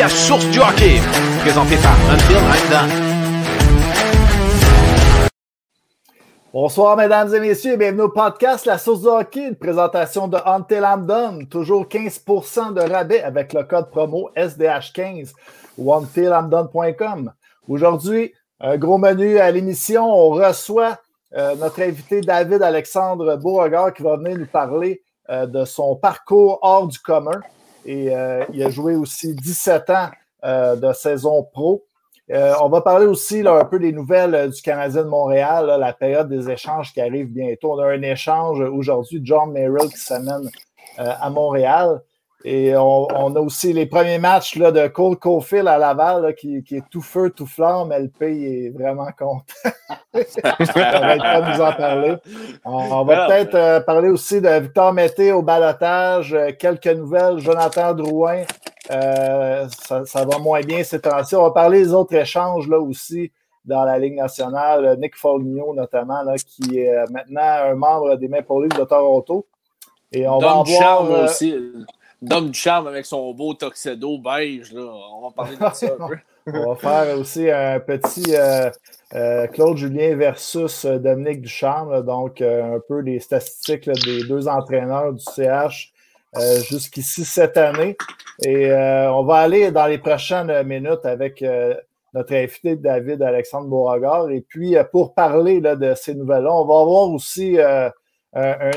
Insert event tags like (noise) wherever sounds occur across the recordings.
podcast Source du hockey, présenté par Until I'm. Bonsoir, mesdames et messieurs, bienvenue au podcast La Source du hockey, une présentation de Until I'm. Toujours 15% de rabais avec le code promo SDH15 ou untilamdone.com. Aujourd'hui, un gros menu à l'émission. On reçoit euh, notre invité David Alexandre Beauregard qui va venir nous parler euh, de son parcours hors du commun. Et euh, il a joué aussi 17 ans de saison pro. on va parler aussi un peu des nouvelles du Canadien de Montréal, la période des échanges qui arrive bientôt. On a un échange aujourd'hui, John Merrill qui s'amène à Montréal. Et on, a aussi les premiers matchs là, de Cole Caulfield à Laval qui, est tout feu, tout flamme. LP est vraiment content. (laughs) on va être nous en parler. On, va peut-être euh, parler aussi de Victor Mété au balotage. Euh, quelques nouvelles. Jonathan Drouin, euh, ça, va moins bien ces temps-ci. On va parler des autres échanges là aussi dans la Ligue nationale. Nick Foligno, notamment, là, qui est maintenant un membre des Maple Leafs de Toronto. Et on va en voir. aussi. Dom Charme avec son beau tuxedo beige. Là. On va parler de ça un (laughs) peu. On va faire aussi un petit euh, euh, Claude Julien versus euh, Dominique Ducharme, donc un peu des statistiques des deux entraîneurs du CH jusqu'ici cette année. Et on va aller dans les prochaines minutes avec notre invité David Alexandre Beauregard. Et puis, pour parler de ces nouvelles-là, on va avoir aussi un,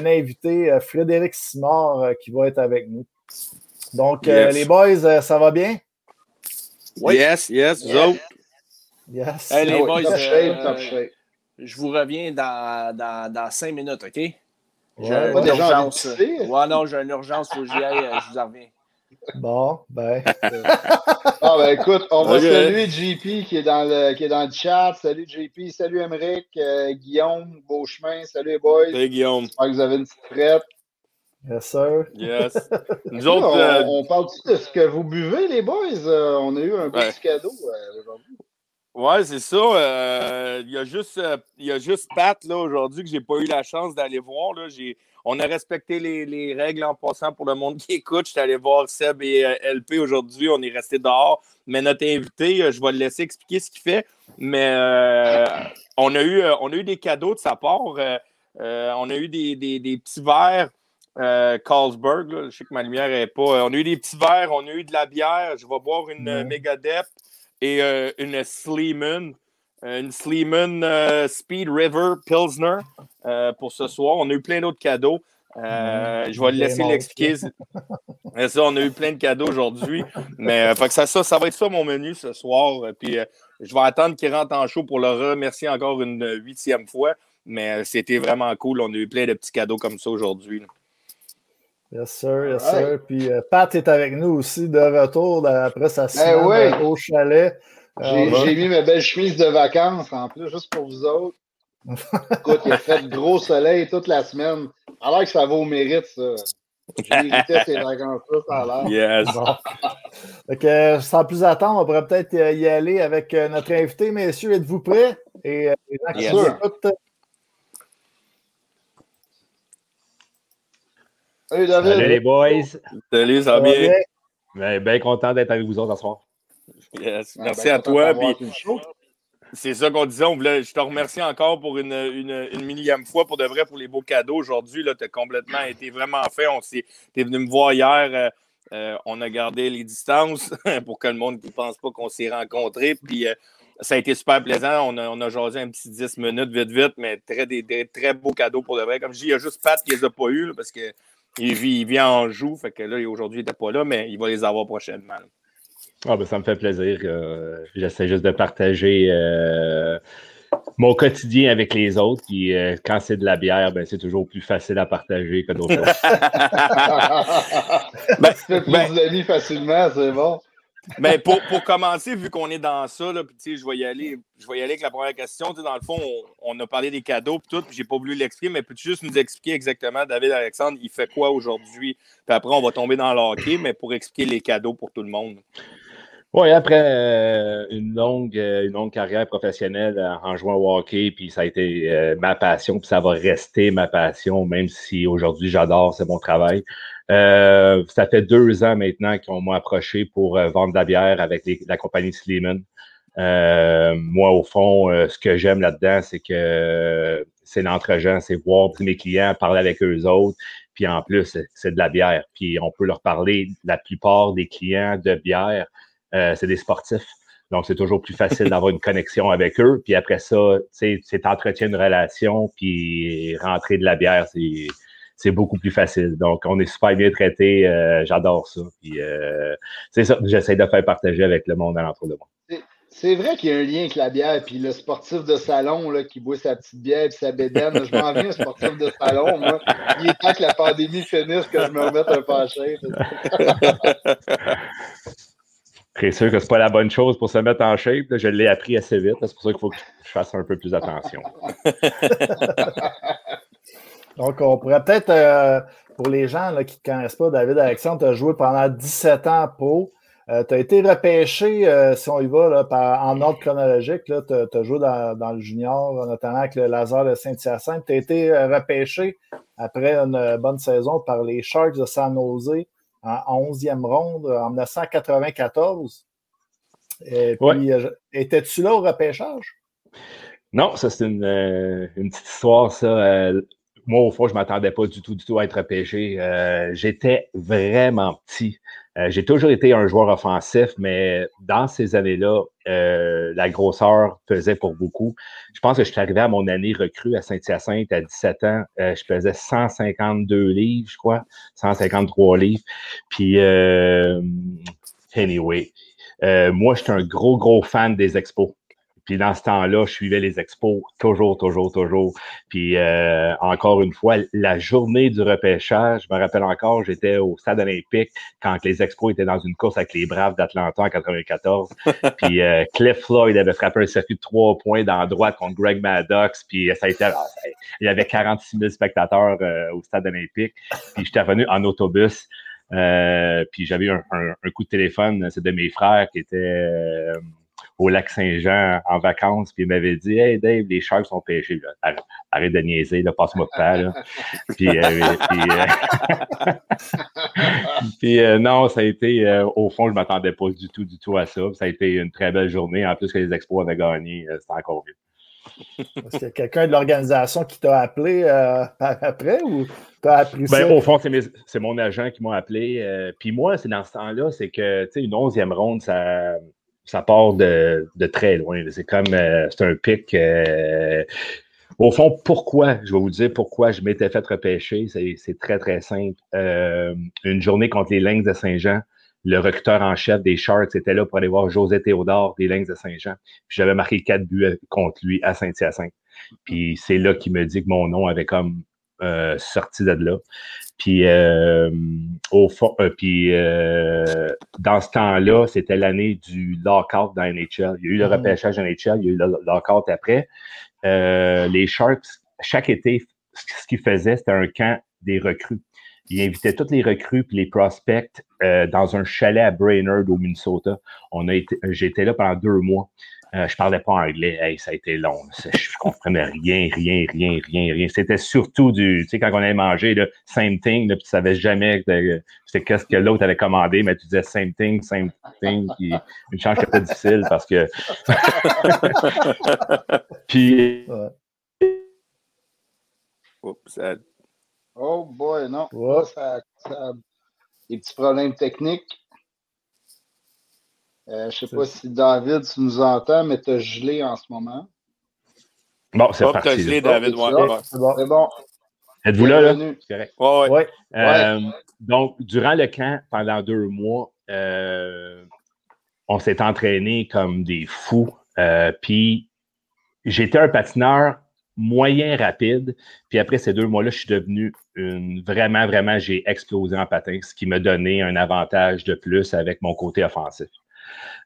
invité, Frédéric Simard, qui va être avec nous. Donc, euh, les boys, euh, ça va bien? Yes, yes, vous Yes. Hey, les ah boys, top shape, top shape. je vous reviens dans, dans, dans cinq minutes, OK? J'ai une urgence. Ouais, non, j'ai une urgence, il faut que j'y aille, euh, je vous en reviens. Bon, ben. (laughs) ah, ben écoute, on va saluer JP qui est, dans le, qui est dans le chat. Salut JP, salut Emmerich, Guillaume, Beauchemin, salut les boys. Salut Guillaume. J'espère que vous avez une petite frette. Yes, sir. Yes. (laughs) Nous autres, euh, on, parle de ce que vous buvez, les boys? Euh, on a eu un petit cadeau euh, aujourd'hui. Ouais, c'est ça. Il y, a juste, y a juste Pat là, aujourd'hui que j'ai pas eu la chance d'aller voir. Là. On a respecté les, les, règles en passant pour le monde qui écoute. J'étais allé voir Seb et LP aujourd'hui. On est resté dehors. Mais notre invité, je vais le laisser expliquer ce qu'il fait. Mais on, a eu, on a eu des cadeaux de sa part. on a eu des, des, des petits verres euh, Carlsberg. Je sais que ma lumière n'est pas. Euh, on a eu des petits verres, on a eu de la bière. Je vais boire une euh, Megadep et une Sleeman. Une Sleeman Speed River Pilsner pour ce soir. On a eu plein d'autres cadeaux. je vais le laisser l'expliquer. (laughs) ça, on a eu plein de cadeaux aujourd'hui. Mais ça, ça, ça va être ça mon menu ce soir. Puis je vais attendre qu'il rentre en show pour le remercier encore une huitième fois. Mais c'était vraiment cool. On a eu plein de petits cadeaux comme ça aujourd'hui. Yes, sir, yes, sir. Puis euh, Pat est avec nous aussi de retour après sa ben semaine euh, au chalet. Euh, j'ai mis mes belles chemises de vacances en plus, juste pour vous autres. (laughs) Écoute, il a fait gros soleil toute la semaine. Alors que ça vaut au mérite, ça. J'ai ces vacances-là, ça a l'air. Yes. Donc, sans plus attendre, on pourrait peut-être y aller avec notre invité. Messieurs, êtes-vous prêts? Et les gens qui Salut David. Salut les boys. Salut, ça va bien? bien? Bien content d'être avec vous autres ce soir. Yes. Ah, Merci ben, à toi. C'est ça qu'on disait. On voulait, je te remercie encore pour une, une, millième fois pour de vrai pour les beaux cadeaux aujourd'hui. Tu as complètement été vraiment fait. On tu es venu me voir hier. Euh, euh, on a gardé les distances (laughs) pour que le monde ne pense pas qu'on s'est rencontrés. Puis euh, ça a été super plaisant. On a, on a jasé un petit 10 minutes vite, vite, mais très, des, très beaux cadeaux pour de vrai. Comme je dis, il y a juste Pat qui les a pas eus parce que il, vit, il vient en joue, fait que là, aujourd'hui, il n'était pas là, mais il va les avoir prochainement. Ah, ben, ça me fait plaisir. Euh, j'essaie juste de partager euh, mon quotidien avec les autres. Puis euh, quand c'est de la bière, ben, c'est toujours plus facile à partager que d'autres (laughs) choses. (laughs) ben, plus ben, d'amis facilement, c'est bon. Mais pour, pour, commencer, vu qu'on est dans ça, là, je vais y aller. Je vais y aller avec la première question. Dans le fond, on, a parlé des cadeaux et tout, puis j'ai pas voulu l'expliquer, mais peux-tu juste nous expliquer exactement, David Alexandre, il fait quoi aujourd'hui? Puis après, on va tomber dans le hockey, mais pour expliquer les cadeaux pour tout le monde. Oui, après euh, une, longue, euh, une longue carrière professionnelle en jouant au hockey, puis ça a été ma passion, puis ça va rester ma passion, même si aujourd'hui j'adore, c'est mon travail. Ça fait deux ans maintenant qu'on m'a approché pour vendre de la bière avec la compagnie Sleeman. moi, au fond, ce que j'aime là-dedans, c'est que c'est l'entre-gens, c'est voir mes clients, parler avec eux autres, puis en plus, c'est de la bière. Puis on peut leur parler, la plupart des clients de bière, euh, c'est des sportifs. Donc, c'est toujours plus facile d'avoir une connexion avec eux. Puis après ça, c'est entretenir une relation, puis rentrer de la bière, c'est beaucoup plus facile. Donc, on est super bien traité. Euh, j'adore ça. Puis euh, c'est ça que j'essaie de faire partager avec le monde alentour de moi. C'est vrai qu'il y a un lien avec la bière, puis le sportif de salon là, qui boit sa petite bière et sa bédaine. Je m'en viens, un sportif de salon, moi. Il est temps que la pandémie finisse, que je me remette un peu en shape. C'est sûr que c'est pas la bonne chose pour se mettre en shape. Je l'ai appris assez vite. C'est pour ça qu'il faut que je fasse un peu plus attention. (laughs) Donc, on pourrait peut-être, euh, pour les gens là, qui ne connaissent pas David Alexandre, tu as joué pendant 17 ans pour euh, tu as été repêché, euh, si on y va, là, en ordre chronologique. Tu as, joué dans, le junior, notamment avec le Lazare de Saint-Hyacinthe. Tu as été repêché après une bonne saison par les Sharks de San Jose en 11e ronde en 1994. Et puis, étais-tu là au repêchage? Non, ça c'est une, petite histoire, ça. Moi, au fond, je ne m'attendais pas du tout, du tout à être repêché. J'étais vraiment petit. Euh, j'ai toujours été un joueur offensif, mais dans ces années-là, euh, la grosseur pesait pour beaucoup. Je pense que je suis arrivé à mon année recrue à Saint-Hyacinthe à 17 ans. Euh, je pesais 152 livres, je crois, 153 livres. Puis, anyway, moi, j'étais un gros, gros fan des expos. Puis dans ce temps-là, je suivais les expos toujours, toujours, toujours. Puis euh, encore une fois, la journée du repêchage, je me rappelle encore, j'étais au stade olympique quand les expos étaient dans une course avec les Braves d'Atlanta en 94. (laughs) puis euh, Cliff Floyd avait frappé un circuit de trois points dans la droite contre Greg Maddox. Puis ça a été, ah, il y avait 46 000 spectateurs euh, au stade olympique. Puis j'étais revenu en autobus. puis j'avais un, un, coup de téléphone, c'est de mes frères qui étaient au lac Saint-Jean en vacances, puis il m'avait dit Hey Dave, les sharks sont pêchés. Arrête, de niaiser, passe-moi pas. Là. (laughs) puis, euh, puis, euh, (laughs) euh, non, ça a été, au fond, je ne m'attendais pas du tout, du tout à ça. Ça a été une très belle journée. En plus que les expos avaient gagné, c'était encore mieux. Est-ce qu'il y a quelqu'un de l'organisation qui t'a appelé (laughs) après ou t'as appris ben, Au fond, c'est mon agent qui m'a appelé. puis moi, c'est dans ce temps-là, c'est que, tu sais, une onzième ronde, ça, ça part de, très loin. C'est comme, euh, c'est un pic. Euh, au fond, pourquoi, je vais vous dire pourquoi je m'étais fait repêcher, c'est très, très simple. Euh, une journée contre les Lynx de Saint-Jean, le recruteur en chef des Sharks était là pour aller voir José Théodore des Lynx de Saint-Jean. Puis j'avais marqué quatre buts contre lui à Saint-Hyacinthe. Puis c'est là qu'il me dit que mon nom avait comme sorti de là. Puis, euh, au fond, euh, puis euh, dans ce temps-là, c'était l'année du lockout dans NHL. Il y a eu le mm. repêchage dans NHL, il y a eu le lockout après. les Sharks, chaque été, ce qu'ils faisaient, c'était un camp des recrues. Ils invitaient tous les recrues puis les prospects dans un chalet à Brainerd au Minnesota. On a été, j'étais là pendant deux mois. Euh, je parlais pas anglais. Hey, ça a été long. Je comprenais rien, rien, rien, rien, rien. C'était surtout du, tu sais, quand on allait manger, le same thing, là, puis tu savais jamais c'est qu'est-ce que l'autre avait commandé, mais tu disais same thing, same thing. Puis une chance que c'était difficile parce que. (laughs) puis. Oups, Oh boy, non. Ça, ça, des petits problèmes techniques. Euh, je ne sais pas si David, tu nous entends, mais tu as gelé en ce moment. Bon, c'est parti. Tu as gelé, David. c'est bon. Êtes-vous là, là? C'est correct. Euh, donc, durant le camp, pendant deux mois, euh, on s'est entraîné comme des fous. puis, j'étais un patineur moyen rapide. Puis après ces deux mois-là, je suis devenu une, vraiment, vraiment, j'ai explosé en patin, ce qui m'a donné un avantage de plus avec mon côté offensif.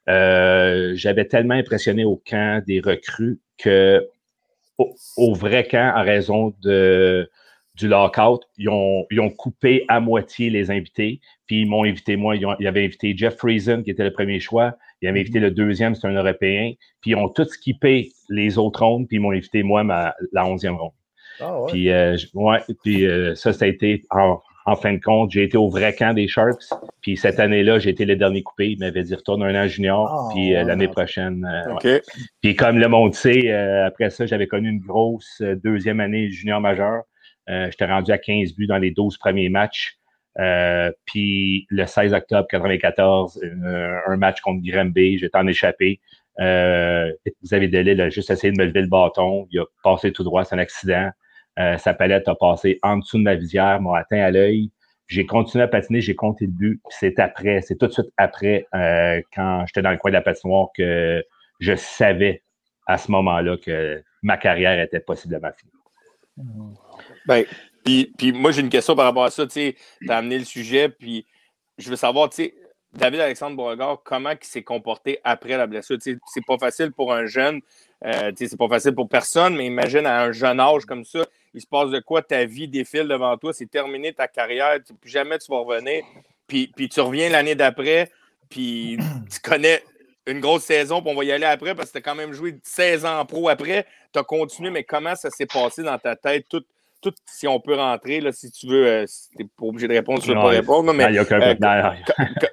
Euh, j'avais tellement impressionné au camp des recrues que au, vrai camp, en raison de, du lockout, ils ont, ils ont, coupé à moitié les invités, puis ils m'ont invité, moi, ils, ont, ils, avaient invité Jeff Friesen, qui était le premier choix, ils avaient invité le deuxième, c'est un Européen, puis ils ont tout skippé les autres rondes, puis ils m'ont invité, moi, ma, la onzième ronde. Ah ouais. Puis, euh, ouais, puis euh, ça, ça a été en, en fin de compte, j'ai été au vrai camp des Sharks. Puis cette année-là, j'ai été le dernier coupé. Il m'avait dit retourne un an junior. Ah, puis euh, l'année prochaine. Euh, puis comme le monde sait, euh, après ça, j'avais connu une grosse deuxième année junior majeur. J'étais rendu à 15 buts dans les 12 premiers matchs. puis le 16 octobre 94, un match contre Granby, j'étais en échappé. vous avez délai, là, juste essayé de me lever le bâton. Il a passé tout droit, c'est un accident. Euh, sa palette a passé en dessous de ma visière, m'a atteint à l'œil. J'ai continué à patiner, j'ai compté le but. C'est après, c'est tout de suite après, euh, quand j'étais dans le coin de la patinoire, que je savais à ce moment-là que ma carrière était possiblement finie. Ben, puis, puis moi, j'ai une question par rapport à ça. Tu as amené le sujet, puis je veux savoir, tu sais, David Alexandre Beauregard, comment il s'est comporté après la blessure? C'est pas facile pour un jeune, euh, c'est pas facile pour personne, mais imagine à un jeune âge comme ça, il se passe de quoi? Ta vie défile devant toi, c'est terminé ta carrière, plus jamais tu vas revenir. Puis, puis tu reviens l'année d'après, puis (clears throat) tu connais une grosse saison, puis on va y aller après parce que tu as quand même joué 16 ans en pro après. Tu as continué, mais comment ça s'est passé dans ta tête, tout, tout, si on peut rentrer, là, si tu veux, euh, tu n'es pas obligé de répondre, tu ne veux pas répondre. Mais, euh,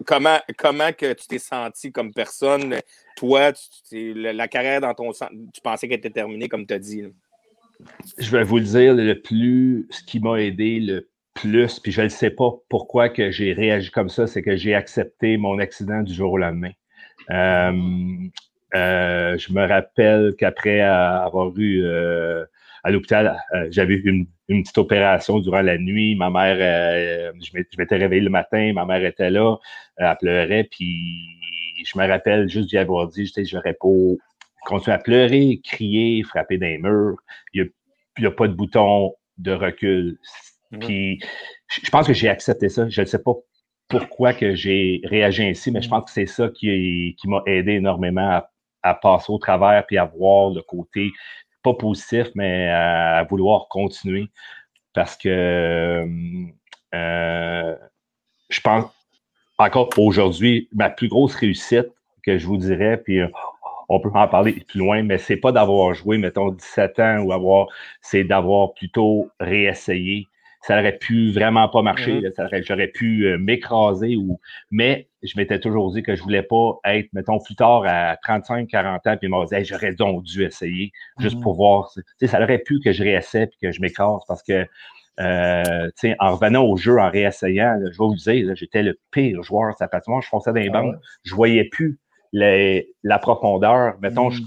comment, comment que tu t'es senti comme personne? Toi, la, carrière dans ton tu pensais qu'elle était terminée, comme tu as dit. Je vais vous le dire, le plus, ce qui m'a aidé le plus, puis je ne sais pas pourquoi que j'ai réagi comme ça, c'est que j'ai accepté mon accident du jour au lendemain. Euh, je me rappelle qu'après avoir eu à l'hôpital, j'avais eu une, une petite opération durant la nuit. Ma mère, euh, je m'étais réveillé le matin, ma mère était là, euh, elle pleurait, puis je me rappelle juste d'y avoir dit, j'aurais pas continuer à pleurer, crier, frapper des murs. Il n'y a, pas de bouton de recul. Puis je pense que j'ai accepté ça. Je ne sais pas pourquoi que j'ai réagi ainsi, mais je pense que c'est ça qui, qui m'a aidé énormément à, à, passer au travers puis à voir le côté pas positif, mais à, vouloir continuer. Parce que euh, je pense, encore aujourd'hui, ma plus grosse réussite que je vous dirais, puis euh, on peut en parler plus loin, mais c'est pas d'avoir joué, mettons, 17 ans ou avoir, c'est d'avoir plutôt réessayé, ça aurait pu vraiment pas marcher. Mm-hmm. J'aurais pu euh, m'écraser, ou mais je m'étais toujours dit que je voulais pas être, mettons, plus tard à 35, 40 ans, puis m'a dit j'aurais donc dû essayer juste mm-hmm. pour voir. ça aurait pu que je réessaie puis que je m'écrase parce que euh, en revenant au jeu, en réessayant, je vais vous dire, j'étais le pire joueur de sa patinoire. Je fonçais dans les ah bandes. Je voyais plus la profondeur. Mettons, mm.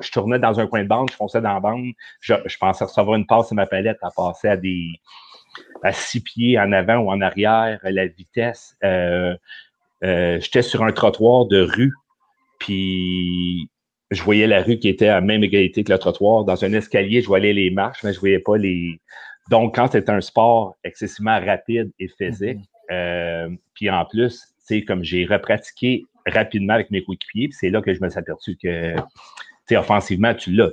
je, tournais dans un coin de bande, je fonçais dans la bande. Je, pensais recevoir une passe sur ma palette à passer à des à six pieds en avant ou en arrière, la vitesse. Euh, euh, j'étais sur un trottoir de rue, puis je voyais la rue qui était à même égalité que le trottoir. Dans un escalier, je voyais les marches, mais je voyais pas les. Donc, quand c'est un sport excessivement rapide et physique, mm-hmm. euh, puis en plus, c'est comme j'ai repratiqué rapidement avec mes coéquipiers, c'est là que je me suis aperçu que, tu sais, offensivement, tu l'as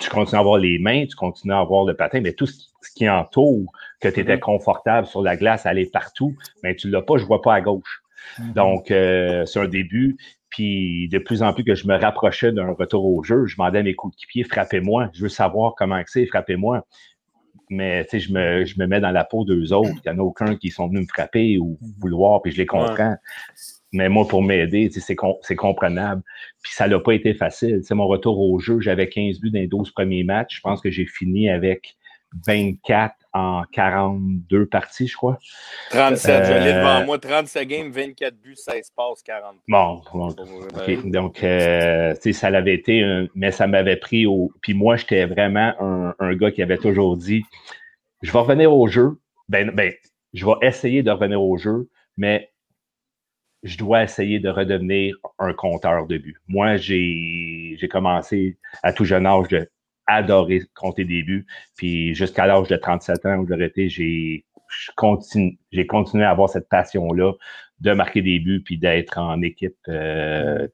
tu continues à avoir les mains, tu continues à avoir le patin, mais tout ce qui, entoure, que tu étais mm-hmm. confortable sur la glace, aller partout, mais tu ne l'as pas, je ne vois pas à gauche. Mm-hmm. Donc, euh, c'est un début. Puis, de plus en plus que je me rapprochais d'un retour au jeu, je demandais à mes pied, frappez-moi. Je veux savoir comment c'est, frappez-moi. Mais, tu sais, je me, je me mets dans la peau d'eux autres. Il n'y en a aucun qui sont venus me frapper ou mm-hmm. vouloir, puis je les comprends. Mais moi, pour m'aider, c'est comprenable. Puis ça n'a pas été facile. C'est mon retour au jeu, j'avais 15 buts dans les 12 premiers matchs. Je pense que j'ai fini avec 24 en 42 parties, je crois. 37, je l'ai devant euh, moi. 37 games, 24 buts, 16 passes, 40. Bon, donc euh, ça l'avait été, mais ça m'avait pris au. Puis moi, j'étais vraiment un, un, gars qui avait toujours dit je vais revenir au jeu. Ben, ben, je vais essayer de revenir au jeu, mais je dois essayer de redevenir un compteur de buts. Moi, j'ai commencé à tout jeune âge de adorer compter des buts. Puis jusqu'à l'âge de 37 ans où j'ai j'ai continu, continué à avoir cette passion-là de marquer des buts puis d'être en équipe. Euh,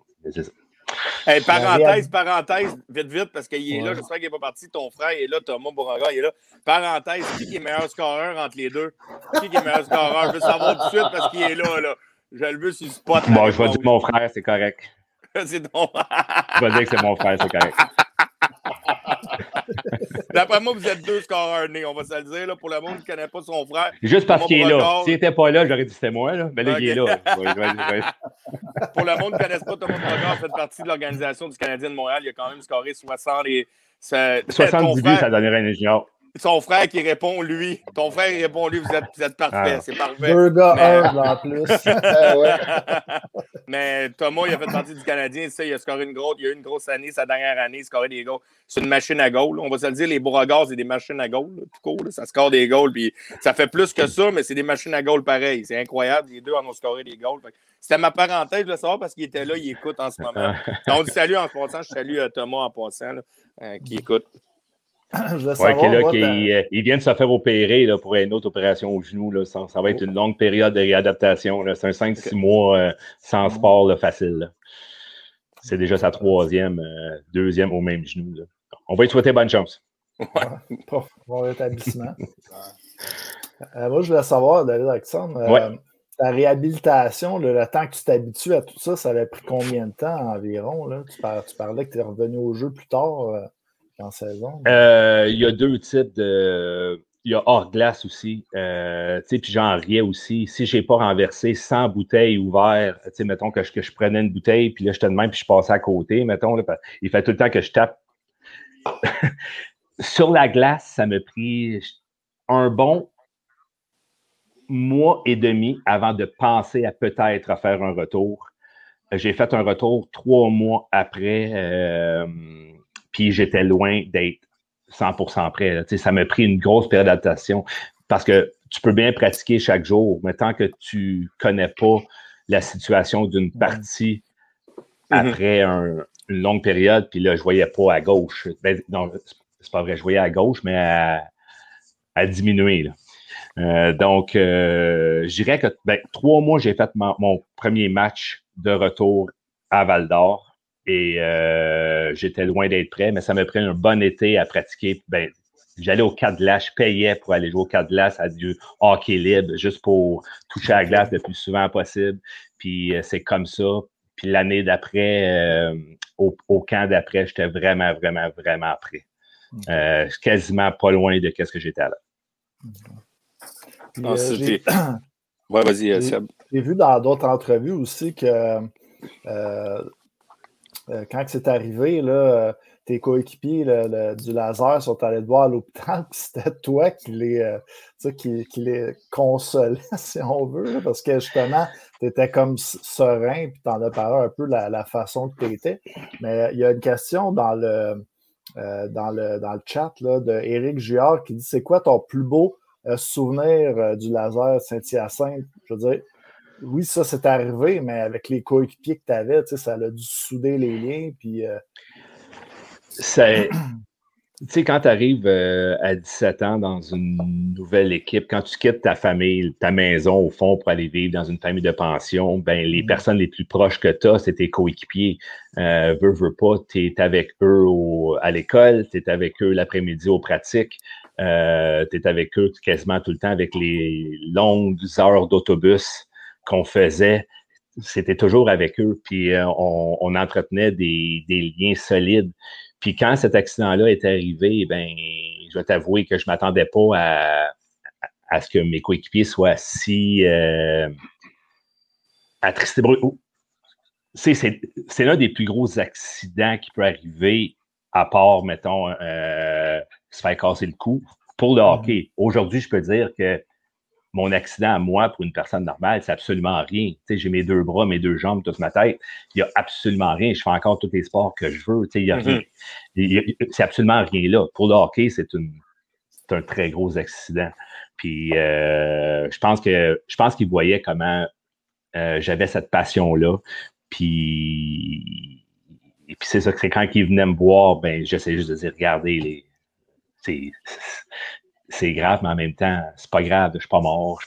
Hey, parenthèse, parenthèse, vite, vite, parce qu'il est là, j'espère qu'il n'est pas parti. Ton frère est là, Thomas Bouranga, il est là. Parenthèse, qui est meilleur scoreur entre les deux? Qui est meilleur scoreur? Je veux savoir tout de suite parce qu'il est là, là. Je le veux sur le spot. Bon, je vais dire mon frère, c'est correct. (laughs) c'est ton Je vais dire que c'est mon frère, c'est correct. (laughs) D'après moi, vous êtes deux scoreurs nés, on va se le dire. Là, pour le monde qui ne connaît pas son frère. Juste parce qu'il est là. S'il n'était pas là, j'aurais dit c'était moi. Là. Mais là, il est là. (laughs) pour le monde qui ne connaisse pas, Thomas Brogard fait partie de l'organisation du Canadien de Montréal. Il a quand même scoré 60 et. 70 buts, ça donnerait un junior son frère qui répond lui. Ton frère il répond lui, vous êtes, vous êtes parfait, ah. c'est parfait. Deux gars mais... en plus. (laughs) (laughs) mais Thomas, il a fait partie du Canadien, ça, il a scoré une grosse, il a eu une grosse année, sa dernière année, il scoré des goals. C'est une machine à goal. On va se le dire, les Beauregard, c'est des machines à goal, tout court. Ça score des goals, puis ça fait plus que ça, mais c'est des machines à goal pareil. C'est incroyable, les deux en ont scoré des goals. C'était ma parenthèse de savoir parce qu'il était là, il écoute en ce moment. (laughs) on dit salut en passant, je salue euh, Thomas en passant, euh, qui écoute. Euh, il, vient de se faire opérer là, pour une autre opération au genou. Là, ça, va être une longue période de réadaptation. C'est un 5-6 mois euh, sans sport facile. C'est déjà sa troisième, euh, deuxième au même genou. On va lui souhaiter bonne chance. bon rétablissement. (laughs) moi, je voulais savoir, David Alexandre, ta réhabilitation, le temps que tu t'habitues à tout ça, ça a pris combien de temps environ? Là? Tu, parlais que tu es revenu au jeu plus tard en saison? Euh, il y a deux types de. Il y a hors glace aussi. Euh, puis j'en riais aussi. Si je n'ai pas renversé 100 bouteilles ouvertes, mettons que je, que je prenais une bouteille, puis là, je te demande, puis je passais à côté, mettons, il fait tout le temps que je tape. (laughs) Sur la glace, ça m'a pris un bon mois et demi avant de penser à peut-être faire un retour. J'ai fait un retour trois mois après. Euh, puis j'étais loin d'être 100% prêt. Ça m'a pris une grosse période d'adaptation parce que tu peux bien pratiquer chaque jour, mais tant que tu connais pas la situation d'une partie mm-hmm. après une longue période, puis là, je voyais pas à gauche. Ben, non, c'est pas vrai, je voyais à gauche, mais à, diminuer. Euh, donc, euh, je dirais que ben, trois mois, j'ai fait mon premier match de retour à Val d'Or. Et euh, j'étais loin d'être prêt, mais ça m'a pris un bon été à pratiquer. Ben, j'allais au cadre je payais pour aller jouer au cadre à du hockey libre, juste pour toucher à la glace le plus souvent possible. Puis euh, c'est comme ça. Puis l'année d'après, euh, au, camp d'après, j'étais vraiment, vraiment, vraiment prêt. quasiment pas loin de ce que j'étais là. Ah, ouais, vas-y, J'ai vu dans d'autres entrevues aussi que euh, quand c'est arrivé, euh, tes coéquipiers du laser sont allés te voir à l'hôpital, (laughs) puis c'était toi qui les, euh, qui, les consolais, (laughs) si on veut, parce que justement, tu étais comme serein, puis tu en as parlé un peu la, la façon que tu étais. Mais il y a une question dans le, dans le, dans le chat là, de Juard qui dit C'est quoi ton plus beau souvenir du laser Saint-Hyacinthe? Je veux dire, oui, ça, c'est arrivé, mais avec les coéquipiers que tu avais, ça a dû souder les liens. Puis, euh, (clears throat) Tu sais, quand tu arrives euh, à 17 ans dans une nouvelle équipe, quand tu quittes ta famille, ta maison au fond pour aller vivre dans une famille de pension, ben les mm. personnes les plus proches que tu as, c'est tes coéquipiers. Euh, veux, veux pas, tu es avec eux à l'école, tu es avec eux l'après-midi aux pratiques, euh, tu es avec eux quasiment tout le temps avec les longues heures d'autobus qu'on faisait, c'était toujours avec eux, puis euh, on, entretenait des, liens solides. Puis quand cet accident-là est arrivé, ben, je vais t'avouer que je ne m'attendais pas à, ce que mes coéquipiers soient si euh, attristés. C'est l'un des plus gros accidents qui peut arriver, à part, mettons, euh, se faire casser le cou pour le mm-hmm. hockey. Aujourd'hui, je peux dire que mon accident à moi, pour une personne normale, c'est absolument rien. Tu sais, j'ai mes deux bras, mes deux jambes, toute ma tête. Il n'y a absolument rien. Je fais encore tous les sports que je veux. Tu sais, il y a rien. C'est absolument rien là. Pour le hockey, c'est un très gros accident. Puis euh, je pense que je pense qu'il voyait comment euh, j'avais cette passion-là. Puis, et puis c'est ça que c'est quand il venait me voir, ben j'essaie juste de dire regardez les c'est grave, mais en même temps, c'est pas grave, je suis pas mort,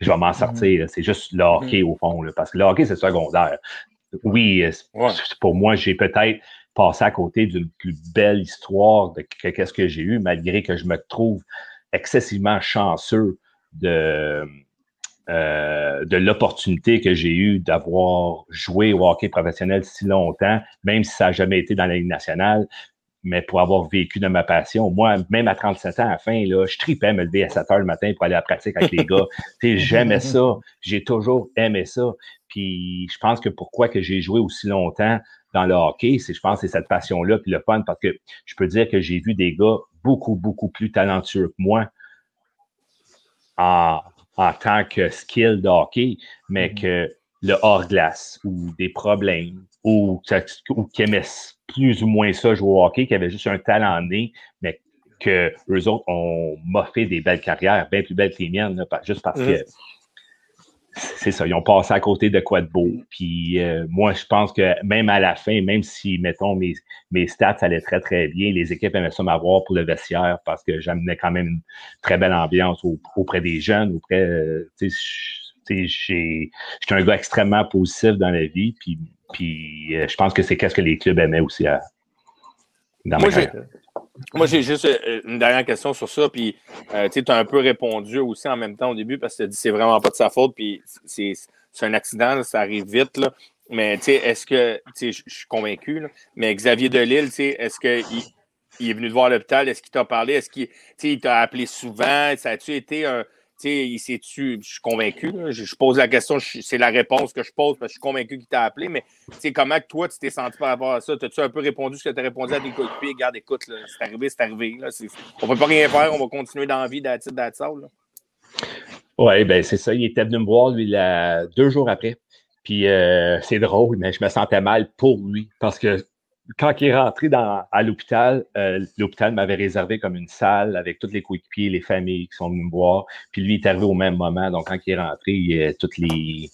je vais m'en sortir. C'est juste le hockey mhm. au fond, parce que le hockey, c'est secondaire. oui, pour moi, j'ai peut-être passé à côté d'une plus belle histoire de qu'est-ce que j'ai eu, malgré que je me trouve excessivement chanceux de, euh, de l'opportunité que j'ai eue d'avoir joué au hockey professionnel si longtemps, même si ça n'a jamais été dans la Ligue nationale, mais pour avoir vécu de ma passion. Moi, même à 37 ans, à la fin, là, je tripais me lever à 7 heures le matin pour aller à la pratique avec les gars. (laughs) J'aimais ça. J'ai toujours aimé ça. Puis je pense que pourquoi que j'ai joué aussi longtemps dans le hockey, c'est, je pense, c'est cette passion-là, puis le fun, parce que je peux dire que j'ai vu des gars beaucoup, beaucoup plus talentueux que moi en, en tant que skill de hockey, mais mm-hmm. que le hors-glace ou des problèmes ou, ou qui aimaient plus ou moins ça jouer au hockey, qui avaient juste un talent né, mais que eux autres ont moffé des belles carrières, bien plus belles que les miennes, juste parce que c'est ça, ils ont passé à côté de quoi de beau. Puis euh, moi, je pense que même à la fin, même si, mettons, mes, mes stats allaient très, très bien, les équipes aimaient ça m'avoir pour le vestiaire parce que j'amenais quand même une très belle ambiance auprès des jeunes, auprès, euh, j'étais un gars extrêmement positif dans la vie, puis, puis euh, je pense que c'est qu'est-ce que les clubs aimaient aussi à, dans moi, ma moi, j'ai juste euh, une dernière question sur ça. Puis, euh, tu as un peu répondu aussi en même temps au début parce que tu dit c'est vraiment pas de sa faute. Puis, c'est un accident, ça arrive vite. Là. Mais, tu sais, est-ce que, tu sais, je suis convaincu, là, mais Xavier Delille, tu sais, est-ce qu'il il est venu te voir à l'hôpital? Est-ce qu'il t'a parlé? Est-ce qu'il t'a appelé souvent? Ça a-tu été un il tu je suis convaincu, je, pose la question, c'est la réponse que je pose parce que je suis convaincu qu'il t'a appelé, mais comment toi tu t'es senti par rapport à ça? T'as-tu un peu répondu ce que tu as répondu à tes coéquipiers? Regarde, écoute, c'est arrivé, c'est arrivé. Là, on peut pas rien faire, on va continuer dans la vie. Oui, ben c'est ça. Il était venu me voir, lui, deux jours après. Puis euh, c'est drôle, mais je me sentais mal pour lui parce que quand il est rentré dans, à l'hôpital, euh, l'hôpital m'avait réservé comme une salle avec tous les coéquipiers, les familles qui sont venues me voir. Puis lui, il est arrivé au même moment. Donc, quand il est rentré, toutes les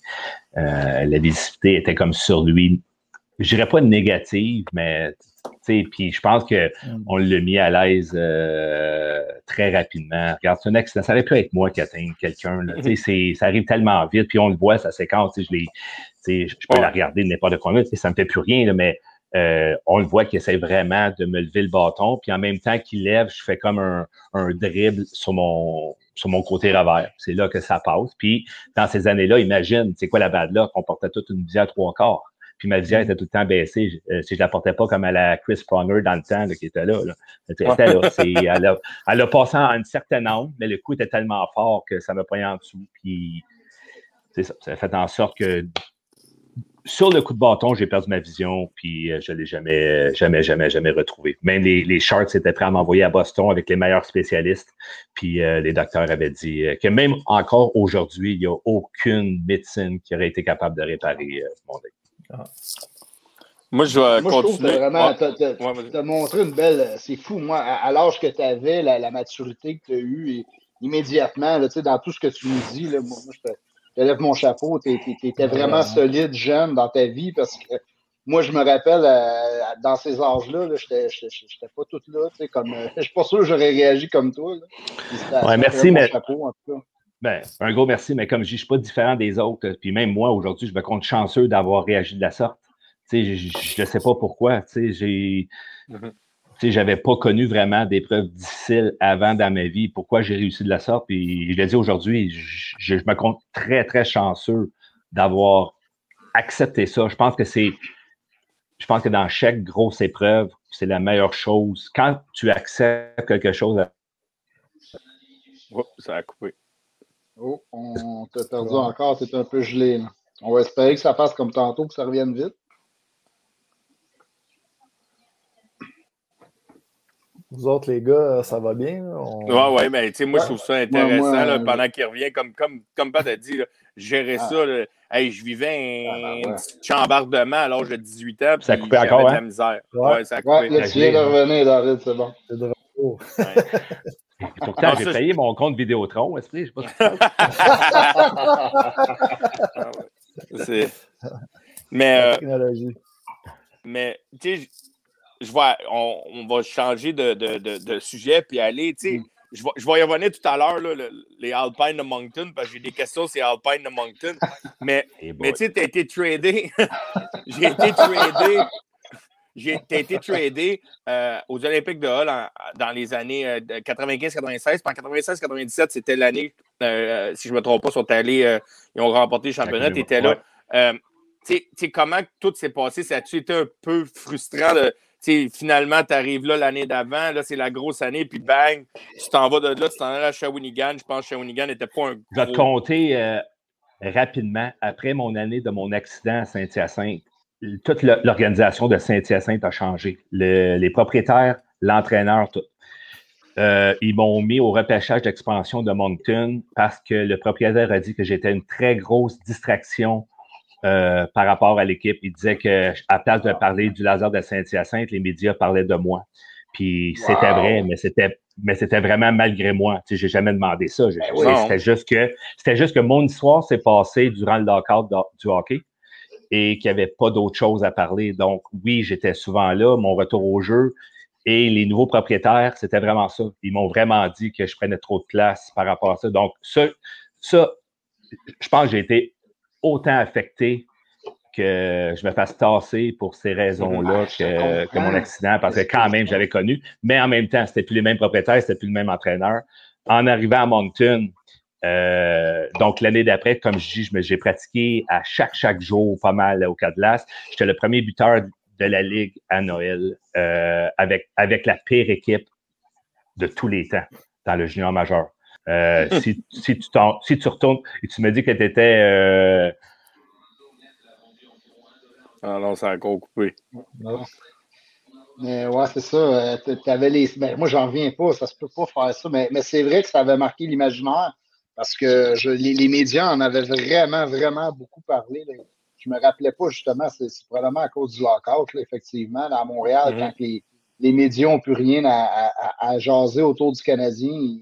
euh, la visibilité était comme sur lui. Je dirais pas négative, mais puis je pense qu'on mm. l'a mis à l'aise euh, très rapidement. Regarde, c'est un accident. Ça aurait pu être moi qui atteins quelqu'un. (laughs) Ça arrive tellement vite, puis on le voit, sa séquence. Je, je peux la regarder n'importe quoi, ça ne me fait plus rien, mais euh, on le voit qu'il essaie vraiment de me lever le bâton. Puis en même temps qu'il lève, je fais comme un, un dribble sur mon, sur mon côté revers. C'est là que ça passe. Puis dans ces années-là, imagine, c'est quoi la balle là qu'on portait toute une visière trois quarts. Puis ma visière était tout le temps baissée. Euh, si je la portais pas comme à la Chris Pronger dans le temps qui était là. là. Elle était là. Elle a, elle a passé à une certaine angle, mais le coup était tellement fort que ça m'a pris en dessous. Puis c'est ça. Ça a fait en sorte que sur le coup de bâton, j'ai perdu ma vision, puis euh, je ne l'ai jamais, jamais, jamais, jamais retrouvé. Même les, les Sharks étaient prêts à m'envoyer à Boston avec les meilleurs spécialistes, puis euh, les docteurs avaient dit euh, que même encore aujourd'hui, il n'y a aucune médecine qui aurait été capable de réparer mon. Ah. Moi, je vais moi, continuer. Je vraiment, tu as, montré une belle. C'est fou, moi, à, l'âge que tu avais, la, maturité que tu as eue, immédiatement, là, dans tout ce que tu nous dis, là, moi, je te je lève mon chapeau. Tu étais vraiment solide, jeune dans ta vie parce que moi, je me rappelle, euh, dans ces âges-là, je n'étais pas toute là. Comme, euh, (laughs) je suis pas sûr que j'aurais réagi comme toi. Ouais, merci, mais. Ben, un gros merci, mais comme je dis, je ne suis pas différent des autres. Puis même moi, aujourd'hui, je me compte chanceux d'avoir réagi de la sorte. je ne sais pas pourquoi. J'ai. Mm-hmm sais, j'avais pas connu vraiment d'épreuves difficiles avant dans ma vie. Pourquoi j'ai réussi de la sorte? Puis je l'ai dit aujourd'hui, je, me compte très, très chanceux d'avoir accepté ça. Je pense que c'est. Je pense que dans chaque grosse épreuve, c'est la meilleure chose. Quand tu acceptes quelque chose. Oh, ça a coupé. Oh, on t'a perdu encore, es un peu gelé. On va espérer que ça passe comme tantôt, que ça revienne vite. Vous autres, les gars, ça va bien? Oui, Ouais, ouais, mais tu sais, moi, je trouve ça intéressant pendant qu'il revient. Comme, comme, comme Pat a dit, gérer ah. ça. hey, je vivais un, ah, ben petit chambardement à l'âge de 18 ans. Ça a coupé encore, hein? de la misère. Ouais, ça a coupé. là, tu viens de revenir, David, c'est bon. C'est de retour. Pourtant, j'ai payé mon compte Vidéotron, esprit. Je sais pas (laughs) C'est? Mais. Euh, mais, tu sais, je vois, on, va changer de, de, de, sujet puis aller, tu sais, mm. je, vais, je vais y revenir tout à l'heure, le- les Alpines de Moncton, parce que j'ai des questions sur les Alpines de Moncton. Mais, (laughs) mais tu sais, tu as été tradé. (laughs) j'ai été tradé. J'ai t'as été tradé euh, aux Olympiques de Hull en- dans les années euh, de 95-96. Puis en 96-97, c'était l'année, euh, si je ne me trompe pas, ils sont allés, euh, ils ont remporté le championnat. Tu étais là. Euh, tu sais- tu sais, comment tout s'est passé? Ça a-tu été un peu frustrant de. Finalement, tu arrives là l'année d'avant, là, c'est la grosse année, puis bang, tu t'en vas de là, tu t'en vas à Shawinigan. Je pense que Shawinigan n'était pas un. Je vais te compter euh, rapidement. Après mon année de mon accident à Saint-Hyacinthe, toute l'organisation de Saint-Hyacinthe a changé. Le- les propriétaires, l'entraîneur, tout. Euh, ils m'ont mis au repêchage d'expansion de Moncton parce que le propriétaire a dit que j'étais une très grosse distraction euh, par rapport à l'équipe. Il disait que à place de parler du laser de Saint-Hyacinthe, les médias parlaient de moi. Puis c'était vrai, mais c'était mais c'était vraiment malgré moi. Tu sais, j'ai jamais demandé ça. Ben oui. C'était juste que c'était juste que mon histoire s'est passée durant le lockout du hockey et qu'il n'y avait pas d'autre chose à parler. Donc, oui, j'étais souvent là, mon retour au jeu. Et les nouveaux propriétaires, c'était vraiment ça. Ils m'ont vraiment dit que je prenais trop de place par rapport à ça. Donc, ça, ça je pense que j'ai été autant affecté que je me fasse tasser pour ces raisons-là que, que mon accident, parce que quand même, j'avais connu. Mais en même temps, c'était plus les mêmes propriétaires, c'était plus le même entraîneur. En arrivant à Moncton, euh, donc l'année d'après, comme je dis, j'ai pratiqué à chaque, chaque jour pas mal au Cadlas. J'étais le premier buteur de la Ligue à Noël euh, avec, avec la pire équipe de tous les temps dans le junior majeur. Euh, (laughs) si, si, tu t'en- si tu retournes et tu me dis que tu étais euh, Ah non, ça a encore coupé. Non. Mais ouais, c'est ça. euh, t'avais les... ben, moi, j'en reviens pas. Ça se peut pas faire ça. Mais, mais c'est vrai que ça avait marqué l'imaginaire parce que je, les, les médias en avaient vraiment, vraiment beaucoup parlé. là. Je me rappelais pas, justement, c'est c'est probablement à cause du lockout, là, effectivement, là, à Montréal, Mhm. quand les, les médias n'ont plus rien à, à- à- à jaser autour du Canadien.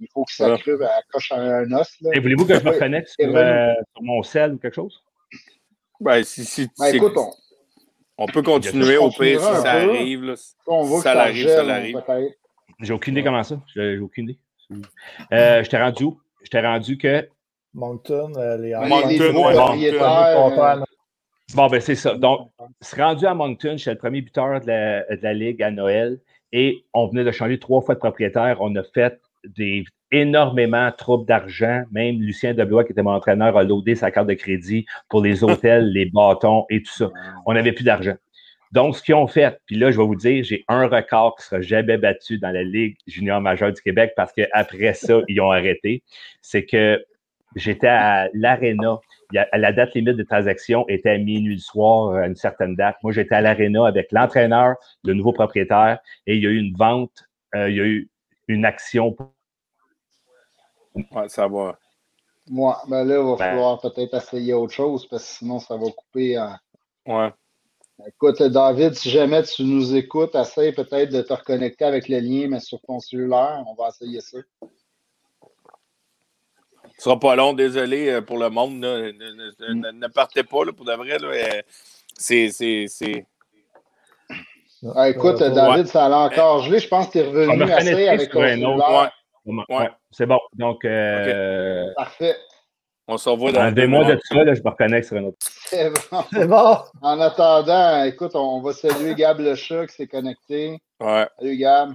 Il faut que ça Ouais. creve à coche à un os. Là. Hey, Voulez-vous que je me reconnecte sur, euh, sur mon sel ou quelque chose? Ben, si, si, Ben, écoute, on, on peut continuer au pire si ça peu. arrive. Là. on voit Ça que ça l'arrive, ça gèle, l'arrive. peut-être. J'ai aucune idée comment ça. J'ai aucune idée. Euh, je t'ai rendu où? Je t'ai rendu que. Moncton, euh, les Les- Moncton, les ouais, nouveaux Moncton. propriétaires, Bon, ben c'est ça. Donc, c'est rendu à Moncton, j'étais le premier buteur de la, de la Ligue à Noël et on venait de changer trois fois de propriétaire. On a fait des énormément trop d'argent. Même Lucien Deblois, qui était mon entraîneur, a loadé sa carte de crédit pour les (laughs) hôtels, les bâtons et tout ça. On n'avait plus d'argent. Donc, ce qu'ils ont fait, puis là, je vais vous dire, j'ai un record qui sera jamais battu dans la Ligue junior majeure du Québec parce qu'après ça, (laughs) ils ont arrêté. C'est que j'étais à l'Arena. La date limite de transaction était à minuit le soir, à une certaine date. Moi, j'étais à l'Arena avec l'entraîneur, le nouveau propriétaire, et il y a eu une vente, euh, il y a eu une action. Ouais, ça va. Ouais, ben là, il va Ben. falloir peut-être essayer autre chose parce que sinon, ça va couper. en- Ouais. Écoute, David, si jamais tu nous écoutes, essaye peut-être de te reconnecter avec le lien, mais sur ton cellulaire. On va essayer ça. Ce sera pas long, désolé euh, pour le monde. Ne, ne- ne- ne partez pas là, pour de vrai. Euh, C'est. Ah, écoute, David, ça allait encore gelé. Je pense que tu es revenu assez avec un autre. Ouais. C'est bon. Donc, euh, Parfait. On se revoit dans deux enlevez-moi de ça, là, je me reconnecte sur un autre. C'est bon. C'est bon. En attendant, écoute, on va saluer Gab Le Chat qui s'est connecté. Ouais. Salut Gab.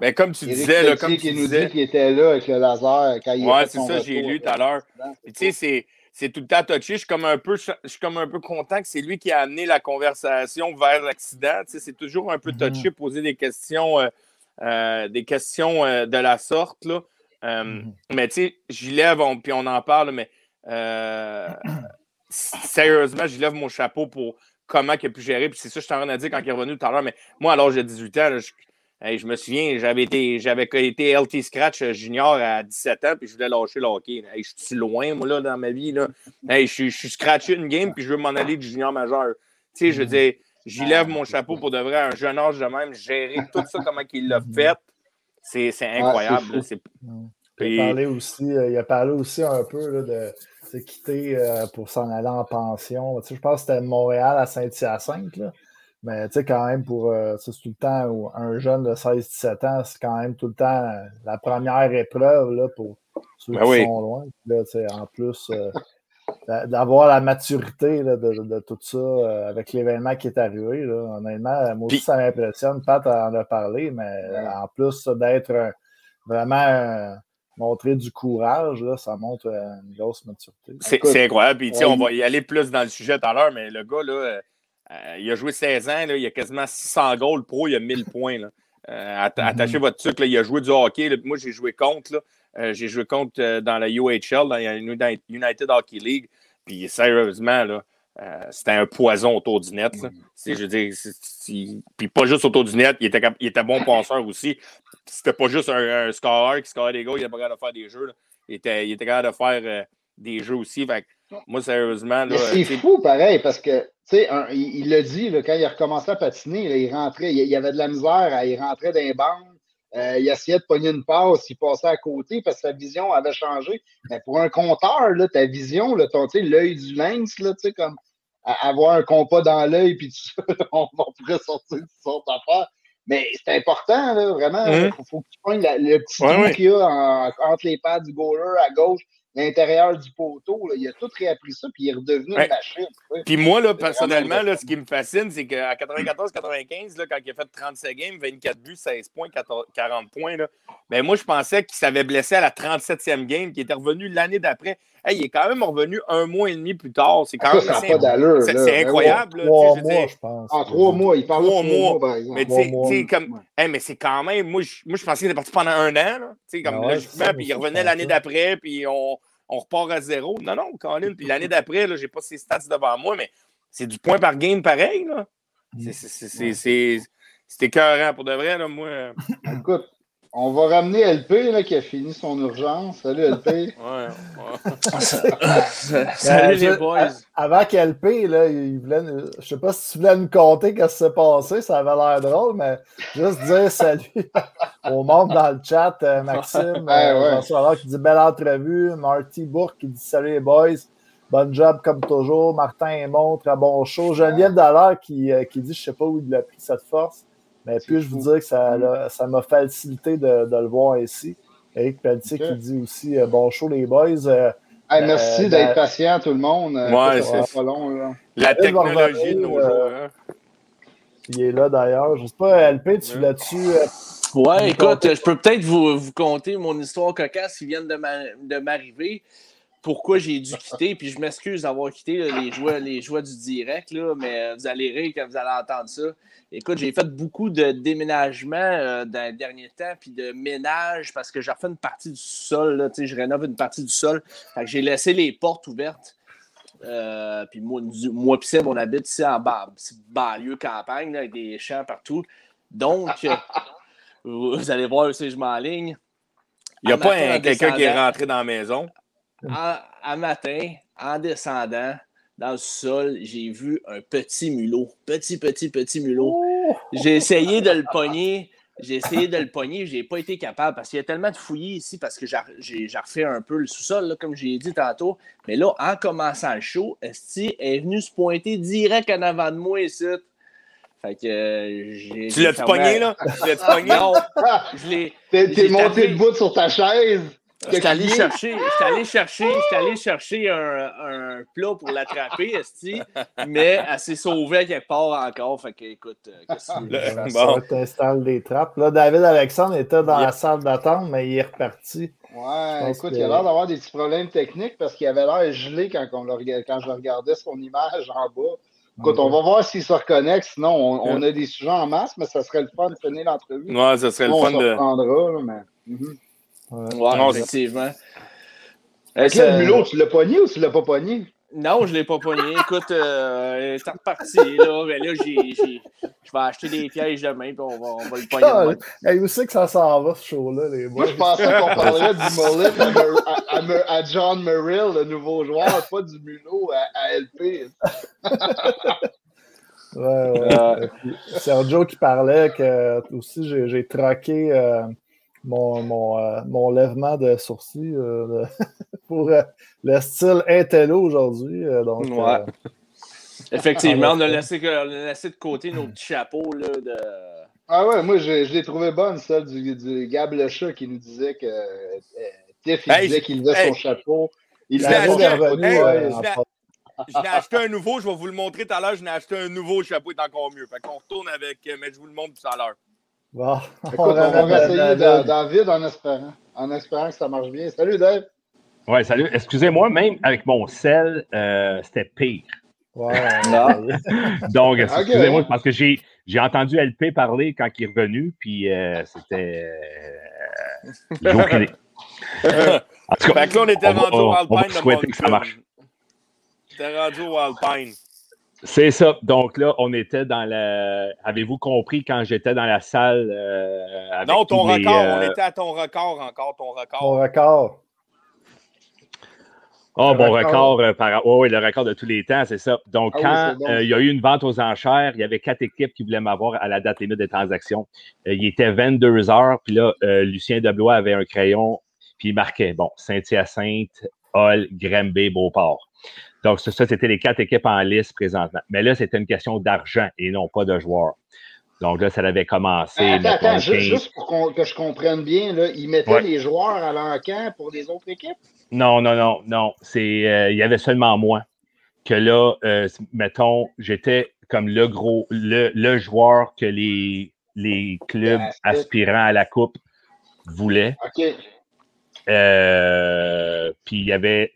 Mais comme tu Éric disais, là, comme qui tu nous disait. dit qu'il était là avec le laser quand il a Ouais, c'est ça, j'ai lu tout à l'heure. Tu sais, c'est, c'est tout le temps touché. Je suis comme un peu, je suis comme un peu content que c'est lui qui a amené la conversation vers l'accident. Tu sais, c'est toujours un peu Mhm. touché, poser des questions, euh, euh, des questions euh, de la sorte. Là. Mhm. Mais tu sais, j'y lève, on- puis on en parle, mais sérieusement, j'y lève mon chapeau pour comment il a pu gérer. Puis c'est ça que je suis en train de dire quand il est revenu tout à l'heure. Mais moi, l'âge de 18 ans, là, je, hey, je me souviens, j'avais été, j'avais été LT Scratch junior à 17 ans, puis je voulais lâcher le hockey. Hey, je suis loin, moi, là, dans ma vie. Là. Hey, je, suis- je suis scratché une game, puis je veux m'en aller du junior majeur. Tu sais, je veux dire, j'y lève mon chapeau pour de vrai, à un jeune âge de même, gérer tout ça, comment il l'a fait. C'est, c'est incroyable. C'est- Il a parlé aussi, euh, il a parlé aussi un peu là, de se quitter euh, pour s'en aller en pension. Tu sais, je pense que c'était Montréal à Saint-Hyacinthe. Mais tu sais, quand même, pour euh, c'est tout le temps, un jeune de 16-17 ans, c'est quand même tout le temps euh, la première épreuve là, pour ceux Ben qui oui. sont loin. Là, en plus, euh, d'a- d'avoir la maturité là, de, de tout ça euh, avec l'événement qui est arrivé. Là, honnêtement, moi aussi, ça m'impressionne. Pat en a parlé, mais Ouais. en plus d'être vraiment montrer du courage, là, ça montre une grosse maturité. C'est incroyable. Puis, tu sais, on- on va y aller plus dans le sujet tout à l'heure, mais le gars, là, euh, il a joué 16 ans, là, il a quasiment 600 goals pro, il a 1000 points. Là. Euh, Mhm. Attachez votre truc, là, il a joué du hockey. là. Moi, j'ai joué contre. Euh, j'ai joué contre dans la UHL, dans la Uni- United Hockey League. Puis, sérieusement, c'était un poison autour du net. C'est- Je veux dire, puis pas juste autour du net, il était, cap- il était bon passeur aussi. C'était pas juste un, un scoreur qui scorait des goals, il était pas capable de faire des jeux. Il, était, il était capable de faire des jeux aussi. Fait moi, sérieusement, c'est fou, pareil, parce que, tu sais, il l'a dit, là, quand il a recommencé à patiner, là, il rentrait, il, il avait de la misère, il rentrait dans les bandes, euh, il essayait de pogner une passe, il passait à côté parce que sa vision avait changé. Mais pour un compteur, là, ta vision, là, ton, tu sais, l'œil du lynx, là, tu sais, comme à- avoir un compas dans l'œil, puis tout ça, (laughs) on, on pourrait sortir toutes sortes d'affaires. Mais c'est important, là, vraiment. Il Mhm. faut, faut que tu pognes le petit Ouais, trou ouais. qu'il y a en- entre les pads du goaler à gauche, l'intérieur du poteau. là. il a tout réappris ça, puis il est redevenu Ouais. une machine. Puis moi, là, personnellement, là, ce qui me fascine, c'est qu'à 94-95, là, quand il a fait 37 games, 24 buts, 16 points, 14 40 points, là, ben moi, je pensais qu'il s'avait blessé à la 37e game, qu'il était revenu l'année d'après. Hey, il est quand même revenu un mois et demi plus tard. C'est quand Ça, même ça c'est- Mais incroyable. Trois je mois, je pense. En trois mois, il parle de Trois trois mois. mois, par exemple. Mais tu sais, comme. Ouais. Hey, mais c'est quand même. Moi, je, moi, je pensais qu'il était parti pendant un an. Là. Tu sais, comme Ah ouais, logiquement, puis il revenait je l'année d'après, puis on, on repart à zéro. Non, non, Colin. Puis l'année d'après, là, j'ai pas ses stats devant moi, mais c'est du point par game pareil. Là. C'est- écœurant pour de vrai. Là, moi. Écoute, on va ramener LP là, qui a fini son urgence. Salut LP. (laughs) Ouais, ouais. (laughs) Salut Euh, les boys. Avant qu'LP, là, il voulait nous- je sais pas si tu voulais nous conter qu'est-ce qui s'est passé, ça avait l'air drôle, mais juste dire salut (laughs) au monde dans le chat. euh, Maxime, Ouais, euh, ouais. François Allard qui dit belle entrevue. Marty Bourque qui dit salut les boys. Bon job comme toujours. Martin Aymon, très bon show. Geneviève Dallaire qui, euh, qui dit je sais pas où il a pris cette force, mais C'est puis-je vous dire que ça l'a- ça m'a facilité de, de le voir ici. Eric Pelletier qui dit aussi euh, bon show les boys. Euh, Hey, merci Euh, d'être patient, tout le monde. Euh, Ouais, ça sera c'est- pas long. Là. La David technologie de nos jours. euh, hein. Il est là d'ailleurs. Je sais pas, LP, tu l'as-tu. euh, Ouais, écoute, je peux peut-être vous, vous conter mon histoire cocasse qui vient de m'a- de m'arriver. Pourquoi j'ai dû quitter, puis je m'excuse d'avoir quitté là, les, joies, les joies du direct, là, mais vous allez rire quand vous allez entendre ça. Écoute, j'ai fait beaucoup de déménagements euh, dans les derniers temps, puis de ménage, parce que j'ai refait une partie du sol, là, tu sais, je rénove une partie du sol. J'ai laissé les portes ouvertes. Euh, puis moi, moi Seb, on habite ici en bas, banlieue campagne, là, avec des champs partout. Donc, euh, vous allez voir aussi, je m'enligne. Il n'y a pas quelqu'un qui est rentré dans la maison? En, à matin, en descendant dans le sol, j'ai vu un petit mulot. Petit, petit, petit mulot. J'ai essayé de le pogner. J'ai essayé de le pogner, j'ai pas été capable parce qu'il y a tellement de fouillis ici parce que j'ai refait un peu le sous-sol, là, comme j'ai dit tantôt. Mais là, en commençant le show, Esti est venu se pointer direct en avant de moi ici. Fait que euh, j'ai. Tu l'as-tu pogné, là? Tu l'as-tu pogné? Non, (laughs) je l'ai. T'es monté debout sur ta chaise? J'étais allé chercher, j'étais allé chercher, allé chercher un, un plat pour l'attraper, esti, mais elle s'est sauvée quelque part encore. Fait que, écoute, euh, qu'est-ce que tu Bon. t'installes des trappes. Là, David Alexandre était dans la salle d'attente, mais il est reparti. Ouais, écoute, que- il a l'air d'avoir des petits problèmes techniques parce qu'il avait l'air gelé quand, on le quand je regardais son image en bas. Écoute, on va voir s'il se reconnecte. Sinon, on, on a des sujets en masse, mais ça serait le fun de finir l'entrevue. Ouais, ça serait le fun on se de. reprendra, là, mais... Ouais. Ouais, Non, ça- effectivement. Est-ce que le mulot, tu l'as pogné ou tu l'as pas pogné? Non, je ne l'ai pas pogné. Écoute, euh, c'est reparti. Là, mais là j'ai, j'ai- je vais acheter des pièges demain, puis on va, on va le pogner. Ah, hey, où c'est que ça s'en va, ce show-là, les Moi, boys? je pensais qu'on (laughs) parlerait du mullet à, Mer- à- à Mer- à John Merrill, le nouveau joueur, pas du mulot à, à LP. Ouais, ouais. Euh, Sergio qui parlait que aussi j'ai j'ai troqué euh, mon, mon, euh, mon lèvement de sourcil euh, de- (laughs) pour euh, le style Intello aujourd'hui. euh, donc, Ouais. euh, (laughs) Effectivement, on a, laissé, on a laissé de côté nos petits chapeaux là, de. Ah ouais, moi je, je l'ai trouvé bonne, celle du, du Gab le chat qui nous disait que euh, Tiff, il Hey, disait qu'il faisait hey, son chapeau. Il Je La l'ai avait acheté, est son revenue, hey, ouais, je en l'ai- acheté un nouveau, je vais vous le montrer tout à l'heure. Je l'ai acheté un nouveau, le chapeau est encore mieux. Fait qu'on retourne avec, mais je vous le montre tout à l'heure. Bon, Écoute, on va réessayer David. dans, dans le vide en espérant. En espérant que ça marche bien. Salut Dave. Ouais, salut. Excusez-moi, même avec mon sel, euh, c'était pire. Ouais, (laughs) Non. Donc, excusez-moi, parce que j'ai, j'ai entendu LP parler quand il est revenu, puis euh, c'était. Euh. (laughs) En tout cas, Fait que là, on était on va- rendu au on va Alpine de souhaiter que ça marche. T'es rendu au Alpine. C'est ça. Donc là, on était dans la. Avez-vous compris quand j'étais dans la salle euh, avec Non, ton les, record. euh, On était à ton record encore, ton Ton record. record. Oh, Le bon record. record, euh, par... ouais, ouais, le record de tous les temps, c'est ça. Donc, Ah oui, quand bon. euh, il y a eu une vente aux enchères, il y avait quatre équipes qui voulaient m'avoir à la date limite des transactions. Euh, il était 22 heures, puis là, euh, Lucien Deblois avait un crayon, puis il marquait, bon, Saint-Hyacinthe, Hall, Granby, Beauport. Donc, ça, c'était les quatre équipes en liste présentement. Mais là, c'était une question d'argent et non pas de joueurs. Donc là, ça avait commencé. Attends, mettons, attends, ju- 15. juste pour que je comprenne bien, là, ils mettaient Ouais. les joueurs à leur camp pour les autres équipes? Non, non, non, non. C'est, euh, il y avait seulement moi. Que là, euh, mettons, j'étais comme le gros, le, le joueur que les, les clubs aspirants à la Coupe voulaient. OK. Euh, puis il y avait,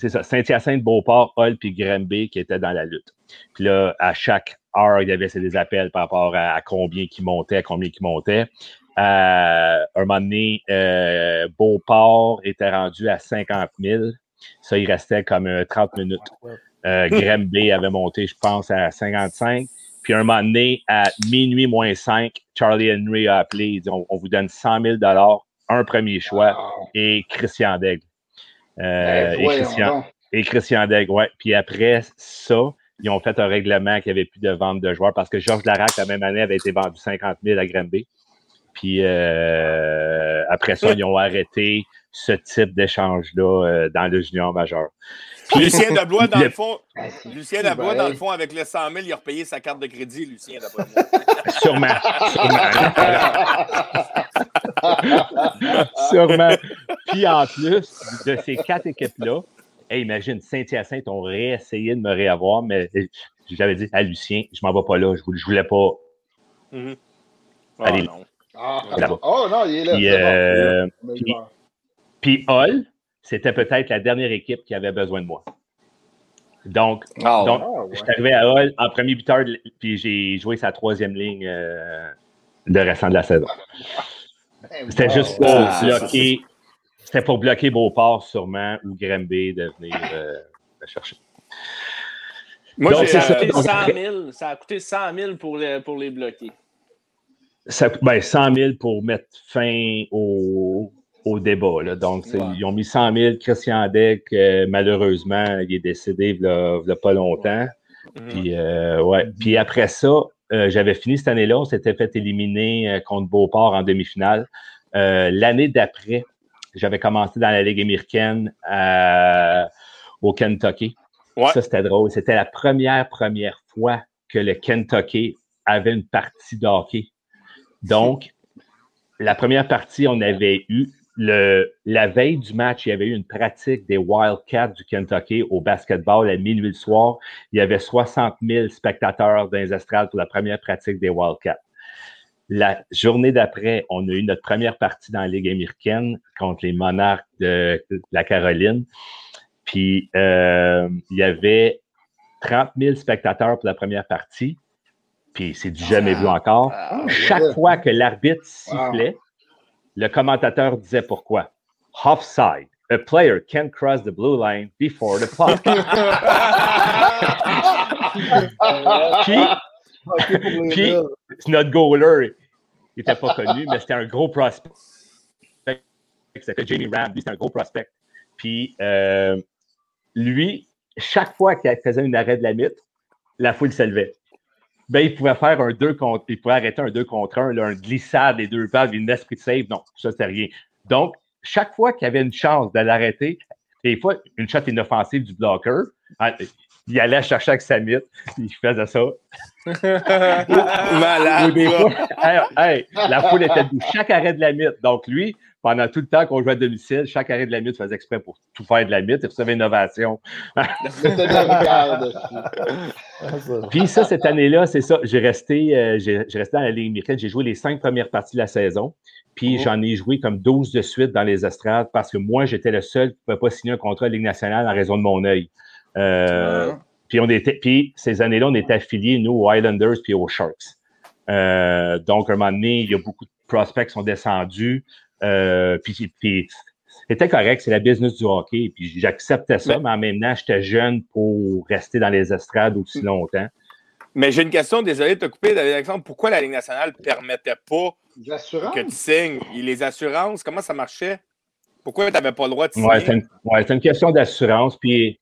c'est ça, Saint-Hyacinthe, Beauport, Hull puis Granby qui étaient dans la lutte. Puis là, à chaque heure, il y avait des appels par rapport à, à combien qui montait, à combien qui montait. Euh, un moment donné, euh, Beauport était rendu à 50 000. Ça, il restait comme euh, 30 minutes. Euh, Granby avait monté, je pense, à 55. Puis un moment donné, à minuit moins 5, Charlie Henry a appelé. Il dit on, on vous donne 100 000 un premier choix et Christian Daigle. Euh, ben, et, Christian, et Christian ouais. Puis après ça, ils ont fait un règlement qu'il n'y avait plus de vente de joueurs parce que Georges Larac, la même année, avait été vendu 50 000 à Granby. Puis euh, après ça, ils ont arrêté ce type d'échange-là euh, dans le junior majeur. Puis Lucien (laughs) Deblois, dans Le- le fond, Lucien Deblois, ben, dans le fond, avec le 100 000, il a repayé sa carte de crédit, Lucien, moi. (laughs) Sûrement. Sûrement. (laughs) Sûrement. Puis en plus de ces quatre équipes-là, hey, imagine, Saint-Hyacinthe ont réessayé de me réavoir, mais j'avais dit à Lucien, je m'en vais pas là, je voulais, je voulais pas. Mhm. Allez. Ah, non. Ah, oh non, il est là. Puis, bon. euh, puis-. Puis Hall, c'était peut-être la dernière équipe qui avait besoin de moi. Donc, Ah, donc Ah, ouais. je suis arrivé à Hall en premier buteur, puis j'ai joué sa troisième ligne euh, le restant de la saison. Ben, C'était juste pour Ah, bloquer. C'était pour bloquer Beauport, sûrement, ou Granby de venir euh, me chercher. Moi, Donc, ça, coûté Donc, 100 après- 000, ça a coûté 100 000 pour les, pour les bloquer. Ça, ben, 100 000 pour mettre fin au, au débat. Là. Donc, ils ont mis 100 000. Christian Deck, euh, malheureusement, il est décédé il y a, pas longtemps. Mhm. Puis, euh, ouais. Puis après ça, euh, j'avais fini cette année-là. On s'était fait éliminer contre Beauport en demi-finale. L'année d'après, j'avais commencé dans la Ligue américaine à- au Kentucky. Ouais. Ça, c'était drôle. C'était la première, première fois que le Kentucky avait une partie de hockey. Donc, la première partie, on avait eu le, la veille du match, il y avait eu une pratique des Wildcats du Kentucky au basketball à minuit le soir. Il y avait 60 000 spectateurs dans les estrades pour la première pratique des Wildcats. La journée d'après, on a eu notre première partie dans la Ligue américaine contre les Monarques de la Caroline. Puis, euh, il y avait 30 000 spectateurs pour la première partie. Puis, c'est du jamais vu encore. Ah, Chaque fois que l'arbitre sifflait, le commentateur disait pourquoi? Offside. A player can't cross the blue line before the puck. (laughs) Puis, Puis- notre goaler, il n'était pas connu, mais c'était un gros prospect. C'était Jamie Ram, lui, c'était un gros prospect. Puis, euh, lui, chaque fois qu'il faisait une arrêt de la mythe, la foule se levait. Ben, il pouvait faire un 2 contre, il pouvait arrêter un 2 contre 1, là, un glissade des deux balles, une esprit de save. Non, ça, c'était rien. Donc, chaque fois qu'il y avait une chance de l'arrêter, des fois, une shot inoffensive du blocker, ah, il allait chercher avec sa mythe, il faisait ça. (laughs) Malade. Des fois, hey, hey, la foule était debout. Chaque arrêt de la mythe. Donc, lui, pendant tout le temps qu'on jouait à domicile, chaque arrêt de la mythe faisait exprès pour tout faire de la mythe. Il recevait une ovation. C'était de la regarde. Puis ça, cette année-là, c'est ça. J'ai resté, euh, j'ai resté dans la Ligue américaine. J'ai joué les cinq premières parties de la saison. Puis Oh. j'en ai joué comme 12 de suite dans les estrades parce que moi, j'étais le seul qui ne pouvait pas signer un contrat de Ligue nationale en raison de mon œil. Euh, Puis, on était, puis ces années-là, on était affiliés, nous, aux Islanders puis aux Sharks. Euh, donc, à un moment donné, il y a beaucoup de prospects qui sont descendus. Euh, puis, puis c'était correct, c'est la business du hockey. Puis j'acceptais ça, Mais- mais en même temps, j'étais jeune pour rester dans les estrades aussi longtemps. Mais j'ai une question, désolé de te couper, David Alexandre. Pourquoi la Ligue nationale ne permettait pas que tu signes? Et Les assurances, comment ça marchait? Pourquoi tu n'avais pas le droit de signer? Ouais, c'est une, ouais, c'est une question d'assurance. Puis,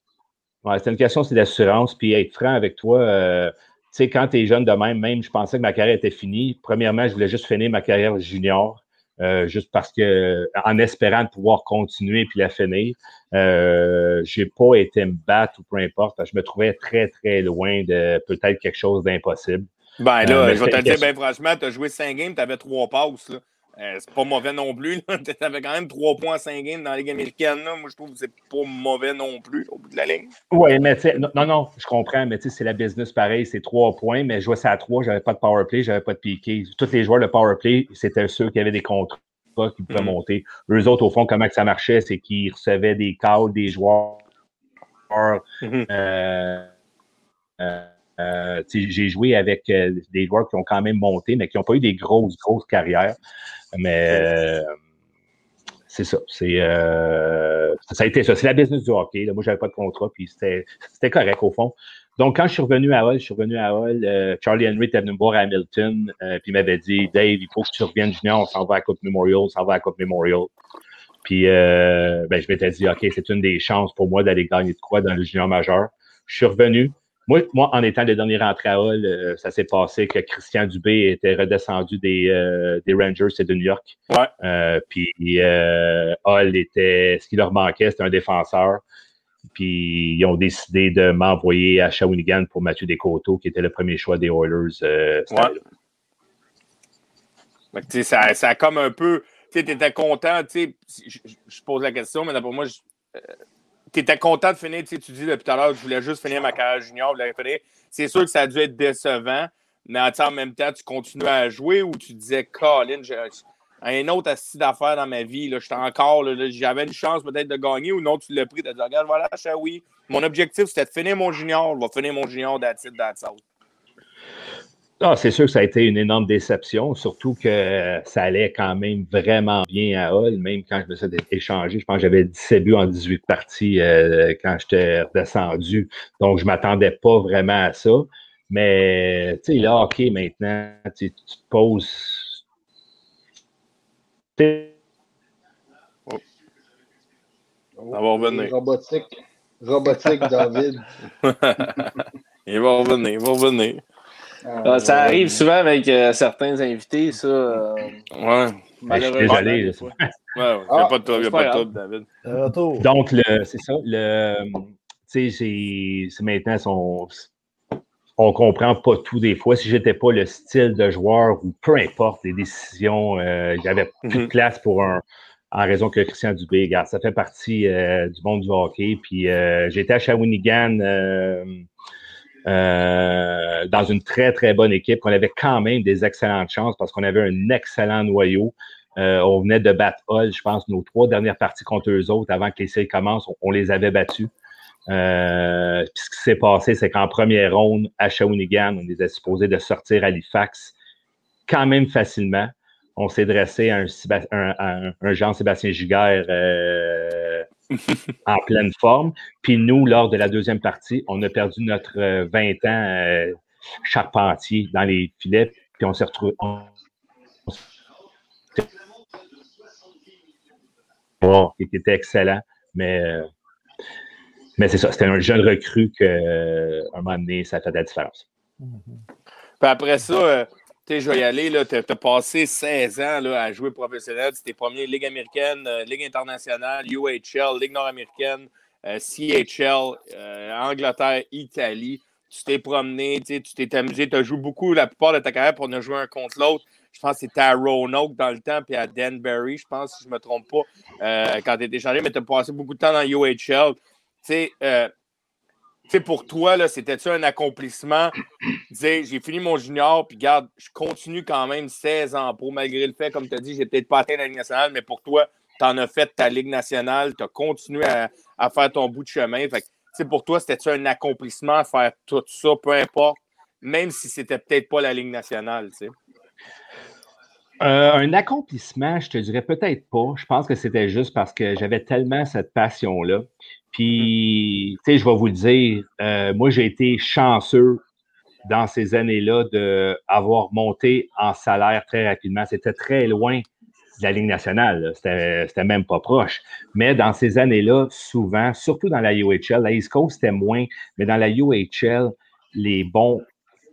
ouais, c'est une question c'est d'assurance. Puis, être franc avec toi, euh, tu sais, quand tu es jeune de même, même, je pensais que ma carrière était finie. Premièrement, je voulais juste finir ma carrière junior, euh, juste parce que, en espérant de pouvoir continuer puis la finir. Euh, j'ai pas été me battre ou peu importe. Je me trouvais très, très loin de peut-être quelque chose d'impossible. Ben là, Euh, je vais te le dire, ben franchement, tu as joué 5 games, tu avais 3 passes. là. Euh, c'est pas mauvais non plus. Tu (laughs) avais quand même 3 points à 5 games dans la Ligue américaine. là. Moi, je trouve que c'est pas mauvais non plus au bout de la ligne. Oui, mais tu sais, non, non, je comprends, mais tu sais, c'est la business pareil, c'est trois points, mais je jouais ça à trois, j'avais pas de power play, j'avais pas de piqué. Tous les joueurs de power play, c'était ceux qui avaient des contrats qui pouvaient Mhm. monter. Eux autres, au fond, comment que ça marchait, c'est qu'ils recevaient des calls des joueurs. Mhm. Euh, euh, euh, j'ai joué avec euh, des joueurs qui ont quand même monté, mais qui n'ont pas eu des grosses, grosses carrières. Mais euh, c'est ça. C'est ça a été ça. C'est la business du hockey. Là. Moi, j'avais pas de contrat, puis c'était correct au fond. Donc, quand je suis revenu à Hull, je suis revenu à euh, Charlie Henry était venu me voir à Hamilton, puis m'avait dit Dave, il faut que tu reviennes junior, on s'en va à la Coupe Memorial, on s'en va à la Coupe Memorial. Puis ben, je m'étais dit, OK, c'est une des chances pour moi d'aller gagner de quoi dans le junior majeur. Je suis revenu. Moi, moi en étant le dernier rentré à Hull, euh, ça s'est passé que Christian Dubé était redescendu des, euh, des Rangers et de New York. Ouais. Euh, puis Hull était, ce qui leur manquait, c'était un défenseur. Puis ils ont décidé de m'envoyer à Shawinigan pour Mathieu Descoteaux, qui était le premier choix des Oilers. euh, Ouais. ça, ça a comme un peu. Tu étais content, tu sais, je, pose la question, mais d'après moi, tu étais content de finir, tu dis depuis tout à l'heure, je voulais juste finir ma carrière junior. C'est sûr que ça a dû être décevant, mais en même temps, tu continuais à jouer ou tu disais, Colin, j'ai un autre assis d'affaires dans ma vie, j'étais encore, j'avais une chance peut-être de gagner ou non, tu l'as pris, tu as dit, regarde, voilà, oui, mon objectif c'était de finir mon junior, je vais finir mon junior it, that's. Ah, c'est sûr que ça a été une énorme déception, surtout que ça allait quand même vraiment bien à Hull, même quand je me suis échangé. Je pense que j'avais 17 buts en 18 parties euh, quand j'étais redescendu. Donc, je ne m'attendais pas vraiment à ça. Mais, tu sais, là, OK, maintenant, tu, te poses. T'sais, Ça va revenir. Robotique. Robotique, David. (laughs) Il va revenir, il va revenir. Ah, ça arrive souvent avec euh, certains invités, ça. euh, Ouais. malheureusement. désolé. Ouais, il n'y a Ah, pas de trouble, a pas de trouble, David. Retour. Donc, le- c'est ça. Le, tu sais, c'est- c'est maintenant son. On comprend pas tout des fois. Si j'étais pas le style de joueur ou peu importe les décisions, euh, il n'y avait plus de Mhm. place pour un. En raison que Christian Dubé, regarde, ça fait partie euh, du monde du hockey. Puis euh, j'étais à Shawinigan euh, euh, dans une très, très bonne équipe. On avait quand même des excellentes chances parce qu'on avait un excellent noyau. Euh, on venait de battre Hull, je pense, nos trois dernières parties contre eux autres avant que les séries commencent, on, les avait battus. Euh, puis ce qui s'est passé, c'est qu'en première ronde, à Shawinigan, on était supposé de sortir Halifax quand même facilement. On s'est dressé à un, Séba- un- un- un Jean-Sébastien Giguère en pleine forme. Puis nous, lors de la deuxième partie, on a perdu notre euh, 20 ans euh, charpentier dans les filets. Puis on s'est retrouvé. on- Oh, qui était excellent. Mais, euh, mais c'est ça, c'était un jeune recrue qu'à un moment donné, ça fait de la différence. Puis après ça, euh, tu je vais y aller. Tu as, passé 16 ans là, à jouer professionnel. C'était premier Ligue américaine, euh, Ligue internationale, UHL, Ligue nord-américaine, euh, CHL, Angleterre, Italie. Tu t'es promené, tu t'es amusé, tu as joué beaucoup la plupart de ta carrière pour ne jouer un contre l'autre. Je pense que c'était à Roanoke dans le temps, puis à Danbury, je pense, si je ne me trompe pas, quand tu étais changé, mais tu as passé beaucoup de temps dans UHL. Tu sais, pour toi, c'était-tu un accomplissement? j'ai fini mon junior, puis garde, je continue quand même 16 ans pour, malgré le fait, comme tu as dit, j'ai peut-être pas atteint la Ligue nationale, mais pour toi, tu en as fait ta Ligue nationale, tu as continué à, faire ton bout de chemin. Fait pour toi, c'était-tu un accomplissement faire tout ça, peu importe, même si c'était peut-être pas la Ligue nationale, tu sais? Euh, un accomplissement, je te dirais peut-être pas. Je pense que c'était juste parce que j'avais tellement cette passion-là. Puis, tu sais, je vais vous le dire, euh, moi, j'ai été chanceux dans ces années-là d'avoir monté en salaire très rapidement. C'était très loin de la Ligue nationale. C'était même pas proche. Mais dans ces années-là, souvent, surtout dans la UHL, la East Coast, c'était moins, mais dans la UHL, les bons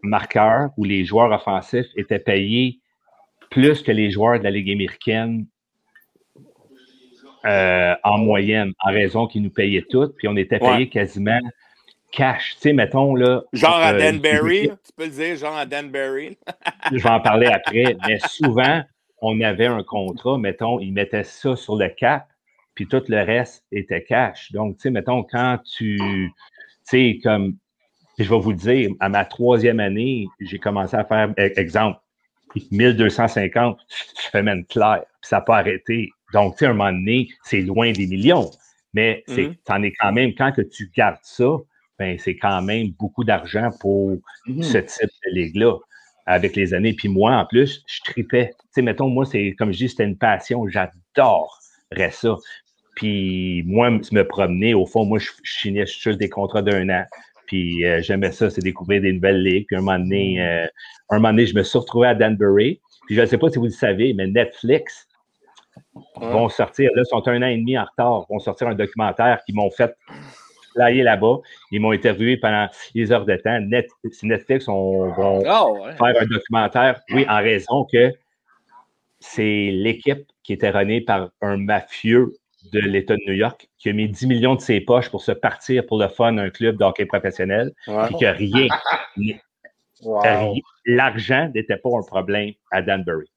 marqueurs ou les joueurs offensifs étaient payés plus que les joueurs de la Ligue américaine euh, en moyenne, en raison qu'ils nous payaient tout, puis on était payés quasiment cash. Tu sais, mettons, là. Genre à euh, Danbury, tu peux le dire, genre à Danbury. je vais en parler (laughs) après, mais souvent, on avait un contrat, mettons, ils mettaient ça sur le cap, puis tout le reste était cash. Donc, tu sais, mettons, quand tu. Tu sais, comme. Je vais vous le dire, à ma troisième année, j'ai commencé à faire, e-, exemple, 1250, je fais même clair, puis ça n'a pas arrêté. Donc, tu sais, à un moment donné, c'est loin des millions. Mais c'est, mm-hmm. en es quand même, quand que tu gardes ça, ben, c'est quand même beaucoup d'argent pour mm-hmm. ce type de ligue-là avec les années. Puis moi, en plus, je tripais. Tu sais, mettons, moi, c'est comme je dis, c'était une passion. J'adorerais ça. Puis moi, me promener, au fond, moi, je, signais juste des contrats d'un an. Puis euh, j'aimais ça, c'est découvrir des nouvelles ligues. Puis un moment donné, mm-hmm. euh, un moment donné, je me suis retrouvé à Danbury. Puis je ne sais pas si vous le savez, mais Netflix vont sortir, là, ils sont un an et demi en retard, vont sortir un documentaire qui m'ont fait flyer là-bas. Ils m'ont interviewé pendant des heures de temps. Netflix on, vont ah, faire un documentaire, oui, en raison que c'est l'équipe qui était runnée par un mafieux de l'État de New York qui a mis 10 millions de ses poches pour se partir pour le fun un club d'hockey professionnel, et que rien, l'argent n'était pas un problème à Danbury.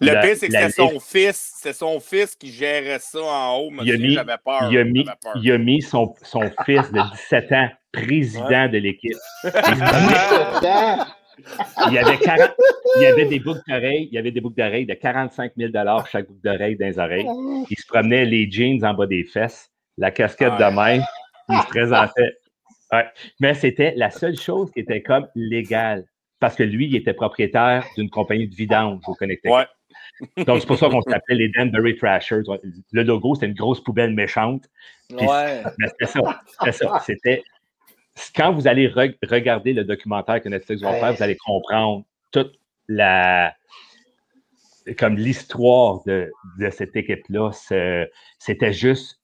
Le pire, c'est que c'est son fils, c'est son fils qui gérait ça en haut. J'avais peur. Il a mis, il a mis son, son, fils de (laughs) 17 ans président de l'équipe. (laughs) il y avait 40, il y avait des boucles d'oreilles, il y avait des boucles d'oreilles de 45 000 chaque boucle d'oreille dans les oreilles. Il se promenait les jeans en bas des fesses, la casquette de main, il se présentait. Mais c'était la seule chose qui était comme légale. Parce que lui, il était propriétaire d'une compagnie de vidange au Connecticut. Ouais. Donc, c'est pour ça qu'on s'appelait les Danbury Trashers. Le logo, c'était une grosse poubelle méchante. ouais. C'était ça. C'était ça. C'était. Quand vous allez regarder le documentaire que Netflix va faire, vous allez comprendre toute la. Comme l'histoire de, de, cette équipe-là. C'était juste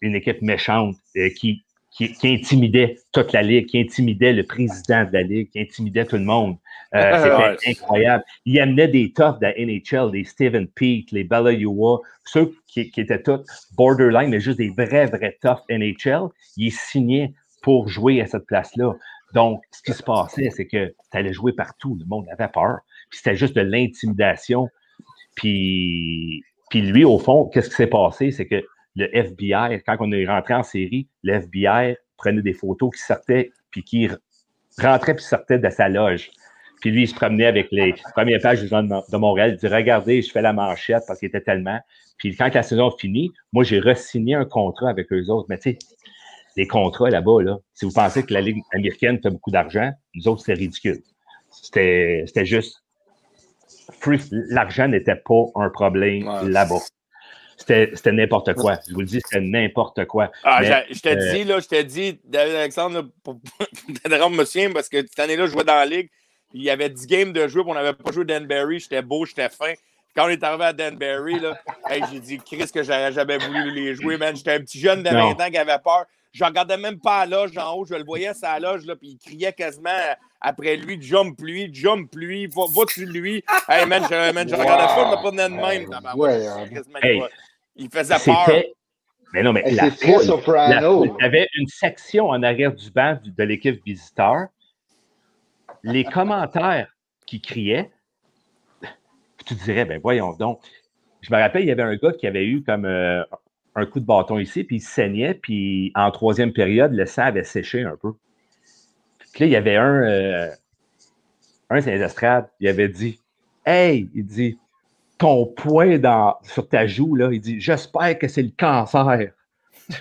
une équipe méchante euh, qui, qui, intimidait toute la Ligue, qui intimidait le président de la Ligue, qui intimidait tout le monde. Euh, c'était incroyable. Il amenait des toughs de la NHL, des Steven Peake, les Balayua, ceux qui, étaient tous borderline, mais juste des vrais, vrais toughs NHL. Ils signaient pour jouer à cette place-là. Donc, ce qui se passait, c'est que tu allais jouer partout. Le monde avait peur. Puis c'était juste de l'intimidation. Puis, puis lui, au fond, qu'est-ce qui s'est passé? C'est que le FBI, quand on est rentré en série, le FBI prenait des photos qui sortaient, puis qui rentraient puis sortaient de sa loge. Puis lui, il se promenait avec les premières pages du Journal de Montréal. Il dit Regardez, je fais la manchette parce qu'il était tellement. Puis quand la saison finit, moi, j'ai re-signé un contrat avec eux autres. Mais tu sais, les contrats là-bas, là, si vous pensez que la Ligue américaine fait beaucoup d'argent, nous autres, c'est ridicule. C'était juste. L'argent n'était pas un problème là-bas c'était n'importe quoi. Je vous le dis, c'était n'importe quoi. Ah, je te euh, dis, là, je te dis, David Alexandre, (laughs) pour te me sien, parce que cette année-là, je jouais dans la ligue. Il y avait 10 games de jeu, on n'avait pas joué Danbury. J'étais beau, j'étais fin. Quand on est arrivé à Danbury, là, j'ai dit, Chris, que j'aurais jamais voulu les jouer, man. J'étais un petit jeune de 20 ans qui avait peur. Je regardais même pas à la loge en haut, je le voyais à la loge, là, puis il criait quasiment après lui, jump lui, jump lui, va-tu lui? Hey man, je, man, je regardais ça, mais pas de même. il faisait peur. Mais non, mais Hey, la soprano. foule, il y avait une section en arrière du banc de l'équipe visiteur. Les commentaires qui criaient, tu te dirais, ben voyons donc. Je me rappelle, il y avait un gars qui avait eu comme euh, un coup de bâton ici, puis il saignait, puis en troisième période, le sang avait séché un peu. Puis là, il y avait un, euh, un sur les estrades, il avait dit Hey, il dit, ton poing dans, sur ta joue, là, il dit J'espère que c'est le cancer. (laughs)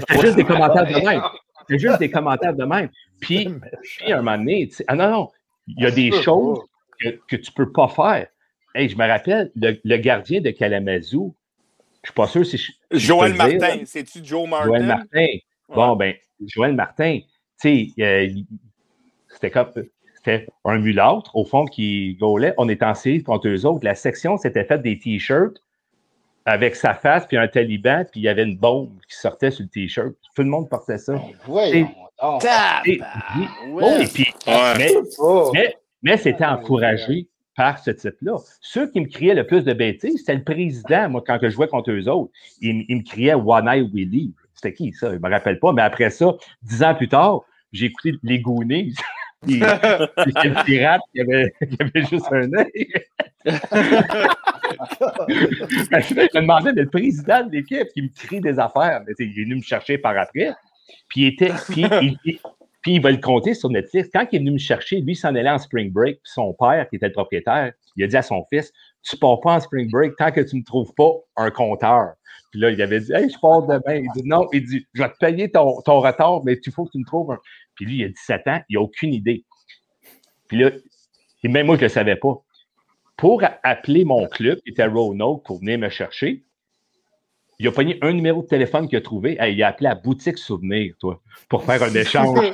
C'était juste des commentaires de même. C'était juste des commentaires de même. Puis, puis à un moment donné, tu sais, ah non, non, il y a des choses que, que tu ne peux pas faire. Hey, je me rappelle, le, le gardien de Kalamazoo, je ne suis pas sûr si je. si Joël peux le dire, Martin. C'est-tu Joe Martin? Joël Martin. Bon, ben, Joël Martin, tu sais, euh, c'était comme. C'était un mulâtre, au fond, qui gaulait. On était en série contre eux autres. La section s'était faite des T-shirts avec sa face, puis un taliban, puis il y avait une bombe qui sortait sur le T-shirt. Tout le monde portait ça. Et, Tabarouette. oh, et puis, Ouais. mais, mais, mais c'était encouragé par ce type-là. Ceux qui me criaient le plus de bêtises, c'était le président, moi, quand je jouais contre eux autres. Il, me criait One Eye Willie. C'était qui, ça? Je ne me rappelle pas. Mais après ça, dix ans plus tard, j'ai écouté les Goonies. (laughs) C'était le pirate qui avait, juste un œil. (laughs) je me demandais, mais le président de l'équipe qui me crie des affaires, mais il est venu me chercher par après. Puis il était. Puis il- puis il va le compter sur Netflix. Quand il est venu me chercher, lui, il s'en allait en spring break. Puis son père, qui était le propriétaire, il a dit à son fils Tu pars pas en spring break tant que tu ne trouves pas un compteur. Puis là, il avait dit Hey, je pars demain. Il dit Non, il dit Je vais te payer ton, retard, mais il faut que tu me trouves un. Puis lui, il a 17 ans, il n'a aucune idée. Puis là, et même moi, je ne le savais pas. Pour appeler mon club, qui était Roanoke, pour venir me chercher, il a pogné un numéro de téléphone qu'il a trouvé. Hey, il a appelé à Boutique Souvenir, toi, pour faire un échange. (laughs)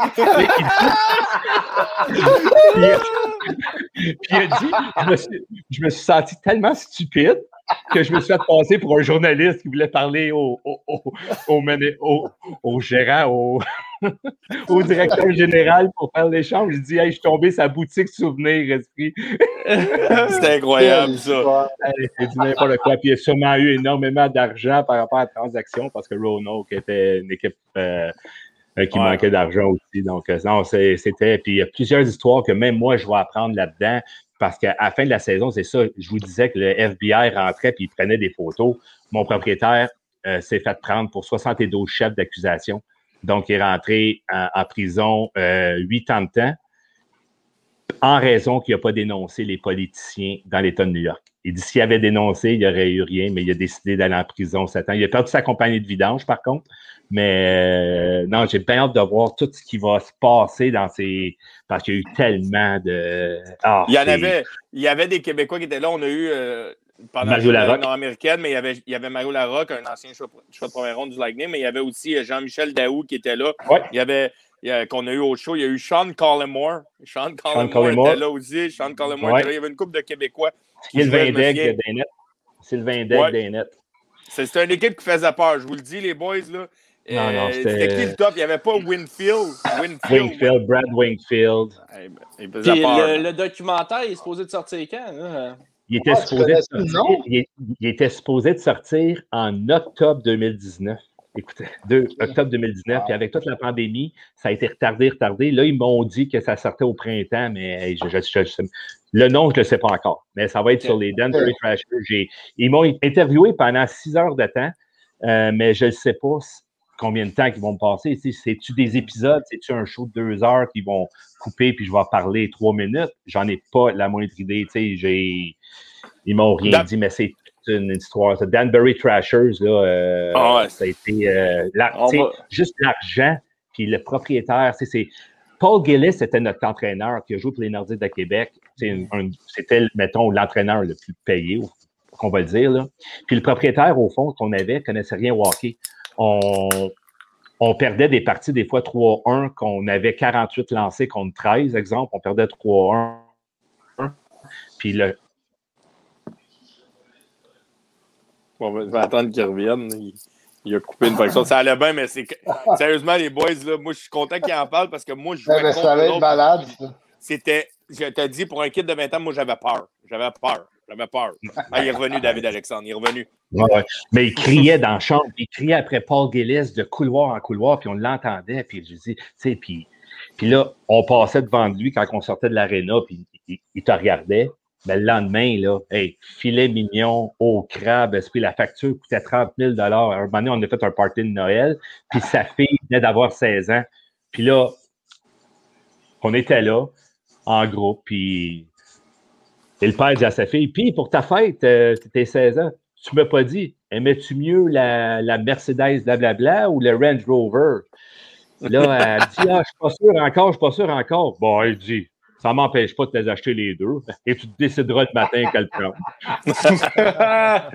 puis, puis il a dit, je me, suis, je me suis senti tellement stupide que je me suis fait passer pour un journaliste qui voulait parler au, au, au, au- au gérant, au, (laughs) au directeur général pour faire l'échange. Je dis, hey, je suis tombé sa boutique souvenir, esprit. (laughs) C'était incroyable, ça. C'est du n'importe quoi. Puis il a sûrement eu énormément d'argent par rapport à la transaction parce que Roanoke était une équipe euh, euh, qui Ouais. manquait d'argent aussi. Donc, euh, non, c'est- c'était. Puis il y a plusieurs histoires que même moi, je vais apprendre là-dedans. Parce qu'à la fin de la saison, c'est ça, je vous disais que le FBI rentrait puis il prenait des photos. Mon propriétaire euh, s'est fait prendre pour 72 chefs d'accusation. Donc, il est rentré en, en prison euh, huit ans de temps en raison qu'il n'a pas dénoncé les politiciens dans l'État de New York. Il dit s'il avait dénoncé, il n'y aurait eu rien, mais il a décidé d'aller en prison sept ans. Il a perdu sa compagnie de vidange, par contre. Mais euh, non, j'ai bien hâte de voir tout ce qui va se passer dans ces. Parce qu'il y a eu tellement de. Ah, Il y en avait, il y avait des Québécois qui étaient là. On a eu euh, pendant Mario la Larocque. nord-américaine, mais il y, avait, il y avait Mario Larocque, un ancien choix, choix de première ronde du Lightning, mais il y avait aussi euh, Jean-Michel Daou qui était là. Ouais. Il y avait qu'on a eu au show. Il y a eu Sean Collymore. Sean Collymore. était là aussi. Sean Collymore Ouais. était là. Il y avait une couple de Québécois. Sylvain Degg. Sylvain Degg Ouais. des nets. C'est- C'était une équipe qui faisait peur. Je vous le dis, les boys. Là. Non, non, Euh, c'était- c'était qui le top? Il n'y avait pas Winfield. Winfield. Wingfield, Brad Wingfield. Eh ben, Il faisait Puis peur. le, le documentaire, il est supposé de sortir quand? là? Il était, Ah, supposé de sortir, il, était supposé de sortir en octobre 2019. Écoutez, octobre 2019, puis avec toute la pandémie, ça a été retardé, retardé. Là, ils m'ont dit que ça sortait au printemps, mais je, je- je- je- le nom, je ne le sais pas encore. Mais ça va être sur les Denver Trashers. Ils m'ont interviewé pendant six heures de temps, euh, mais je ne sais pas combien de temps qu'ils vont me passer. C'est-tu des épisodes? C'est-tu un show de deux heures qu'ils vont couper, puis je vais parler trois minutes? J'en ai pas la moindre idée. J'ai... Ils m'ont rien Dan- dit, mais c'est toute une histoire. Ça, Danbury Trashers, là, euh, Ah ouais. ça a été euh, la- va- juste l'argent, puis le propriétaire. C'est Paul Gillis était notre entraîneur qui a joué pour les Nordiques de Québec. Un- C'était, mettons, l'entraîneur le plus payé, qu'on va le dire. Là. Puis le propriétaire, au fond, qu'on avait, connaissait rien au hockey. On, on perdait des parties, des fois 3-1, qu'on avait 48 lancés contre 13, exemple. On perdait 3-1. Puis le, On va, je vais attendre qu'il revienne. Il, il a coupé une fonction. Ça allait bien, mais c'est. Sérieusement, les boys, là, moi, je suis content qu'ils en parlent parce que moi, je jouais Ouais, mais contre ça va eux être malade. C'était. Je te dis, pour un kid de 20 ans, moi, j'avais peur. J'avais peur. J'avais peur. Ah, il est revenu, David Alexandre. Il est revenu. Mais il criait dans la chambre. Il criait après Paul Gillis de couloir en couloir, puis on l'entendait. Puis je dis, tu sais, puis, puis là, on passait devant lui quand on sortait de l'aréna, puis il, te regardait. Mais le lendemain, là, hey, filet mignon, au crabe, puis la facture coûtait 30 000 À un moment donné, on a fait un party de Noël, puis sa fille venait d'avoir 16 ans. Puis là, on était là, en groupe, puis et le père dit à sa fille, puis pour ta fête, euh, tes 16 ans, tu ne m'as pas dit, aimais-tu mieux la, la Mercedes blablabla ou le Range Rover? Là, (laughs) elle dit, ah, je suis pas sûr encore, je suis pas sûr encore. Bon, elle dit, ça ne m'empêche pas de les acheter les deux. Et tu te décideras le matin quel prendre. (laughs)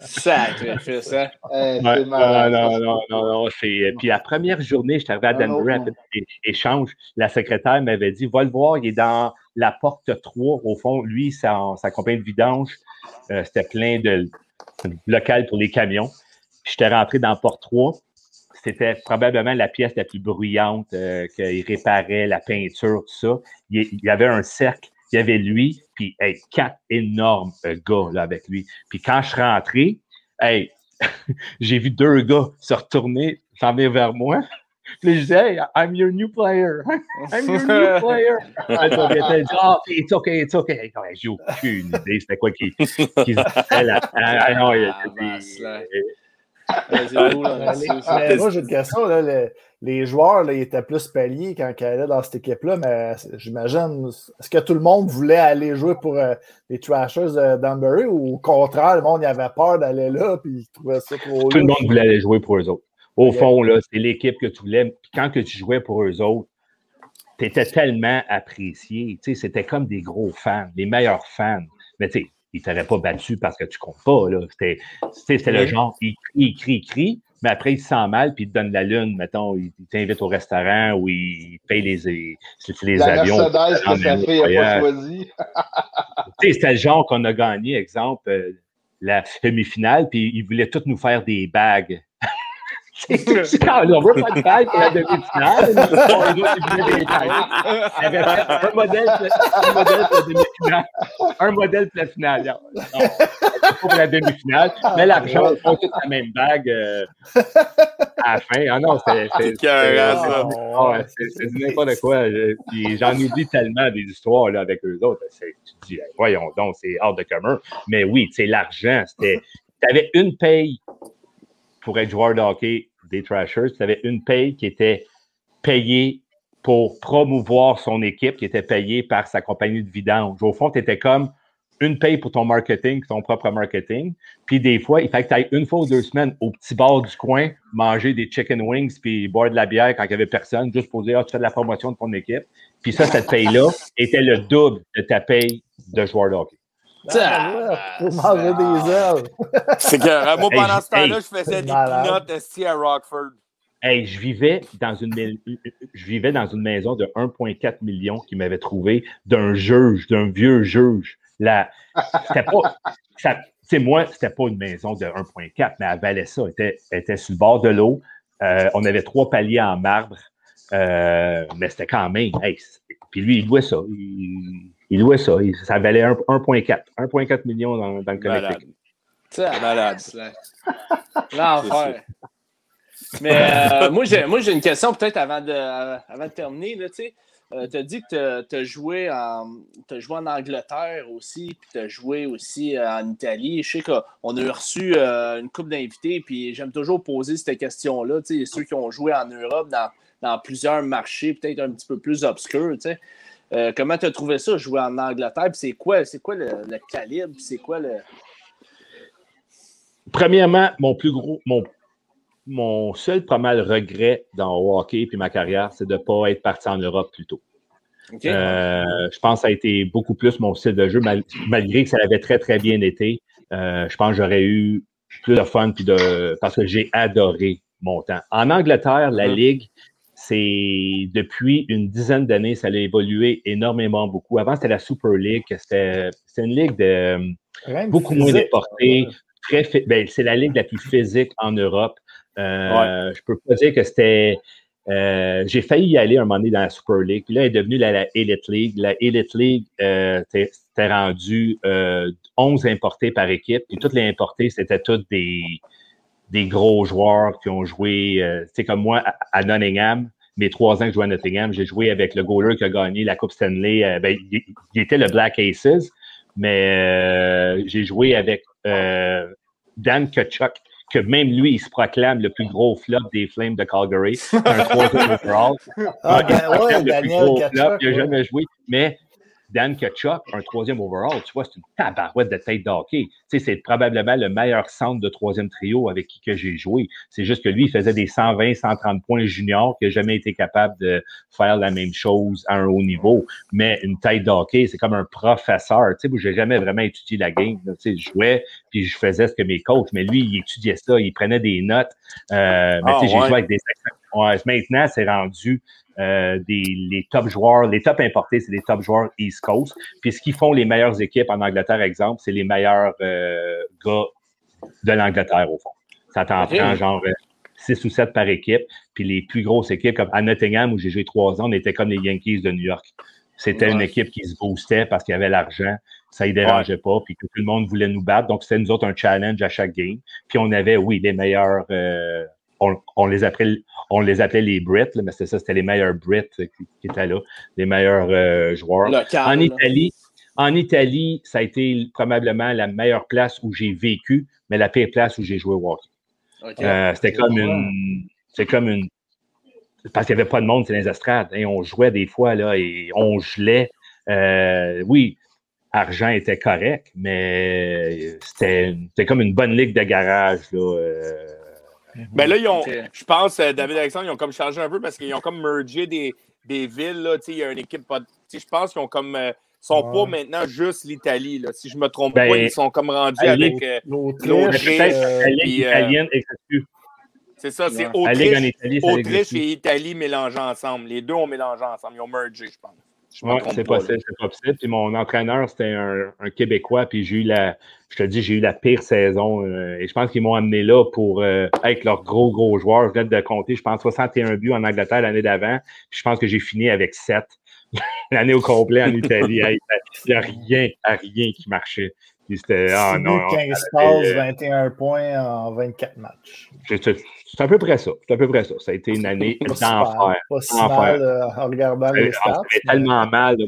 Sacrifice, hein? Eh, Ouais, malade. non, non, non, non, non, c'est- Puis la première journée, je suis arrivé à Ah, Denver, échange, la secrétaire m'avait dit, va le voir, il est dans la porte 3. Au fond, lui, sa, sa compagnie de vidange, euh, c'était plein de local pour les camions. Puis j'étais rentré dans porte 3. C'était probablement la pièce la plus bruyante euh, qu'il réparait, la peinture, tout ça. Il, y avait un cercle, il y avait lui, puis hey, quatre énormes euh, gars avec lui. Puis quand je suis rentré, (laughs) j'ai vu deux gars se retourner, s'en venir vers moi. Puis je disais, hey, I'm your new player. (laughs) I'm your new (laughs) player. Dit, ah, it's okay, it's okay. Ouais, J'ai aucune idée, c'était quoi qui, qui se disait là. Ah, non, il y a Ah, des- ça. mais moi, j'ai une question. Là, le- les joueurs, là, ils étaient plus paliers quand ils allaient dans cette équipe-là, mais j'imagine, est-ce que tout le monde voulait aller jouer pour euh, les Trashers de Danbury ou au contraire, le monde avait peur d'aller là puis ils trouvaient ça trop Tout le monde voulait aller jouer pour eux autres. Au fond, là, c'est l'équipe que tu voulais. Puis quand que tu jouais pour eux autres, tu étais tellement apprécié. Tu sais, C'était comme des gros fans, les meilleurs fans. Mais tu sais, ils ne t'auraient pas battu parce que tu comptes pas. là. C'était le genre, il crie, il crie, il crie, mais après, il se sent mal, puis il te donne la lune, mettons, il t'invite au restaurant ou il paye les, les, La avions. Mercedes En que sa un fille n'a pas choisi. (laughs) C'était le genre qu'on a gagné, exemple, euh, la demi-finale, puis ils voulaient tous nous faire des bagues. C'est (laughs) quand on veut pas de bague pour la demi-finale. (laughs) Il un modèle, un modèle pour la demi-finale. Un modèle pour la finale. Non, pour la demi-finale. Mais l'argent, ils font toutes la même bague euh, à la fin. Ah non, c'est. c'est- ah n'importe quoi. J'en oublie tellement des histoires là, avec eux autres. C'est- Tu te dis, hey, voyons donc, c'est hors de commun. Mais oui, c'est l'argent. C'était. Tu avais une paye pour être joueur de hockey des Trashers. Tu avais une paye qui était payée pour promouvoir son équipe, qui était payée par sa compagnie de vidange. Au fond, tu étais comme une paye pour ton marketing, ton propre marketing. Puis des fois, il fallait que tu ailles une fois ou deux semaines au petit bar du coin, manger des chicken wings, puis boire de la bière quand il n'y avait personne, juste pour dire, ah, tu fais de la promotion de ton équipe. Puis ça, cette paye-là était le double de ta paye de joueur de hockey. Ah, ouais, pour manger des ailes. (laughs) C'est que moi, Hey, pendant ce temps-là, hey, je faisais des esti à Rockford. Hey, je vivais dans une je vivais dans une maison de 1,4 million qui m'avait trouvé d'un juge, d'un vieux juge. C'était pas. ça- tu sais, moi, c'était pas une maison de 1,4, mais elle valait ça. Elle était, elle était sur le bord de l'eau. Euh, on avait trois paliers en marbre. Euh, mais c'était quand même. hey, puis lui, il louait ça. Il, il louait ça. Il- ça valait un- 1,4. 1,4 millions dans, dans le. Connecticut. Malade. L'enfer. Mais euh, moi, j'ai, moi, j'ai une question peut-être avant de, euh, avant de terminer. Là, tu. Euh, as dit que tu as joué, en, t'as joué en Angleterre aussi, puis tu as joué aussi euh, en Italie. Je sais qu'on a reçu euh, une couple d'invités, puis j'aime toujours poser cette question-là. tu sais, Ceux qui ont joué en Europe dans, dans plusieurs marchés, peut-être un petit peu plus obscurs. Euh, comment tu as trouvé ça, jouer en Angleterre? Puis c'est quoi, quoi le, le calibre? C'est quoi le. Premièrement, mon plus gros, mon, mon seul pas mal regret dans le hockey puis ma carrière, c'est de ne pas être parti en Europe plus tôt. Euh, je pense que ça a été beaucoup plus mon style de jeu, mal- malgré que ça avait très, très bien été. Euh, je pense que j'aurais eu plus de fun puis de, parce que j'ai adoré mon temps. En Angleterre, la Mhm. Ligue, c'est depuis une dizaine d'années, ça a évolué énormément beaucoup. Avant, c'était la Super League, c'était une ligue de Rien beaucoup moins physique. déporté. Très ben, c'est la ligue la plus physique en Europe. Euh, Je peux pas dire que c'était. euh, j'ai failli y aller un moment donné dans la Super League. Puis là, elle est devenue la, la Elite League. La Elite League, euh, c'était rendu 11 importés par équipe. Et toutes les importés, c'était tous des, des gros joueurs qui ont joué, c'est comme moi, à, Nottingham mes trois ans que je jouais à Nottingham, j'ai joué avec le goaler qui a gagné la Coupe Stanley. ben, il, était le Black Aces, mais j'ai joué avec Dan Kachuk, que même lui, il se proclame le plus gros flop des Flames de Calgary. (laughs) Un troisième overall. Ah, ouais, Daniel Kachuk, il n'a jamais joué. Mais Dan Kachuk, un troisième overall, tu vois, c'est une tabarouette de tête d'hockey. Tu sais, c'est probablement le meilleur centre de troisième trio avec qui que j'ai joué. C'est juste que lui, il faisait des 120, 130 points juniors, qui n'a jamais été capable de faire la même chose à un haut niveau. Mais une tête d'hockey, c'est comme un professeur. Tu sais, où j'ai jamais vraiment étudié la game. Tu sais, je jouais, puis je faisais ce que mes coachs. Mais lui, il étudiait ça, il prenait des notes. Euh, mais tu sais, j'ai ah, joué avec des Ouais, maintenant, c'est rendu euh, des, les top joueurs, les top importés, c'est les top joueurs East Coast. Puis ce qu'ils font les meilleures équipes en Angleterre, exemple, c'est les meilleurs euh, gars de l'Angleterre, au fond. Ça t'en prend genre 6 euh, ou 7 par équipe. Puis les plus grosses équipes, comme à Nottingham, où j'ai joué trois ans, on était comme les Yankees de New York. C'était une équipe qui se boostait parce qu'il y avait l'argent. Ça ne dérangeait pas. Puis que tout le monde voulait nous battre. Donc, c'était nous autres un challenge à chaque game. Puis on avait, oui, les meilleurs on, les appelait, on les appelait les Brits, mais c'est ça, c'était les meilleurs Brits qui, étaient là, les meilleurs euh, joueurs. en Italie, en Italie, ça a été probablement la meilleure place où j'ai vécu, mais la pire place où j'ai joué au hockey. Euh, c'était comme une. C'est comme une. Parce qu'il n'y avait pas de monde, c'est les estrades. Et on jouait des fois là, et on gelait. Euh, oui, argent était correct, mais c'était comme une bonne ligue de garage. Là, ben là, ils ont, je pense, euh, David Alexandre, ils ont comme changé un peu parce qu'ils ont comme mergé des, des villes. Là, il y a une équipe. Je pense qu'ils ont comme. Euh, sont pas maintenant juste l'Italie. Si je me trompe ben, pas, ils sont comme rendus avec euh, l'Autriche. italienne C'est ça, c'est Autriche, Autriche et Italie mélangés ensemble. Les deux ont mélangé ensemble. Ils ont mergé, je pense. Oui, c'est possible, c'est possible. Puis mon entraîneur, c'était un, un, Québécois, puis j'ai eu la, je te dis, j'ai eu la pire saison. Euh, et je pense qu'ils m'ont amené là pour euh, être leur gros, gros joueur. Je viens de compter, je pense, 61 buts en Angleterre l'année d'avant. Puis je pense que j'ai fini avec 7 (laughs) l'année au complet en Italie. Il n'y a rien, rien qui marchait. c'était, ah, non, 15 passes, 21 points en 24 matchs. C'est à peu près ça. C'est à peu près ça. Ça a été une (laughs) année d'enfer. Si mal euh, en regardant les euh, stats. C'est tellement mal.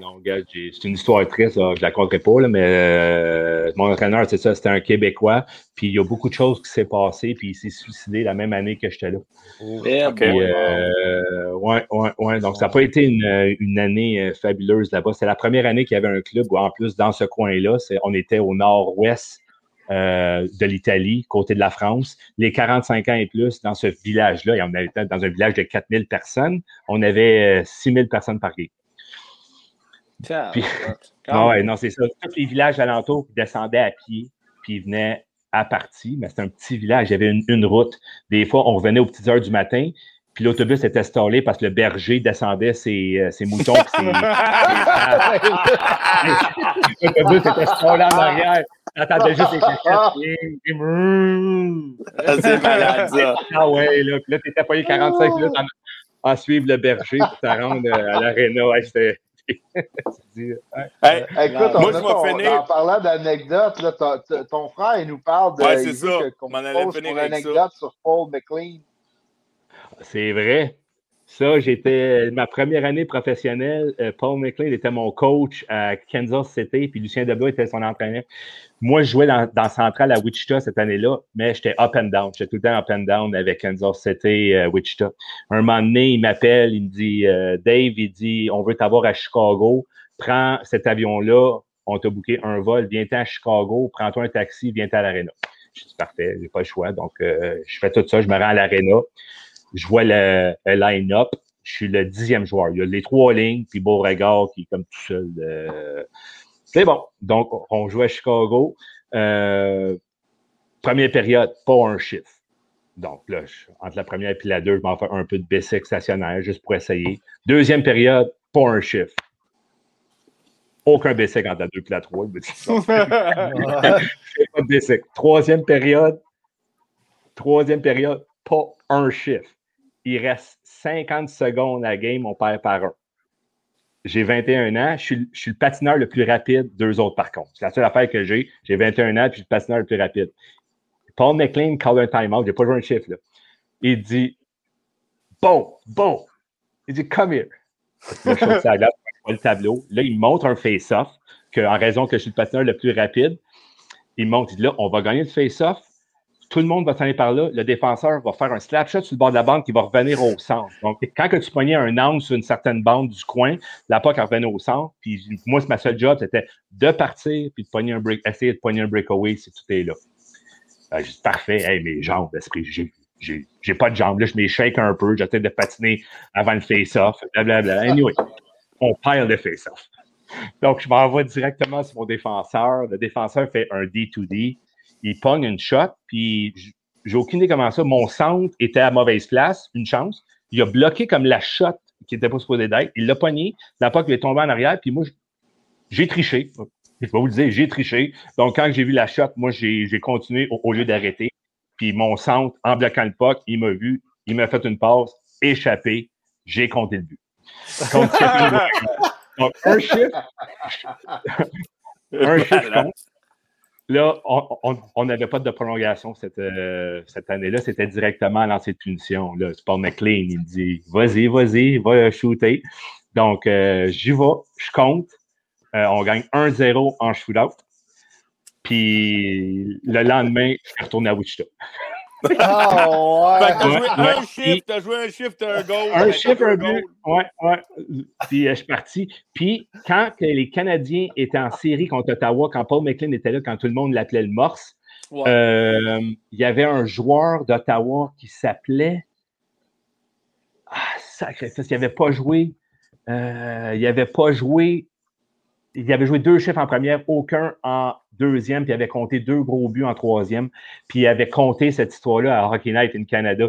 Non, c'est une histoire triste. Là, je la compterai pas, là, mais euh, mon entraîneur, c'est ça, c'était un Québécois. Puis il y a beaucoup de choses qui s'est passé. Puis il s'est suicidé la même année que j'étais là. Oh, okay. ouais, ouais, ouais. Donc ça n'a pas été une, une année fabuleuse là-bas. C'est la première année qu'il y avait un club où, en plus, dans ce coin-là, on était au nord-ouest euh, de l'Italie, côté de la France. Les 45 ans et plus, dans ce village-là, et on était dans un village de 4000 personnes, on avait 6000 euh, personnes par game. Puis, (laughs) ah ouais, non, c'est ça. Tous les villages alentours descendaient à pied, puis ils venaient à partie, mais c'était un petit village, il y avait une, une, route. Des fois, on revenait aux petites heures du matin, puis l'autobus était installé parce que le berger descendait ses, euh, ses moutons. (laughs) l'autobus était installé en arrière. T'attendais juste les cachettes. C'est malade, ça. Ah ouais, là. Puis là, t'étais payé 45 minutes en, en suivre le berger pour te rendre à l'aréna. Ouais, c'était. (laughs) hey, écoute, moi, je vais finir. En parlant d'anecdotes, ton frère, il nous parle de. Ouais, c'est ça. On m'en allait finir anecdote sur Paul McLean. C'est vrai. Ça, j'étais ma première année professionnelle. Euh, Paul McLean était mon coach à Kansas City, puis Lucien Debois était son entraîneur. Moi, je jouais dans, dans Central à Wichita cette année-là, mais j'étais up and down. J'étais tout le temps up and down avec Kansas City, euh, Wichita. Un moment donné, il m'appelle, il me dit euh, Dave, il dit On veut t'avoir à Chicago. Prends cet avion-là, on t'a booké un vol, viens-t'en à Chicago, prends-toi un taxi, viens-t'en à l'aréna. Je dis parfait, j'ai pas le choix. Donc, je fais tout ça, je me rends à l'aréna je vois le, line-up, je suis le dixième joueur. Il y a les trois lignes, puis Beauregard qui est comme tout seul. Euh, c'est bon. Donc, on joue à Chicago. Euh, première période, pas un chiffre. Donc là, entre la première et la deux, je m'en fais un peu de basic stationnaire juste pour essayer. Deuxième période, pas un chiffre. Aucun basic entre la deux et la trois. (laughs) pas de basic. Troisième période, troisième période, pas un chiffre il reste 50 secondes à la game, on perd par un. j'ai 21 ans, je suis, je suis, le patineur le plus rapide, deux autres par contre. C'est la seule affaire que j'ai. J'ai 21 ans, puis je suis le patineur le plus rapide. Paul McLean call un time-out, j'ai pas joué un chiffre, là. Il dit Bon, bon. Il dit Come here. Là, je glace, le tableau. Là, il montre un face-off, en raison que je suis le patineur le plus rapide. Il montre, il dit là, on va gagner le face-off tout le monde va s'en aller par là. Le défenseur va faire un slap shot sur le bord de la bande qui va revenir au centre. Donc, quand que tu pognais un angle sur une certaine bande du coin, la POC revenait au centre. Puis moi, ma seule job, c'était de partir puis de pogner un break, essayer de pogner un breakaway si tout est là. Euh, j'ai dit, parfait, hey, mes jambes, j'ai, j'ai, pas de jambes. Là, je m'échec un peu, j'essaie de patiner avant le face-off, blablabla. Anyway, on perd le face-off. Donc, je m'envoie directement sur mon défenseur. Le défenseur fait un D2D il pogne une shot, puis j'ai aucune idée comment ça. Mon centre était à mauvaise place, une chance. Il a bloqué comme la shot qui n'était pas supposée d'être. Il l'a pogné, la POC est tombé en arrière, puis moi, j'ai triché. Je vais vous le dire, j'ai triché. Donc, quand j'ai vu la shot, moi, j'ai continué au, lieu d'arrêter. Puis mon centre, en bloquant le puck, il m'a vu, il m'a fait une passe, échappé, j'ai compté le but. (laughs) Donc, un chiffre. (laughs) un chiffre Là, on n'avait pas de prolongation cette, euh, cette année-là. C'était directement à lancer de punition. Là, Paul McLean, il me dit Vas-y, vas-y, va shooter. Donc, euh, j'y vais, je compte. Euh, on gagne 1-0 en shootout. Puis le lendemain, je suis à Wichita. Oh, ouais. t'as joué un chiffre, t'as joué un t'as un goal. Un chiffre, un but. Ouais, ouais. Puis euh, je suis parti. Puis quand les Canadiens étaient en série contre Ottawa, quand Paul McLean était là, quand tout le monde l'appelait le Morse, euh, il y avait un joueur d'Ottawa qui s'appelait. Ah, sacré, il n'avait pas joué. Euh, il n'avait pas joué il avait joué deux chiffres en première, aucun en deuxième, puis il avait compté deux gros buts en troisième. Puis il avait compté cette histoire-là à Hockey Night in Canada.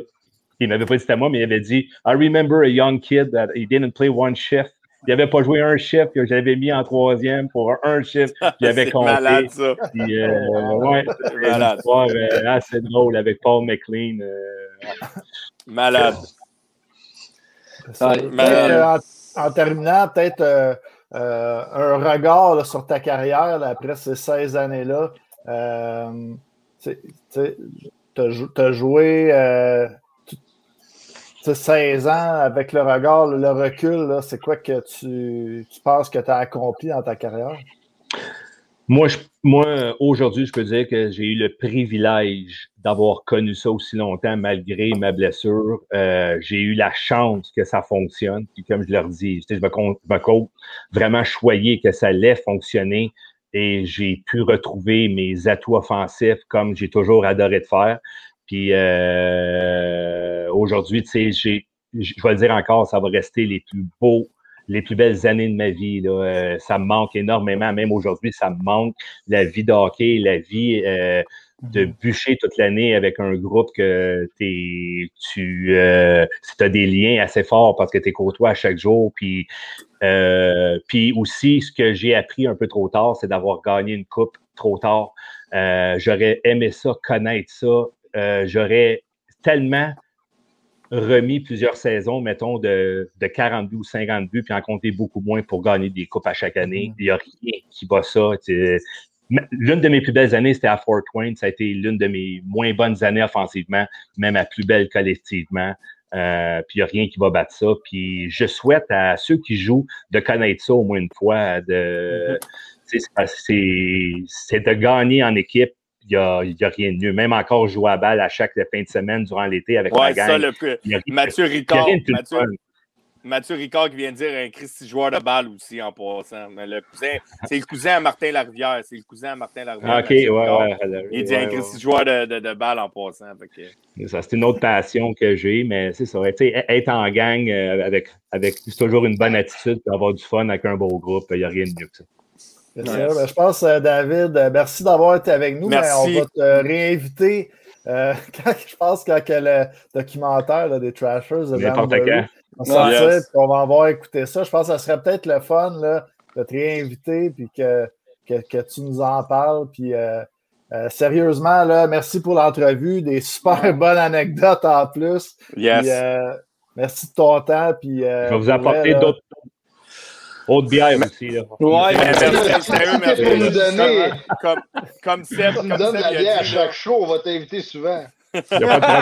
Il m'avait pas dit à moi, mais il avait dit I remember a young kid that he didn't play one shift. Il n'avait pas joué un chiffre que j'avais mis en troisième pour un chiffre. (laughs) Il avait compté. malade, ça. Puis, euh, ouais, (laughs) c'est malade. Euh, assez drôle avec Paul McLean. Euh, malade. malade. En, en, terminant, peut-être euh, un regard sur ta carrière après ces 16 années-là. Euh, tu as, joué 16 euh, ans avec le regard, le recul. C'est quoi que tu penses que tu as accompli dans ta carrière? Moi, moi aujourd'hui, je peux dire que j'ai eu le privilège d'avoir connu ça aussi longtemps malgré ma blessure. Euh, j'ai eu la chance que ça fonctionne. Puis comme je leur dis, je me, compte, vraiment choyer que ça allait fonctionner et j'ai pu retrouver mes atouts offensifs comme j'ai toujours adoré de faire. Puis euh, aujourd'hui, tu sais, je vais le dire encore, ça va rester les plus beaux les plus belles années de ma vie. Là. Euh, ça me manque énormément. Même aujourd'hui, ça me manque. La vie d'hockey, la vie euh, de mm-hmm. bûcher toute l'année avec un groupe que es, tu euh, as des liens assez forts parce que tu es côtoies à chaque jour. Puis, euh, puis aussi, ce que j'ai appris un peu trop tard, c'est d'avoir gagné une coupe trop tard. J'aurais aimé ça, connaître ça. J'aurais tellement remis plusieurs saisons, mettons, de, de 40 buts ou 50 buts, puis en compter beaucoup moins pour gagner des coupes à chaque année. Il n'y a rien qui bat ça. L'une de mes plus belles années, c'était à Fort Wayne. Ça a été l'une de mes moins bonnes années offensivement, même la plus belle collectivement. Euh, puis il n'y a rien qui va battre ça. Puis je souhaite à ceux qui jouent de connaître ça au moins une fois. De, mm-hmm. C'est de gagner en équipe n'y a, a, rien de mieux. Même encore jouer à balle à chaque fin de semaine durant l'été avec ouais, la gang. Ça, le plus. Mathieu Ricard. Mathieu, Mathieu, Ricard qui vient de dire un Christy joueur de balle aussi en passant. Mais le cousin, c'est le cousin à Martin Larivière. C'est le cousin à Martin Larivière. OK, ouais, ouais, Il dit un Christy joueur de, de, de, balle en passant. Ça, c'est une autre passion que j'ai, mais c'est ça. Être en gang euh, avec, avec toujours une bonne attitude et avoir du fun avec un beau groupe, il n'y a rien de mieux que ça. Ben, je pense, euh, David, euh, merci d'avoir été avec nous. on va te réinviter. Euh, (laughs) je pense quand le documentaire des Trashers de on, on va avoir écouté ça. Je pense que ça serait peut-être le fun là, de te réinviter puis que, que, tu nous en parles. Puis, sérieusement, là, merci pour l'entrevue. Des super (laughs) bonnes anecdotes en plus. Yes. merci de ton temps. Puis, je vais vous apporter d'autres Autre bière aussi. Là. Ouais, Mais merci. merci, sérieux, nous donner- Comme, comme (laughs) Seb, Tu comme nous donnes Seb, la bière à chaque show, on va t'inviter souvent. Il n'y a pas de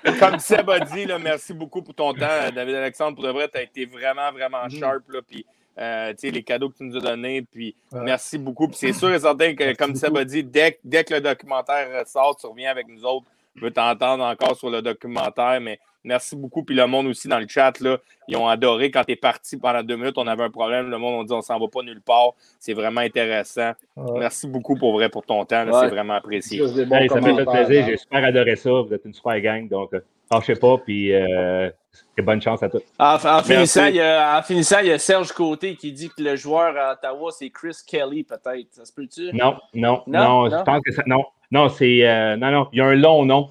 problème. (laughs) comme Seb a dit, là, merci beaucoup pour ton temps, David Alexandre. Pour de vrai, tu as été vraiment, vraiment Mhm. sharp. Là, puis, euh, tu sais, les cadeaux que tu nous as donnés. Puis, Ouais. merci beaucoup. Puis, c'est sûr et certain que, comme Seb a dit, dès, que- dès que le documentaire sort, tu reviens avec nous autres. Je veux t'entendre encore sur le documentaire. Mais merci beaucoup. Puis, le monde aussi dans le chat, là, ils ont adoré. Quand tu es parti pendant deux minutes, on avait un problème. Le monde, on dit, on s'en va pas nulle part. C'est vraiment intéressant. Ouais. Merci beaucoup pour vrai pour ton temps. Ouais. C'est vraiment apprécié. Hey, ça m'a fait plaisir. hein. J'ai super adoré ça. Vous êtes une super gang. Donc, euh, lâchez pas. Puis, euh, et bonne chance à tous. En, en finissant, il y a, en finissant, il y a Serge Côté qui dit que le joueur à Ottawa, c'est Chris Kelly, peut-être. Ça se peut-tu? Non, non, Non, non. non? Je pense que ça. Non, non, c'est. euh, non, non. Il y a un long nom.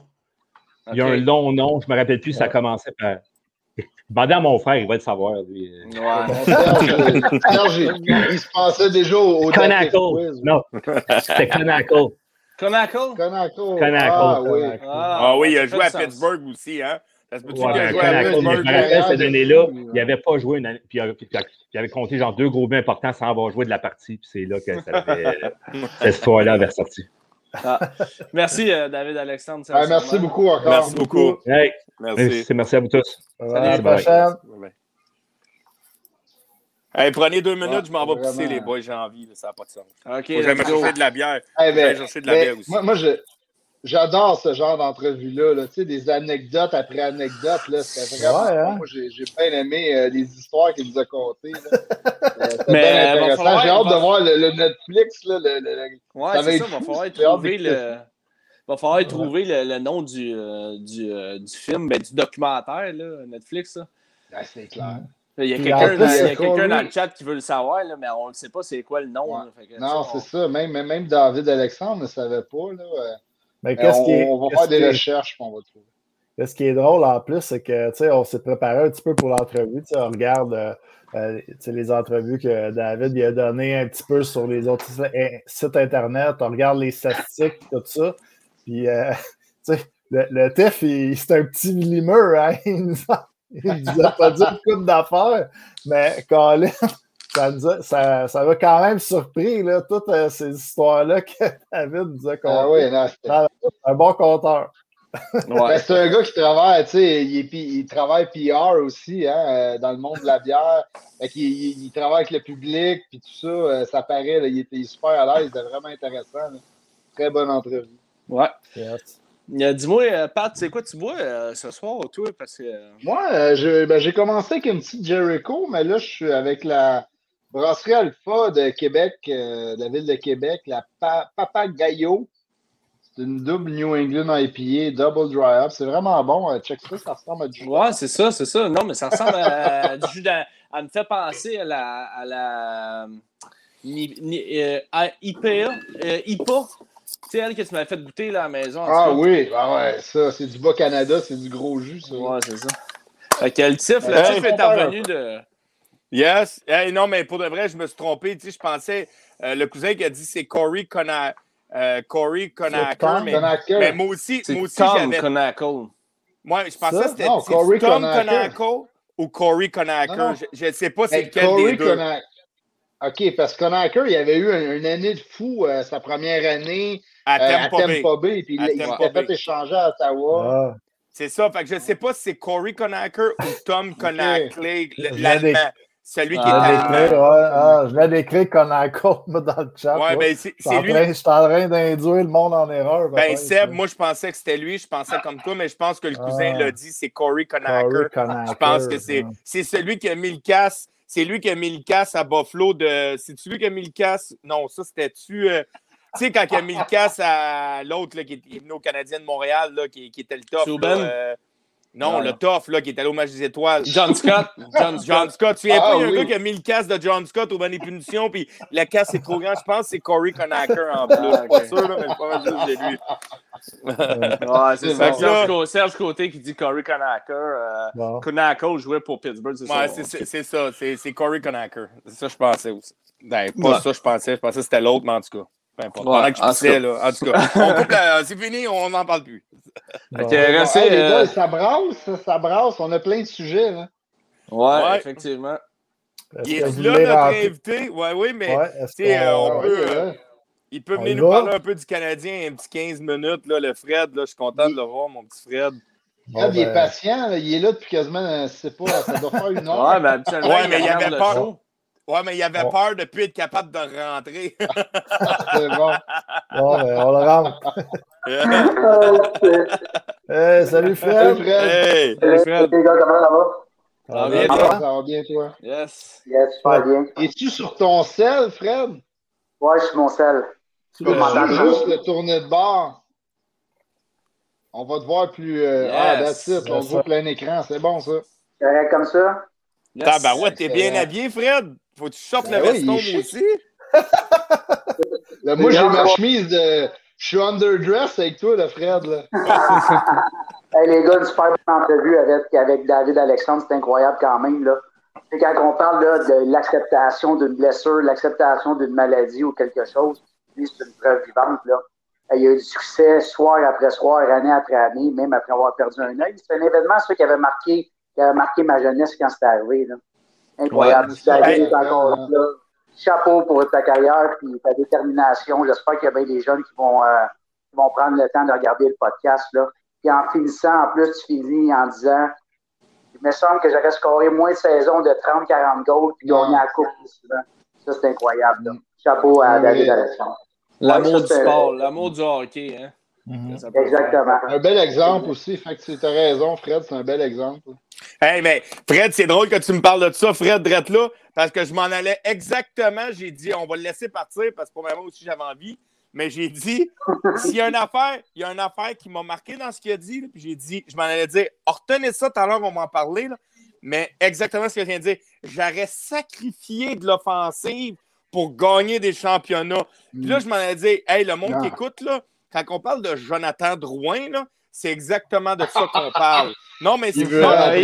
Il y a un long nom. Je me rappelle plus. Ça commençait par. (laughs) Demandez à mon frère, il va le savoir. Lui. Ouais. Serge, il, il se pensait déjà au. Quiz. Non, c'était Conacle. Conacle? Conacle. Conacle. Ah oui. Ah oui, il a joué à sens. Pittsburgh aussi. Hein? Ça se peut-tu Ouais, qu'il a joué à Conacle, je Pittsburgh? me rappelle cette Ouais. année-là, il n'avait pas joué une année, puis il avait, puis il avait compté genre deux gros buts importants sans avoir joué de la partie, puis c'est là que ça avait, (laughs) cette histoire-là avait ressorti. Ah. Merci, euh, David Alexandre. Ah, merci beaucoup encore. Merci beaucoup. Hey, Merci. merci. merci à vous tous. À la Salut. prochaine. Hey, prenez deux minutes, Ouais, je m'en vais vraiment. pisser, les boys, j'ai envie, ça n'a pas de sens. OK, Faut let's go. chercher de la bière. Eh ben, J'allais chercher de la ben, bière aussi. Moi, moi, je- j'adore ce genre d'entrevue-là. Là. Tu sais, des anecdotes après anecdotes. Là. C'était vraiment. Ouais, hein? Moi, j'ai, j'ai bien aimé euh, les histoires qu'il nous a contées. (laughs) Euh, c'était Mais, bien euh, va intéressant. falloir- J'ai hâte va- de voir le, le Netflix. Là, le, le- le- Ouais, Ça va c'est être ça. Va fou, falloir trouver le. Va falloir trouver le, le nom du, euh, du, euh, du film, ben, du documentaire, là, Netflix. là. Ah, c'est clair. Il y a quelqu'un dans, il il dans le chat qui veut le savoir, là, mais on ne sait pas c'est quoi le nom. Ouais. là. Fait que Non, c'est ça. Même, même David Alexandre ne savait pas. Là. Euh, Mais mais qu'est-ce on, qui est, on va faire des est- recherches on va trouver. qu'est-ce qui est drôle en plus, c'est que tu sais, on s'est préparé un petit peu pour l'entrevue. On regarde euh, euh, tu sais, les entrevues que David il a données un petit peu sur les autres sites- eh, Internet. On regarde les statistiques tout ça. Puis euh, (laughs) tu sais, le, le TIF, c'est un petit millimètre. Hein? Il nous (laughs) a, il nous a pas dit une coupe d'affaires. Mais Colin, ça, nous a- ça, ça m'a quand même surpris, là, toutes euh, ces histoires-là (laughs) que David nous a contées. Ah oui, non, un bon compteur. Ouais. Ben, c'est un gars qui travaille, tu sais, il, il travaille PR aussi, hein, euh, dans le monde de la bière. Fait il, il travaille avec le public, puis tout ça, euh, ça paraît, là, il était super à l'aise, c'était vraiment intéressant. là. Très bonne entrevue. Ouais. Yes. Euh, Dis-moi, Pat, c'est quoi tu bois euh, ce soir, toi? Parce que. Moi, euh, je- ben, j'ai commencé avec une petite Jericho, mais là, je suis avec la brasserie Alpha de Québec, euh, de la ville de Québec, la pa Papa Gaillot. C'est une double New England IPA, double dry up. C'est vraiment bon. euh, check ça, ça ressemble à du jus. Ouais, c'est ça, c'est ça. Non, mais ça ressemble à, du jus Elle me fait penser à la. À la euh, ni- ni- euh, à IPA. euh, IPA. Sais, elle que tu m'avais fait goûter là, à la maison. Ah oui, ah ouais, ça, c'est du Bas-Canada, c'est du gros jus, ça. Ouais, c'est ça. Fait que le tif, le tif est revenu de. Yes. Hey, non, mais pour de vrai, je me suis trompé. Tu sais, je pensais, euh, le cousin qui a dit c'est Corey Conna, euh, Corey Conacher, mais, Conacher. mais moi aussi, moi aussi Tom. Conacle. Moi, je pensais Ça? que c'était Tom Conacher. Conacher ou Corey Conacher. Je ne sais pas c'est lequel Corey des deux. Conacher. OK, parce que Conacher, il avait eu un- une année de fou, euh, sa première année À euh, à. Tampa Bay, puis À il, s'était fait échanger à Ottawa. Ah, C'est ça. Fait que je ne sais pas si c'est Corey Conacher ou Tom (laughs) Conacher, l'Allemand. Celui qui je est Ah. ouais, ah, je l'ai décrit Conaco moi, dans le chat. Ouais, ben c'est Je suis c'est en lui. train- je suis en train d'induire le monde en erreur. Ben Seb, moi je pensais que c'était lui, je pensais comme toi, mais je pense que le cousin Ah. l'a dit, c'est Corey Conacher. Je pense que c'est ouais. c'est celui qui a mis le casse. C'est lui qui a mis le casse à Buffalo de. C'est-tu lui qui a mis le casse? Non, ça c'était-tu. euh, Tu sais, quand il a mis le casse à l'autre là, qui est qui est venu au Canadien de Montréal, là, qui, qui était le top. Souben? là, euh, non, Non, le tough là, qui est allé au match des étoiles. John Scott. John (laughs) John Scott. Scott, tu viens Ah, pas, il y a un oui. gars qui a mis le casse de John Scott au banc des punitions, puis le casse est trop grand. Je pense que c'est Corey Conacher en plus. Je suis pas sûr, là, mais pas mal c'est lui. Ouais, c'est ça. Serge, Côté qui dit Corey Conacher. Euh, Bon. Conacle jouait pour Pittsburgh, c'est Ouais, ça. c'est- ça. C'est Corey Conacher. C'est ça que je pensais aussi. Ben, pas Ouais. ça, je pensais. Je pensais que c'était l'autre, mais en tout cas. Peu importe. Ouais, Pendant que je en tout pissais, cas. là. En tout cas. La- C'est fini, on n'en parle plus. Bon. Ok, Bon, restez, hey, les euh, gars, ça brasse, ça, brasse. On a plein de sujets. Là. Ouais, Ouais. effectivement. Il est là, notre rentrer? invité? Oui, oui, mais Ouais, euh, on peut, ouais, euh, ouais. il peut venir nous va? parler un peu du Canadien, un petit 15 minutes, là, le Fred. Là, je suis content de le voir, mon petit Fred. Bon, Fred, il est ben, patient, là, il est là depuis quasiment, euh, je sais pas, ça doit faire une heure. Ouais, Ouais, mais il avait show. Ouais, mais il avait Bon. peur de plus être capable de rentrer. (laughs) C'est bon. bon, ben, on le rentre. (laughs) Hey, salut Salut, Fred. Fred. hey! Salut, Fred. Les gars, comment ça va? Ça va bien, toi? ça va bien, toi? Yes. Yes, super bien. Es-tu sur ton sel, Fred? Ouais, je suis mon sel. Tu peux juste le tourner de bord? On va te voir plus. euh, Ah, Yes. that's it. On voit plein écran. C'est bon, ça. Correct comme ça? Yes. Tabarouette, t'es bien habillé, Fred? Faut que tu sortes Ben le oui, veston, moi aussi. Là, (laughs) moi, Les j'ai ma chemise de. Je suis underdress avec toi, là, Fred. Là. (laughs) Hey, les gars, une super bonne entrevue avec, avec David Alexandre. C'est incroyable quand même. Là. C'est quand on parle là, de l'acceptation d'une blessure, l'acceptation d'une maladie ou quelque chose, c'est une preuve vivante. Là. Il y a eu du succès soir après soir, année après année, même après avoir perdu un œil. C'est un événement, ça, qui avait marqué, qui avait marqué ma jeunesse quand c'est arrivé. Là. Incroyable. Ouais, David ouais. est encore là. Chapeau pour ta carrière et ta détermination. J'espère qu'il y a bien des jeunes qui vont, euh, qui vont prendre le temps de regarder le podcast. Là. Puis en finissant, en plus, tu finis en disant Il me semble que j'aurais scoré moins de saisons de 30-40 goals puis gagné la coupe plus souvent. Ça, c'est incroyable. là. Chapeau à Ouais. David Alexandre. L'amour Ouais, du sport, l'amour du hockey. Hein? Mhm. Ça peut. Exactement. Un bel exemple aussi. Fait que tu as raison, Fred. C'est un bel exemple. Hey, mais Fred, c'est drôle que tu me parles de ça, Fred, drette là, parce que je m'en allais exactement. J'ai dit, on va le laisser partir, parce que pour moi aussi, j'avais envie. Mais j'ai dit, (laughs) s'il y a une affaire, il y a une affaire qui m'a marqué dans ce qu'il a dit, là, puis j'ai dit, je m'en allais dire, oh, retenez ça tout à l'heure, on va en parler, là. mais exactement ce que je viens de dire. J'aurais sacrifié de l'offensive pour gagner des championnats. Puis là, je m'en allais dire, hey, le monde Ah. qui écoute, là, quand on parle de Jonathan Drouin, là, c'est exactement de ça qu'on (laughs) parle. Non, mais c'est Il veut ça. dans le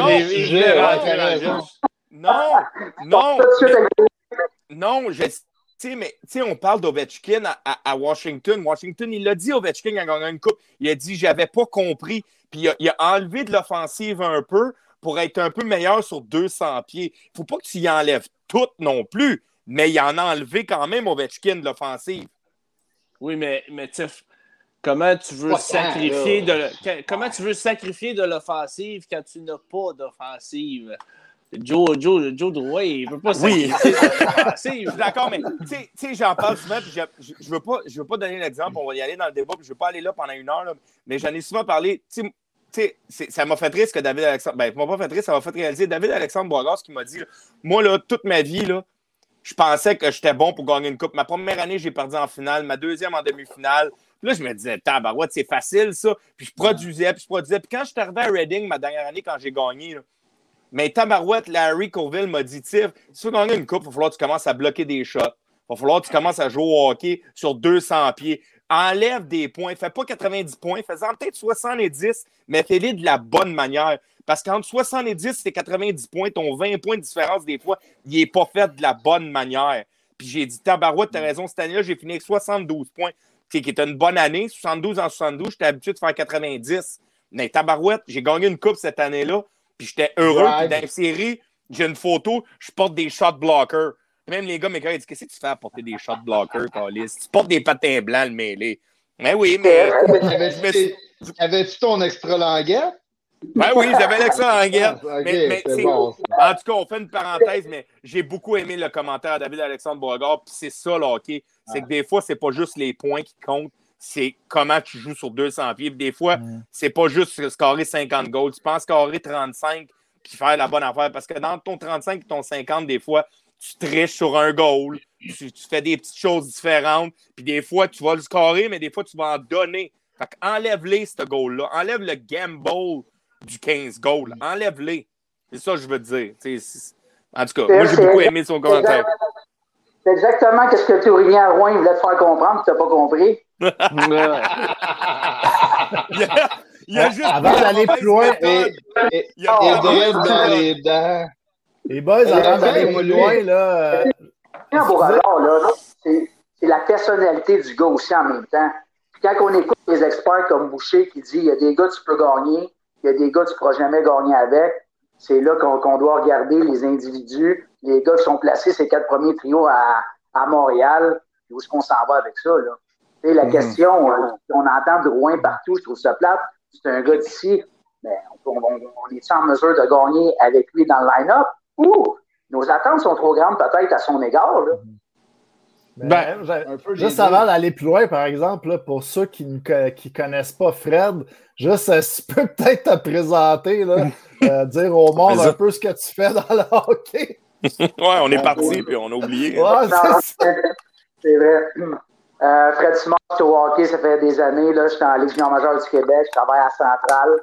non, il. Non, non, je sais, mais tu sais, on parle d'Ovechkin à, à- à Washington. Washington, il l'a dit, Ovechkin, quand il a gagné une coupe. Il a dit, j'avais pas compris. Puis il a, il a enlevé de l'offensive un peu pour être un peu meilleur sur 200 pieds. Il faut pas que tu y enlèves toutes non plus, mais il en a enlevé quand même Ovechkin de l'offensive. Oui, mais, mais Tiff, comment tu veux Pas tant, sacrifier de le- comment tu veux sacrifier de l'offensive quand tu n'as pas d'offensive? Joe, Joe, Joe Drouin, il veut pas Oui. sacrifier de (laughs) Je l'offensive. suis d'accord, mais tu sais- j'en parle souvent, puis je, je, je veux pas, je veux pas donner l'exemple, on va y aller dans le débat, puis je veux pas aller là pendant une heure, là, mais j'en ai souvent parlé. Tu sais, tu sais, c'est- ça m'a fait triste que David Alexandre. Ben, ça m'a pas fait triste, ça m'a fait réaliser. David Alexandre Boigas qui m'a dit là, Moi, là, toute ma vie, là, je pensais que j'étais bon pour gagner une coupe. Ma première année, j'ai perdu en finale, ma deuxième en demi-finale. Puis là, je me disais, tabarouette, c'est facile, ça. Puis je produisais, puis je produisais. Puis quand je suis arrivé à Reading, ma dernière année, quand j'ai gagné, mais tabarouette, Larry Colville m'a dit, Tiff, si tu veux gagner une coupe, il va falloir que tu commences à bloquer des shots. Il va falloir que tu commences à jouer au hockey sur 200 pieds. Enlève des points. Fais pas 90 points. Fais-en peut-être 70, mais fais-les de la bonne manière. Parce qu'entre 70 et 90 points, ton 20 points de différence, des fois, il n'est pas fait de la bonne manière. Puis j'ai dit, tabarouette, t'as raison, cette année-là, j'ai fini avec 72 points, qui qui était une bonne année. 72 en 72, j'étais habitué de faire 90. Mais tabarouette, j'ai gagné une coupe cette année-là, puis j'étais heureux. Puis dans la série, j'ai une photo, je porte des shot blockers. Même les gars, mes gars, ils disent Qu'est-ce que tu fais à porter des shot blockers, Calis? Tu portes des patins blancs, le mêlé. Mais oui, mais. avais-tu ton extra languette? Ben oui, j'avais l'excellent Anguette. (laughs) Ok, Mais, mais c'est c'est- bon. ça. En tout cas, on fait une parenthèse, mais j'ai beaucoup aimé le commentaire à David Alexandre Boigard. Puis c'est ça, le hockey. C'est que des fois, c'est pas juste les points qui comptent, c'est comment tu joues sur 200 pieds. Puis des fois, Mm. c'est pas juste scorer 50 goals. Tu penses scorer 35 puis faire la bonne affaire. Parce que dans ton 35 et ton 50, des fois, tu triches sur un goal. Tu, tu fais des petites choses différentes. Puis des fois, tu vas le scorer, mais des fois, tu vas en donner. Fait enlève-les, ce goal-là. Enlève le gamble du 15 goals. Enlève-les. C'est ça que je veux te dire. En tout cas, moi, j'ai beaucoup aimé son commentaire. C'est exactement ce que Tourigny à Rouen il voulait te faire comprendre, tu n'as pas compris. (laughs) Il y a, il y a juste Avant d'aller plus loin. Et, et, Il y a et dans les dents. Les boys, Euh, avant d'aller plus loin, là. euh, c'est c'est la personnalité du gars aussi en même temps. Puis quand on écoute les experts comme Boucher qui dit il y a des gars tu peux gagner, il y a des gars tu ne pourras jamais gagner avec, c'est là qu'on doit regarder les individus les gars qui sont placés, ces quatre premiers trios à, à Montréal, où est-ce qu'on s'en va avec ça, là? La Mhm. question, euh, on entend Drouin partout, je trouve ça plate. C'est un gars d'ici, mais on, on, on est en mesure de gagner avec lui dans le line-up? Ou nos attentes sont trop grandes peut-être à son égard, là? Mais, Ben, j'ai- Un peu les Juste avant d'aller plus loin, par exemple, là, pour ceux qui ne qui connaissent pas Fred, juste euh, si (laughs) tu peux peut-être te présenter, là, (laughs) euh, dire au monde ça- un peu ce que tu fais dans le hockey. (laughs) Ouais, on est parti, puis on a oublié. Ouais, c'est vrai. Euh, Fred Simon, je suis au hockey, ça fait des années. Là, je suis en Ligue junior majeure du Québec, je travaille à Centrale.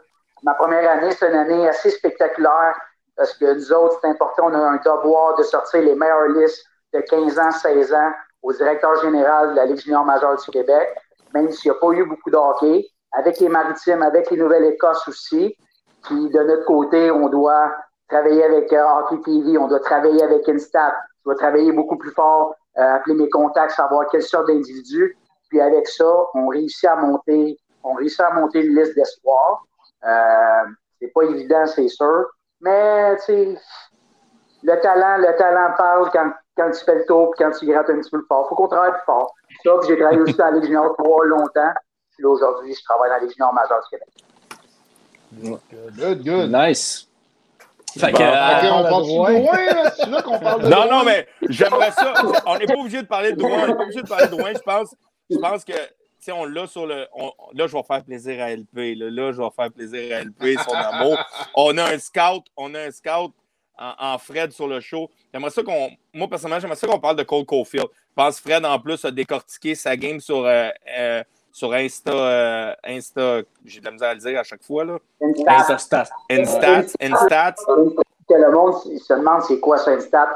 Ma première année, c'est une année assez spectaculaire parce que nous autres, c'est important, on a un devoir de sortir les meilleures listes de 15 ans, 16 ans au directeur général de la Ligue junior majeure du Québec, même s'il n'y a pas eu beaucoup de hockey, avec les Maritimes, avec les Nouvelles-Écosse aussi. Puis de notre côté, on doit travailler avec euh, Hockey TV, on doit travailler avec Instat, je dois travailler beaucoup plus fort, euh, appeler mes contacts, savoir quelle sorte d'individu. Puis avec ça, on réussit à monter, on réussit à monter une liste d'espoir. Euh, c'est pas évident, c'est sûr. Mais tu sais, le talent, le talent parle quand, quand tu fais le tour et quand tu grattes un petit peu plus fort. Faut qu'on travaille plus fort. Ça, puis j'ai travaillé aussi dans la Ligue junior trois longtemps. Puis là, aujourd'hui, je travaille dans la Ligue junior majeure du Québec. Good, good. Nice. Fait que, Bon, euh, on loin, là. C'est là qu'on parle de Non, loin. non, mais j'aimerais ça. On n'est pas obligé de parler de Drouin. On n'est pas obligé de parler de Drouin. Je pense, je pense que, tu sais, on l'a sur le. on- là, je vais faire plaisir à LP. Là, Là, je vais faire plaisir à LP, son amour. On a un scout. On a un scout en, en Fred sur le show. J'aimerais ça qu'on. Moi, personnellement, j'aimerais ça qu'on parle de Cole Caulfield. Je pense que Fred, en plus, a décortiqué sa game sur, euh, euh, sur Insta. euh, Insta J'ai de la misère à le dire à chaque fois. Là. Instat. stat. Instats. Instats. que le monde il se demande c'est quoi ça, Instat.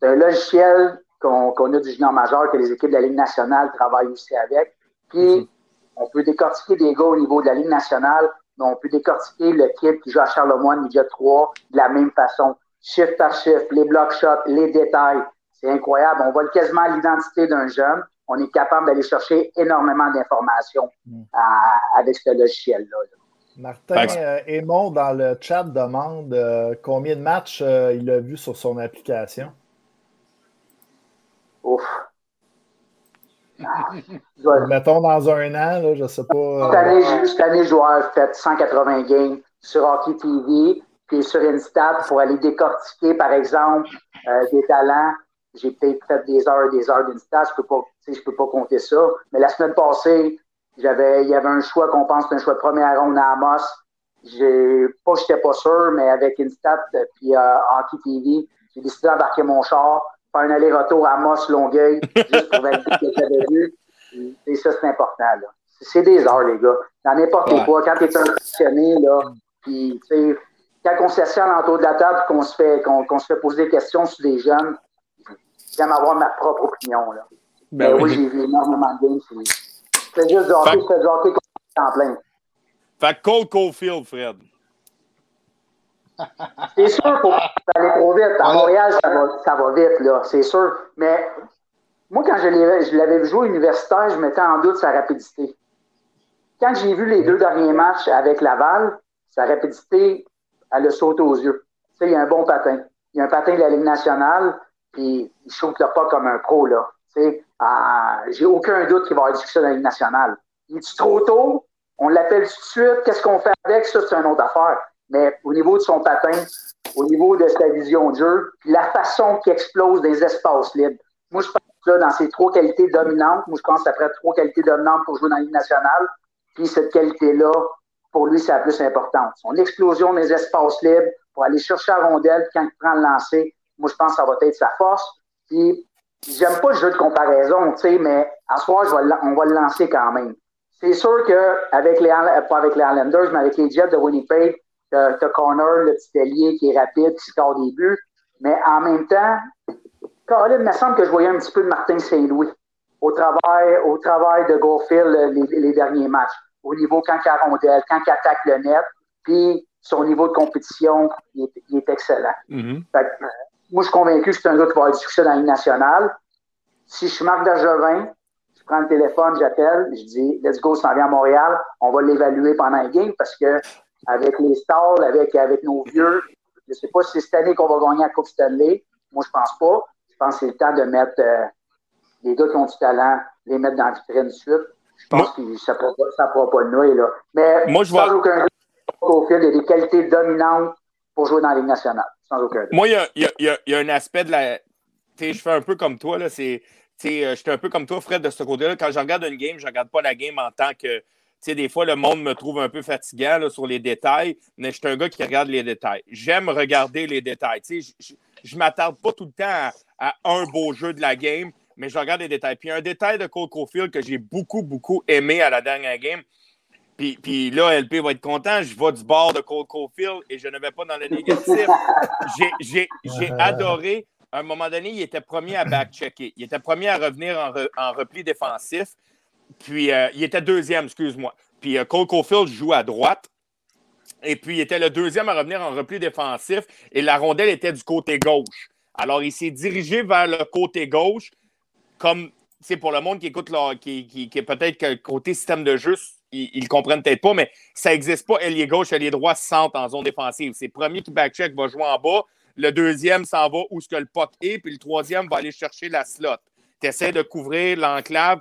C'est un logiciel qu'on a du junior majeur, que les équipes de la Ligue nationale travaillent aussi avec. Puis, on peut décortiquer des gars au niveau de la Ligue nationale, mais on peut décortiquer l'équipe qui joue à Charlemagne, Midget 3, de la même façon. Chiffre par chiffre, les block shots, les détails. C'est incroyable. On voit quasiment l'identité d'un jeune. On est capable d'aller chercher énormément d'informations Mm. à- avec ce logiciel-là. là. Martin euh, Aymon, dans le chat, demande euh, combien de matchs euh, il a vu sur son application? Ouf. Dois- Mettons dans un an, là, je sais pas. euh, Cette année, cette année, je dois avoir fait 180 games sur Hockey TV, sur Instat pour aller décortiquer, par exemple, euh, des talents. J'ai peut-être fait des heures et des heures d'Instat, je peux pas, je peux pas compter ça. Mais la semaine passée, j'avais, il y avait un choix qu'on pense un choix de première ronde à Amos. J'ai pas, j'étais pas sûr, mais avec Instat euh, puis euh, Hockey TV, j'ai décidé d'embarquer mon char, faire un aller-retour à Amos Longueuil, juste pour valider ce que j'avais vu. Et ça, c'est important, là. C'est des heures, les gars. Dans n'importe Ouais. quoi, quand tu es un passionné, là, puis, tu sais, quand on s'assied autour de la table qu'on se fait qu'on se fait poser des questions sur des jeunes, j'aime avoir ma propre opinion, là. Ben Mais oui, j'ai vu énormément de games. c'est- juste du hockey, c'est du hockey qu'on en plein. Fait que Cole Caulfield, Fred. (laughs) C'est sûr, pas aller trop vite. À. Montréal, ça va, ça va vite, là, c'est sûr. Mais moi, quand je l'avais joué universitaire, je mettais en doute sa rapidité. Quand j'ai vu les deux derniers matchs avec Laval, sa rapidité, elle a sauté aux yeux. Tu sais, il y a un bon patin. Il y a un patin de la Ligue nationale, puis il shoot le pas comme un pro, là. Tu sais, ah, j'ai aucun doute qu'il va y avoir du dans la Ligue nationale. Il est trop tôt? On l'appelle tout de suite. Qu'est-ce qu'on fait avec? Ça, c'est une autre affaire. Mais au niveau de son patin, au niveau de sa vision de jeu, puis la façon qu'il explose des espaces libres. Moi, je pense que là, dans ses trois qualités dominantes, moi, je pense après trois qualités dominantes pour jouer dans la Ligue nationale, puis cette qualité-là, pour lui, c'est la plus importante. Son explosion des espaces libres pour aller chercher la rondelle, quand il prend le lancer, moi, je pense que ça va être sa force. Puis, j'aime pas le jeu de comparaison, tu sais, mais à ce soir, on va le lancer quand même. C'est sûr qu'avec les, pas avec les Islanders, mais avec les Jets de Winnipeg, t'as t'as Connor, le petit allié qui est rapide, qui score des buts. Mais en même temps, Colin, il me semble que je voyais un petit peu de Martin Saint-Louis au travail, au travail de Goldfield euh, les, les derniers matchs. Au niveau quand il a rondelle, quand il attaque le net, puis son niveau de compétition, il est, il est excellent. Mm-hmm. Fait que, moi, je suis convaincu que c'est un gars qui va avoir du succès dans la Ligue nationale. Si je suis Marc Bergevin, je prends le téléphone, j'appelle, je dis Let's go, s'en vient à Montréal, on va l'évaluer pendant un game parce que avec les stars, avec, avec nos vieux, je ne sais pas si c'est cette année qu'on va gagner la Coupe Stanley, Moi, je pense pas. Je pense que c'est le temps de mettre euh, les gars qui ont du talent, les mettre dans la vitrine de suite. Je pense que ça ne pourra pas nouer. Là. Mais Moi, je vois... sans aucun doute, il y a des qualités dominantes pour jouer dans la Ligue nationale. Sans aucun doute. Moi, il y y y a un aspect de la. Tu sais, je fais un peu comme toi, là. C'est. Euh, je suis un peu comme toi, Fred, de ce côté-là. Quand je regarde une game, je ne regarde pas la game en tant que. Tu sais, des fois, le monde me trouve un peu fatigant là, sur les détails, mais je suis un gars qui regarde les détails. J'aime regarder les détails. Je- je ne m'attarde pas tout le temps à, à un beau jeu de la game, mais je regarde les détails. Puis un détail de Cole Caulfield que j'ai beaucoup, beaucoup aimé à la dernière game, puis, puis là, LP va être content. Je vais du bord de Cole Caulfield et je ne vais pas dans le négatif. J'ai- adoré. À un moment donné, il était premier à back-checker. Il était premier à revenir en, re- en repli défensif. Puis, euh, il était deuxième, excuse-moi. Puis, euh, Cole Caulfield joue à droite. Et puis, il était le deuxième à revenir en repli défensif. Et la rondelle était du côté gauche. Alors, il s'est dirigé vers le côté gauche, comme c'est pour le monde qui écoute, qui, qui, qui est peut-être que côté système de jeu, ils ne le comprennent peut-être pas, mais ça n'existe pas. Ailier gauche, ailier droit sentent en zone défensive. C'est le premier qui backcheck va jouer en bas. Le deuxième s'en va où ce que le puck est, puis le troisième va aller chercher la slot. Tu essaies de couvrir l'enclave.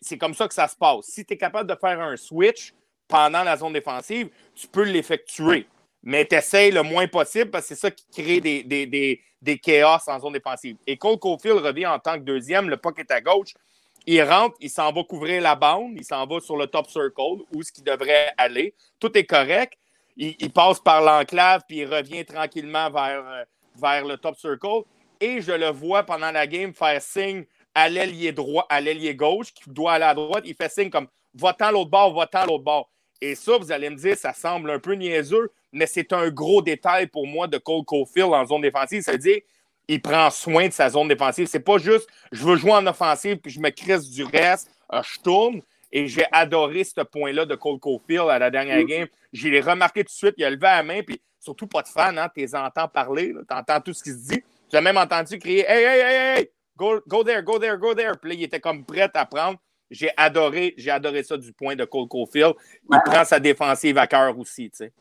C'est comme ça que ça se passe. Si tu es capable de faire un switch pendant la zone défensive, tu peux l'effectuer. Mais tu essaies le moins possible parce que c'est ça qui crée des, des, des, des chaos en zone défensive. Et Cole Caulfield revient en tant que deuxième, le puck est à gauche. Il rentre, il s'en va couvrir la bande, il s'en va sur le top circle, où ce qu'il devrait aller. Tout est correct. Il, il passe par l'enclave, puis il revient tranquillement vers, euh, vers le top circle. Et je le vois pendant la game faire signe à l'ailier droit, à l'ailier gauche, qui doit aller à droite. Il fait signe comme va-t'en l'autre bord, va-t'en l'autre bord. Et ça, vous allez me dire, ça semble un peu niaiseux, mais c'est un gros détail pour moi de Cole Caulfield en zone défensive. C'est-à-dire, il prend soin de sa zone défensive. C'est pas juste je veux jouer en offensive puis je me crisse du reste, euh, je tourne. Et j'ai adoré ce point-là de Cole Caulfield à la dernière game. Je l'ai remarqué tout de suite. Il a levé la main, puis surtout pas de fan, hein, tu les entends parler, tu entends tout ce qui se dit. Tu as même entendu crier Hey, hey, hey, hey, go, go there, go there, go there. Puis là, il était comme prêt à prendre. J'ai adoré, j'ai adoré ça du point de Cole Caulfield. Il Ouais. prend sa défensive à cœur aussi, tu sais.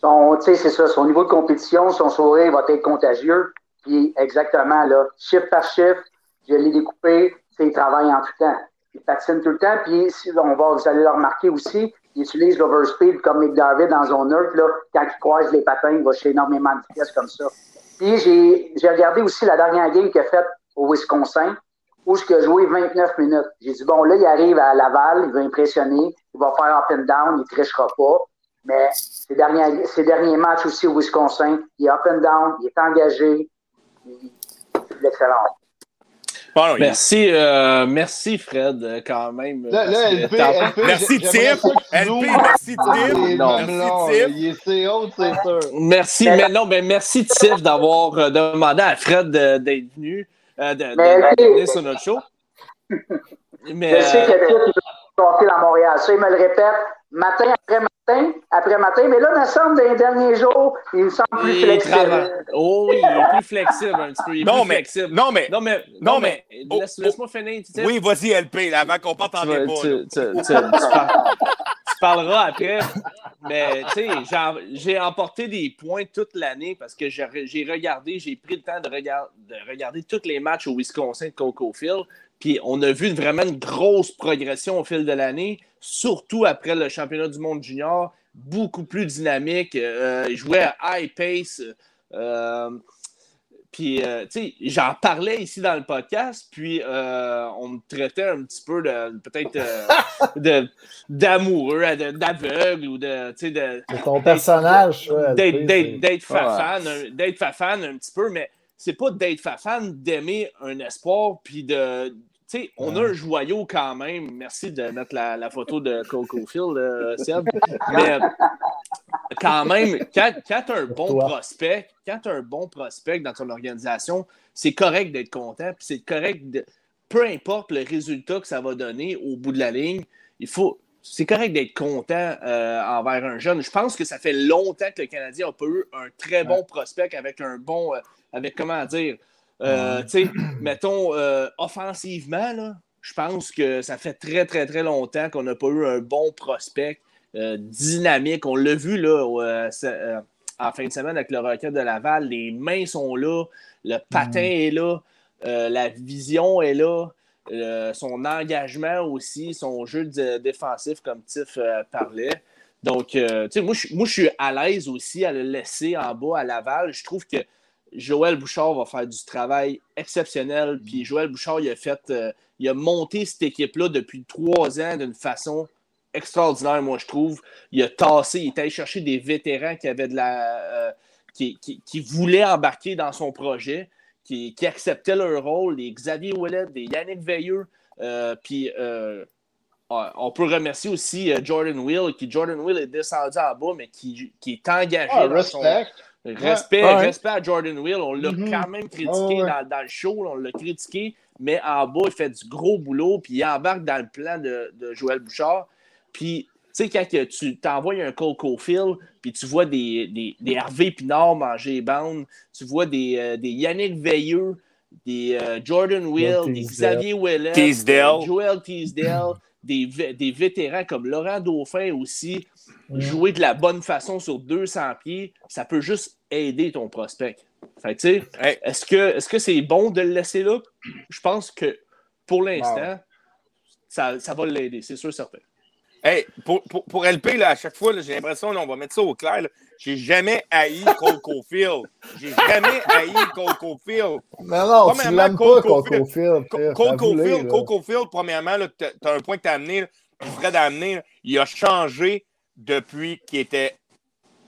Son, c'est ça, son niveau de compétition, son sourire va être contagieux. Puis exactement, là, chiffre par chiffre, je l'ai découpé, il travaille en tout temps. Il patine tout le temps, puis on va, vous allez le remarquer aussi, il utilise l'overspeed comme McDavid dans zone neutre, là, quand il croise les patins, il va chez énormément de vitesse comme ça. Puis j'ai regardé aussi la dernière game qu'il a faite au Wisconsin, où il a joué 29 minutes. J'ai dit, bon, là, il arrive à Laval, il va impressionner, il va faire up and down, il ne trichera pas. Mais ces derniers, ces derniers matchs aussi au Wisconsin, il est up and down, il est engagé, il- c'est de l'excellence. Bon, non, il- Merci, euh, merci Fred, euh, quand même. LP, LP, Merci, Tiff. LP, zoomes merci, Tiff. Merci. Tiff. Est sûr. Merci, Mais- non, mais merci Tiff d'avoir euh, demandé à Fred d'être venu, euh, de, de- Mais- de venir sur notre show. (laughs) Mais Je sais que Tiff, passer dans Montréal. Ça, il me le répète matin après matin, après matin. Mais là, il me semble, dans les derniers jours, il me semble plus il flexible. travaille. Oh oui, il est plus flexible un petit peu. Il est Non, plus mais, flexible. non, mais, non, mais, non, non, mais- mais, oh, laisse, oh. laisse-moi finir. Tiff. oui, vas-y, LP, là, avant qu'on parte en tu, débat. tu- tu- tu- tu tu parleras après. Mais tu sais, j'ai- emporté des points toute l'année parce que j'ai j'ai regardé, j'ai pris le temps de, regard- de regarder tous les matchs au Wisconsin de Coco Field. Puis on a vu une- vraiment une grosse progression au fil de l'année, surtout après le championnat du monde junior, beaucoup plus dynamique. Euh, il jouait à high pace. euh, puis, euh, tu sais, j'en parlais ici dans le podcast, puis euh, on me traitait un petit peu de, peut-être, d'amoureux, de- d'aveugle ou de, tu sais, de, ton personnage, d'être, LP, d'être, fafane, un- petit peu, mais c'est pas d'être fafane, d'aimer un espoir, puis de. Tu sais, on a un joyau quand même. Merci de mettre la, la photo de Coco Field, euh, Seb. (laughs) Mais quand même, quand, quand tu as un bon toi. prospect, quand tu un bon prospect dans ton organisation, c'est correct d'être content, puis c'est correct de. Peu importe le résultat que ça va donner au bout de la ligne, il faut. C'est correct d'être content euh, envers un jeune. Je pense que ça fait longtemps que le Canadien n'a pas eu un très bon prospect avec un bon. euh, avec comment dire. Euh, tu sais, (clears throat) mettons, euh, offensivement, là, je pense que ça fait très, très, très longtemps qu'on n'a pas eu un bon prospect euh, dynamique. On l'a vu là, euh, en fin de semaine avec le Rocket de Laval. Les mains sont là, le patin est là, la vision est là, son engagement aussi, son jeu défensif, comme Tiff parlait. Donc, tu sais, moi, je moi, je suis à l'aise aussi à le laisser en bas à Laval. Je trouve que Joël Bouchard va faire du travail exceptionnel. Puis Joël Bouchard, il a fait, euh, il a monté cette équipe-là depuis trois ans d'une façon extraordinaire, moi, je trouve. Il a tassé, il est allé chercher des vétérans qui avaient de la. euh, qui, qui- qui voulaient embarquer dans son projet, qui, qui acceptaient leur rôle, des Xavier Ouellet, des Yannick Veilleux. euh, puis on peut remercier aussi Jordan Will, qui Jordan Will est descendu en bas, mais qui, qui est engagé Ah, dans son, respect. Respect, Ouais. respect à Jordan Will. On l'a Mhm. quand même critiqué Ouais. Dans, dans le show. On l'a critiqué, mais en bas, il fait du gros boulot. Puis il embarque dans le plan de, de Joël Bouchard. Puis, tu sais, quand que tu t'envoies un Cole Caulfield, puis tu vois des, des, des Hervé Pinard manger bound, tu vois des, euh, des Yannick Veilleux, des euh, Jordan Will, des Xavier Ouellet, Joel Teasdale, des, des vétérans comme Laurent Dauphin aussi, jouer de la bonne façon sur 200 pieds, ça peut juste aider ton prospect. Fait que, tu sais, Hey. est-ce que est-ce que c'est bon de le laisser là? Je pense que pour l'instant, ça, ça va l'aider, c'est sûr certain. Hey, pour, pour, pour LP, là, à chaque fois, là, j'ai l'impression, on va mettre ça au clair, j'ai jamais haï Cole Caulfield. J'ai jamais haï Cole Caulfield. Mais non, tu Premièrement, l'aimes pas, Cole Caulfield. Cole Caulfield, premièrement, tu as un point que tu as amené, là, Fred a amené, là, il a changé depuis qu'il était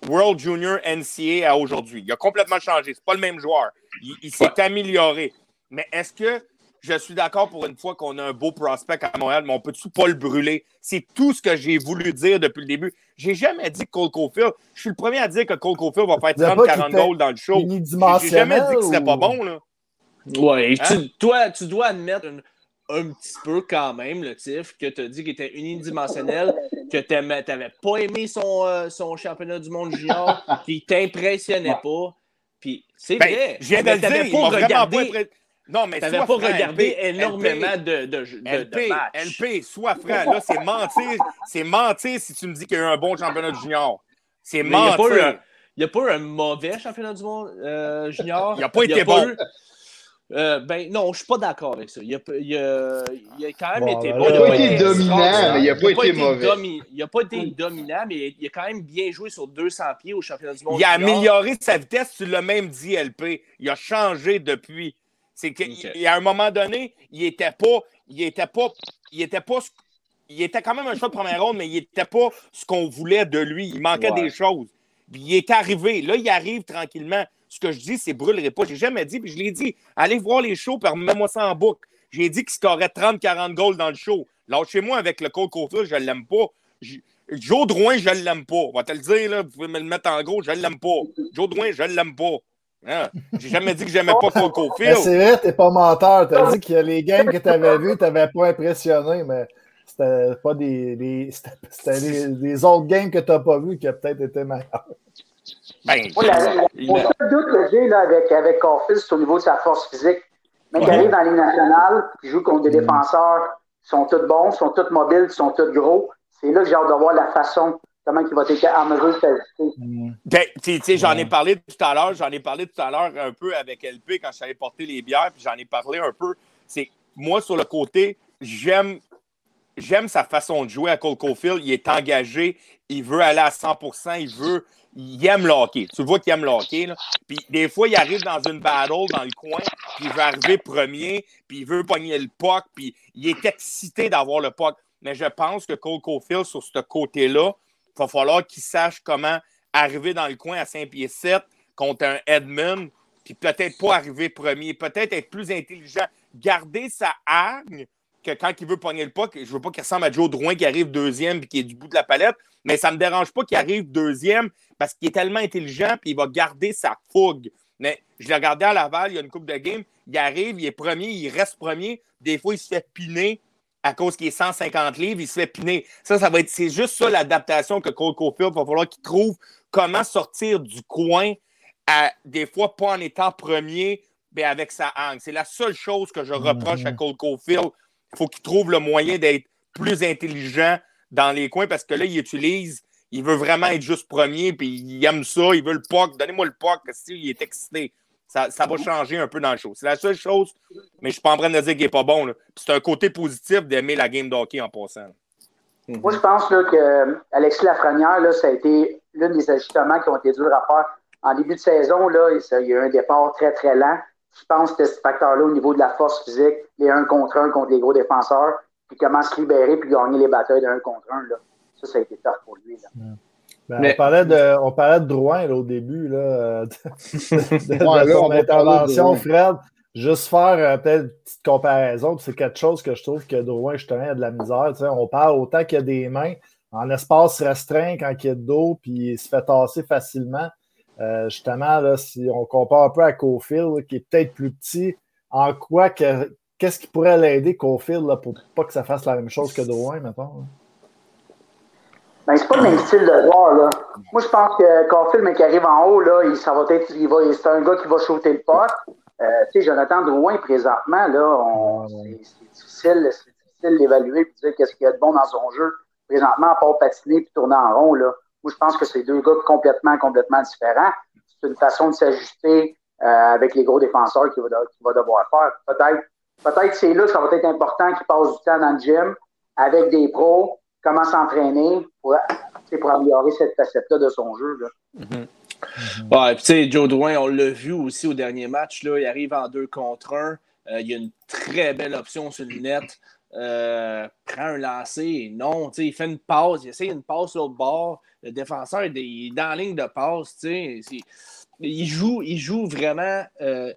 World Junior NCA à aujourd'hui. Il a complètement changé. C'est pas le même joueur. Il, il s'est amélioré. Mais est-ce que je suis d'accord pour une fois qu'on a un beau prospect à Montréal, mais on peut-tu pas le brûler? C'est tout ce que j'ai voulu dire depuis le début. J'ai jamais dit que Cole Caulfield. Je suis le premier à dire que Cole Caulfield va faire Vous avez pas 30-40 qu'il était goals dans le show. J'ai jamais dit que c'était pas ou- bon, là. Ouais, Hein? tu, toi, tu dois admettre un petit peu quand même, le Tiff, que tu as dit qu'il était unidimensionnel, que tu n'avais pas aimé son, euh, son championnat du monde junior, (laughs) qu'il t'impressionnait pas. Puis c'est Ben, vrai. je viens de mais le t'avais dire, il pas regardé- pas Non, mais T'avais pas franc, regardé LP, énormément de, de, de, de LP, matchs. LP, sois franc. Là, c'est mentir. C'est mentir si tu me dis qu'il y a eu un bon championnat junior. C'est Mais il n'y a, mentir. pas eu un- il y a pas eu un mauvais championnat du monde euh, junior. Il a pas été bon. eu- euh, ben non, je suis pas d'accord avec ça. Il a, pas- il a- il a quand même Bon, été ben bon. Il a Il a pas été dominant, mais il a pas été mauvais. domi- il a pas été dominant, mais il a quand même bien joué sur 200 pieds au championnat du monde. Il a amélioré sa vitesse, tu l'as même dit, LP. Il a changé depuis. C'est qu'à Ok. un moment donné, il était pas. Il était pas. Il était pas. Il était quand même un choix de première ronde, mais il était pas ce qu'on voulait de lui. Il manquait Ouais. des choses. Il est arrivé. Là, il arrive tranquillement. Ce que je dis, c'est brûlerait pas. J'ai jamais dit, puis je l'ai dit. Allez voir les shows, puis remets-moi ça en boucle. J'ai dit si t'aurais 30-40 goals dans le show, lâchez-moi avec le Cole Caulfield, je l'aime pas. J- Joe Drouin, je l'aime pas. On va te le dire, là, vous pouvez me le mettre en gros, je l'aime pas. Joe Drouin, je l'aime pas. Hein? J'ai jamais dit que j'aimais pas Cole Caulfield. c'est vrai, t'es pas menteur. T'as dit que les games que t'avais vus, t'avais pas impressionné, mais c'était pas des. des- des, autres games que t'as pas vus qui ont peut-être été meilleurs. Ben, Moi, la- la- il- Mon seul doute que j'ai là, avec, avec Caulfield, c'est au niveau de sa force physique. Mais il Ouais. arrive dans la Ligue nationale, il joue contre des Mm. défenseurs qui sont tous bons, qui sont tous mobiles, qui sont tous gros. C'est là que j'ai hâte de voir la façon, comment il va être en mesure de s'ajuster. Ben, tu sais, j'en ai parlé tout à l'heure, j'en ai parlé tout à l'heure un peu avec LP quand je savais porter les bières, puis j'en ai parlé un peu. C'est moi sur le côté, j'aime j'aime sa façon de jouer à Cole Caulfield. Il est engagé, il veut aller à 100% il veut, il aime le. Tu vois qu'il aime le. Puis des fois, il arrive dans une battle dans le coin, puis il veut arriver premier, puis il veut pogner le puck, puis il est excité d'avoir le puck. Mais je pense que Cole Caulfield, sur ce côté-là, il va falloir qu'il sache comment arriver dans le coin à 5 pieds 7 contre un Edmund, puis peut-être pas arriver premier, peut-être être plus intelligent, garder sa hargne que quand il veut pogner le puck, je veux pas qu'il ressemble à Joe Drouin qui arrive deuxième puis qui est du bout de la palette, mais ça me dérange pas qu'il arrive deuxième parce qu'il est tellement intelligent puis il va garder sa fougue. Mais je l'ai regardé à Laval, il y a une coupe de game, il arrive, il est premier, il reste premier. Des fois, il se fait piner à cause qu'il est 150 livres, il se fait piner. Ça, ça va être, c'est juste ça l'adaptation que Cole Caulfield va falloir qu'il trouve comment sortir du coin à, des fois pas en étant premier, mais avec sa hangue. C'est la seule chose que je reproche à Cole Caulfield. Il faut qu'il trouve le moyen d'être plus intelligent dans les coins parce que là, il utilise, il veut vraiment être juste premier, puis il aime ça, il veut le puck. Donnez-moi le puck, il est excité. Ça, ça, va changer un peu dans le show. C'est la seule chose, mais je ne suis pas en train de dire qu'il n'est pas bon. C'est un côté positif d'aimer la game d'hockey en passant. Moi, je pense là, que Alexis Lafrenière, là, ça a été l'un des ajustements qui ont été durs à faire. En début de saison, là, il y a eu un départ très, très lent. Je pense que ce facteur-là, au niveau de la force physique, les un contre un contre les gros défenseurs, puis comment se libérer puis gagner les batailles d'un contre un, là. ça, ça a été tough pour lui. Là. Ben, on, parlait de, on parlait de Drouin là, au début là, de, de, son intervention, Fred. Juste faire euh, peut-être une petite comparaison, c'est quelque chose que je trouve que Drouin, justement, a de la misère. On parle autant qu'il y a des mains en espace restreint quand il y a de dos, puis il se fait tasser facilement. Euh, justement, là, si on compare un peu à Cofield, qui est peut-être plus petit, en quoi que, qu'est-ce qui pourrait l'aider, Cofield, là, pour pas que ça fasse la même chose que Drouin, maintenant? Ben, c'est pas le même style de joueur, là. Moi, je pense que Caulfield, mais qui arrive en haut, là, il, ça va être, il va, c'est un gars qui va shooter le pot. Euh, tu sais, Jonathan Drouin, présentement, là, c'est, difficile, c'est difficile d'évaluer et de dire qu'est-ce qu'il y a de bon dans son jeu. Présentement, à part patiner et tourner en rond, là. Je pense que c'est deux gars complètement, complètement différents. C'est une façon de s'ajuster euh, avec les gros défenseurs qu'il va, va, devoir faire. Peut-être, peut-être c'est là que ça va être important qu'il passe du temps dans le gym avec des pros, comment s'entraîner pour, pour améliorer cette facette-là de son jeu. Là. Mm-hmm. Tu sais, Joe Drouin, on l'a vu aussi au dernier match, là, il arrive en deux contre un. Euh, il y a une très belle option sur le net. Euh, prend un lancer, non, il fait une passe, il essaie une passe l'autre bord. Le défenseur est dans la ligne de passe. Il joue, il joue vraiment euh,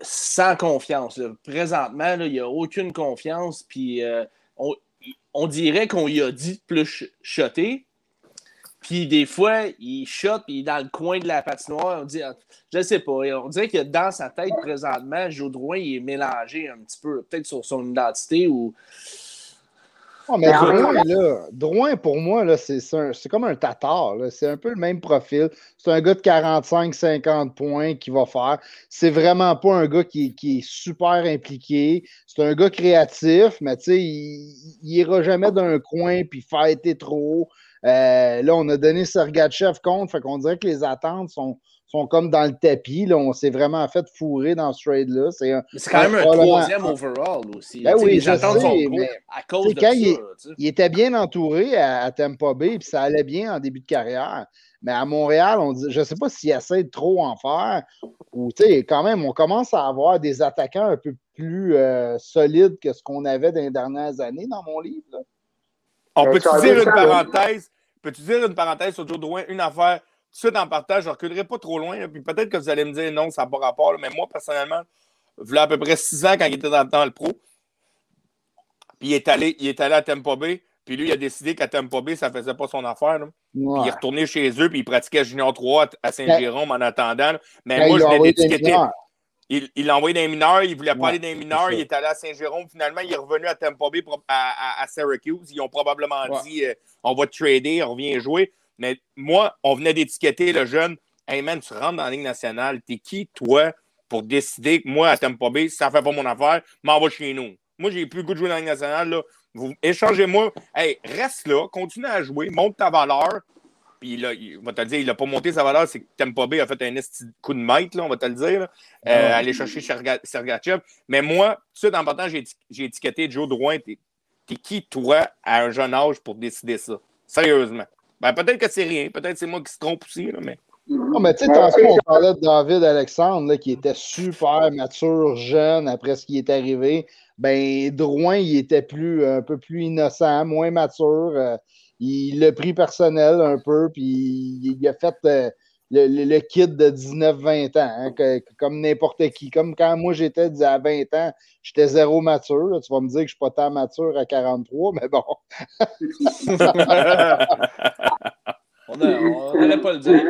sans confiance. Présentement, il n'y a aucune confiance. Puis on, on dirait qu'on lui a dit de plus shotter. Puis des fois, il shot, puis il est dans le coin de la patinoire. On dit, je ne sais pas. On dirait que dans sa tête présentement, Joe Drouin, il est mélangé un petit peu, peut-être sur son identité ou. Oh, mais Drouin, là, Drouin, pour moi, c'est comme un tatar. C'est un peu le même profil. C'est un gars de 45-50 points qui va faire. C'est vraiment pas un gars qui, qui est super impliqué. C'est un gars créatif, mais tu sais, il n'ira jamais d'un coin puis fêter trop. Euh, là, on a donné Sergachev contre, fait qu'on dirait que les attentes sont, sont comme dans le tapis. Là, on s'est vraiment fait fourrer dans ce trade-là. C'est, quand même un troisième overall aussi. Ben oui, les attentes sont à cause de quand Il, il, était bien entouré à, à Tampa Bay, puis ça allait bien en début de carrière. Mais à Montréal, on dit, je ne sais pas s'il essaie de trop en faire. Ou, tu sais, quand même, on commence à avoir des attaquants un peu plus euh, solides que ce qu'on avait dans les dernières années dans mon livre. On peut-tu dire une parenthèse? Peux-tu dire une parenthèse sur Joe Drouin, une affaire, tout de suite en partage, je ne reculerai pas trop loin, puis peut-être que vous allez me dire non, ça n'a pas rapport, mais moi, personnellement, il à peu près six ans quand il était dans, dans le pro, puis il est allé, il est allé à Tampa Bay, puis lui, il a décidé qu'à Tampa Bay, ça ne faisait pas son affaire. Puis il est retourné chez eux, puis il pratiquait Junior 3 à Saint-Jérôme en attendant. Mais moi, je l'ai étiqueté. Il l'a envoyé dans les mineurs, il ne voulait pas aller dans les mineurs, il est allé à Saint-Jérôme. Finalement, il est revenu à Tampa Bay à, Syracuse. Ils ont probablement dit euh, on va te trader, on vient jouer. Mais moi, on venait d'étiqueter le jeune. Hey man, tu rentres dans la Ligue nationale, t'es qui, toi, pour décider que moi, à Tampa Bay, ça ne fait pas mon affaire, m'en va chez nous? Moi, j'ai plus le goût de jouer dans la Ligue nationale. Là. Vous échangez-moi. Hey, reste là, continue à jouer, monte ta valeur. Puis là, il va te le dire, il n'a pas monté sa valeur, c'est que Tampa Bay a fait un coup de maître, là, on va te le dire. Euh, aller chercher Sergachev. Mais moi, tout de suite en partant, j'ai étiqueté Joe Drouin. T'es es qui, toi, à un jeune âge, pour décider ça? Sérieusement. Ben, peut-être que c'est rien, peut-être que c'est moi qui se trompe aussi, là, mais. Non, mais tu sais, tantôt, on parlait de David Alexandre, là, qui était super mature, jeune, après ce qui est arrivé. Ben, Drouin, il était plus, un peu plus innocent, moins mature. Euh, il l'a pris personnel un peu, puis il, a fait euh, le, le, kid de 19-20 ans, hein, comme n'importe qui. Comme quand moi j'étais à 20 ans, j'étais zéro mature. tu vas me dire que je ne suis pas tant mature à 43, mais bon. (laughs) on n'allait pas le dire.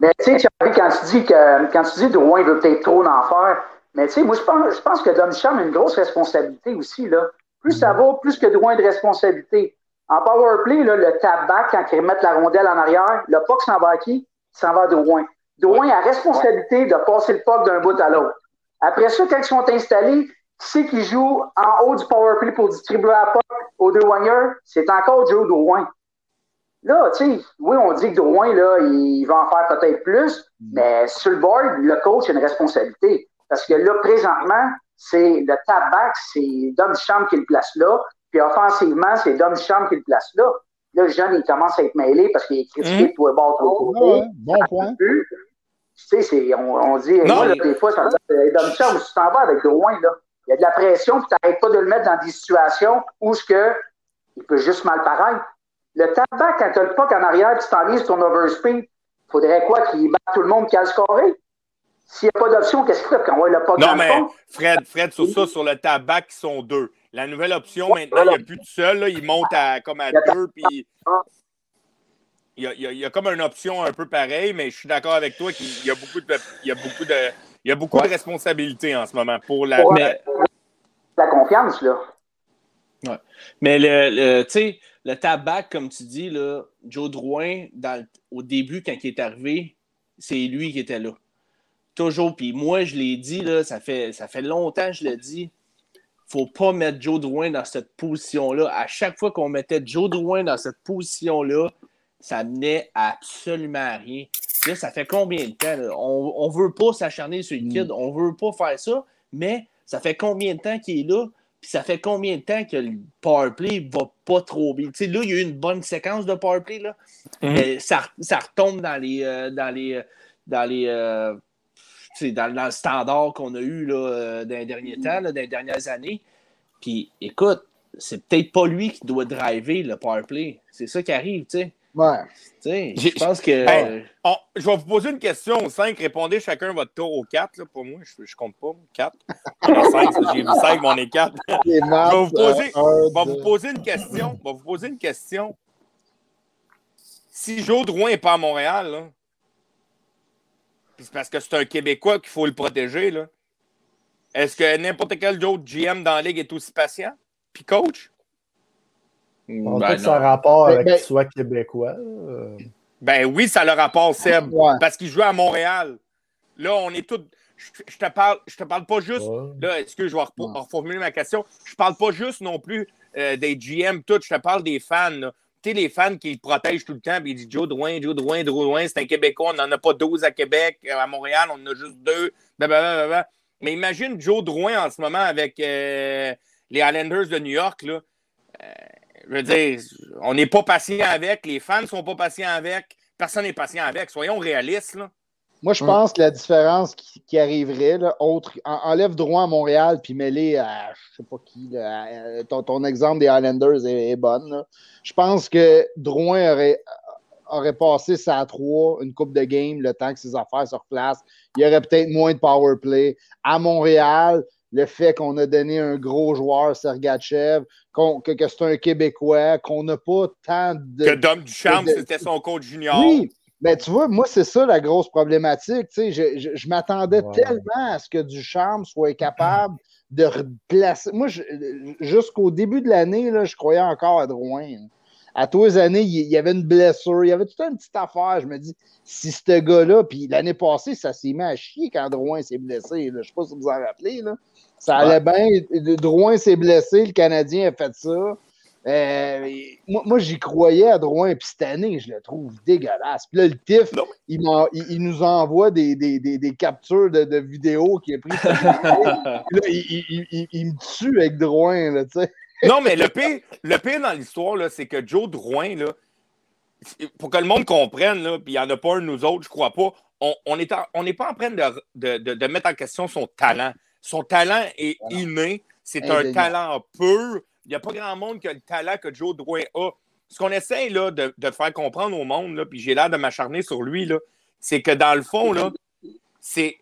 Mais tu sais, quand tu dis que quand tu dis Drouin veut peut-être trop en faire, mais tu sais, moi je pense, je pense que Dom Cham a une grosse responsabilité aussi. Là. Plus ça va, plus que Drouin de responsabilité. En power play, là, le quand ils remettent la rondelle en arrière, le puck s'en va à qui? Il s'en va à Drouin. Drouin a responsabilité de passer le puck d'un bout à l'autre. Après ça, quand ils sont installés, qui c'est qui joue en haut du power play pour distribuer la puck aux deux wingers? C'est encore Joe Drouin. Là, tu sais, oui, on dit que Drouin, là, il va en faire peut-être plus, mais sur le board, le coach a une responsabilité. Parce que là, présentement, c'est le tabac, c'est Dom Champ qui le place là, puis offensivement, c'est Dom Champ qui le place là. Là, le jeune, il commence à être mêlé parce qu'il est critiqué bords, tous les côtés. Ouais, bon point. Tu sais, c'est- on, on dit, Non, moi, là, des fois, ça me dit, Dom tu t'en vas avec Drouin, là, il y a de la pression, puis tu n'arrêtes pas de le mettre dans des situations où ce que il peut juste mal paraître. Le tabac, quand tu as le puck en arrière, tu t'enlises ton overspeed, il faudrait quoi qu'il batte tout le monde qui a le scoré? S'il n'y a pas d'option, qu'est-ce qu'il fait? Quand on voit le puck Non, dans mais le fond? Fred, Fred, sur ça, sur le tabac, ils sont deux. La nouvelle option, maintenant, il n'y a plus de seul. Là, il monte à, comme à deux, puis il y a, il y a- il y a comme une option un peu pareille, mais je suis d'accord avec toi qu'il y a beaucoup de, il y a beaucoup de, il y a beaucoup de responsabilités en ce moment pour la. Ouais. Mais, La confiance, là. mais le, le- le tabac, comme tu dis, là, Joe Drouin, dans, au début, quand il est arrivé, c'est lui qui était là. Toujours. Puis moi, je l'ai dit, là, ça fait, ça fait longtemps que je le dis. Faut pas mettre Joe Drouin dans cette position-là. À chaque fois qu'on mettait Joe Drouin dans cette position-là, ça menait à absolument rien. Là, ça fait combien de temps? là? On ne veut pas s'acharner sur le kid, on veut pas faire ça, mais ça fait combien de temps qu'il est là? Puis ça fait combien de temps que le powerplay va pas trop bien? Tu sais, là, il y a eu une bonne séquence de powerplay, là. Mhm. mais ça, ça retombe dans les, euh, dans les, euh, dans les, euh, dans, dans le standard qu'on a eu là, euh, dans les derniers temps, là, dans les dernières années. Puis écoute, c'est peut-être pas lui qui doit driver le powerplay. C'est ça qui arrive, tu sais. Ouais. Tu sais, J'ai- Je pense que. Hey, on- je vais vous poser une question aux cinq. Répondez chacun votre tour aux quatre. Là, pour moi, je, je compte pas. Quatre. On est cinq. ça, J'ai vu cinq, mais on est quatre. (laughs) Les maths, Je vais vous poser- euh, un, Je vais vous poser une question. Je vais vous poser une question. Si Joe Drouin n'est pas à Montréal, là, puis c'est parce que c'est un Québécois qu'il faut le protéger, là, est-ce que n'importe quel autre GM dans la Ligue est aussi patient? Puis coach? Je pense Ben que ça a rapport avec ben- qu'il soit québécois. euh. Ben oui, ça a le rapport, Seb. Ouais. Parce qu'il joue à Montréal. Là, on est tous. Je, je te parle, je te parle pas juste. Ouais. Là, est-ce que je vais Ouais. reformuler ma question? Je parle pas juste non plus euh, des GM, tout. Je te parle des fans. là. Tu sais, les fans qui le protègent tout le temps, puis ils disent Joe Drouin, Joe Drouin, Joe Drouin, c'est un Québécois, on n'en a pas 12 à Québec, euh, à Montréal, on en a juste deux. Mais imagine Joe Drouin en ce moment avec euh, les Islanders de New York. Là. Euh, je veux dire, on n'est pas patient avec, les fans ne sont pas patients avec, personne n'est patient avec. Soyons réalistes. Là. Moi, je pense que la différence qui, qui arriverait, là, autre, en- enlève droit à Montréal puis mêlé à je sais pas qui, là, à- à- ton, ton exemple des Highlanders est, est bonne. là. Je pense que Drouin aurait, aurait passé sa 3, une coupe de game, le temps que ses affaires se replacent. Il y aurait peut-être moins de power play. À Montréal, le fait qu'on a donné un gros joueur, Sergachev, qu'on- que, que c'est un Québécois, qu'on n'a pas tant de. Que Dom Duchamp, de- c'était son coach junior. Oui, mais tu vois, moi, c'est ça la grosse problématique. Tu sais, je je, je m'attendais Ouais. tellement à ce que Duchamp soit capable de replacer. Moi, jusqu'au début de l'année, je croyais encore à Drouin. là. À tous les années, il y avait une blessure, il y avait toute une petite affaire. Je me dis, si ce gars-là, puis l'année passée, ça s'est mis à chier quand Drouin s'est blessé. là. Je ne sais pas si vous vous en rappelez. Là. Ça allait bien. Drouin s'est blessé, le Canadien a fait ça. Euh, moi, moi, j'y croyais à Drouin, puis cette année, je le trouve dégueulasse. Puis là, le TIF, il, m'en- il- il nous envoie des, des, des, des captures de, de vidéos qu'il a prises. (laughs) là, il, me tue avec Drouin, là, tu sais. Non, mais le pire, le pire dans l'histoire, c'est que Joe Drouin, là, pour que le monde comprenne, là, puis il n'y en a pas un de nous autres, je crois pas, on n'est on pas en train de, de- de- de mettre en question son talent. Son talent est inné, c'est un talent pur. N'y a pas grand monde qui a le talent que Joe Drouin a. Ce qu'on essaie là, de, de faire comprendre au monde, là, puis j'ai l'air de m'acharner sur lui, c'est que dans le fond, là, c'est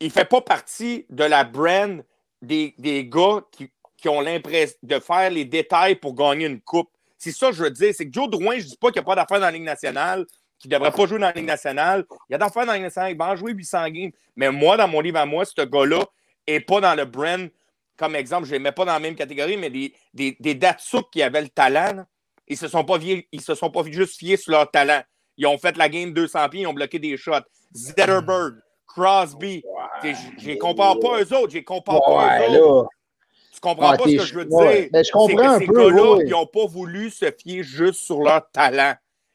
il fait pas partie de la brand des, des gars qui, qui ont l'impression de faire les détails pour gagner une coupe. C'est ça que je veux dire. C'est que Joe Drouin, je dis pas qu'il n'y a pas d'affaires dans la Ligue nationale, qu'il ne devrait pas jouer dans la Ligue nationale. Il y a d'affaires dans la Ligue nationale, il va en jouer 800 games. Mais moi, dans mon livre à moi, ce gars-là n'est pas dans le brand. Comme exemple, je ne les mets pas dans la même catégorie, mais des, des, des Datsuk qui avaient le talent, là, ils se sont pas ils se sont pas juste fiés sur leur talent. Ils ont fait la game 200 pieds, ils ont bloqué des shots. Zetterberg, Crosby. T'sais, j- Je les compare pas eux autres, je les compare pas eux autres. Tu comprends Ouais, pas ce que je veux ouais. dire? Ben, je comprends C'est que un ces peu, gars-là, ouais. ils n'ont pas voulu se fier juste sur leur talent.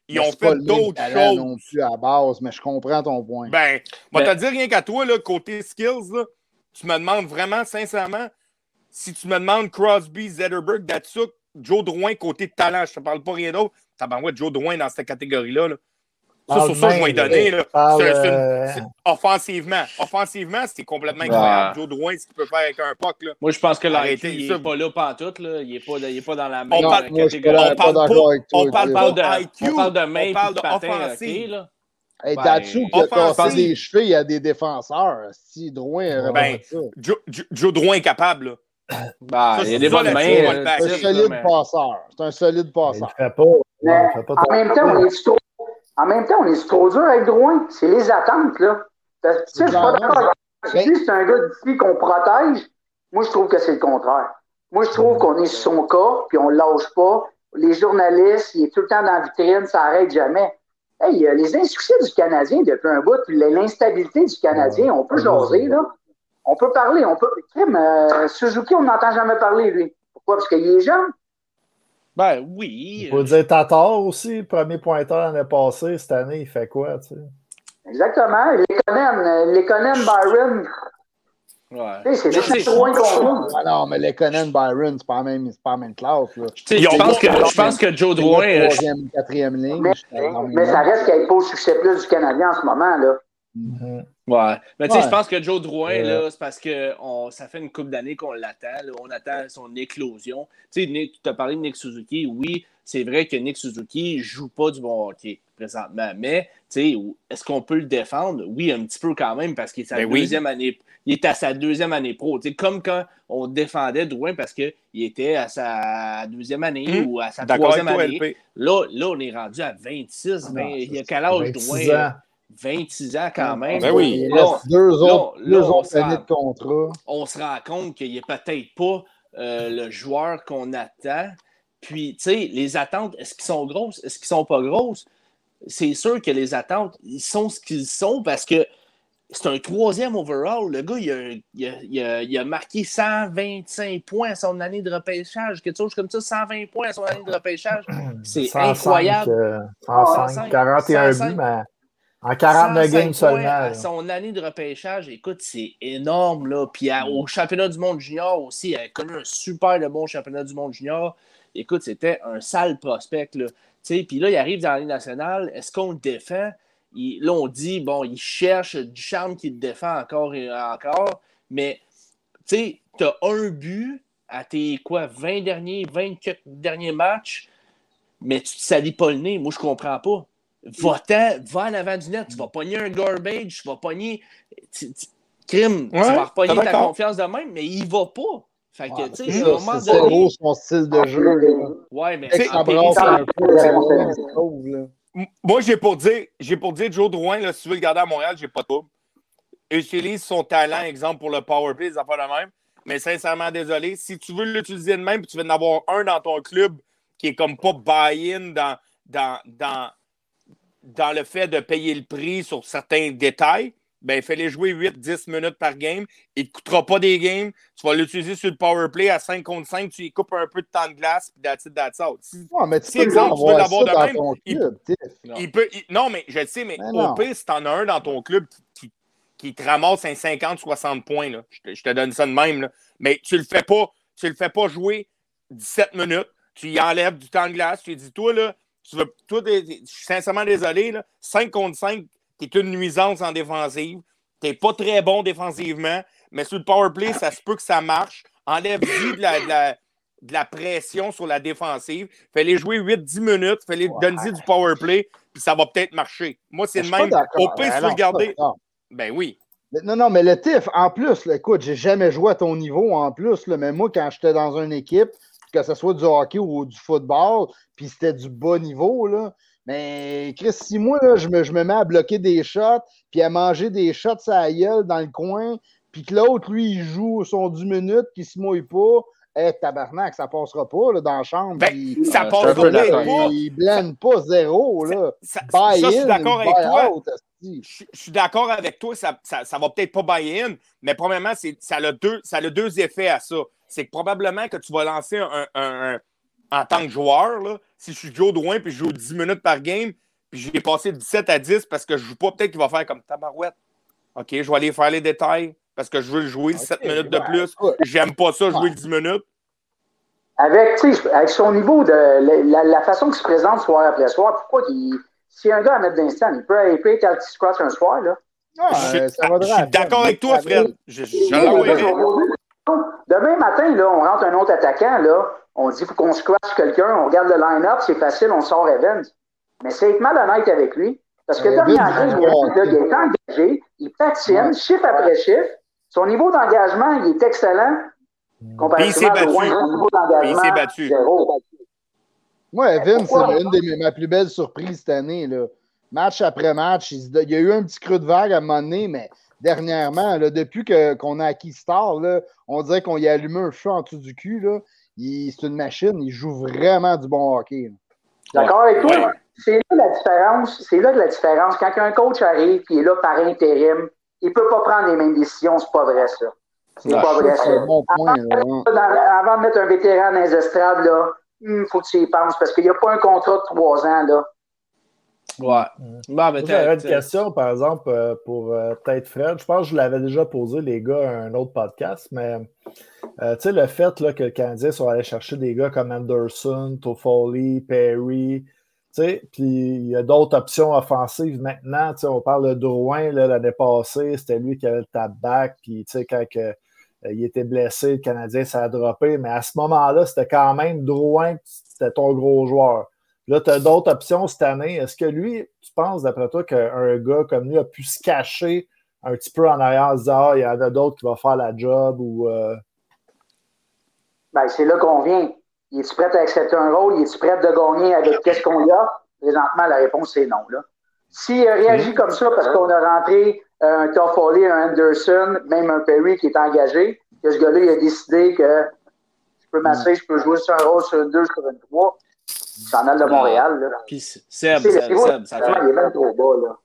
Ils Mais ont fait d'autres talent non choses. plus à base, mais je comprends ton point. Ben, moi, Ben- te dire rien qu'à toi, là, côté skills, là, tu me demandes vraiment, sincèrement, si tu me demandes Crosby, Zetterberg, Datsuk, Joe Drouin, côté talent, je te parle pas rien d'autre. Tabarouette, Joe Drouin dans cette catégorie-là. là. Ça, Parle sur ça, je vais donner. là. parle, C'est un- c'est une- euh, c'est- offensivement, offensivement, c'est complètement Ouais. incroyable. Joe Drouin, ce qu'il peut faire avec un puck. Là. Moi, je pense que l'IQ, Arrêtez il n'est pas là pantoute. Là. Il n'est pas, il est pas dans la même On parle- catégorie. on parle pas- toi. on parle pas- de, IQ, on parle de main on parle de patin, là? Hey, Ben, Datsuk qui a offensive. cassé des chevilles à des défenseurs. Si Drouin aurait Ben, Joe- Joe Drouin est capable. Là. Ça, il y a c'est des bonnes mains. C'est un solide mais- passeur. C'est un solide passeur. le fait pas. Mais Non, il fait pas en même temps, on est trop, en même temps, on est trop dur avec Drouin. C'est les attentes, là. Tu sais, je suis pas d'accord avec c'est un gars d'ici qu'on protège. Moi, je trouve que c'est le contraire. Moi, je trouve qu'on est sur son cas, puis on ne lâche pas. Les journalistes, il est tout le temps dans la vitrine, ça n'arrête jamais. Hey, euh, les insuccès du Canadien depuis un bout, puis l'instabilité du Canadien, on peut jaser, là. On peut parler, on peut. Crime, euh, Suzuki, on n'entend jamais parler, lui. Pourquoi? Parce qu'il est jeune. Ben oui. Il faut dire Tatar aussi, premier pointeur l'année passée. Cette année, il fait quoi, tu sais? Exactement. Les Conan, les Conan Byron, Ouais. tu sais, c'est Mais juste loin qu'on Ah non, mais les Conan Byron, c'est pas la même, c'est pas la même classe. Là. Tu sais, Ils Je pense, que, je pense que Joe C'est Drouin. la euh, troisième, quatrième ligne. Mais, mais ça reste qu'il n'y a pas au succès plus du Canadien en ce moment, là. Mhm. Ouais. Mais tu sais, Ouais. je pense que Joe Drouin, Ouais. là, c'est parce que on, ça fait une couple d'années qu'on l'attend. On attend son éclosion. Tu sais, Nick, tu as parlé de Nick Suzuki. Oui, c'est vrai que Nick Suzuki joue pas du bon hockey présentement. Mais, tu sais, est-ce qu'on peut le défendre? Oui, un petit peu quand même, parce qu'il est, sa Ben oui. deuxième année, il est à sa deuxième année pro. Tu sais, comme quand on défendait Drouin parce qu'il était à sa deuxième année Hum. ou à sa troisième année. Là, là, on est rendu à 26. Non, 20 il y a quel âge, 26 Drouin? ans. 26 ans quand même. Ben oui. Il Là, reste deux là, autres, là, deux autres sent- années de contrat. on se rend compte qu'il n'est peut-être pas euh, le joueur qu'on attend. Puis, tu sais, les attentes, est-ce qu'ils sont grosses? Est-ce qu'ils sont pas grosses? C'est sûr que les attentes, ils sont ce qu'ils sont parce que c'est un troisième overall. Le gars, il a, il a- il a- il a marqué 125 points à son année de repêchage. Quelque chose comme ça, 120 points à son année de repêchage. (clears throat) C'est 105, incroyable. euh, 105, 105, 41 105. buts, mais en 49 105 games seulement. Son année de repêchage, écoute, c'est énorme. Là. Puis à- au championnat du monde junior aussi, il a connu un super de bon championnat du monde junior. Écoute, c'était un sale prospect. Là. Tu sais, Puis là, il arrive dans la Ligue nationale. Est-ce qu'on le défend? Il- là, on dit, bon, il cherche du charme qui le défend encore et encore. Mais tu sais, tu as un but à tes quoi, 20 derniers, 24 derniers matchs, mais tu te salis pas le nez. Moi, je comprends pas. Va-t'en, va en avant du net, tu vas pogner un garbage, tu vas pogner. tu- tu- crime, Ouais, tu vas repogner ta confiance de même, mais il va pas. Fait que, Ouais, tu c'est sais, ça, à un moment c'est donné. zéro son style de jeu. là. Ouais, mais ça périphérie, un peu, c'est Moi, j'ai pour dire, j'ai pour dire Joe Drouin, là, si tu veux le garder à Montréal, j'ai pas de trouble. Utilise son talent, exemple, pour le power play, des affaires de même. Mais sincèrement, désolé. Si tu veux l'utiliser de même, puis tu veux en avoir un dans ton club qui est comme pas buy-in dans, dans, dans, dans le fait de payer le prix sur certains détails, ben fais-les jouer 8-10 minutes par game. Il ne te coûtera pas des games. Tu vas l'utiliser sur le power play à 5 contre 5. Tu y coupes un peu de temps de glace, puis that's it, that's out. Si- Ouais, mais tu Si, peux exemple, tu veux l'avoir de même, il- club, il peut, il- non, mais je le sais, mais Mais au pire, si t'en as un dans ton club qui, qui, qui te ramasse un 50-60 points, là, je, te, je te donne ça de même, là, mais tu le fais pas, tu le fais pas jouer 17 minutes, tu y enlèves du temps de glace, tu lui dis, toi, là, tu veux, toi, je suis sincèrement désolé, là, 5 contre 5, t'es une nuisance en défensive, t'es pas très bon défensivement, mais sur le power play, ça se peut que ça marche. Enlève-y de la, de la- de la pression sur la défensive. Fais-les jouer 8-10 minutes, fais-les Ouais. donner du power play, puis ça va peut-être marcher. Moi, c'est le même. Au pire, si Ben tu veux non, le garder. je suis pas d'accord. Ben oui. Non, non, mais le TIF, en plus, là, écoute, j'ai jamais joué à ton niveau en plus, là, mais moi, quand j'étais dans une équipe, que ce soit du hockey ou du football, puis c'était du bas niveau, là, mais Chris, si moi, là, je me, je me mets à bloquer des shots, puis à manger des shots à gueule dans le coin, puis que l'autre, lui, il joue son 10 minutes, qu'il se mouille pas, eh, tabarnak, ça passera pas là, dans la chambre. Ben, puis- ça Euh, passe je suis un peu pas. il, il blende pas zéro, là. Ça, je suis d'accord avec toi. out. Je, je suis d'accord avec toi, ça, ça, ça va peut-être pas buy-in, mais premièrement, ça, a deux, ça a deux effets à ça. C'est que probablement que tu vas lancer un, un- un- en tant que joueur, là, si je suis Joe Drouin puis je joue 10 minutes par game, puis j'ai passé de 17 à 10 parce que je joue pas, peut-être qu'il va faire comme tabarouette. OK, je vais aller faire les détails parce que je veux jouer 7 minutes de plus. J'aime pas ça jouer 10 minutes. Avec, avec son niveau de la, la façon qu'il se présente soir après soir, pourquoi il. Si un gars à mettre d'instant, il peut, il peut être anti scratch un soir, là? Ah, je, suis d'accord avec toi, Fred. Je, Demain matin, là, on rentre un autre attaquant, là, on dit qu'il faut qu'on scratch quelqu'un, on regarde le line-up, c'est facile, on sort Evans. Mais c'est être malhonnête avec lui. Parce que dernièrement, il, est engagé, il patine, chiffre après chiffre. Son niveau d'engagement, il est excellent. Comparativement à loin, son niveau d'engagement, il s'est battu. Moi, Evans, c'est une de mes, plus belles surprises cette année. Là. Match après match, il, y a eu un petit creux de vague à un moment donné, mais dernièrement, là, depuis qu'on a acquis Star, là, on dirait qu'on y a allumé un feu en dessous du cul. C'est une machine, il joue vraiment du bon hockey. D'accord avec toi? C'est là la différence. C'est là la différence. Quand un coach arrive et est là par intérim, il ne peut pas prendre les mêmes décisions. C'est pas vrai, ça. C'est pas vrai, ça. avant, de mettre un vétéran dans les estrades, il hmm, faut que tu y penses parce qu'il n'y a pas un contrat de trois ans. Là. Ouais. Bon, J'avais une question, par exemple, euh, pour euh, peut-être Fred. Je pense que je l'avais déjà posé, les gars, à un autre podcast, mais euh, tu sais, le fait là, que le Canadien soit allé chercher des gars comme Anderson, Toffoli, Perry, puis il y a d'autres options offensives maintenant. On parle de Drouin l'année passée, c'était lui qui avait le tap-back. Puis quand il était blessé, le Canadien, a droppé. Mais à ce moment-là, c'était quand même Drouin, c'était ton gros joueur. Là, tu as d'autres options cette année. Est-ce que lui, tu penses, d'après toi, qu'un gars comme lui a pu se cacher un petit peu en arrière en disant, ah, il y en a d'autres qui vont faire la job ou. Euh? Ben, c'est là qu'on vient. Il est-tu prêt à accepter un rôle? Il est-tu prêt de gagner avec qu'est-ce qu'on a? Présentement, la réponse, c'est non. S'il réagit comme ça parce qu'on a rentré euh, un Toffoli, un Anderson, même un Perry qui est engagé, que ce gars-là, il a décidé que je peux masser, je peux jouer sur un rôle sur 2, sur une 3, Canal de Montréal. Là. Puis Seb, Seb, Seb, ça fait... Il est même trop bas, là.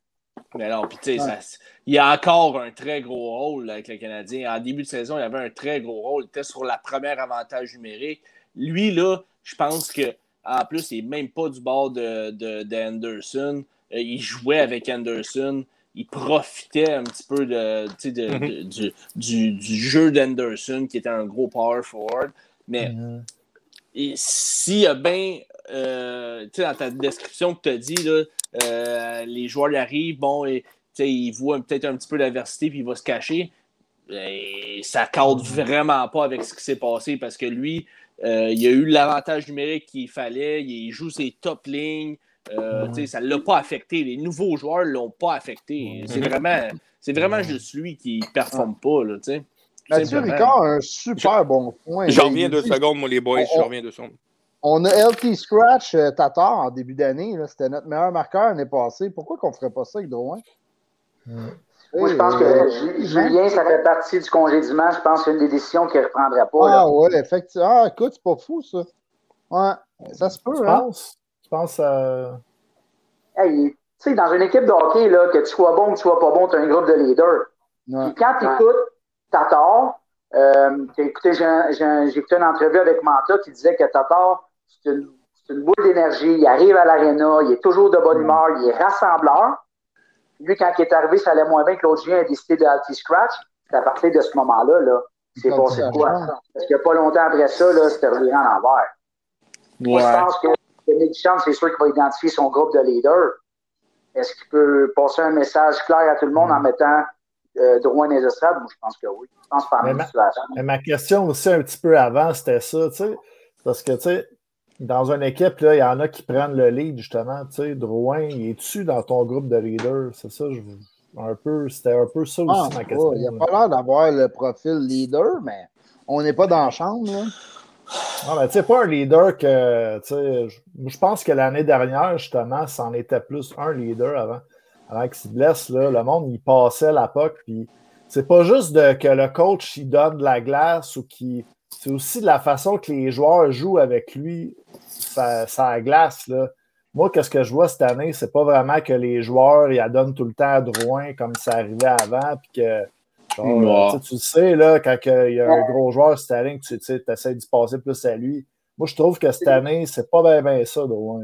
Mais non, puis tu sais, il y a encore un très gros rôle avec le Canadien. En début de saison, il avait un très gros rôle. Il était sur la première avantage numérique. Lui, là, je pense que en plus, il n'est même pas du bord de, de, euh, il jouait avec Anderson. Il profitait un petit peu de, mm-hmm. (laughs) du, du, du, jeu d'Anderson, qui était un gros power forward. Mais s'il y a bien euh, dans ta description que tu as dit, là, euh, les joueurs y arrivent, bon, et, ils voient peut-être un petit peu d'adversité puis il va se cacher. Et ça cadre vraiment pas avec ce qui s'est passé parce que lui, euh, il a eu l'avantage numérique qu'il fallait, il joue ses top lignes. Ça ne l'a pas affecté. Les nouveaux joueurs ne l'ont pas affecté. C'est vraiment, c'est vraiment juste lui qui ne performe pas. Là, Mathieu Ricard a un super bon point. J'en reviens deux secondes, moi, les boys. J'en reviens deux secondes. On a LT Scratch euh, Tatar en début d'année. C'était notre meilleur marqueur l'année passée. Pourquoi qu'on ne ferait pas ça avec Drouin? Moi, je pense que euh, Julien, ça fait partie du congédiement. Je pense que c'est une des décisions qu'il ne reprendrait pas. Ah, oui, effectivement. Ah, écoute, c'est pas fou, ça. Ouais, ça se peut. Tu hein? penses? Tu penses euh... hey, tu sais, dans une équipe de hockey, là, que tu sois bon ou que tu sois pas bon, tu as un groupe de leaders. Et quand tu écoutes Tatar, euh, écoutez, j'ai écouté une entrevue avec Manta qui disait que Tatar, c'est une, boule d'énergie. Il arrive à l'aréna, il est toujours de bonne humeur, il est rassembleur. Lui, quand il est arrivé, ça allait moins bien que l'autre a décidé de Alti Scratch. C'est à partir de ce moment-là, là, c'est passé quoi? Parce qu'il n'y a pas longtemps après ça, là, c'était reviré en envers. Moi, je pense que Denis Duchamp, c'est sûr qu'il va identifier son groupe de leaders. Est-ce qu'il peut passer un message clair à tout le monde en mettant euh, droit? Moi, je pense que oui. Je pense pas à la situation. Mais ma question aussi, un petit peu avant, c'était ça, tu sais. Parce que, tu sais, dans une équipe, il y en a qui prennent le lead, justement. Tu sais, Drouin, il est-tu dans ton groupe de leaders? C'est ça, je, un peu, c'était un peu ça aussi ah, ma question. il n'y a pas l'air d'avoir le profil leader, mais on n'est pas dans la chambre. Là. Non, mais tu sais, pas un leader que. Tu je pense que l'année dernière, justement, c'en était plus un leader avant. Avant qu'il se blesse, là, le monde, il passait la POC. Puis c'est pas juste de, que le coach, il donne de la glace ou qu'il c'est aussi de la façon que les joueurs jouent avec lui, ça, ça glace. Là. Moi, qu'est-ce que je vois cette année, c'est pas vraiment que les joueurs ils donnent tout le temps à Drouin comme ça arrivait avant, puis que tu sais, là, quand il y a un gros joueur cette année, tu essaies d'y passer plus à lui. Moi, je trouve que cette année, c'est pas bien ça, Drouin.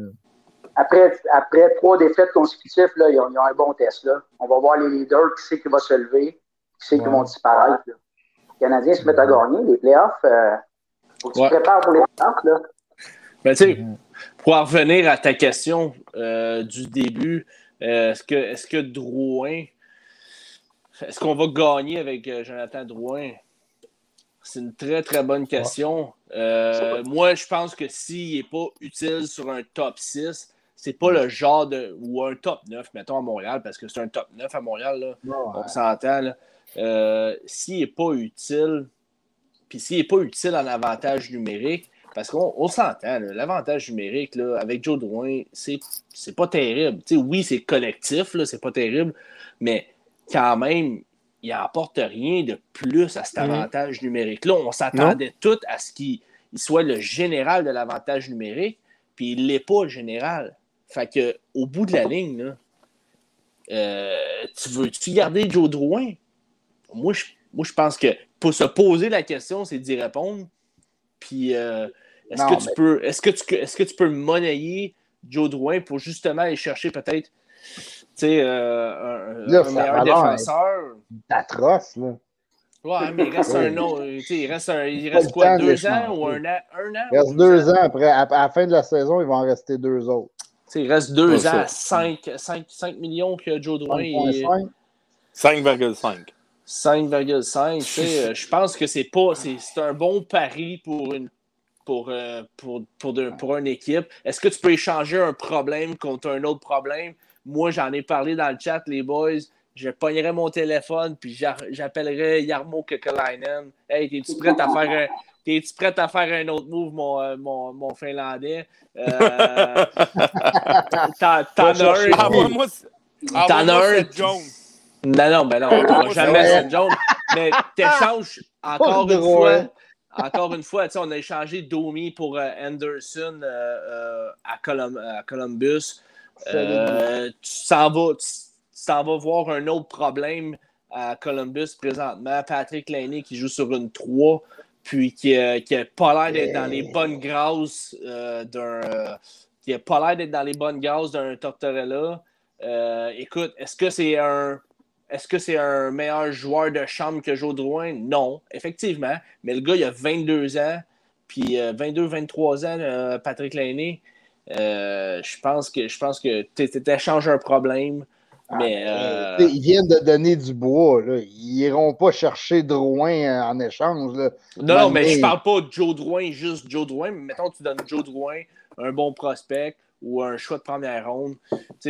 Après, après trois défaites consécutives, là, ils, ont, ils ont un bon test. Là. On va voir les leaders, qui c'est qui va se lever, qui c'est qui Ouais. vont disparaître. là. Les Canadiens se mettent à gagner. Les playoffs, euh, faut que tu Ouais. te prépares pour les playoffs. Là. Ben, tu sais, pour en revenir à ta question euh, du début, euh, est-ce que, est-ce que Drouin, est-ce qu'on va gagner avec euh, Jonathan Drouin? C'est une très, très bonne question. Euh, moi, je pense que s'il n'est pas utile sur un top 6, c'est pas le genre de. ou un top 9, mettons, à Montréal, parce que c'est un top 9 à Montréal, là. On s'entend, là. Euh, s'il n'est pas utile, puis s'il n'est pas utile en avantage numérique, parce qu'on on s'entend, l'avantage numérique là, avec Joe Drouin, c'est, pas terrible. Oui, c'est collectif, c'est pas terrible, mais quand même, il n'apporte rien de plus à cet Mhm. avantage numérique-là. On s'attendait tous à ce qu'il il soit le général de l'avantage numérique, puis il l'est pas le général. Fait que, au bout de la ligne, là, euh, tu veux-tu garder Joe Drouin? Moi je, moi, je pense que pour se poser la question, c'est d'y répondre. Puis, euh, est-ce que, tu mais- peux, est-ce, que tu, est-ce que tu peux monnayer Joe Drouin pour justement aller chercher peut-être tu sais, euh, un, Là, un meilleur valeur est- défenseur? C'est atroce, là. Ouais, mais il reste un autre. tu sais, Il reste, un- il reste quoi, deux ans ou un an? Un an Il reste deux ans? après. À, à la fin de la saison, il va en rester deux autres. Tu sais, il reste deux ans ça. à 5, 5, 5 millions que Joe Drouin. est- 5.5. 5,5. 5,5. tu sais, euh, Je pense que c'est pas. C'est un bon pari pour une. Pour, euh, pour, pour, de- pour une équipe. Est-ce que tu peux échanger un problème contre un autre problème? Moi, j'en ai parlé dans le chat, les boys. Je pognerais mon téléphone puis j'a- j'appellerais Yarmo Kekalainen. Hey, t'es-tu prêt à faire un. T'es-tu à faire un autre move, mon, euh, mon, mon Finlandais? Euh, (laughs) T'en as un. T'en as envoie-moi un. Non, non, ben non, on (laughs) jamais Seth Jones. Mais t'échanges encore Pauvre une Drouin. fois. Encore une fois, on a échangé Domi pour euh, Anderson euh, euh, à, Colum- à Columbus. Euh, tu s'en vas, t'en vas voir un autre problème à Columbus présentement. Patrick Laney qui joue sur une 3, puis qui n'a qui pas l'air d'être dans les bonnes grâces d'un. qui a pas l'air d'être dans les bonnes grâces d'un Tortorella. Écoute, est-ce que c'est un. Est-ce que c'est un meilleur joueur de chambre que Joe Drouin? Non, effectivement. Mais le gars, il a 22 ans, puis 22-23 ans, euh, Patrick Lainé. Euh, je pense que je pense que tu échanges un problème. Mais euh, Tu sais, Ils viennent de donner du bois. Là. Ils iront pas chercher Drouin euh, en échange. Là. non, non, mais Malgré- je parle pas de Joe Drouin, juste Joe Drouin. Mais mettons, tu donnes Joe Drouin, un bon prospect ou un choix de première ronde.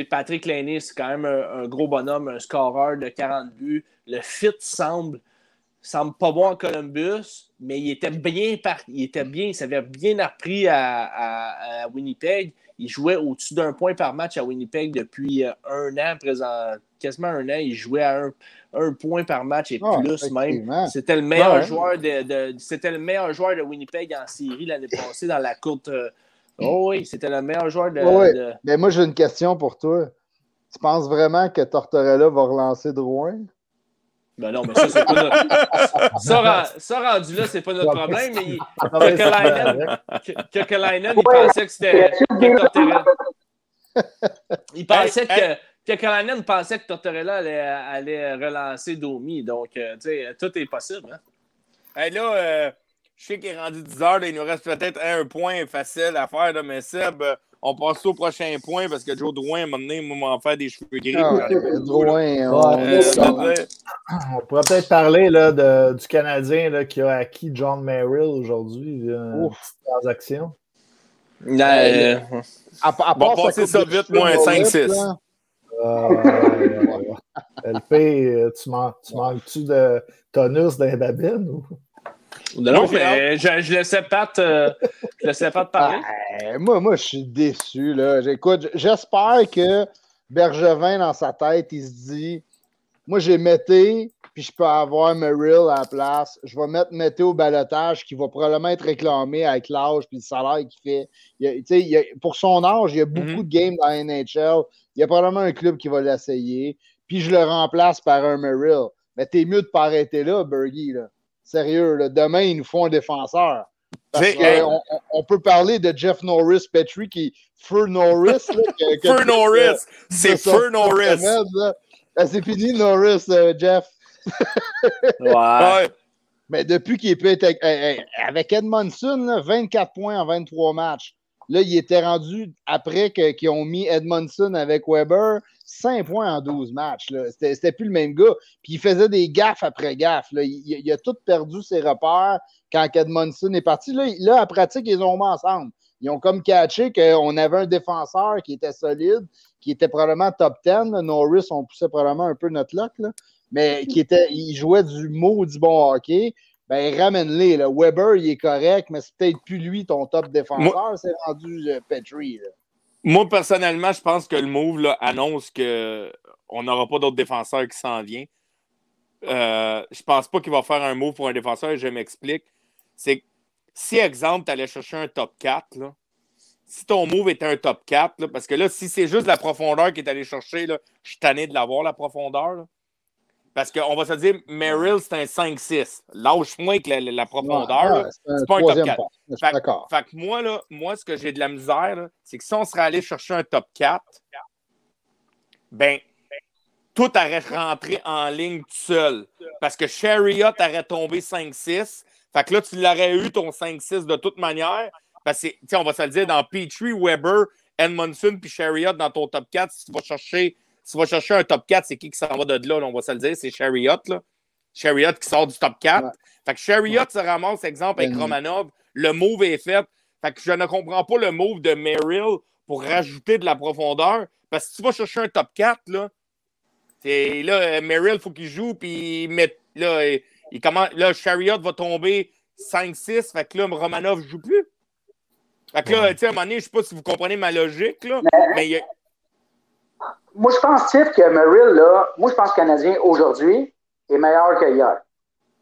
Patrick Lainé, c'est quand même un, un gros bonhomme, un scoreur de 40 buts. Le fit semble, semble pas bon en Columbus, mais il était bien par- il était bien, il s'avait bien appris à, à- à Winnipeg. Il jouait au-dessus d'un point par match à Winnipeg depuis euh, un an, présent, quasiment un an. Il jouait à un, un point par match et Ah, plus même. C'était le meilleur Ouais. joueur de, de- c'était le meilleur joueur de Winnipeg en série l'année passée dans la courte. Oh oui, c'était le meilleur joueur de. Ouais. de- Mais moi, j'ai une question pour toi. Tu penses vraiment que Tortorella va relancer Drouin? Ben non, mais ça, c'est pas notre. (laughs) Ça, ren- ça, rendu là, c'est pas notre problème. Mais il- Ah, correct. que, il pensait que c'était. Tortorella- (laughs) Il pensait que. Que Kalainen pensait que Tortorella allait, allait relancer Domi. Donc, euh, tu sais, tout est possible. Hein? Hey, là, euh, je sais qu'il est rendu 10 heures. là, il nous reste peut-être un point facile à faire. là, mais Seb, euh, on passe au prochain point parce que Joe Drouin m'a donné, moi, m'en faire des cheveux gris. Ah. Drouin, on- Euh, pourrait peut-être parler là, de- du Canadien là, qui a acquis John Merrill aujourd'hui via une transaction. Euh, à, à Bon, sa passez coupe ça vite, cheveux moi, un molette, 5-6. là. Euh, LP, (laughs) euh, tu, man- tu manques-tu de tonus dans les babines? Ou... non, mais je, je laissais Pat, euh, je laissais Pat (laughs) parler. Eh, moi, moi, je suis déçu. Là. J'écoute, j'espère que Bergevin, dans sa tête, il se dit Moi, j'ai Mété, puis je peux avoir Merrill à la place. Je vais mettre Mété au balotage, qui va probablement être réclamé avec l'âge puis le salaire qu'il fait. Il y a- tu sais, il y a- pour son âge, il y a beaucoup Mhm. de games dans la NHL. Il y a probablement un club qui va l'essayer. Puis je le remplace par un Merrill. Mais t'es mieux de pas arrêter là, Bergie. Là. Sérieux, là. demain, ils nous font un défenseur. Parce C'est- que hey. on, peut parler de Jeff Norris Petrie qui est Fur Norris. là, que- que- (laughs) Fur Norris! C'est de son- Fur Norris! Ah, C'est fini, Norris, euh, Jeff. Ouais. Ouais. Mais depuis qu'il peut être avec, Edmondson, là, 24 points en 23 matchs. Là, il était rendu, après qu'ils ont mis Edmondson avec Weber, 5 points en 12 matchs. C'était plus le même gars. Puis il faisait des gaffes après gaffes. là. Il, a tout perdu ses repères quand Edmondson est parti. Là, là, à pratique, ils ont mis ensemble. Ils ont comme catché qu'on avait un défenseur qui était solide, qui était probablement top 10. là. Norris, on poussait probablement un peu notre luck, là. mais qui était, il jouait du maudit bon hockey. Ben, ramène-les. là. Weber, il est correct, mais c'est peut-être plus lui ton top défenseur. C'est rendu euh, Petrie. là. Moi, personnellement, je pense que le move là, annonce qu'on n'aura pas d'autres défenseurs qui s'en viennent. Euh, je pense pas qu'il va faire un move pour un défenseur et je m'explique. C'est que si, exemple, tu allais chercher un top 4, là, si ton move était un top 4, là, parce que là, si c'est juste la profondeur qui est allé chercher, là, je suis tanné de l'avoir, la profondeur. Parce qu'on va se dire, Merrill, c'est un 5-6. Lâche-moi avec la, la- la profondeur. Ouais, c'est pas un top troisième 4. pas. Je suis Fait, d'accord. fait que moi, là, moi, ce que j'ai de la misère, c'est que si on serait allé chercher un top 4, ben, tout aurait rentré en ligne tout seul. Parce que Chariot aurait tombé 5-6. Fait que là, tu l'aurais eu ton 5-6 de toute manière. Parce que, on va se le dire, dans Petrie, Weber, Edmondson puis Chariot dans ton top 4, si tu vas chercher, tu vas chercher un top 4, c'est qui qui s'en va de là, là, on va se le dire, c'est Chariot, là. Chariot qui sort du top 4. Ouais. Fait que Chariot se ramasse, exemple, avec Ben, Romanov. Le move est fait. Fait que je ne comprends pas le move de Merrill pour rajouter de la profondeur. Parce que si tu vas chercher un top 4, là, c'est là, Merrill, il faut qu'il joue, puis il met, là, il, il commence, là, Chariot va tomber 5-6, fait que là, Romanov ne joue plus. Fait que là, tu sais, à un moment donné, je sais pas si vous comprenez ma logique, là, mais il y a- Moi, je pense, Tiff, que Merrill, là, moi, je pense que le Canadien, aujourd'hui, est meilleur que hier.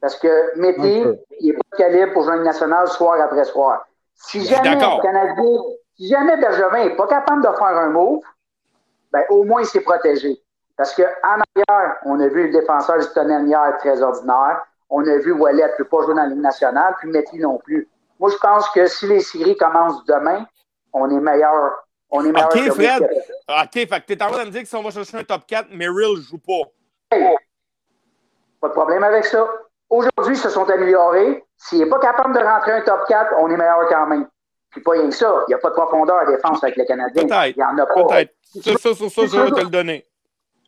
Parce que Mété, il n'est pas calibre pour jouer une nationale soir après soir. Si jamais le Canadien, si jamais Bergevin n'est pas capable de faire un move, ben, au moins, il s'est protégé. Parce qu'en arrière, on a vu le défenseur du Tonel hier très ordinaire. On a vu Wallet ne peut pas jouer dans la Ligue nationale, puis Mété non plus. Moi, je pense que si les séries commencent demain, on est meilleur. On est meilleur OK, Fred. OK, fait que t'es en train de me dire que si on va chercher un top 4, Merrill ne joue pas. Pas de problème avec ça. Aujourd'hui, ils se sont améliorés. S'il n'est pas capable de rentrer un top 4, on est meilleur quand même. Puis pas rien que ça. Il n'y a pas de profondeur à défense avec les Canadiens. Peut-être. Il n'y en a pas. Peut-être. Ça, ça, ça, ça, je vais te le donner.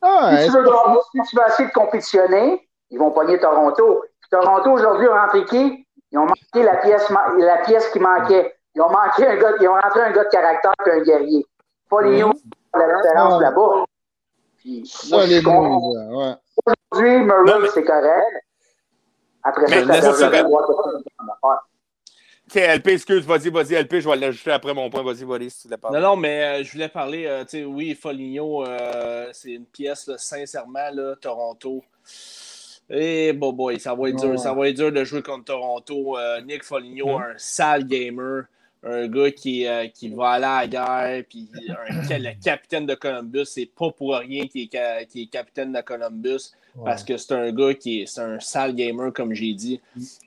Ah, Si tu, veux, gagner, si tu veux essayer de compétitionner, ils vont pogner Toronto. Puis Toronto, aujourd'hui, a rentré qui? Ils ont manqué la pièce, la pièce qui manquait. Ils ont manqué un gars, ils ont rentré un gars de caractère puis un guerrier. Pas les la différence Ouais. là-bas. Puis, ça, les ouais. Aujourd'hui, Murray, mais- c'est correct. Après ça, Mais ça, va faire. OK, LP, excuse, vas-y, vas-y, LP, je vais l'ajouter après mon point. Vas-y, vas-y, si tu l'as pas. Non, non, mais euh, je voulais parler, euh, tu sais, oui, Foligno, euh, c'est une pièce, là, sincèrement, là, Toronto. Et bon, boy, ça va être dur. Ouais. Ça va être dur de jouer contre Toronto. Euh, Nick Foligno, Mhm. un sale gamer, un gars qui, euh, qui va aller à la guerre, puis un- le (clears throat) capitaine de Columbus, c'est pas pour rien qu'il est, est capitaine de Columbus, parce que c'est un gars qui est, c'est un sale gamer, comme j'ai dit.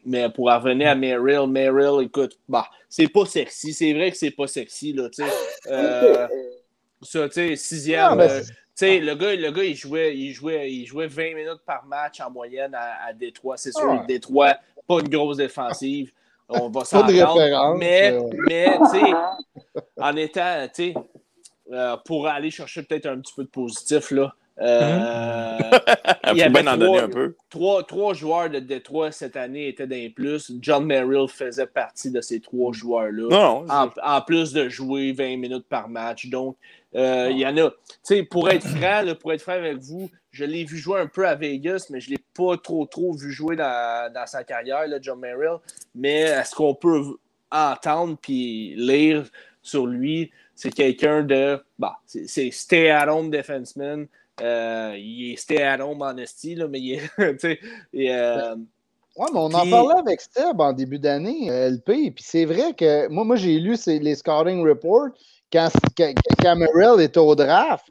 Mais pour revenir à Merrill, Merrill, écoute, bah, c'est pas sexy. C'est vrai que c'est pas sexy, là, tu sais. Euh, ça, tu sais, sixième. Ben, euh, le gars, le gars il, jouait, il, jouait, il jouait 20 minutes par match en moyenne à, à Détroit. C'est sûr, Ah. Détroit, pas une grosse défensive. On va Pas de s'entendre. référence, Mais, mais tu sais, en étant, tu sais, euh, pour aller chercher peut-être un petit peu de positif, là. euh, Il il y avait bien en donner trois- un peu. Trois, trois joueurs de Détroit cette année étaient d'un plus. John Merrill faisait partie de ces trois joueurs-là. Non. En, en plus de jouer 20 minutes par match. Donc, euh, il y en a. Tu sais, pour être franc, là, pour être franc avec vous, je l'ai vu jouer un peu à Vegas, mais je ne l'ai pas trop, trop vu jouer dans, dans sa carrière, là, John Merrill. Mais est-ce qu'on peut entendre puis lire sur lui? C'est quelqu'un de. Bah, c'est stay-at-home defenseman. Euh, il est stay-at-home en esti, mais il est. (laughs) et, euh, Ouais, mais on en parlait avec Steb en début d'année, euh, LP. Puis c'est vrai que moi, moi j'ai lu les scouting reports quand, quand, quand Merrill était au draft.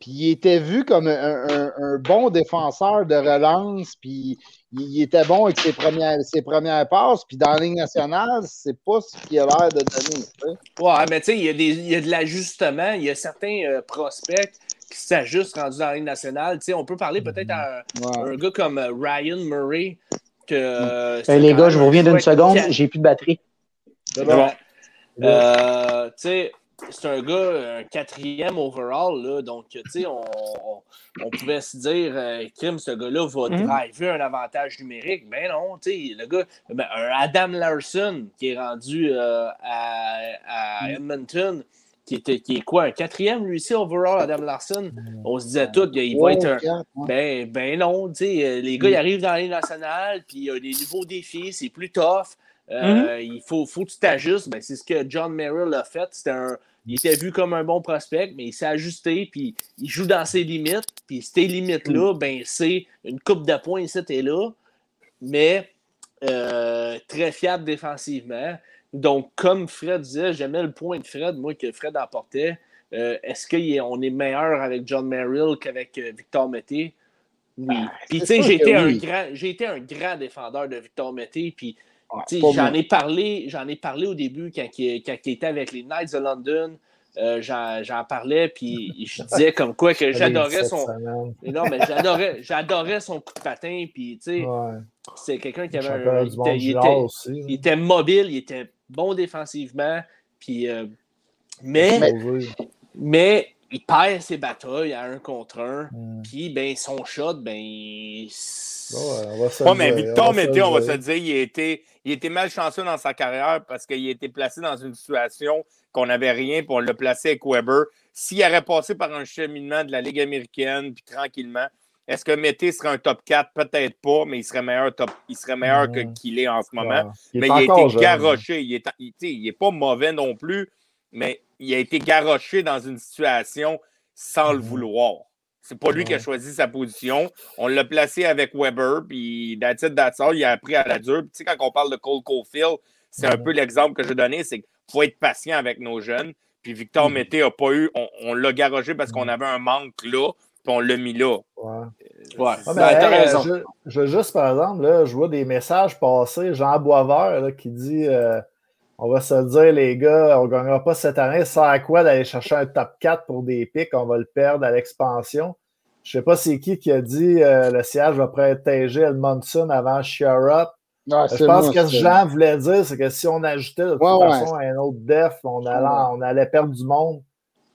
Puis il était vu comme un, un- un bon défenseur de relance. Puis il, il était bon avec ses premières, ses premières passes, puis dans la Ligue nationale, c'est pas ce qu'il a l'air de donner. Ouais, mais tu sais, il y, a des- il y a de l'ajustement. Il y a certains euh, prospects qui s'ajustent rendus dans la Ligue nationale. Tu sais, on peut parler peut-être à un, Ouais. un gars comme euh, Ryan Murray. Que, euh, Hey, c'est les gars, je vous reviens d'une seconde. J'ai plus de batterie. C'est bon. Euh, tu sais, c'est un gars, un quatrième overall, là, donc, tu sais, on, on, on pouvait se dire, euh, Kim, ce gars-là va Mhm. driver un avantage numérique. Ben non, tu sais, le gars, ben, un Adam Larson qui est rendu euh, à, à Edmonton, qui, était, qui est quoi, un quatrième, lui aussi, overall, Adam Larson? On se disait tout, il va être un, ben, ben non, tu sais, euh, les gars, ils arrivent dans la Ligue nationale, puis il y a des nouveaux défis, c'est plus tough. Euh, Il faut, faut que tu t'ajustes. Ben, c'est ce que John Merrill a fait. C'était un, il était vu comme un bon prospect, mais il s'est ajusté, puis il joue dans ses limites. Puis ces limites-là, ben, c'est une coupe de points ici et là, mais euh, très fiable défensivement. Donc, comme Fred disait, j'aimais le point de Fred, moi, que Fred apportait. Euh, Est-ce qu'on est meilleur avec John Merrill qu'avec euh, Victor Mété? Oui. Puis, tu sais, sûr j'ai que été, un oui. grand- j'ai été un grand défendeur de Victor Mété. Puis, Ouais, j'en ai parlé, j'en ai parlé au début quand, il, quand il était avec les Knights de London. Euh, j'en, parlais, puis je (laughs) disais comme quoi que j'adorais son. Non, mais j'adorais, son coup de patin, puis tu sais, Ouais. c'est quelqu'un qui avait un. Il était, il était- aussi. il était mobile, il était bon défensivement, puis. euh, mais, mais il perd ses batailles à un contre un, Mm. puis ben, son shot, ben. c'est- Ouais, on va se Ouais, le mais Victor Mété, on va se dire. il a été, il été malchanceux dans sa carrière parce qu'il a été placé dans une situation qu'on n'avait rien, puis on l'a placé avec Weber. S'il aurait passé par un cheminement de la Ligue américaine, puis tranquillement, est-ce que Mété serait un top 4? Peut-être pas, mais il serait meilleur, top, il serait meilleur que qu'il est en ce moment. Ouais. Il mais il a été jeune. garoché. Il est, il, pas mauvais non plus, mais il a été garoché dans une situation sans le Mhm. vouloir. C'est pas lui qui a Ouais. choisi sa position. On l'a placé avec Weber, puis that's it, that's all. Il a appris à la dure. Puis, tu sais, quand on parle de Cole Caulfield, c'est un peu l'exemple que je donnais, c'est qu'il faut être patient avec nos jeunes. Puis Victor Mhm. Mété n'a pas eu, on, on l'a garogé parce qu'on Mhm. avait un manque là, puis on l'a mis là. Ouais. Ouais, ben, t'as hey, raison. Je, je veux juste, par exemple, là, je vois des messages passer. Jean Boisvert là, qui dit euh, On va se dire, les gars, on ne gagnera pas cette année. Ça sert à quoi d'aller chercher un top 4 pour des pics On va le perdre à l'expansion. Je ne sais pas c'est qui qui a dit euh, le siège va protéger Edmondson avant Sherrod. Ouais, Je c'est pense moi, que ce Jean voulait dire, c'est que si on ajoutait de toute Ouais, ouais. façon un autre def, on allait, Ouais. on allait perdre du monde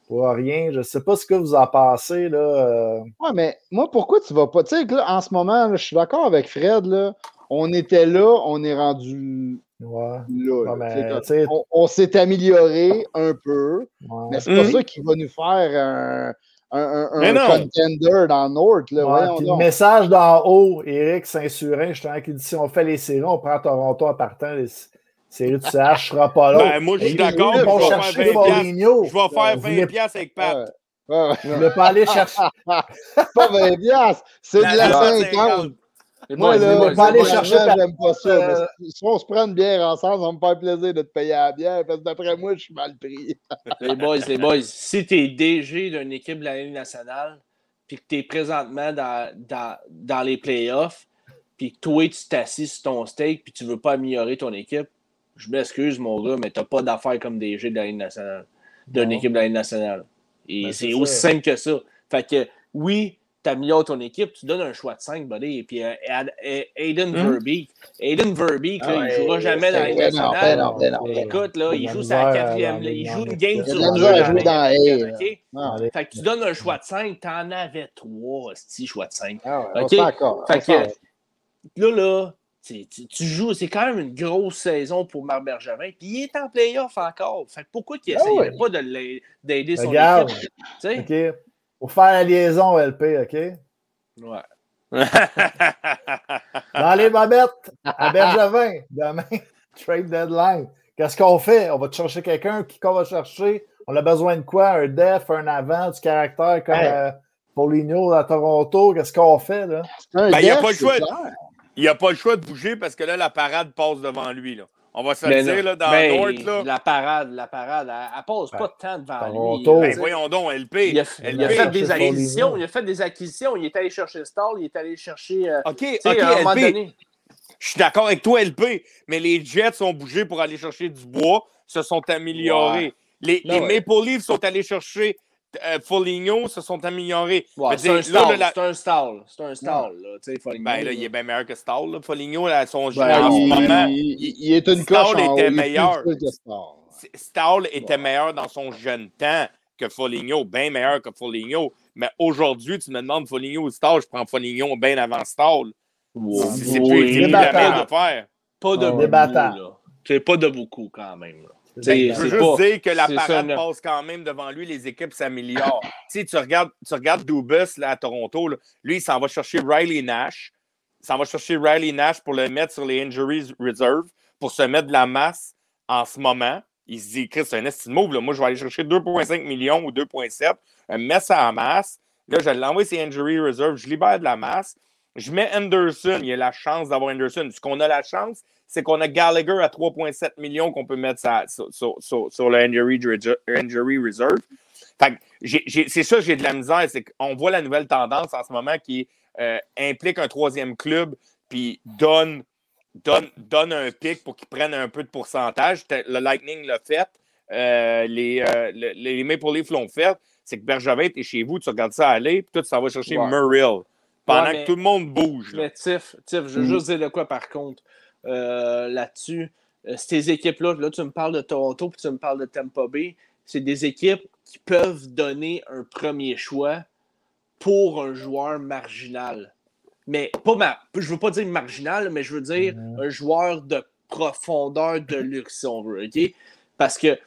pour rien. Je ne sais pas ce que vous en pensez. Là. euh, Ouais, mais moi, pourquoi tu vas pas? Tu sais, en ce moment, là, je suis d'accord avec Fred. Là, on était là, on est rendu ouais, là. là. On on s'est amélioré un peu, ouais. mais c'est pas Mhm. ça qui va nous faire un, un, contender dans le North. Là. Ouais, Voyons puis le message d'en haut, Éric Saint-Surin, justement, qui dit si on fait les séries, on prend Toronto en partant. Les séries du CH sera pas là. Ben, moi, je suis d'accord, je vais faire chercher 20 piastres. Foligno. Je vais faire Vous 20 voulez- piastres avec Pat. Ouais, ouais. Vous voulez pas aller chercher. (laughs) pas 20 piastres, c'est de la La 50. Moi, là, pas c'est aller bon. chercher j'aime pas ça. euh, mais si- on se prend une bière ensemble, ça va me faire plaisir de te payer à la bière, parce que d'après moi, je suis mal pris. (laughs) Les boys, les boys, si tu es DG d'une équipe de la Ligue nationale, puis que tu es présentement dans, dans, dans les playoffs, puis que toi, tu t'assis sur ton steak, puis tu veux pas améliorer ton équipe, je m'excuse, mon gars, mais tu pas d'affaires comme DG de la Ligue nationale, d'une équipe de la Ligue nationale. Et Ben, c'est aussi simple que ça. Fait que, oui, tu améliores ton équipe, tu donnes un choix de 5, buddy. Et puis, euh, euh, Aiden Hum. Verbeek, Aiden Verbeek, là, Ah il jouera jamais dans la Ligue non, nationale. non, non. Écoute, là, Il joue sa quatrième. Il joue une game sur deux. dans jouer dans? Ah. Fait que tu donnes un choix de 5, t'en avais 3, si choix de 5. ah ouais. Fait que là, là, tu, tu- tu joues, c'est quand même une grosse saison pour Marc Bergevin, puis il est en playoff encore. Fait que pourquoi qu'il Ah essayerait ouais. pas d'aider son Regarde. équipe? Tu? OK. Pour faire la liaison, LP, OK? Ouais. (laughs) Dans les bobettes, à Bergevin, demain, (laughs) trade deadline. Qu'est-ce qu'on fait? On va te chercher quelqu'un. Qui qu'on va chercher? On a besoin de quoi? Un def, un avant, du caractère comme Hey. euh, Paulinho à Toronto? Qu'est-ce qu'on fait, là? Ben, il y a pas le choix. clair. Il n'a pas le choix de bouger parce que là, la parade passe devant lui. Là. On va se le dire, là, dans North, là. La parade, la parade, elle, elle passe Ben, pas de temps devant Toronto. lui. Ben, voyons donc, LP. Il a, il a fait des acquisitions. Il a fait des acquisitions. Il est allé chercher Stall. Il est allé chercher. euh, OK, OK, à un moment LP. donné. Je suis d'accord avec toi, LP, mais les Jets ont bougé pour aller chercher du bois, se sont améliorés. Les, Ben les ouais. Maple Leafs sont allés chercher euh, Foligno, se sont améliorés. Ouais, c'est un stall. la- C'est un stall. C'est un stall. là, Ben là, il est bien meilleur que Stall. Là. Foligno, là, son jeu Ben, en ce il, moment, il- il est une Stall coche en était il plus meilleur. Stall. Stall était meilleur dans son jeune temps que Foligno, bien meilleur que Foligno. Mais aujourd'hui, tu me demandes Foligno ou Stall, je prends Foligno bien avant Stall. Ouais. C'est plus, plus la même affaire. Pas de Ah, beaucoup. là. C'est pas de beaucoup quand même. là. Ben, C'est- je veux c'est juste pas- dire que la c'est parade ça, passe quand même devant lui, les équipes s'améliorent. (clears throat) tu regardes, tu regardes Dubus là, à Toronto, là, lui, il s'en va chercher Riley Nash. Il s'en va chercher Riley Nash pour le mettre sur les injuries reserve, pour se mettre de la masse en ce moment. Il se dit, Chris, c'est un estime move. là. Moi, je vais aller chercher 2,5 millions ou 2,7, un mets ça en masse. Là, je l'envoie ses injury reserve, je libère de la masse. Je mets Anderson, il y a la chance d'avoir Anderson. Ce qu'on a la chance, c'est qu'on a Gallagher à 3,7 millions qu'on peut mettre sur, sur- sur- sur le injury, injury reserve. C'est ça, j'ai de la misère. C'est qu'on voit la nouvelle tendance en ce moment qui euh, implique un troisième club puis donne, donne, donne un pic pour qu'ils prennent un peu de pourcentage. Le Lightning l'a fait. euh, les, euh, le- les Maple Leafs l'ont fait. C'est que Bergevin, tu es chez vous, tu regardes ça aller, puis toi, tu s'en vas chercher. Murrill pendant Ouais, mais- que tout le monde bouge. là. Mais Tiff, Tiff, je veux Mm. juste dire de quoi par contre euh, là-dessus. Euh, ces équipes-là, là, tu me parles de Toronto puis tu me parles de Tampa Bay, c'est des équipes qui peuvent donner un premier choix pour un joueur marginal. Mais pas ma... je veux pas dire marginal, mais je veux dire Mhm. un joueur de profondeur de luxe, si on veut, OK? Parce que, tu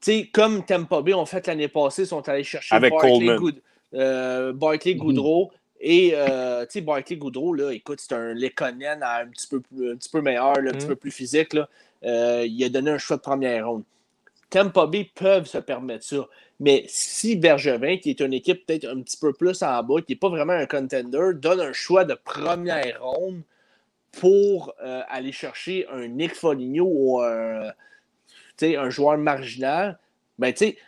sais, comme Tampa Bay ont fait l'année passée, ils sont allés chercher Avec Barclay. Goud- euh, Barclay Mhm. Goudreau. Et, euh, tu sais, Barclay Goudreau, là, écoute, c'est un Lekonen un petit peu, un petit peu meilleur, là, un petit Mhm. peu plus physique. Là. Euh, il a donné un choix de première ronde. Tampa Bay peuvent se permettre ça. Mais si Bergevin, qui est une équipe peut-être un petit peu plus en bas, qui n'est pas vraiment un contender, donne un choix de première ronde pour euh, aller chercher un Nick Foligno ou un, un joueur marginal, ben, tu sais,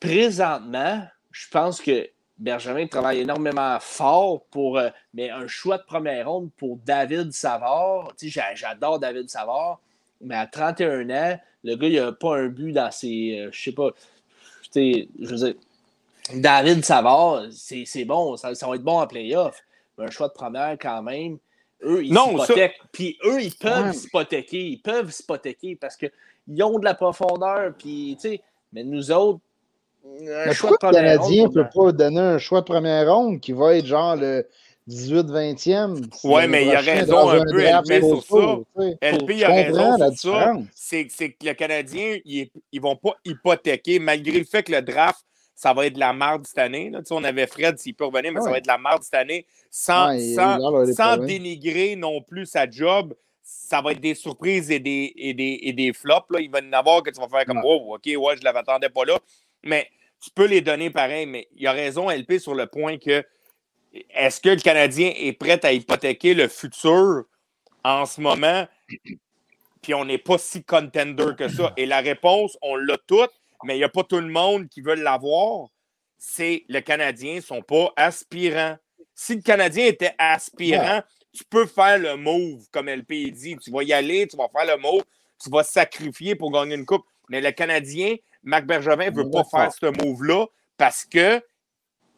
présentement, je pense que Bergevin travaille énormément fort pour euh, mais un choix de première ronde pour David Savard. Tu sais, j'a- J'adore David Savard, mais à 31 ans, le gars, il n'a pas un but dans ses. euh, je sais pas. tu sais, Je veux dire, David Savard, c'est c'est bon, ça, ça va être bon en playoff. Mais un choix de première quand même. Eux, ils Non, ça- s'hypothèquent. Puis eux, ils peuvent Ouais. s'hypothéquer. Ils peuvent s'hypothéquer parce qu'ils ont de la profondeur. Puis, tu sais, mais nous autres, un Mais choix de pourquoi le première Canadien ne peut ben, pas donner un choix de première ronde qui va être genre le 18-20e? Ouais, mais il a raison un peu, LP, sur ça. LP, il a raison sur ça. C'est c'est que le Canadien, ils ne vont pas hypothéquer, malgré le fait que le draft, ça va être de la marde cette année. Là. Tu sais, On avait Fred, s'il peut revenir, mais ça Ouais. va être de la marde cette année, sans, Ouais, sans, sans dénigrer non plus sa job. Ça va être des surprises et des, et des, et des flops. Là. Il va y en avoir que tu vas faire comme Ouais. Oh, OK, ouais, je ne l'attendais pas là. Mais tu peux les donner pareil, mais il a raison, LP, sur le point que est-ce que le Canadien est prêt à hypothéquer le futur en ce moment? (clears throat) Puis on n'est pas si contender que ça. Et la réponse, on l'a toute, mais il n'y a pas tout le monde qui veut l'avoir. C'est le Canadien ne sont pas aspirants. Si le Canadien était aspirant, tu peux faire le move, comme LP dit. Tu vas y aller, tu vas faire le move, tu vas sacrifier pour gagner une coupe. Mais le Canadien, Marc Bergevin ne veut pas faire ce move-là parce que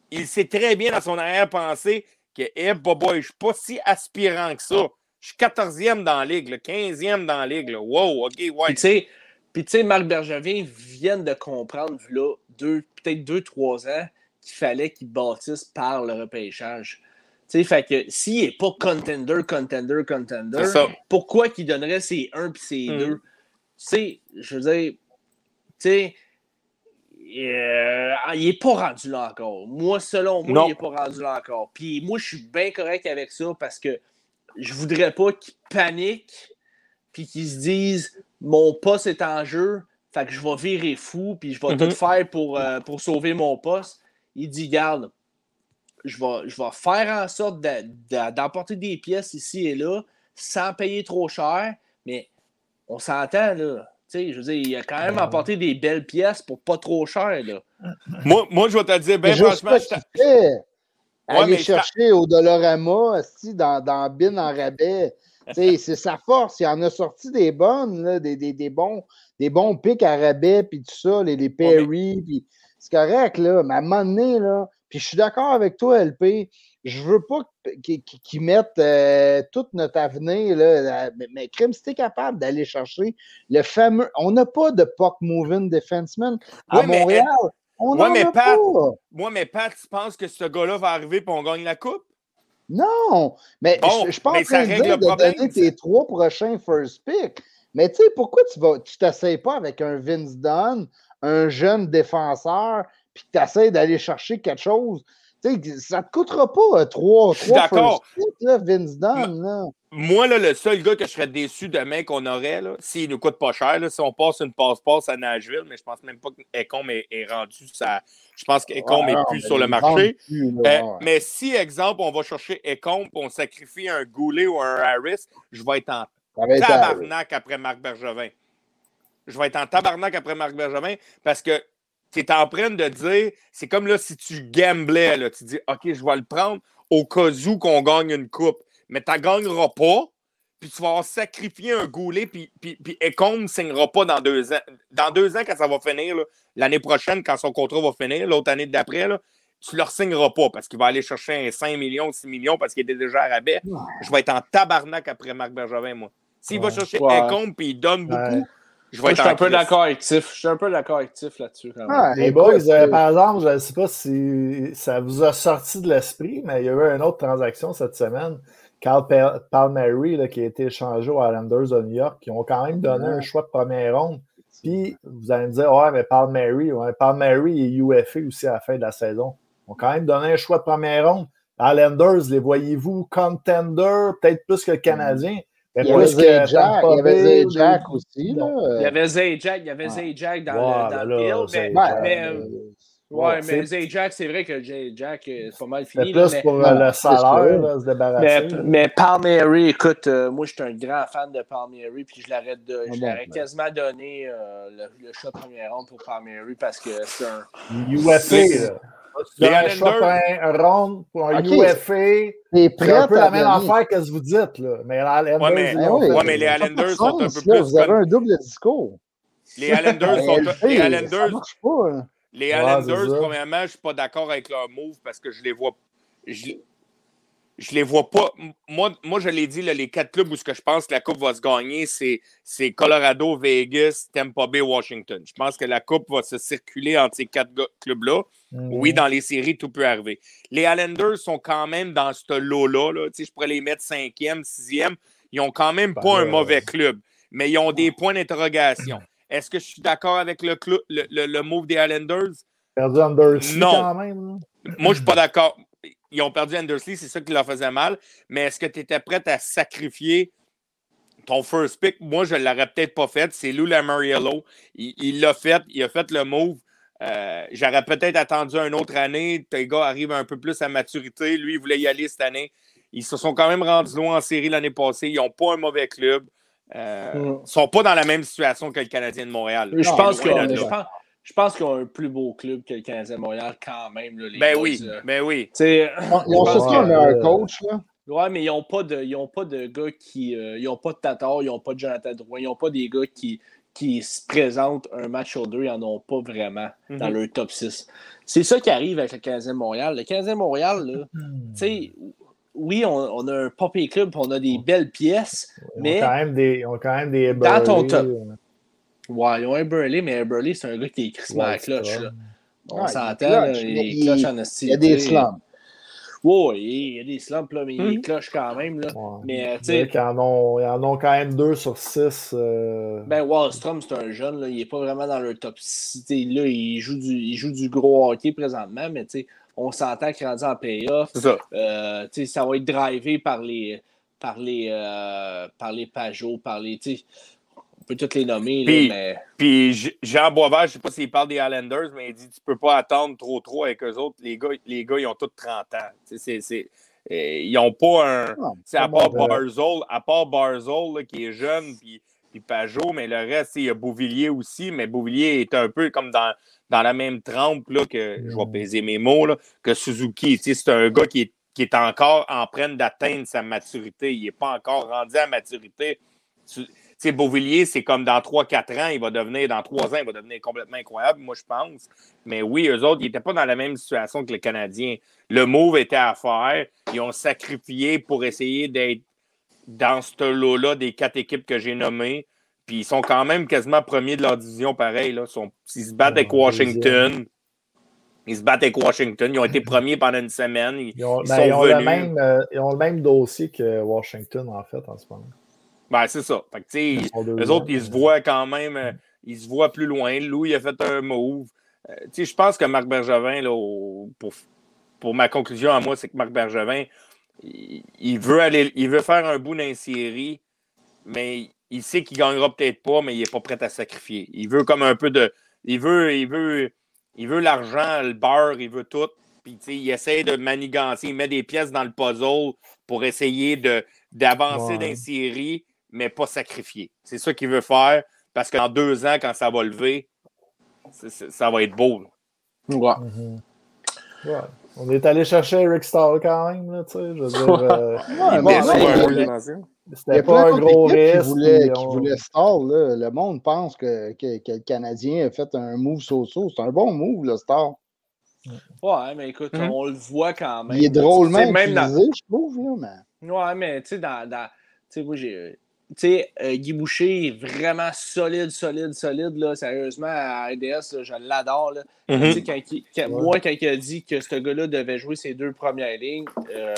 il sait très bien dans son arrière-pensée que hey, boy, je ne suis pas si aspirant que ça. Je suis 14e dans la ligue, là, 15e dans la ligue. là. Wow, OK, ouais. Puis tu sais, puis, tu sais, Marc Bergevin vient de comprendre, là, deux, peut-être deux, trois ans, qu'il fallait qu'il bâtisse par le repêchage. Tu sais, fait que s'il n'est pas contender, contender, contender, pourquoi qu'il donnerait ses 1 puis ses Mhm. 2? Tu sais, je veux dire, sais, euh, il n'est pas rendu là encore. Moi, selon moi, Non. il n'est pas rendu là encore. Puis moi, je suis bien correct avec ça parce que je voudrais pas qu'il panique puis qu'ils se disent mon poste est en jeu, fait que je vais virer fou, puis je vais Mhm. tout faire pour, euh, pour sauver mon poste. Il dit Garde, je vais, je vais faire en sorte d'emporter des pièces ici et là sans payer trop cher, mais on s'entend, là. Tu sais, je veux dire, il a quand même apporté des belles pièces pour pas trop cher, là. (laughs) Moi, moi je vais te dire, ben franchement, je. Ouais, Aller t'a- chercher au Dolorama, dans, dans Bin en rabais. Tu sais, c'est sa force. Il en a sorti des bonnes, là, des, des, des bons, des bons pics à rabais, puis tout ça, les, les Perry, puis c'est correct, là. Mais à un moment donné, là, puis je suis d'accord avec toi, LP. Je veux pas qu'ils mettent euh, tout notre avenir, là. Mais, mais crime, si capable d'aller chercher le fameux. On n'a pas de puck moving defenseman à Ouais, mais- Montréal. On Ouais, n'en mais a Pat- pas. Moi, mais Pat, tu penses que ce gars-là va arriver et on gagne la coupe? Non, mais Bon, je, mais en train ça de règle le de problème, donner ça. tes trois prochains first pick. Mais tu sais, pourquoi tu vas tu t'essayes pas avec un Vince Dunn, un jeune défenseur, puis que tu essaies d'aller chercher quelque chose? Ça te coûtera pas euh, trois, trois d'accord. Vince Dunn. Là. Moi, là, le seul gars que je serais déçu demain qu'on aurait, là, s'il nous coûte pas cher, là, si on passe une passe-passe à Nashville, mais je pense même pas qu'Ecom est, est rendu ça. Je pense qu'Ecom Ouais, est non, plus sur le marché. vendent plus, là, Euh. Mais si, exemple, on va chercher Ecom on sacrifie un Goulet ou un Harris, je vais être en tabarnak après Marc Bergevin. Je vais être en tabarnak après Marc Bergevin parce que tu es en train de dire, c'est comme là si tu gamblais, là, tu dis, OK, je vais le prendre au cas où qu'on gagne une coupe, mais tu ne gagneras pas, puis tu vas avoir sacrifié un goulet, puis, puis, puis Ecom ne signera pas dans deux ans. Dans deux ans, quand ça va finir, là, l'année prochaine, quand son contrat va finir, l'autre année d'après, là, tu ne le signeras pas parce qu'il va aller chercher un 5 millions, 6 millions parce qu'il était déjà à rabais. Je vais être en tabarnak après Marc Bergevin, moi. S'il va chercher Ouais. Ecom puis il donne beaucoup, Ouais. Je vais être je suis un peu d'accord avec Tiff. Je suis un peu d'accord avec Tiff là-dessus, quand même. Ah, Les boys, euh, par exemple, je ne sais pas si ça vous a sorti de l'esprit, mais il y a eu une autre transaction cette semaine. Carl Pal- Palmieri, là, qui a été échangé aux Islanders de New York, qui ont quand même donné un choix de première ronde. Puis, vous allez me dire, ouais, mais Palmieri, ouais, Palmieri est UFA aussi à la fin de la saison. Ils ont quand même donné un choix de première ronde. Islanders, les voyez-vous contender, peut-être plus que le Canadien. Il y avait plus Zay Jack, il y avait Zay Jack aussi. Là. Il y avait Zajac, il y avait dans, Ouais, le, dans ben le là, deal, mais, euh, euh, ouais, ouais, c'est- c'est vrai que Zajac, euh, c'est pas mal C'est fini. là, plus mais, pour euh, non, le c'est salaire, là, se débarrasser. mais, mais Palmieri, écoute, euh, moi, je suis un grand fan de Palmieri, puis je l'aurais bon, l'aurais ben. quasiment donné euh, le, le choix de première ronde pour Palmieri parce que c'est un. UFA, là. Les un un round pour un Ok. UFA. T'es C'est prêt un peu à la même affaire que ce que vous dites, là. Mais les Islanders, Ouais, mais- fait. Ouais, mais les Islanders sont un peu là. plus Vous avez un double discours. Les Islanders (laughs) Ben, sont. LP, Les Islanders, là. les Ouais, Islanders, premièrement, je ne suis pas d'accord avec leur move parce que je les vois. Je, je les vois pas. Moi, moi je l'ai dit, là, les quatre clubs où ce que je pense que la Coupe va se gagner, c'est c'est Colorado, Vegas, Tampa Bay, Washington. Je pense que la Coupe va se circuler entre ces quatre clubs-là. Mhm. Oui, dans les séries, tout peut arriver. Les Islanders sont quand même dans ce lot-là. là. Je pourrais les mettre cinquième, sixième. Ils n'ont quand même Ben pas un mauvais club, mais ils ont des points d'interrogation. (clears throat) Est-ce que je suis d'accord avec le, le, le- le move des Islanders? Perdu Undersea Non. quand même. là? Moi, je suis pas d'accord. Ils ont perdu Andersley, c'est ça qui leur faisait mal. Mais est-ce que tu étais prêt à sacrifier ton first pick? Moi, je ne l'aurais peut-être pas fait. C'est Lou Lamoriello. Il l'a fait. Il a fait le move. Euh, J'aurais peut-être attendu une autre année. Tes gars arrivent un peu plus à maturité. Lui, il voulait y aller cette année. Ils se sont quand même rendus loin en série l'année passée. Ils n'ont pas un mauvais club. Euh, Mm. Ils ne sont pas dans la même situation que le Canadien de Montréal. Je Non, pense de je pense, qu'ils ont un plus beau club que le Canadien de Montréal quand même. Là, les Ben boys, oui, euh. ben oui. Sais, Ils ont- Ils ont Ouais, surtout un euh, coach. Là. Ouais, mais ils n'ont pas, de- ils ont pas de gars qui. euh, ils n'ont pas de Tatar, ils n'ont pas de Jonathan Drouin, ils n'ont pas des gars qui, qui se présentent un match sur deux, ils n'en ont pas vraiment dans Mhm. leur top 6. C'est ça qui arrive avec le Canadien de Montréal. Le Canadien de Montréal, là, (laughs) tu sais, oui, on, on a un poppy club, puis on a des belles pièces, Ils, mais ont quand même des, ils ont quand même des Dans ton top. Ouais, ils ont un Burley, mais un Burley, c'est un gars qui est crissement à là. On Ouais, s'entend, il est clutch en Il y a des slums. Ouais, il y a des slumps, là, mais il est Mhm. clutch quand même. Là. ouais. Mais, tu Je sais, dirais qu'ils en ont, ils en ont quand même deux sur six. euh, Ben, Wallstrom, c'est un jeune, là, il n'est pas vraiment dans le top 6. T'sais, Là, il joue, du, il joue du gros hockey présentement, mais on s'entend qu'il est rendu en playoff. C'est ça. Euh, ça va être drivé par les, par les, euh, par les Pajot, par les. Peut toutes les nommer, là, Puis- mais. Puis Jean Boisvert, je ne sais pas s'il parle des Highlanders, mais il dit tu peux pas attendre trop trop avec eux autres. Les gars, les gars ils ont tous 30 ans. Euh, ils n'ont pas un. Non, C'est à pas part bon, euh, Barzol, à part Barzol là, qui est jeune, puis puis Pajot, mais le reste, il y a Beauvillier aussi, mais Beauvillier est un peu comme dans, dans la même trempe là, que, je vais peser mes mots, là, que Suzuki. C'est un gars qui est, qui est encore en train d'atteindre sa maturité. Il n'est pas encore rendu à maturité. Sais, Beauvillier, c'est comme dans 3-4 ans, il va devenir, dans 3 ans, il va devenir complètement incroyable, moi, je pense. Mais oui, eux autres, ils n'étaient pas dans la même situation que les Canadiens. Le move était à faire. Ils ont sacrifié pour essayer d'être dans ce lot-là des quatre équipes que j'ai nommées. Puis ils sont quand même quasiment premiers de leur division, pareil. Là. Ils, sont- ils se battent avec Washington. Ils se battent avec Washington. Ils ont été (laughs) premiers pendant une semaine. Ils, Ils ont, ils ben, sont ils ont le venus. même, euh, ils ont le même dossier que Washington, en fait, en ce moment. Ben, c'est ça. Fait que, tu sais, eux autres, ils se mais- voient quand même, euh, ils se voient plus loin. Lou, il a fait un move. Euh, tu sais, je pense que Marc Bergevin, là, au- pour, pour ma conclusion à moi, c'est que Marc Bergevin, il, il veut aller, il veut faire un bout dans une série, mais il sait qu'il gagnera peut-être pas, mais il n'est pas prêt à sacrifier. Il veut comme un peu de. Il veut, il veut, il veut l'argent, le beurre, il veut tout. Puis, il essaie de manigancer, il met des pièces dans le puzzle pour essayer de, d'avancer Ouais. dans mais pas sacrifier. C'est ça qu'il veut faire, parce qu'en deux ans, quand ça va lever, ça va être beau. là. Ouais. Mhm. Ouais. On est allé chercher Eric Stahl quand même, là, tu sais. Je veux dire, euh, Ouais, bon, c'était pas un gros qui risque. qui on- voulaient Star. Là. Le monde pense que, que, que le Canadien a fait un move so-so. C'est un bon move, le Star. Ouais, mais écoute, Mhm. on le voit quand même. Il est drôlement Tu sais, même dans- utilisé, je trouve. Là, mais... Ouais, mais tu sais, dans. dans tu sais, moi, j'ai. Tu sais, euh, Guy Boucher est vraiment solide, solide, solide. Là. Sérieusement, à RDS, là, je l'adore. là. Mhm. Tu sais, quand il- quand- Moi, quand il a dit que ce gars-là devait jouer ses deux premières lignes, euh,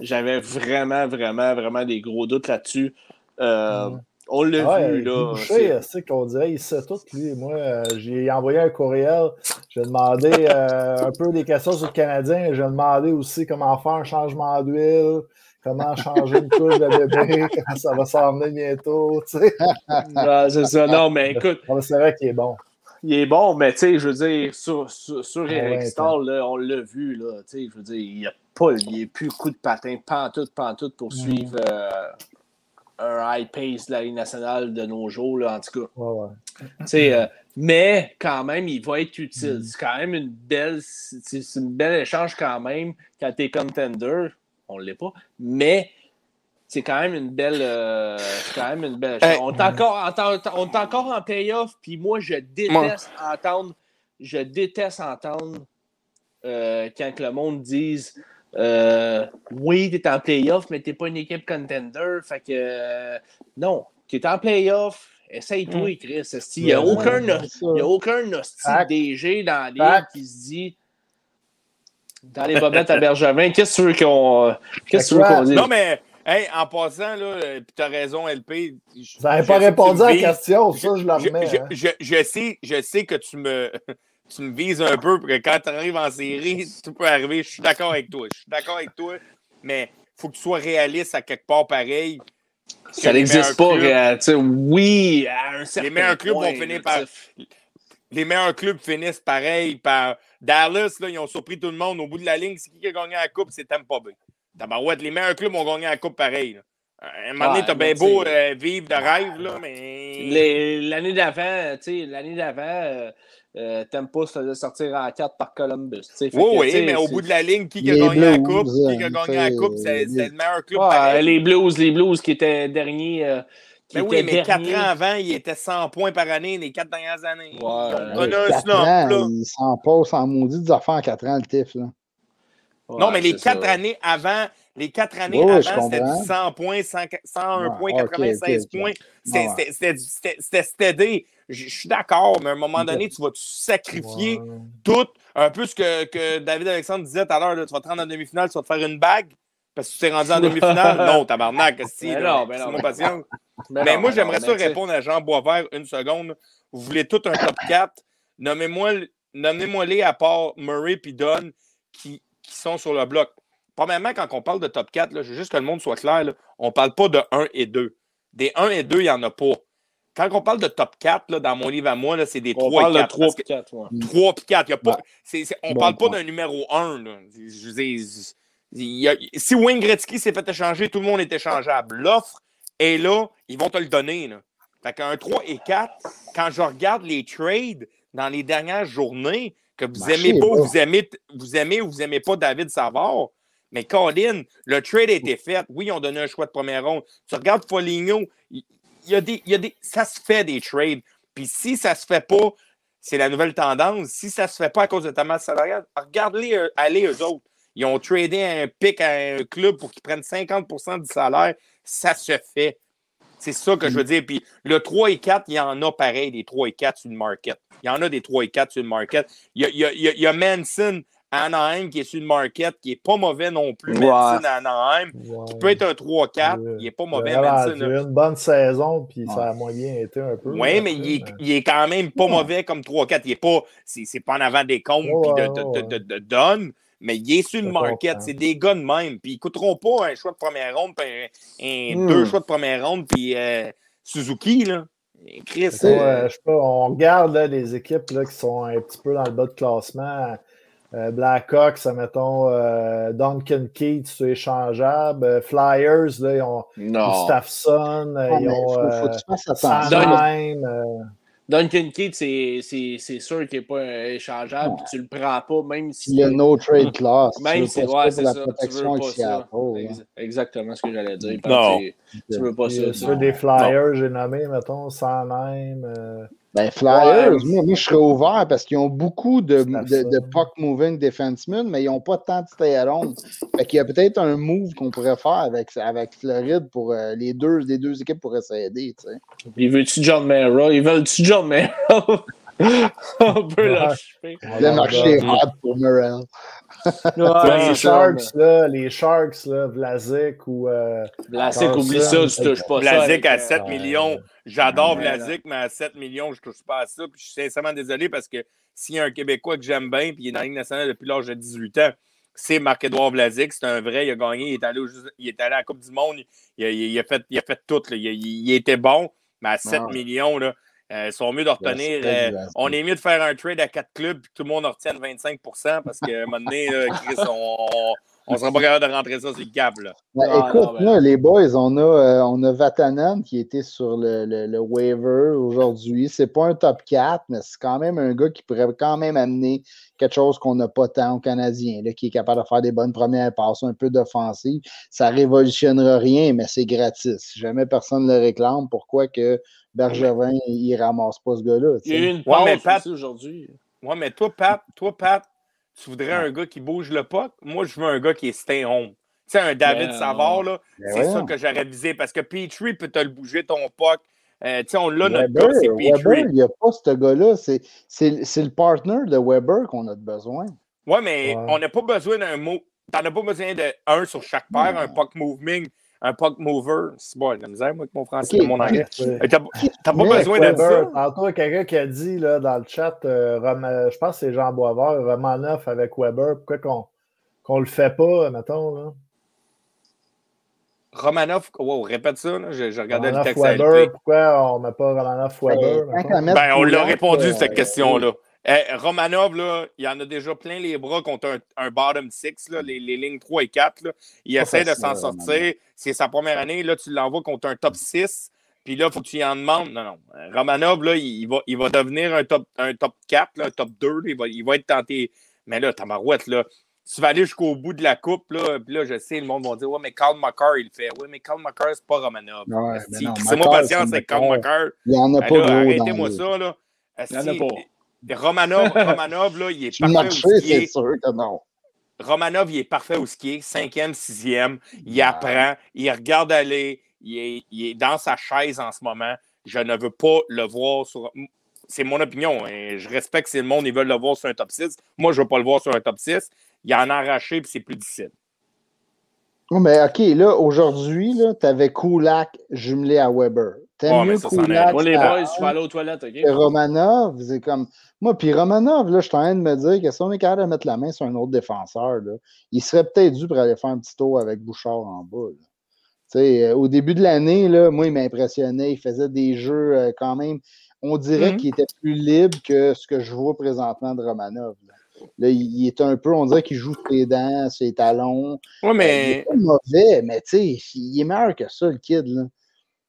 j'avais vraiment, vraiment, vraiment des gros doutes là-dessus. Euh, On l'a Ouais, vu, Guy là. Boucher, c'est- c'est qu'on dirait, il sait tout, lui. Moi, euh, j'ai envoyé un courriel. J'ai demandé euh, un peu des questions sur le Canadien. J'ai demandé aussi comment faire un changement d'huile, comment changer une couche de bébé, (laughs) quand ça va s'en venir bientôt. Tu sais. (laughs) C'est ça. Non, mais écoute, C'est vrai qu'il est bon. il est bon, mais tu sais, je veux dire, sur, sur, Eric ouais, Stahl, là, on l'a vu, là, tu sais, je veux dire, il n'y a pas, il n'y a plus coup de patin, pantoute, pantoute pour suivre euh, un high pace de la Ligue nationale de nos jours, là, en tout cas. Ouais, ouais. Tu sais, euh, mais quand même, il va être utile. Mm. C'est quand même une belle, c'est c'est une belle échange quand même quand tu es contender. On ne l'est pas, mais c'est quand même une belle, euh, c'est quand même une belle. Hey. On est encore, en- on est encore en playoff, puis moi, je déteste entendre, je déteste entendre euh, quand que le monde dise euh, oui, tu es en playoff, mais tu n'es pas une équipe contender. Fait que euh, non, tu es en playoff, essaye-toi, Chris. esti. Il n'y a aucun, il y a aucun hostie. DG dans Fact. qui se dit dans les bobettes à Bergevin, qu'est-ce que tu veux qu'on euh, qu'est-ce que tu veux Fait que qu'on dise? Non, mais, hey, en passant, là, euh, puis t'as raison, LP. je- Vous n'avez je pas répondu tu à la question. Ça, je la remets. je- hein. je- je sais, je sais que tu me, (laughs) tu me vises un peu, parce que quand tu arrives en série, (laughs) tout peut arriver. Je suis d'accord avec toi. Je suis d'accord avec toi, mais il faut que tu sois réaliste à quelque part pareil. ça les n'existe pas. clubs- euh, tu sais, oui, à un certain meilleurs clubs point, vont finir là, par- tu les meilleurs clubs finissent pareil. Par Dallas, là, ils ont surpris tout le monde. Au bout de la ligne, c'est qui qui a gagné la Coupe? C'est Tampa Bay. Tabarouette, les meilleurs clubs ont gagné la Coupe pareil. là. À un moment donné, Ouais, t'as bien beau euh, vivre de rêve, là, mais. L'année d'avant, tu sais, l'année d'avant, euh, euh, Tampa se faisait sortir en 4 par Columbus. tu sais. Fait Oui, que, oui, mais au bout de la ligne, qui qui a gagné la Coupe? Qui a euh, gagné la Coupe? C'est le meilleur club Ouais, les Blues, les Blues qui étaient derniers. Qui Mais oui, mais 4 derniers. ans avant, il était 100 points par année, les 4 dernières années. Ouais. On a un quatre slump, ans, là. Il s'en passe en maudit des affaires en 4 ans, le TIF. Là. Non, mais les c'est 4 ça. années avant, les 4 années Ouais, avant, c'était comprends. du 100 points, 100 101 Ouais, points, ok, 96 ok, ok. points. C'était stédé. Je suis d'accord, mais à un moment donné, tu vas te sacrifier Ouais. tout? Un peu ce que, que David Alexandre disait tout à l'heure, tu vas te rendre en demi-finale, tu vas te faire une bague parce que tu t'es rendu en demi-finale? (laughs) Non, tabarnak, si, Ben là, non, ben non, c'est mon ben patience. (laughs) Ben Mais non, moi, ben j'aimerais non, ça répondre à Jean Boisvert une seconde. Vous voulez tout un top 4. Nommez-moi nommez les à part Murray et Dunn qui, qui sont sur le bloc. Premièrement, quand on parle de top 4, là, je veux juste que le monde soit clair, là, on ne parle pas de 1 et 2. Des 1 et 2, il n'y en a pas. Quand on parle de top 4, là, dans mon livre à moi, là, c'est des On 3 parle et de 4. 3 parce que- 4. Ouais. 3 puis 4. Il y a pas, Ouais. c'est- c'est- on Bon parle pas d'un numéro 1. Là. Je il y a- si Wayne Gretzky s'est fait échanger, tout le monde est échangeable. L'offre est là, ils vont te le donner. Là. Fait qu'un 3 et 4, quand je regarde les trades dans les dernières journées, que vous Marché aimez pas, vous aimez, vous aimez ou vous aimez pas David Savard, mais Colin, le trade a été fait. Oui, ils ont donné un choix de première ronde. Tu regardes Foligno, il y a des, il y a des, ça se fait des trades. Puis si ça se fait pas, c'est la nouvelle tendance. Si ça se fait pas à cause de ta masse salariale, regarde-les euh, aller eux autres. Ils ont tradé un pic à un club pour qu'ils prennent 50% du salaire. Ça se fait. C'est ça que je veux dire. Puis le 3 et 4, il y en a pareil, des 3 et 4 sur le market. Il y en a des 3 et 4 sur le market. Il y a, il y a- il y a- il y a Manson à Anaheim qui est sur le market, qui n'est pas mauvais non plus. Ouais. Manson à Anaheim. Ouais. Il peut être un 3-4. Ouais. Il n'est pas Il mauvais, a Manson. rendu là. une bonne saison, puis ça a moyen été un peu. Oui, mais il est, il est quand même pas mauvais comme 3-4. Il est pas. C'est c'est pas en avant des comptes puis de, de, ouais, de, de, de donne, mais il est sur le market. C'est des gars de même. Puis ils coûteront pas un choix de première ronde, puis un, un- Hmm. deux choix de première ronde, puis euh, Suzuki, là. Et Chris, euh, euh, je sais pas, on regarde là, les équipes là, qui sont un petit peu dans le bas de classement. Euh, Blackhawks, mettons, euh, Duncan Keith, c'est échangeable. Euh, Flyers, là, ils ont Non. Gustafsson, euh, Ah, ils ont faut, faut que tu Duncan Keith, c'est- c'est c'est sûr qu'il n'est pas euh, échangeable, puis tu le prends pas, même si. Il y a no trade clause. Tu Même veux si ouais, c'est ça. Tu protection veux pas ça. Hein. Ex- Exactement ce que j'allais dire. Non. Tu, tu veux pas ça. ça. ceux des Flyers, j'ai nommé, mettons, Sanheim. euh, Ben, Flyers, Ouais. moi, moi, je serais ouvert parce qu'ils ont beaucoup de, de, puck-moving defensemen, mais ils n'ont pas tant de stay at home. Fait qu'il y a peut-être un move qu'on pourrait faire avec, avec Floride pour euh, les, deux, les deux équipes pourraient s'aider. tu sais. Ils veulent-tu John Mara? Ils veulent-tu John Mara? (laughs) (laughs) On peut Ouais. l'acheter. Le on marché est hot pour Morel. Ouais, les Sharks, là, les Sharks, là, Vlasic ou. euh, Vlasic, oublie ça, tu touches pas ça. Vlasic à euh, 7 ouais. millions. J'adore Ouais, Vlasic, mais à 7 millions, je touche pas à ça. Puis je suis sincèrement désolé parce que s'il y a un Québécois que j'aime bien, puis il est dans la Ligue nationale depuis l'âge de 18 ans, c'est Marc-Édouard Vlasic. C'est un vrai, il a gagné, il est allé, au il est allé à la Coupe du Monde, il a, il a fait, il a fait tout. là. Il, était bon, mais à 7 Ouais. millions, là, euh, ils sont mieux de retenir. Euh, on est mieux de faire un trade à quatre clubs, puis tout le monde en retienne 25% parce qu'à un moment donné, là, Chris, on ne sera pas capable de rentrer ça sur le cap. Là. Ben, Ah, écoute, non, là, les boys, on a, euh, on a Vatanen qui était sur le, le, le waiver aujourd'hui. C'est pas un top 4, mais c'est quand même un gars qui pourrait quand même amener quelque chose qu'on n'a pas tant aux Canadiens, là, qui est capable de faire des bonnes premières passes, un peu d'offensive. Ça révolutionnera rien, mais c'est gratis. Si jamais personne ne le réclame, pourquoi que Bergevin, il ramasse pas ce gars-là? Il y a eu une Ouais, mais Pat- aujourd'hui. Ouais, mais toi, Pat, toi, Pat, tu voudrais un gars qui bouge le puck? Moi, je veux un gars qui est stay home. Tu sais, un David Ben, Savard, là, Ben c'est ça que j'aurais visé parce que Petrie peut te le bouger ton puck. Euh, tu sais, on l'a, notre Weber, gars, c'est Weber, Petrie. il n'y a pas ce gars-là. C'est- C'est c'est le partner de Weber qu'on a besoin. Ouais, mais Ouais. on n'a pas besoin d'un mot. T'en as pas besoin de un sur chaque paire, un puck moving, un puck mover. C'est bon, la misère, moi, avec mon français et mon anglais. Euh, T'as pas Mais besoin de Weber, ça. tantôt, il y a quelqu'un qui a dit là, dans le chat, euh, euh, je pense que c'est Jean Boisvert, Romanov avec Weber, pourquoi qu'on qu'on le fait pas, mettons, là? Romanov, wow, répète ça, là, je, je regardais le texte. Weber, pourquoi on met pas Romanov Weber? Ben, on l'a répondu, euh, cette question-là. Eh, Romanov, là, il en a déjà plein les bras contre un, un bottom six, là, les, les lignes 3 et 4. Là. Il Pas essaie de s'en Romanov. sortir. C'est sa première année. Là, tu l'envoies contre un top 6. Puis là, il faut que tu y en demandes. Non, non. Euh, Romanov, là, il va, il va devenir un top, un top 4, là, un top 2. là. Il, va, il va être tenté. Mais là, Tamarouette, là, tu vas aller jusqu'au bout de la coupe. Là, puis là, je sais, le monde va dire Ouais, mais Carl McCarr, il le fait. Oui, mais Carl McCarr, c'est pas Romanov. Ouais, Esti, mais non, C'est moi patience c'est avec Carl McCarr. McCarr. Il n'y en a Ben pas Arrêtez-moi ça, là. Il y en a pas. Romanov, (laughs) Romanov, là, il est parfait marché, où ce qui c'est est. sûr que non. Romanov, il est parfait qui est. Cinquième, sixième. Il Ouais. apprend. Il regarde aller. Il est, il est dans sa chaise en ce moment. Je ne veux pas le voir sur. C'est mon opinion. hein. Je respecte si le monde ils veulent le voir sur un top 6. Moi, je ne veux pas le voir sur un top 6. Il en a arraché et c'est plus difficile. Oh, mais OK, là, aujourd'hui, tu avais Kulak jumelé à Weber. T'aimes mieux Kulak Moi, les boys, je vais aller aux toilettes, OK? Romanov, c'est comme. Moi, puis Romanov, là, je suis en train de me dire que si on est capable de mettre la main sur un autre défenseur, là, il serait peut-être dû pour aller faire un petit tour avec Bouchard en bas. là. Tu sais, euh, au début de l'année, là, moi, il m'impressionnait. Il faisait des jeux euh, quand même. On dirait Mhm. qu'il était plus libre que ce que je vois présentement de Romanov. Là, Là, il, il est un peu, on dirait qu'il joue ses dents, ses talons. Oui, Euh, il mais est pas mauvais, mais tu sais, il est meilleur que ça, le kid. Là.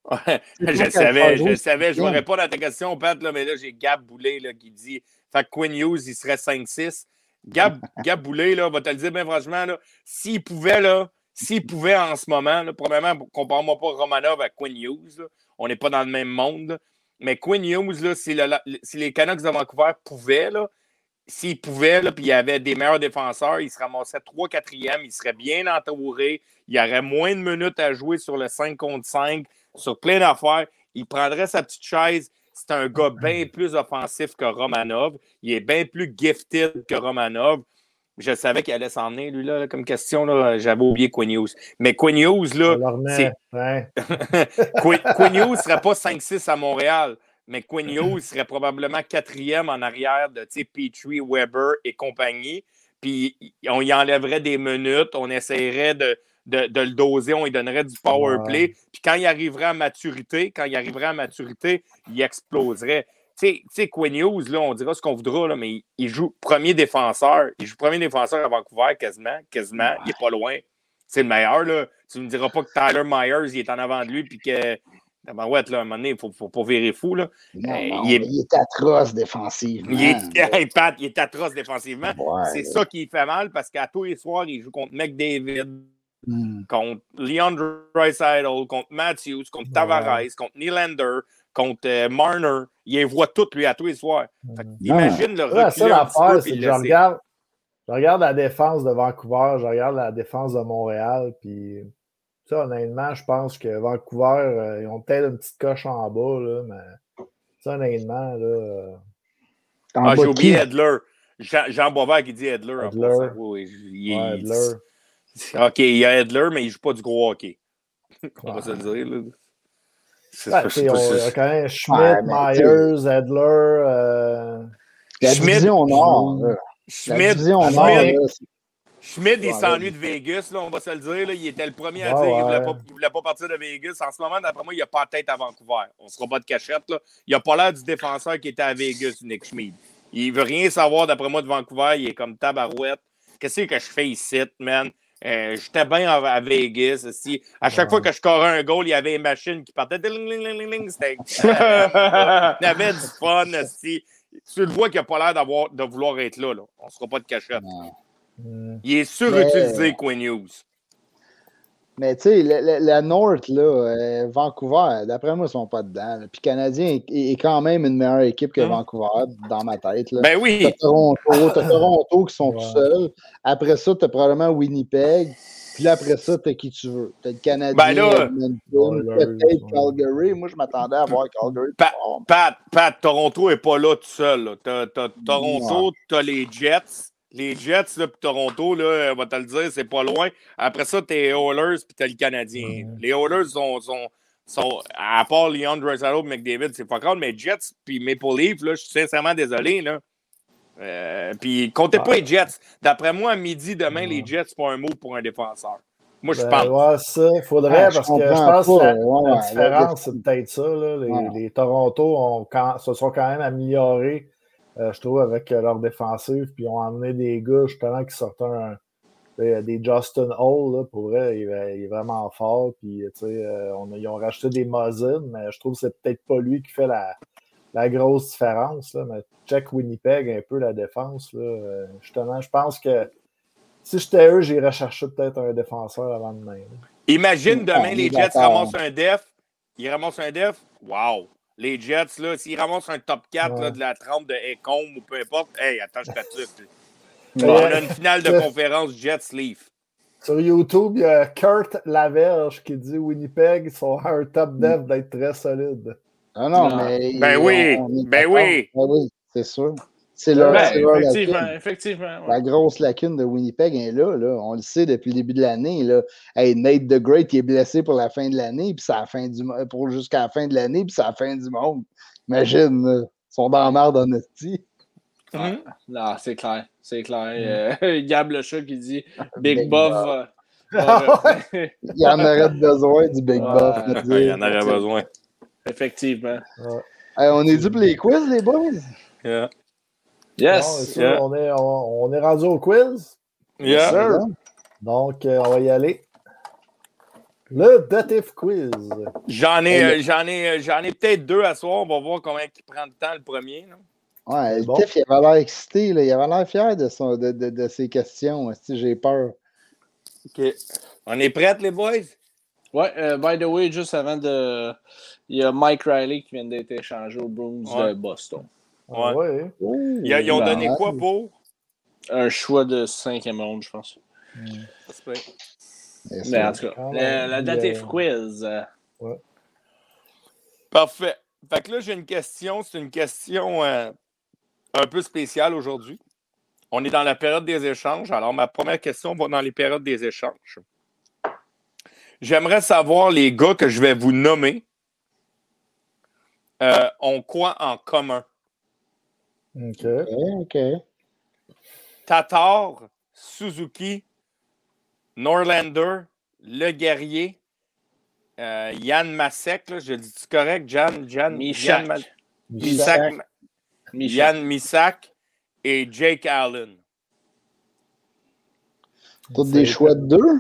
Ouais, (laughs) je savais, je savais. Je ne réponds à ta question, Pat, là, mais là, j'ai Gab Boulet là, qui dit Fait que Quinn Hughes, il serait 5-6. Gab, (laughs) Gab Boulet, là, va te le dire bien franchement, s'il pouvait, là, s'il pouvait en ce moment, là, probablement, compare-moi pas Romanov à Quinn Hughes. là. On n'est pas dans le même monde. là. Mais Quinn Hughes, là, si, le- la- si les Canucks de Vancouver pouvaient, là, s'il pouvait, là, puis il y avait des meilleurs défenseurs, il se ramassait 3-4e, il serait bien entouré, il y aurait moins de minutes à jouer sur le 5 contre 5, sur plein d'affaires. Il prendrait sa petite chaise. C'est un gars bien plus offensif que Romanov. Il est bien plus gifted que Romanov. Je savais qu'il allait s'en venir, lui, là, comme question. là. J'avais oublié Quinn Hughes. Mais Quinn Hughes, là, c'est- Ouais. (laughs) Quinn, Quinn Hughes ne serait pas 5-6 à Montréal, mais Quinn Hughes serait probablement quatrième en arrière de Petrie, Weber et compagnie. Puis on y enlèverait des minutes, on essaierait de, de, de le doser, on lui donnerait du power Ouais. play. Puis quand il arriverait à maturité, quand il arriverait à maturité, il exploserait. Tu sais- Quinn Hughes, là, on dira ce qu'on voudra, là, mais il, il joue premier défenseur. Il joue premier défenseur à Vancouver quasiment, quasiment. Il n'est pas loin. C'est le meilleur. Là. Tu ne me diras pas que Tyler Myers il est en avant de lui puis que. Ben ouais, là, à un moment donné, il ne faut, faut pas virer fou. Là. Non, Euh, non, il est- mais il est atroce défensivement. Il est, (laughs) il est atroce défensivement. Ouais. C'est ça qui fait mal parce qu'à tous les soirs, il joue contre McDavid, Hmm. contre Leon Draisaitl, contre Matthews, contre Tavares, contre Nylander, contre euh, Marner. Il les voit toutes, lui, à tous les soirs. Fait que imagine le recul c'est que je regarde, je regarde la défense de Vancouver, je regarde la défense de Montréal, puis ça, honnêtement, je pense que Vancouver, euh, ils ont peut-être une petite coche en bas, là, mais ça, honnêtement, là, euh, En Ah, j'ai oublié? Edler. Jean, Jean Boisvert qui dit Edler. en Edler. passant. Oui, oui, il- ouais, il- Adler. OK, il y a Edler, mais il ne joue pas du gros hockey. On va se le dire. Là. C'est Ouais, c'est on- pas- il y a c'est- quand même Schmidt, Ouais, Myers, Adler, euh, La Schmidt- division Nord. là. La Schmidt, division Nord, Schmidt, là, Schmidt, il Ouais, s'ennuie de Vegas, là, on va se le dire. là. Il était le premier à dire qu'il ne voulait, pas- il voulait pas partir de Vegas. En ce moment, d'après moi, il n'a pas la tête à Vancouver. On ne sera pas de cachette. Là. Il n'a pas l'air du défenseur qui était à Vegas, Nick Schmid. Il veut rien savoir, d'après moi, de Vancouver. Il est comme tabarouette. Qu'est-ce que je fais ici, man? Euh, J'étais bien à, Vegas. aussi. À chaque fois que je scorais un goal, il y avait une machine qui partait. C'était- (laughs) Il avait du fun. aussi. Tu le vois qu'il n'a pas l'air d'avoir- de vouloir être là. là. On ne sera pas de cachette. Il est surutilisé, Quinn Hughes. Mais tu sais, la, la- la North, là, euh, Vancouver, d'après moi, ils sont pas dedans. là. Puis Canadien est, est quand même une meilleure équipe que Hum. Vancouver, dans ma tête. Là. Ben T'as oui. Toronto, t'as Toronto qui sont Ouais. tout seuls. Après ça, t'as probablement Winnipeg. Puis là, après ça, t'as qui tu veux. T'as le Canadien, Ben là- peut-être ouais. Calgary. Moi, je m'attendais à voir Calgary. Pa- fort. Pat, Pat, Toronto n'est pas là tout seul. là. T'as, t'as Toronto, t'as les Jets. Les Jets, là, puis Toronto, là, on va te le dire, c'est pas loin. Après ça, t'as les Oilers, puis t'as le Canadien. Les Oilers sont, sont, sont, à part Leon Draisaitl et McDavid, c'est pas grave, mais Jets puis Maple Leaf, là, je suis sincèrement désolé, là. Euh, puis comptez pas les Jets. D'après moi, à midi, demain, les Jets, c'est pas un mot pour un défenseur. Moi, je ben, pense. ouais, ça, il faudrait, Ah, je parce que je pense que la, ouais, la ouais, différence, c'est peut-être ça. Là. Les, Ouais. les Toronto ont quand- se sont quand même améliorés, je trouve, avec euh, leur défensive, puis ont emmené des gars, justement, qui sortent un, des Justin Hall, là, pour vrai, il, est- il est vraiment fort, puis, tu sais, euh, on a- ils ont racheté des Muzzin, mais je trouve que c'est peut-être pas lui qui fait la, la grosse différence, là, mais check Winnipeg un peu la défense, là, euh, justement, je pense que si j'étais eux, j'irais chercher peut-être un défenseur avant demain. là. Imagine demain, les. Jets ramassent un def. Ils ramassent un def. Wow! Les Jets, là, s'ils ramassent un top 4 là, Ouais. de la trempe de Ecombe ou peu importe, hey, attends, je t'attends. Mais, On euh, a une finale de euh, conférence Jets Leaf. Sur YouTube, il y a Kurt Laverge qui dit Winnipeg sont à un top dev d'être très solide. Ah non, Non. mais. Ben oui, ben oui. Ben oui, c'est sûr. C'est leur, Ben, leur effectivement, lacune. effectivement. ouais. La grosse lacune de Winnipeg est là, là. On le sait depuis le début de l'année. Là. Hey, Nate the Great il est blessé pour la fin de l'année, puis c'est la fin du pour jusqu'à la fin de l'année, puis c'est la fin du monde. Imagine, là. ils sont dans la merde en. Mhm. Non, c'est clair. C'est clair. Euh, (laughs) Gab le chat qui dit (laughs) Big, Big Buff. Buff. va- va- (laughs) Il y en aurait besoin du Big Ouais. Buff. dire. Il y en aurait besoin. Effectivement. Hey, on est dû pour les quiz, les boys? Yeah. Bon, Yes. ça, yeah. on, est, on, on est rendu au quiz. Yeah. Sir. Donc, euh, on va y aller. Le Datif Quiz. J'en ai, euh, j'en ai, euh, j'en ai peut-être deux à soir. On va voir combien il prend de temps le premier. là. Ouais, le Bon. Tiff, il avait l'air excité, là. il avait l'air fier de, son, de, de, de ses questions. Si j'ai peur. OK. On est prêts, les boys? Ouais, euh, by the way, juste avant de. Il y a Mike Riley qui vient d'être échangé aux Bruins Ouais. de Boston. Ouais. Ouais. Ils, ils ont donné quoi pour? Un choix de cinquième ronde, je pense. Mais en tout cas, la dative euh, quiz. euh, Parfait. Fait que là, j'ai une question. C'est une question euh, un peu spéciale aujourd'hui. On est dans la période des échanges. Alors, ma première question va dans les périodes des échanges. J'aimerais savoir, les gars que je vais vous nommer, euh, ont quoi en commun? OK. Tatar, Suzuki, Norlander, Le Guerrier, euh, Yann Masek, là, je le dis correct, Jan, Jan, Michak. Yann Ma- Misak, Michel. Yann Misak et Jake Allen. Tous des choix de deux?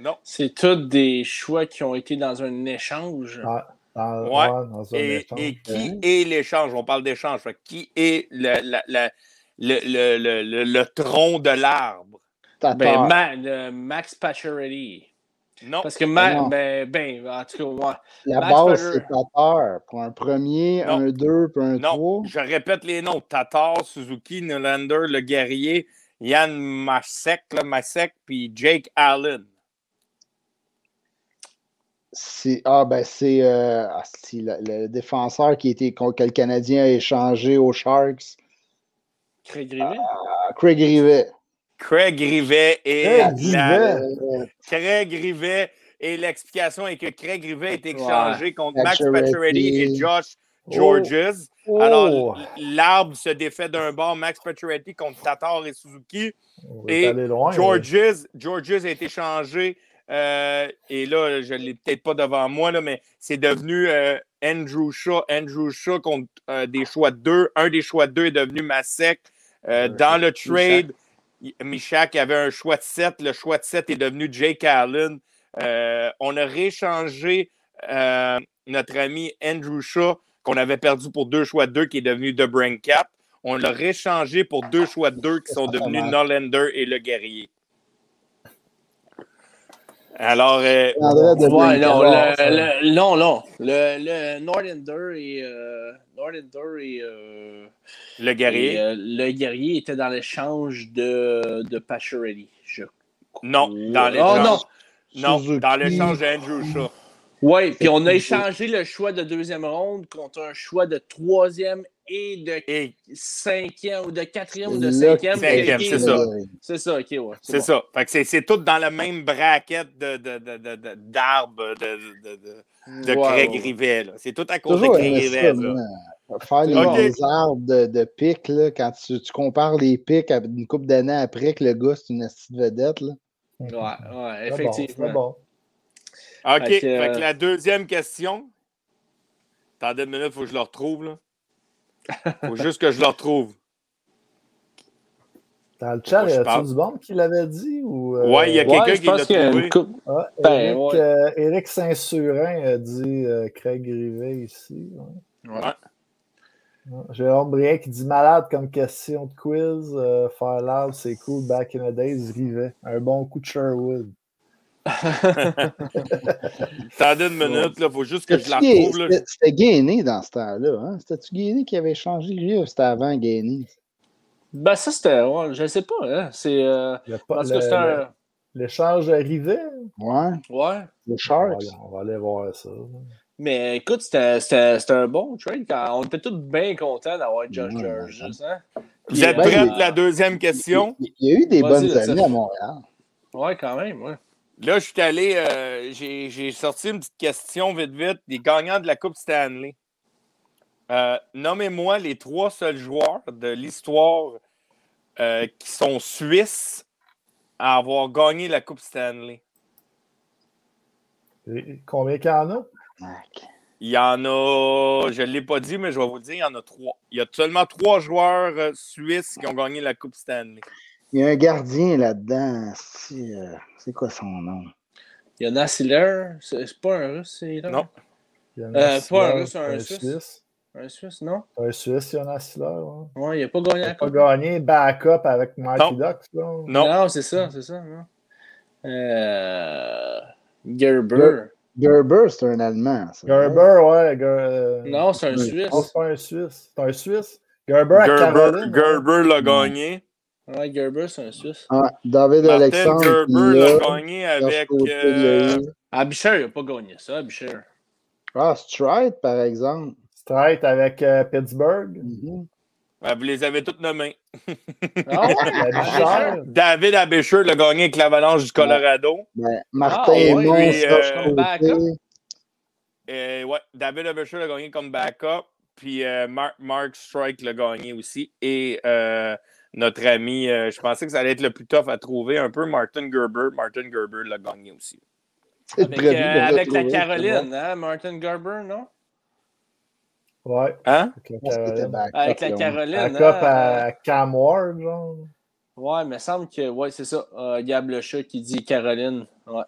Non. C'est tous des choix qui ont été dans un échange. Ah, dans, Ouais. ouais, dans un Et, échange. et qui est l'échange? On parle d'échange. Qui est le, la- la- le, le- le- le- le tronc de l'arbre? Ben. Ma- Max Pacioretty. Non. Parce que Ma- Non. ben, ben, en tout cas, ouais. La Max base, Pacioretty. c'est Tatar. Pour un premier, Non. un deux, puis un Non, trois. je répète les noms. Tatar, Suzuki, Nylander, Le Guerrier, Yann Masek, Masek, puis Jake Allen. C'est, ah, ben, c'est euh, ah, si, le, le défenseur qui était, que le Canadien a échangé aux Sharks. Craig Rivet. Ah, Craig Rivet. Craig Rivet et Craig la- Rivet. Craig Rivet et l'explication est que Craig Rivet a été échangé contre Max Pacioretty. Et Josh Oh. Georges. Oh! Alors, l'arbre se défait d'un bord, Max Pacioretty contre Tatar et Suzuki. Et loin. Georges, Georges a été changé. Euh, et là, je ne l'ai peut-être pas devant moi, là, mais c'est devenu euh, Andrew Shaw. Andrew Shaw contre euh, des choix de deux. Un des choix de deux est devenu Masek. Dans le trade, Michak avait un choix de 7. Le choix de 7 est devenu Jake Allen. On a réchangé notre ami Andrew Shaw, qu'on avait perdu pour deux choix de 2, qui est devenu The Brain Cap. On l'a réchangé pour deux choix de 2 qui sont devenus Norlander et Le Guerrier. Alors, euh, Ouais, non, Brincat. le, le- non, non. Le, le Norlander et, euh, Norlander et, euh, Le et, Guerrier. euh, le guerrier était dans l'échange de, de Pacioretty. Je... non, dans Oh, l'échange. non. Dans l'échange d'Andrew Shaw. Oui, puis on a échangé le choix de deuxième ronde contre un choix de troisième et de Et cinquième ou de quatrième ou de cinquième. Cinquième, qui- c'est ça. C'est ça, ok, ouais. c'est bon. ça. Fait que c'est, c'est tout dans la même braquette de, de, de, de- de- d'arbres de, de, de, de Ouais, Craig. Rivet. là. C'est tout à cause Toujours de Craig Rivet. moi. Faire les, arbres de, de pics, là, quand tu, tu compares les pics à une couple d'années après que le gars, c'est une petite vedette. Là. Ouais, ouais, bon, effectivement. bon. OK. Fait que, Fait que euh, la deuxième question. Attendez une minute, il faut que je le retrouve. Là. Faut juste que je le retrouve. Dans le chat, y parle. du monde qui l'avait dit? Ou, euh, Ouais, il y a quelqu'un qui l'a pense qu'il y a trouvé. coupe. Ah, Ben, Éric, ouais. euh, Éric Saint-Surin a dit euh, Craig Rivet ici. ouais. Ouais. Ouais. Jérôme Briet qui dit malade comme question de quiz. euh, faire loud, c'est cool. Back in the days, Rivet. Un bon coup de Sherwood. Attendez une minute, il faut juste que je la retrouve. là. C'était Gainé dans ce temps-là. Hein? C'était-tu Gainé qui avait changé lui ou c'était avant Gainé? Ben, ça, c'était. Ouais, je sais pas, hein. C'est. euh, Le- parce le- que c'est un. L'échange de Rivet. Ouais, Ouais. le On Sharks. va, on va aller voir ça. Mais écoute, c'était c'était- c'était un bon trade. Quand on était tous bien contents d'avoir Josh Ouais, George. Hein? Vous êtes Ben, prêts il- pour la deuxième question? Il, il y a eu des bonnes là, années à Montréal. Ouais, quand même, ouais. Là, je suis allé, euh, j'ai j'ai sorti une petite question vite, vite, des gagnants de la Coupe Stanley. Euh, Nommez-moi les trois seuls joueurs de l'histoire euh, qui sont suisses à avoir gagné la Coupe Stanley. Et combien qu'il y en a? Il y en a, je ne l'ai pas dit, mais je vais vous le dire, il y en a trois. Il y a seulement trois joueurs euh, suisses qui ont gagné la Coupe Stanley. Il y a un gardien là-dedans. C'est euh, c'est quoi son nom? Il y a Nassiller. C'est pas un russe, c'est là? Non. Il y en a Euh, pas un Russe, un Suisse. Suisse. Un Suisse, non? Un Suisse, il y en a là. ouais. Ouais, il n'a pas gagné Il la a pas gagné backup avec Mighty Non. Ducks. Là. Non. c'est ça, c'est ça. Non? Euh... Gerber. Gerber, c'est un Allemand. ça. Gerber, ouais. Ger- Non, c'est un. Suisse. non, c'est pas un Suisse. C'est un Suisse. Gerber Gerber, Caroline. Gerber l'a gagné. Ouais, Gerber, c'est un Suisse. Ah, David Martin Alexandre. Gerber l'a gagné avec. Euh, eu- Abisher, il n'a pas gagné ça, Abisher. Ah, Stride, par exemple. Straight avec euh, Pittsburgh. Mhm. ah, vous les avez toutes nommées. Ah (laughs) ouais? David Abisher l'a gagné avec l'Avalanche du Colorado. Ben, Martin Ah, ouais, puis, euh. Euh, David Abisher l'a gagné comme backup. Puis euh, Mark, Mark Strike l'a gagné aussi. Et euh, notre ami, euh, je pensais que ça allait être le plus tough à trouver un peu, Martin Gerber. Martin Gerber l'a gagné aussi. Avec, euh, avec la Caroline, hein, Martin Gerber, non? Ouais. Hein? Avec la Caroline. backup, Avec la. Caroline. Hein, à Cam Ward, genre. Ouais, mais il semble que. Ouais, c'est ça. Euh, Gab le chat qui dit Caroline. Ouais.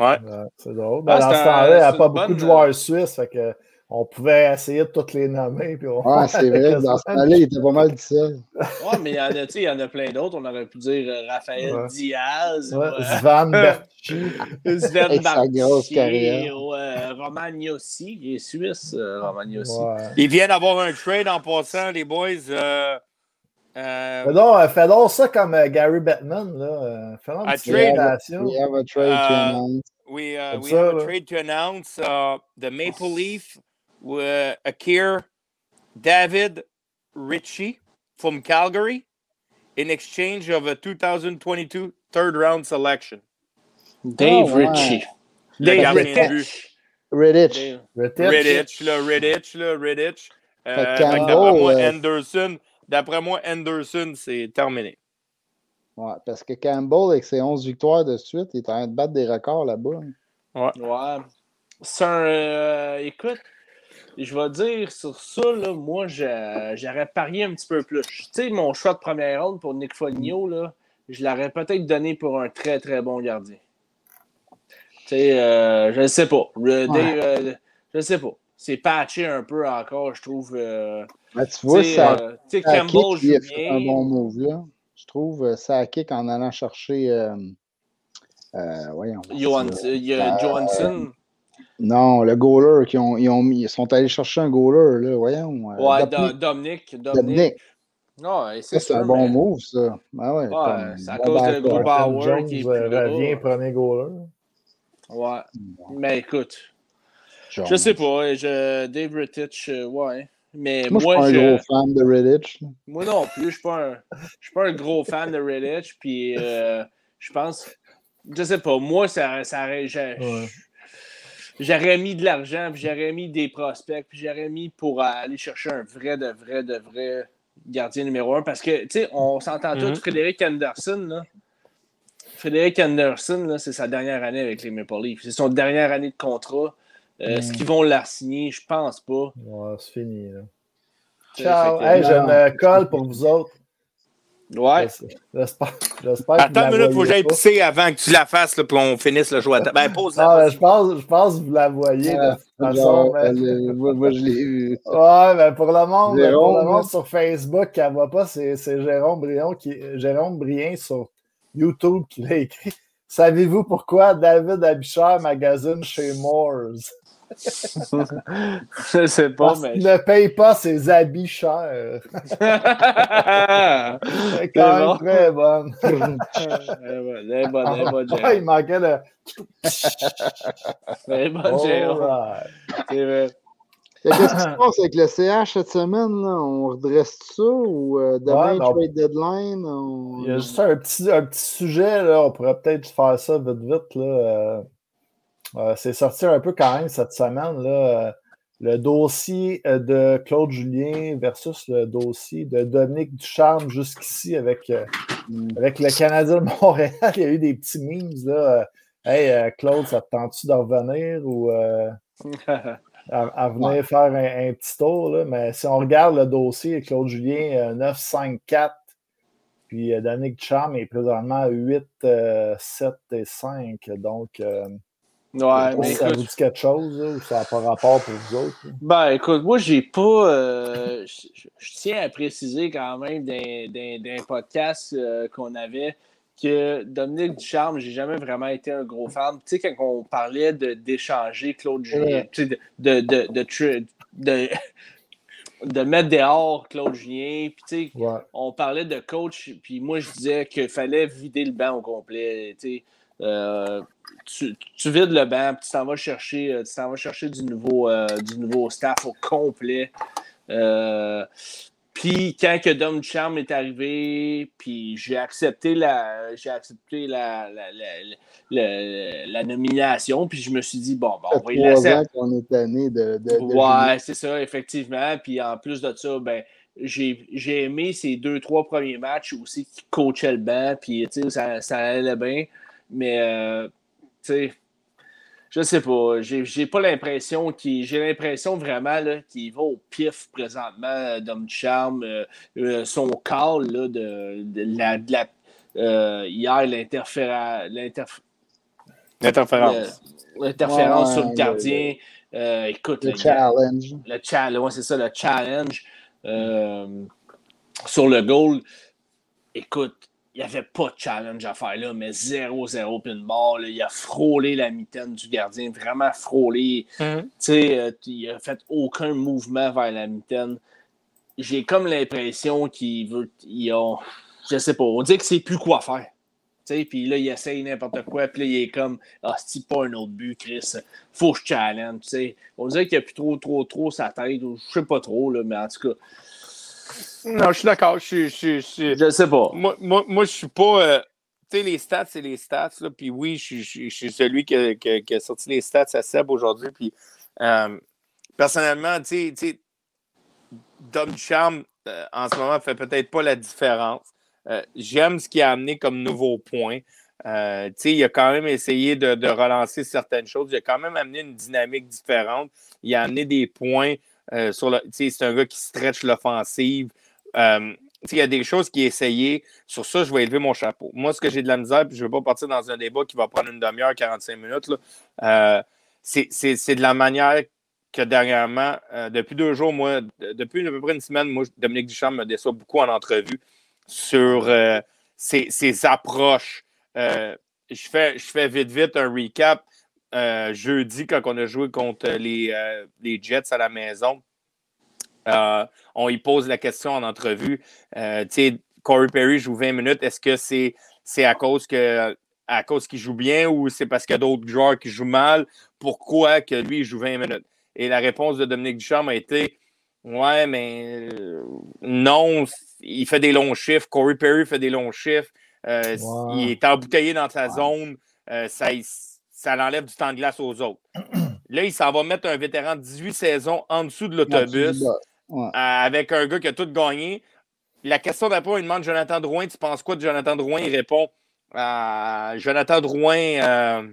Ouais, c'est drôle. Ben, Ah, dans c'est ce temps-là, il n'y a pas une beaucoup bonne, de joueurs suisses. Fait que on pouvait essayer de toutes les nommer. Puis on... Ouais, c'est vrai dans ce temps-là, il était pas mal tout seul. Ouais, mais il y en a, tu sais, il y en a plein d'autres. On aurait pu dire euh, Raphaël Ouais. Diaz. Ouais, ou, Svan Berchi. Bartier, carrière. ou, euh, Roman Yossi, il est suisse, euh, Roman Yossi. Ouais. Ils viennent d'avoir un trade en passant, les boys. Euh, euh, Fais donc, euh, fais donc ça comme euh, Gary Bettman. Là. Fais donc une trade. We have a trade to announce. we uh, we ça, have a trade to announce. Uh, the Maple Leaf with Akir David Ritchie from Calgary in exchange of a 2022 third round selection. Dave ouais. Ritchie. Le Dave. Redditch, là, Redditch, là, Redditch. Euh, d'après moi, euh, Anderson, d'après moi, Anderson, c'est terminé. Ouais, parce que Campbell, avec ses 11 victoires de suite, il est en train de battre des records là-bas. Ouais. C'est un. euh, écoute, je vais dire sur ça, là, moi, j'aurais parié un petit peu plus. Tu sais, mon choix de première ronde pour Nick Foligno, là, je l'aurais peut-être donné pour un très, très bon gardien. Tu sais, euh, je ne sais pas. Le- euh, je ne sais pas. C'est patché un peu encore, je trouve. euh, Ben, tu vois, ça, euh, tu sais, Campbell joue a un bon move là. Je trouve euh, ça kick en allant chercher. euh, euh, voyons. A Euh, Johansson. Non, le goaler qui ont, ils, ont mis, ils sont allés chercher un goaler là, voyons. euh, Ouais, Dopnik. Do- Dominic. Dominic. Dominic. Non, c'est un bon mais- move, ça. Ben ouais, c'est à cause de Martin Bauer Jones qui est euh, plus revient premier goaler. Ouais. Mais écoute, Jones. je sais pas. Je, Dave Rittich, euh, ouais. Mais Moi, moi, je suis je, pas un gros fan de là. moi non plus, je suis pas un, je suis pas un gros fan de Redditch. Puis euh, je pense, je sais pas, moi, ça, ça j'ai- Ouais. J'aurais mis de l'argent, puis j'aurais mis des prospects, puis j'aurais mis pour aller chercher un vrai, de vrai, de vrai gardien numéro un. Parce que, tu sais, on s'entend Mhm. tous, Frédéric Anderson, là. Frédéric Anderson, là, c'est sa dernière année avec les Maple Leafs. C'est son dernière année de contrat. Euh, Est-ce Mm. qu'ils vont la signer? Je pense pas. Ouais, c'est fini. Là. Ciao. Hey, j'ai non. une euh, colle pour vous autres. Ouais. J'espère j'espère que Attends vous une minute, faut que j'aille pisser avant que tu la fasses, là, puis on finisse le jeu à ta- Ben, pose la Ah, ben, je, pense, je pense que vous la voyez de toute façon. Genre, mais- moi, moi, je l'ai vu. Ouais, ben pour le monde, Jérôme, pour le monde sur Facebook qui ne voit pas, c'est c'est Jérôme Brion qui Jérôme Brien sur YouTube qui l'a écrit. Savez-vous pourquoi David Abichard magasine chez Moores? Je sais pas, Parce mais. qu'il ne paye pas ses habits chers. (laughs) C'est quand même bon. très bonne. Elle est bonne, elle est bonne, est Ah, il manquait de. Elle est bonne, Jérôme. Alright. C'est vrai. Qu'est-ce qui se passe avec le CH cette semaine? Là? On redresse ça ou euh, demain, Ouais, ben, on- trade deadline? on- Il y a juste un petit, un petit sujet, là, on pourrait peut-être faire ça vite, vite. Là. Euh, c'est sorti un peu quand même cette semaine. Là, euh, le dossier euh, de Claude Julien versus le dossier de Dominique Ducharme jusqu'ici avec, Mm. avec le Canadien de Montréal. (laughs) Il y a eu des petits memes. Là. Hey, Claude, ça te tente-tu de revenir ou euh, (laughs) à, à venir faire un, un petit tour? Là? Mais si on regarde le dossier, Claude Julien, euh, 954 Puis Danick Cham est présentement à 8, 7 et 5. Donc, euh, Ouais, mais ça vous dit quelque chose là, ou ça n'a pas rapport pour vous autres? là? ben, écoute, moi, j'ai pas. euh, je tiens à préciser quand même d'un- podcast euh, qu'on avait que Dominique Ducharme, j'ai jamais vraiment été un gros fan. Tu sais, quand on parlait de- d'échanger Claude Julien, de, de, de, de, de, mettre dehors Claude Julien, puis tu sais, Ouais. on parlait de coach, puis moi, je disais qu'il fallait vider le banc au complet. tu sais. Euh, tu, tu vides le banc, puis tu t'en vas chercher, euh, tu t'en vas chercher du nouveau, euh, du nouveau staff au complet. Euh, puis quand que Dom Charm est arrivé, puis j'ai accepté la, j'ai accepté la, la, la, la- nomination, puis je me suis dit, bon, bon on va y laisser. qu'on est tanné de, de, de Ouais, c'est ça, effectivement. Puis en plus de ça, ben, j'ai j'ai aimé ces deux, trois premiers matchs aussi qui coachaient le banc. Puis, ça, ça allait bien. Mais, euh, sais, je sais pas. J'ai j'ai pas l'impression qu'il. J'ai l'impression vraiment là, qu'il va au pif présentement, euh, Dom Charme. Euh, euh, son call là, de, de la. de la- euh, hier, L'interférence. le- L'interférence Ouais, sur le le- gardien. Euh, écoute, le le challenge. le challenge, ouais, c'est ça, le challenge euh, sur le goal. Écoute, n'y avait pas de challenge à faire là, mais 0-0 pinball. Là, il a frôlé la mitaine du gardien, vraiment frôlé. Tu sais, euh, il a fait aucun mouvement vers la mitaine. J'ai comme l'impression qu'il veut. Il a, je sais pas, on dit que c'est plus quoi faire. Tu sais, Puis là, il essaye n'importe quoi, puis là, il est comme Ah, c'est pas un autre but, Chris? Faut que je challenge. tu sais. On dirait qu'il n'y a plus trop, trop, trop sa tête. ou Je sais pas trop, là, mais en tout cas, Non, je suis d'accord. Je je je je sais pas. Moi, moi, moi, je suis pas. euh, tu sais, les stats, c'est les stats. Là, puis oui, je suis- celui qui a, qui a- qui a sorti les stats à Seb aujourd'hui. Puis euh, personnellement, tu sais, Dom Charme, euh, en ce moment, fait peut-être pas la différence. J'aime ce qu'il a amené comme nouveau point. Euh, tu sais, il a quand même essayé de, de relancer certaines choses. Il a quand même amené une dynamique différente. Il a amené des points euh, sur le. C'est un gars qui stretch l'offensive. Euh, il y a des choses a essayé. Sur ça, je vais élever mon chapeau. Moi, ce que j'ai de la misère, puis je ne veux pas partir dans un débat qui va prendre une demi-heure, 45 minutes, euh, c'est de la manière que dernièrement, euh, depuis deux jours, moi, de- depuis à peu près une semaine, moi, Dominique Duchamp me déçoit beaucoup en entrevue sur ses, ses approches. Je, fais, je fais vite, vite un recap. Euh, jeudi, quand on a joué contre les, euh, les Jets à la maison, euh, on y pose la question en entrevue. Tu sais, Corey Perry joue 20 minutes. Est-ce que c'est à cause que à cause qu'il joue bien ou c'est parce qu'il y a d'autres joueurs qui jouent mal? Pourquoi que lui il joue 20 minutes? Et la réponse de Dominique Ducharme a été Ouais, mais non, il fait des longs chiffres. Corey Perry fait des longs chiffres. Wow. Il est embouteillé dans sa zone. Ça, ça l'enlève du temps de glace aux autres. (clears throat) Là, il s'en va mettre un vétéran de 18 saisons en dessous de l'autobus Ouais. euh, avec un gars qui a tout gagné. La question d'après, il demande Jonathan Drouin, tu penses quoi de Jonathan Drouin? Il répond euh, Jonathan Drouin euh,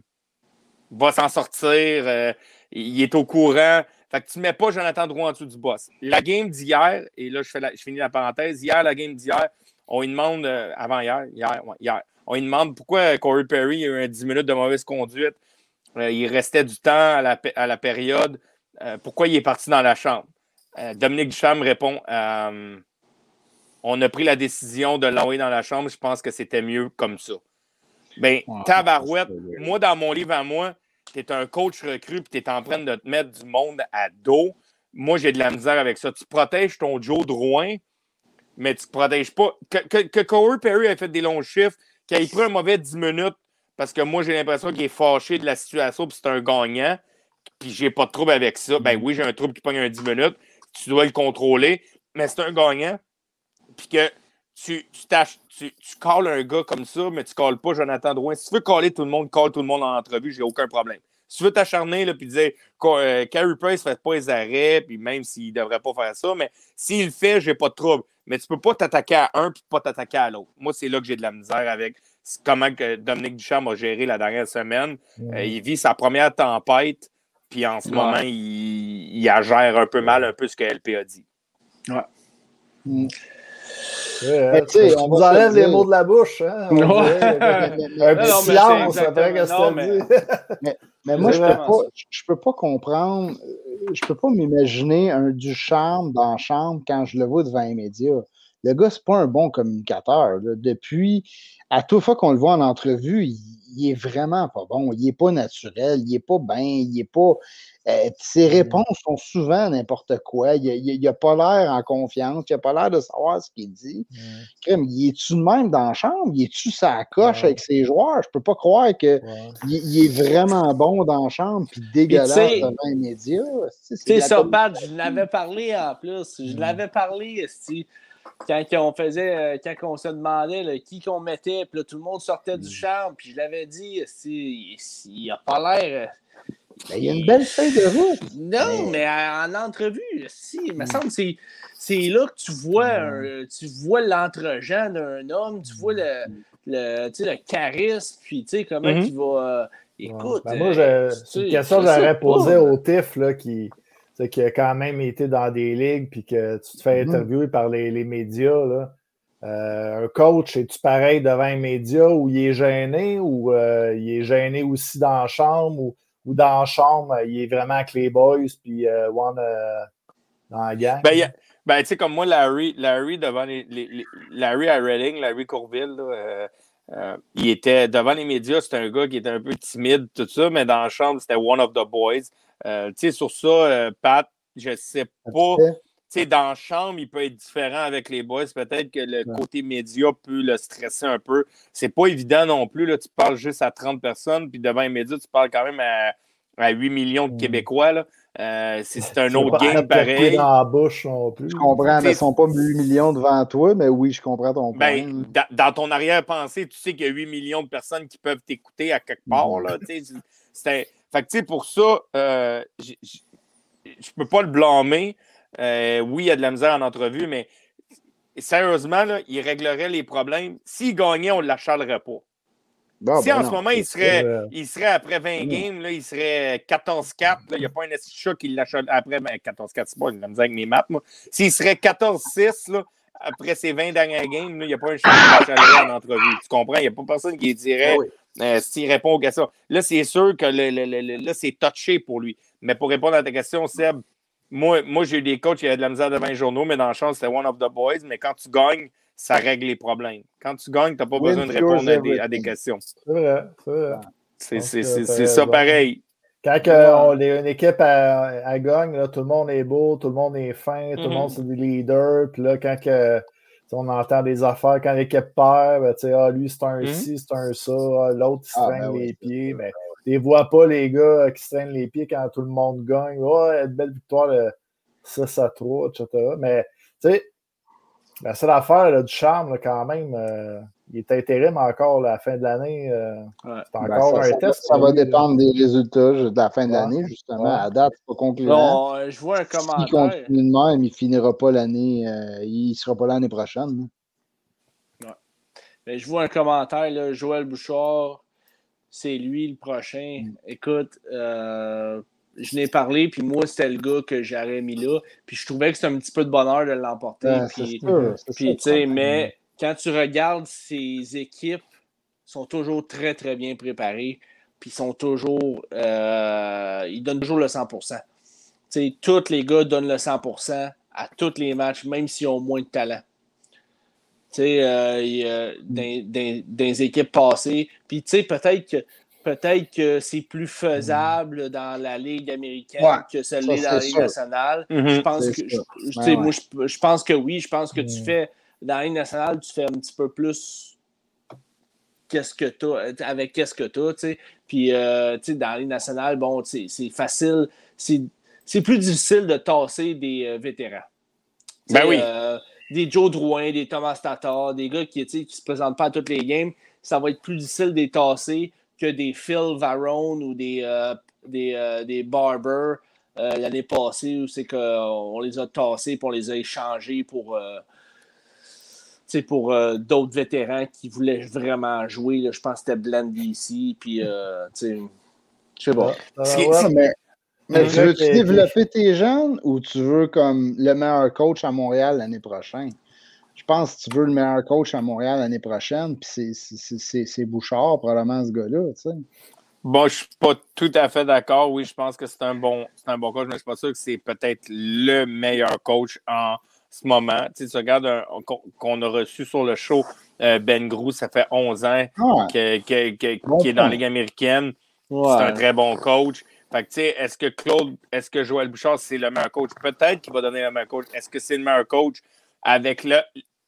va s'en sortir, il est au courant. Fait que tu ne mets pas Jonathan Drouin en dessous du boss. La game d'hier, et là, je, fais la- je finis la parenthèse, hier, la game d'hier, on lui demande, avant hier, hier, ouais, hier, on lui demande pourquoi Corey Perry a eu un 10 minutes de mauvaise conduite. Euh, il restait du temps à la, pé- à la période. Euh, pourquoi il est parti dans la chambre? Euh, Dominique Duchamp répond On a pris la décision de l'envoyer dans la chambre. Je pense que c'était mieux comme ça. Ben, Ouais, tabarouette, moi, dans mon livre à moi, tu es un coach recru et tu es en train de te mettre du monde à dos. Moi, j'ai de la misère avec ça. Tu protèges ton Joe Drouin, mais tu ne protèges pas. Que, que, que Corey Perry ait fait des longs chiffres, qu'il ait pris un mauvais 10 minutes, parce que moi, j'ai l'impression qu'il est fâché de la situation puis c'est un gagnant, puis j'ai pas de trouble avec ça. Ben oui, j'ai un trouble qui pogne un 10 minutes, tu dois le contrôler, mais c'est un gagnant. Puis que tu, tu, tu, tu calls un gars comme ça, mais tu calls pas Jonathan Drouin. Si tu veux caller tout le monde, call tout le monde en entrevue, j'ai aucun problème. Si tu veux t'acharner puis dire euh, Carey Price ne fait pas les arrêts, puis même s'il ne devrait pas faire ça, mais s'il le fait, j'ai pas de trouble. Mais tu ne peux pas t'attaquer à un puis pas t'attaquer à l'autre. Moi, c'est là que j'ai de la misère avec comment que Dominique Duchamp a géré la dernière semaine. Euh, il vit sa première tempête, puis en ce Ouais. moment, il, il gère un peu mal un peu ce que LP a dit. Mm. Ouais, tu on vous enlève les mots de la bouche. Hein, un petit silence après que ça mais... (laughs) mais, mais moi, je peux, pas, je peux pas comprendre, je peux pas m'imaginer un du charme dans la chambre quand je le vois devant les médias. Le gars, c'est pas un bon communicateur. Depuis, à toute fois qu'on le voit en entrevue, il, il, est vraiment pas bon. Il est pas naturel, il est pas bien, il est pas. Euh, ses mmh réponses sont souvent n'importe quoi. Il n'a pas l'air en confiance, il n'a pas l'air de savoir ce qu'il dit. Mmh. il est-tu de même dans la chambre? Il est-tu sa coche avec ses joueurs? Je peux pas croire qu'il il est vraiment bon dans la chambre puis dégueulasse devant les médias. C'est ça, Pat, je l'avais parlé en plus. Je mmh. l'avais parlé, quand on faisait, euh, quand on se demandait qui qu'on mettait, puis tout le monde sortait du chambre, puis je l'avais dit, il n'a pas l'air ben, il y a une belle feuille de route. Non, mais, en entrevue, si, il me hmm. semble que c'est là que tu vois, hmm. tu vois d'un homme, tu vois le, le, le charisme, puis tu sais, comment mm-hmm. il va. Euh, écoute. Ben, moi, euh, c'est une question que j'aurais posée au TIF, là, qui, qui a quand même été dans des ligues, puis que tu te fais mm-hmm. interviewer par les, les médias. Là. Euh, un coach, es-tu pareil devant les médias où il est gêné ou il est gêné aussi dans la chambre ou ou dans la chambre, il est vraiment avec les boys, puis euh, one euh, dans la gang. Ben, ben tu sais, comme moi, Larry, Larry devant les, Larry à Reading, Larry Courville, euh, il était devant les médias, c'était un gars qui était un peu timide, tout ça, mais dans la chambre, c'était one of the boys. tu sais, sur ça, Pat, je sais pas. Tu sais, dans la chambre, il peut être différent avec les boys. Peut-être que le côté média peut le stresser un peu. C'est pas évident non plus. Là, tu parles juste à 30 personnes, puis devant les médias, tu parles quand même à, 8 millions de. Québécois. Là. Euh, c'est un autre game pareil. Dans la bouche non plus. Je comprends, mais ils ne sont pas 8 millions devant toi, mais oui, je comprends ton ben, point. dans, ton arrière-pensée, tu sais qu'il y a 8 millions de personnes qui peuvent t'écouter à quelque part. Là, fait que, pour ça, euh, je ne peux pas le blâmer. Euh, oui, il y a de la misère en entrevue, mais sérieusement, il réglerait les problèmes. S'il gagnait, on ne l'achalerait pas. si ben en ce moment, il serait, il serait après 20 games, là, il serait 14-4, il n'y a pas un chat qui l'achale après 14-4, ben, c'est pas, il misère avec mes maths. S'il serait 14-6, après ces 20 dernières games, il n'y a pas un chat qui l'achalerait en entrevue. Tu comprends? Il n'y a pas personne qui dirait ah euh, s'il répond aux questions. Là, c'est sûr que là, c'est touché pour lui. Mais pour répondre à ta question, Seb, moi, moi j'ai eu des coachs qui avaient de la misère devant les journaux, mais dans le champ, c'était one of the boys. Mais quand tu gagnes, ça règle les problèmes. Quand tu gagnes, tu n'as pas besoin de répondre à des, questions. C'est vrai, c'est vrai. C'est ça pareil. Quand on est une équipe à, gagne, là, tout le monde est beau, tout le monde est fin, tout le monde mm-hmm. c'est des leaders. Puis là, quand que, on entend des affaires, quand l'équipe perd, ben, ah, lui c'est un mm-hmm. ci, c'est un ça, ah, l'autre il se ah, ben les pieds. Mais les vois pas, les gars qui se traînent les pieds quand tout le monde gagne. Ouais, une belle victoire, de 6 à 3, etc. Mais, tu sais, la seule affaire du charme, quand même, euh, il est intérim encore à la fin de l'année. Euh, c'est ben, encore un test. Ça va dépendre des résultats de la fin de l'année, justement. À date, c'est pas concluant. Non, euh, je vois un commentaire. S'il continue de même, il finira pas l'année. il sera pas l'année prochaine. Ouais. Ben, je vois un commentaire, là, Joël Bouchard c'est lui le prochain. Mm. Écoute, euh, je n'ai parlé, puis moi, c'était le gars que j'aurais mis là. Puis je trouvais que c'était un petit peu de bonheur de l'emporter. puis, tu sais, mais quand tu regardes ces équipes, sont toujours très, très bien préparées. Puis sont toujours. Euh, ils donnent toujours le 100 Tu sais, tous les gars donnent le 100% à tous les matchs, même s'ils ont moins de talent. Tu sais, euh, dans, des équipes passées. Puis, tu sais, peut-être que peut-être que c'est plus faisable dans la Ligue américaine que celle-là dans la Ligue nationale. Mhm. Je pense que je, moi, je, pense que oui. Je pense que tu mhm. fais dans la Ligue nationale, tu fais un petit peu plus qu'est-ce que tu as, avec qu'est-ce que tu as, tu sais. Puis, euh, tu sais, dans la Ligue nationale, bon, c'est facile. C'est plus difficile de tasser des euh, vétérans. Ben oui des Joe Drouin, des Thomas Tatar, des gars qui ne se présentent pas à toutes les games, ça va être plus difficile de tasser que des Phil Varone ou des, euh, des, euh, des, Barber euh, l'année passée où c'est qu'on les a tassés et on les a échangés pour, pour d'autres vétérans qui voulaient vraiment jouer. je pense que c'était Blandy ici. Puis, je sais pas. Mais tu veux-tu développer tes jeunes ou tu veux comme le meilleur coach à Montréal l'année prochaine? Je pense que tu veux le meilleur coach à Montréal l'année prochaine, puis c'est Bouchard, probablement, ce gars-là. Tu sais. Bon, je suis pas tout à fait d'accord. Oui, je pense que c'est un bon, un bon coach, mais je suis pas sûr que c'est peut-être le meilleur coach en ce moment. Tu, sais, tu regardes qu'on a reçu sur le show euh, Ben Grou, ça fait 11 ans Ah, qu'il est dans la Ligue américaine. C'est un très bon coach. Fait que, tu sais, est-ce que Claude, est-ce que Joël Bouchard, c'est le meilleur coach? Peut-être qu'il va donner le meilleur coach. Est-ce que c'est le meilleur coach? Avec le,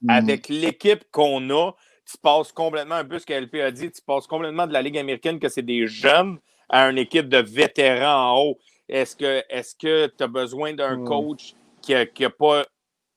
Mm. avec l'équipe qu'on a? Tu passes complètement un peu ce que LP a dit, tu passes complètement de la Ligue américaine que c'est des jeunes à une équipe de vétérans en haut. Est-ce que est-ce que tu as besoin d'un Mm. coach qui n'a qui a pas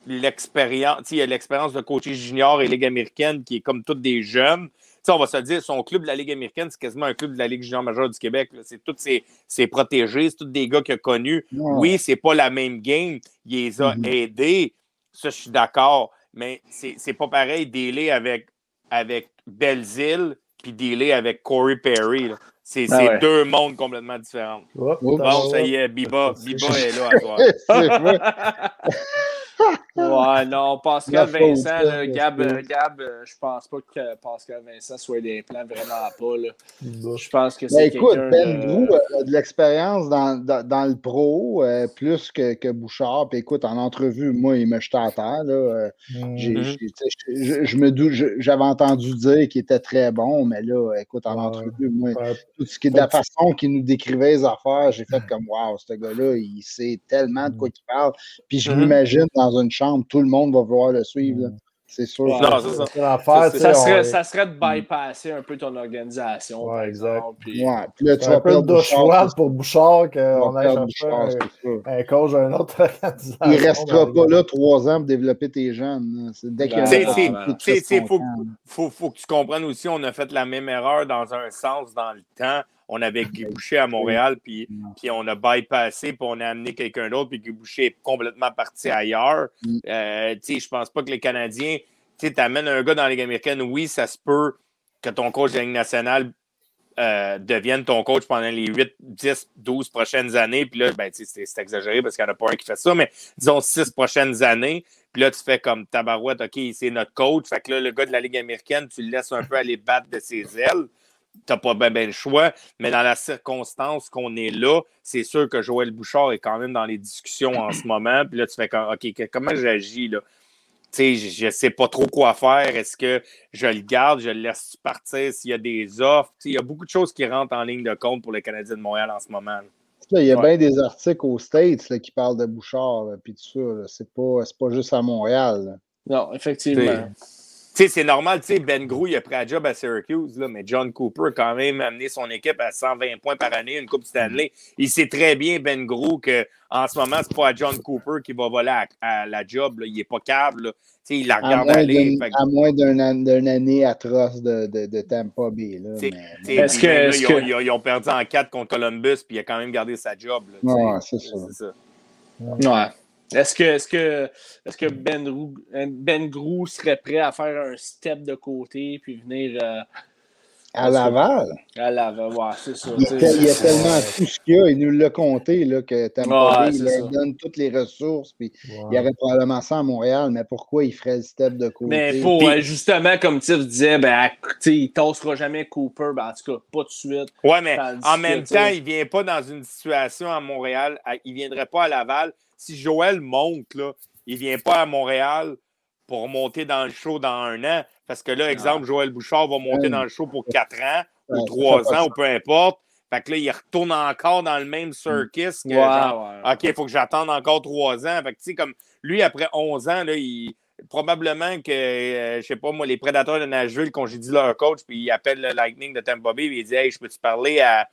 l'expérience, il a l'expérience de coacher junior et Ligue américaine qui est comme tous des jeunes? On va se le dire, son club de la Ligue américaine, c'est quasiment un club de la Ligue junior majeure du Québec. C'est tous ses, ses protégés, c'est tous des gars qu'il a connus. Ouais. Oui, c'est pas la même game. Il les a Mhm. aidés. Ça, je suis d'accord. Mais c'est c'est pas pareil dealer avec, avec Belzile puis dealer avec Corey Perry. là. C'est Ah c'est ouais. deux mondes complètement différents. Oups. Bon, ça y est, Biba, Biba est là à soir. (laughs) (laughs) Ouais, non, Pascal La Vincent, là, Gab, euh, Gab euh, je pense pas que Pascal Vincent soit des plans vraiment pas. Là. Je pense que Ben, c'est écoute, Ben de... Grou a de l'expérience dans, dans, dans le pro, euh, plus que, que Bouchard. Puis écoute, en entrevue, moi, il me jetait à terre. Là, euh, j'avais entendu dire qu'il était très bon, mais là, écoute, en Ouais. entrevue, moi, Ouais. tout ce qui est de la façon qu'il nous décrivait les affaires, j'ai fait comme Waouh, ce gars-là, il sait tellement de quoi il parle. Puis je Mhm. m'imagine dans une chambre, tout le monde va vouloir le suivre. là. C'est sûr. Ouais. Non, c'est ça. Serait, est- ça serait de bypasser un peu ton organisation. Ouais, exact. puis- Ouais. Puis là, tu vas un peu le perdre douche pour Bouchard qu'on aille chercher un, autre organisation. Il ne restera pas là trois ans pour développer tes jeunes. C'est dès faut, faut, faut que tu comprennes aussi, on a fait la même erreur dans un sens dans le temps. On avait Guy Boucher à Montréal, puis, puis on a bypassé, puis on a amené quelqu'un d'autre, puis Guy Boucher est complètement parti ailleurs. Mm. Euh, tu sais, je pense pas que les Canadiens, tu sais, t'amènes un gars dans la Ligue américaine, oui, ça se peut que ton coach de la Ligue nationale euh, devienne ton coach pendant les 8, 10, 12 prochaines années. Puis là, ben, c'est exagéré parce qu'il n'y en a pas un qui fait ça, mais disons 6 prochaines années. Puis là, tu fais comme tabarouette, OK, c'est notre coach. Fait que là, le gars de la Ligue américaine, tu le laisses un peu aller battre de ses ailes. Tu n'as pas bien ben le choix. Mais dans la circonstance qu'on est là, c'est sûr que Joël Bouchard est quand même dans les discussions en ce moment. Puis là, tu fais comme, OK, que- comment j'agis là? Tu sais, je ne sais pas trop quoi faire. Est-ce que je le garde, je le laisse partir s'il y a des offres? Tu sais, il y a beaucoup de choses qui rentrent en ligne de compte pour les Canadiens de Montréal en ce moment. là. Là, il y a Ouais. bien des articles aux States là, qui parlent de Bouchard, puis tout ça. C'est pas, c'est pas juste à Montréal. là. Non, effectivement. Tu sais, c'est normal, tu sais, Ben Grou, il a pris un job à Syracuse, là, mais John Cooper a quand même amené son équipe à 120 points par année, une Coupe Stanley. Il sait très bien, Ben Grou, qu'en ce moment, c'est pas à John Cooper qui va voler à, à la job. là. Il est pas câble. là. Tu sais, il la À regarde moins aller. fait à moins d'un an- d'une année atroce de, de, de Tampa Bay. Là, mais- Est-ce que- ils, ont, que- ils ont- ils ont perdu en 4 contre Columbus, puis il a quand même gardé sa job. là. Ouais, c'est ça. C'est ça. Ouais. Est-ce que, est-ce que, est-ce que ben, ben Grou serait prêt à faire un step de côté puis venir euh, À Laval, à l'avant? Ouais, c'est ça. il, y a tellement tout ce qu'il y a. Il nous l'a compté là, que Tampa il leur donne toutes les ressources. Puis Ouais. il y aurait probablement ça à Montréal, mais pourquoi il ferait le step de côté? Mais pour Puis- euh, justement, comme Tiff disait, ben, il tassera jamais Cooper, ben, en tout cas, pas de suite. Ouais, mais en même temps, il ne vient pas dans une situation à Montréal. à- il ne viendrait pas à Laval. Si Joël monte, là, il ne vient pas à Montréal pour monter dans le show dans un an. Parce que là, exemple, Joël Bouchard va monter dans le show pour quatre ans ou trois ans ou peu importe. Fait que là, il retourne encore dans le même circus. Que, genre. OK, il faut que j'attende encore trois ans. Fait que, tu sais, comme lui, après 11 ans, là, il, probablement que, euh, je sais pas, moi, les prédateurs de Nashville congédient leur coach, puis ils appellent le Lightning de Tampa Bay, puis ils disent Hey, je peux-tu parler à,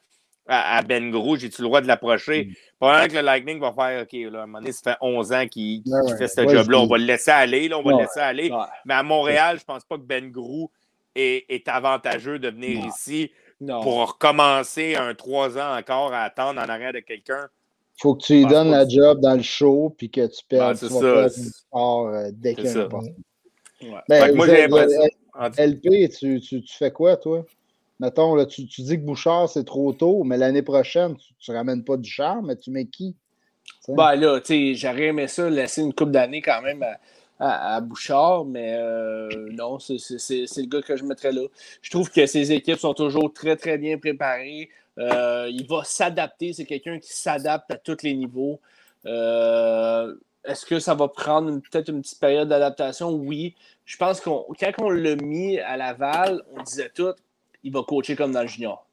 à, Ben Gros J'ai-tu le droit de l'approcher? Mm. Probablement que le Lightning va faire OK, là, à un moment donné, ça fait 11 ans qu'il Ouais, fait ce Ouais, job-là. On va le laisser aller, là, on va Ouais. le laisser aller. Mais à Montréal, je pense pas que Ben Grou est, est avantageux de venir ici Non. pour recommencer un trois ans encore à attendre en arrière de quelqu'un. faut que tu lui donnes la job dans le show puis que tu perds. Tu vas star, euh, dès qu'il y a une. Ben, LP, tu, tu, tu fais quoi, toi? Mettons, tu, dis que Bouchard, c'est trop tôt, mais l'année prochaine, tu ne ramènes pas du charme, mais tu mets qui? Tu sais? Ben là, tu sais, j'aurais aimé ça, laisser une coupe d'années quand même à, Bouchard, mais euh, non, c'est le gars que je mettrais là. Je trouve que ces équipes sont toujours très, très bien préparées. Euh, il va s'adapter. C'est quelqu'un qui s'adapte à tous les niveaux. Euh, Est-ce que ça va prendre peut-être une petite période d'adaptation? Oui. Je pense qu'on quand on l'a mis à Laval, on disait tout, il va coacher comme dans le junior.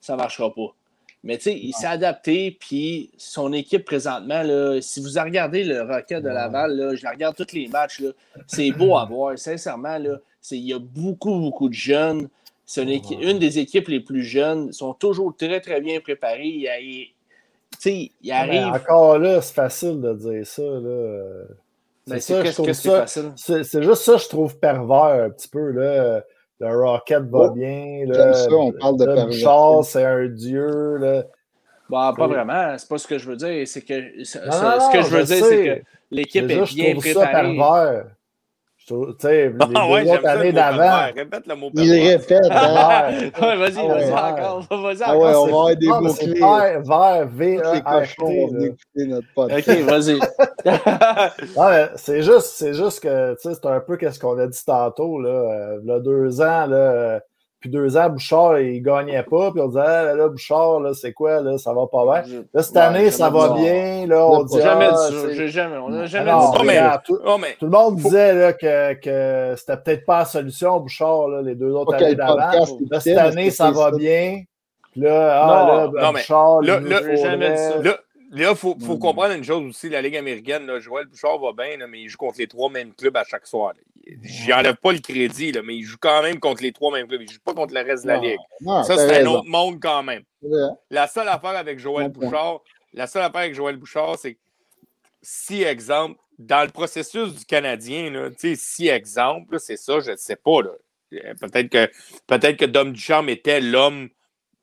Ça ne marchera pas. Mais tu sais, il s'est adapté, puis son équipe présentement, là, si vous regardez le Rocket de Laval, là, je la regarde tous les matchs, c'est beau à voir, sincèrement. Là, il y a beaucoup, beaucoup de jeunes. C'est une, des équipes les plus jeunes. Ils sont toujours très, très bien préparés. Il, il- tu sais, il Mais arrive. encore là, c'est facile de dire ça. C'est juste ça, je trouve pervers un petit peu. Là. Le Rocket va Oh, bien. Là. j'aime ça, on parle de perversion. Bouchard, c'est un dieu. Là. Bah, pas vraiment. C'est pas ce que je veux dire. C'est que ce, Non, ce- que je veux je dire, sais. c'est que l'équipe Déjà, est bien préparée. Tu sais, les deux Ah ouais, autres années d'avant. Répète le mot Il répète, hein? Ouais, vas-y, Ah vas-y ouais. encore. Vas-y Ah ouais, encore. on va avoir des Non, mais mots c'est clés. vert, notre podcast. Ok, vas-y. (laughs) C'est juste, c'est juste que, tu sais, c'est un peu ce qu'on a dit tantôt, là. Euh, là, deux ans, là, euh, puis deux ans, Bouchard, il gagnait pas, puis on disait, ah, là, Bouchard, là, c'est quoi, là, ça va pas bien? Là, cette Ouais, année, ça va bien, là, on dit, Jamais ah, dit ça. c'est- J'ai jamais. On n'a Ah jamais non, dit Oh, ça. mais- tout, Oh, mais tout le monde disait là, que, que c'était peut-être pas la solution, Bouchard, là, les deux autres Pas années d'avant. podcast Là, cette année, ça va ça? bien. Puis là, ah, Non, là, ben, non, Bouchard, là- là- J'ai jamais dit ça. Là, il faut, faut Mm. comprendre une chose aussi, la Ligue américaine, là, Joël Bouchard va bien, là, mais il joue contre les trois mêmes clubs à chaque soir. J'y enlève pas le crédit, là, mais il joue quand même contre les trois mêmes clubs. Il joue pas contre le reste de la Ligue. non, Ça, c'est un autre monde quand même. La seule affaire avec Joël. Bouchard, la seule affaire avec Joël Bouchard, c'est que si, exemple, dans le processus du Canadien, là, si, exemple, c'est ça, je ne sais pas. Euh, Peut-être que, peut que Dom Ducharme était l'homme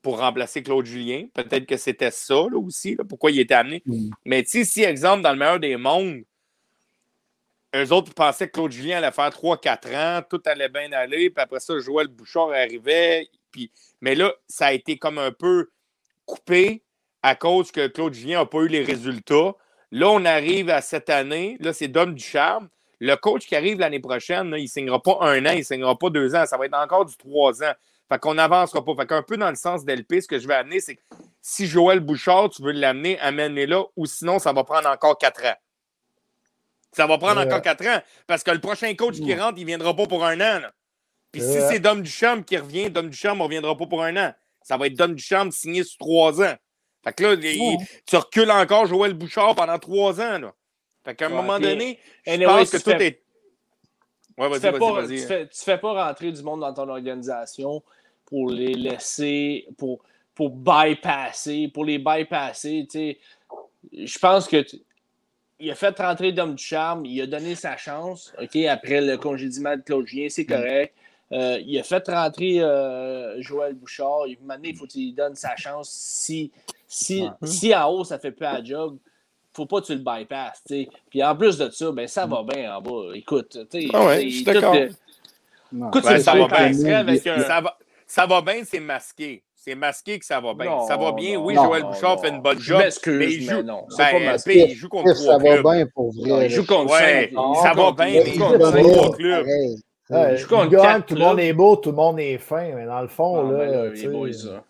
pour remplacer Claude Julien. Peut-être que c'était ça là, aussi, là, pourquoi il était amené. Mm. Mais si, exemple, dans le meilleur des mondes, eux autres pensaient que Claude Julien allait faire 3-4 ans, tout allait bien aller, puis après ça, Joël Bouchard arrivait. Puis... Mais là, ça a été comme un peu coupé à cause que Claude Julien n'a pas eu les résultats. Là, on arrive à cette année. Là, c'est Dom Ducharme. Le coach qui arrive l'année prochaine, il ne signera pas un an, il ne signera pas deux ans. Ça va être encore du trois ans. Fait qu'on n'avancera pas. Fait qu'un peu dans le sens d'LP, ce que je vais amener, c'est que si Joël Bouchard, tu veux l'amener, amène-le là, ou sinon, ça va prendre encore quatre ans. Ça va prendre Ouais. encore quatre ans. Parce que le prochain coach qui rentre, il ne viendra pas pour un an. là. Puis si c'est Dom Ducharme qui revient, Dom Ducharme ne reviendra pas pour un an. Ça va être Dom Ducharme signé sur trois ans. Fait que là, il- tu recules encore Joël Bouchard pendant trois ans. Là. Fait qu'à un moment donné, je Anyway, pense que tout fais- est. Ouais, tu vas-y, fais vas-y, pas, vas-y. tu fais, tu fais pas rentrer du monde dans ton organisation pour les laisser, pour, pour bypasser, pour les bypasser. tu sais. Je pense que il a fait rentrer Dom Ducharme, il a donné sa chance, OK, après le congédiement de Claude Julien, c'est correct. Euh, il a fait rentrer euh, Joël Bouchard. Il, maintenant, il faut qu'il donne sa chance. Si, si, si en haut, ça fait plus la job, faut pas que tu le bypasses. tu sais. Puis en plus de ça, ben, ça va bien en bas. Écoute, tu sais, Ah ouais, je suis d'accord. euh. Écoute, c'est ça va bien. va, ça va bien, c'est masqué. C'est masqué que ça va bien. Non, ça va bien. non, oui, non, Joël non, Bouchard non. fait une bonne job. mais il mais joue. non, c'est pas Ben, masqué. LP, il joue contre ça va bien pour Non, vrai. il joue contre Ouais, cinq. ça va bien, mais Il joue contre trois clubs. Ouais, Je joue contre il gagne, quatre tout le monde est beau, tout le monde est fin, mais dans le fond, Non, là, ben les boys, ça.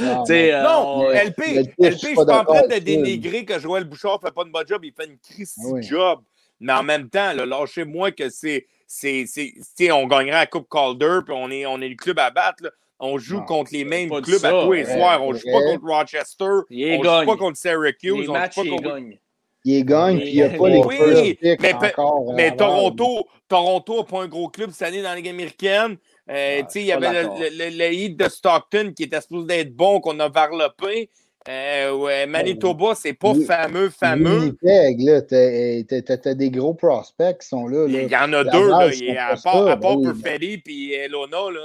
Non, (laughs) sais, euh, Non, LP, mais LP, je suis pas en train de dénigrer que Joël Bouchard fait pas une bonne job, il fait une crise Ah oui. job. Mais en même temps, là, lâchez-moi que c'est. on gagnerait la Coupe Calder, puis on est, on est le club à battre. là. On joue Non, contre les mêmes clubs à tous les soirs. On joue ouais. pas contre Rochester. Il on joue gagne. pas contre Syracuse. Les on matchs, joue pas il contre. gagne. Il gagne, puis il n'y a pas les oui, first picks mais encore. Toronto, Toronto n'a pas un gros club cette année dans la Ligue américaine. Euh, Ouais, sais, il y avait le, le, le- le Heat de Stockton qui était supposé d'être bon, qu'on a varlopé. Euh, ouais, Manitoba, c'est pas fameux, fameux. Winnipeg, là, t'as t'as- des gros prospects qui sont là. là. Il y en a deux, là. base, Il y a- c'est à part, à part ben oui. Perfetti puis Elona. Là,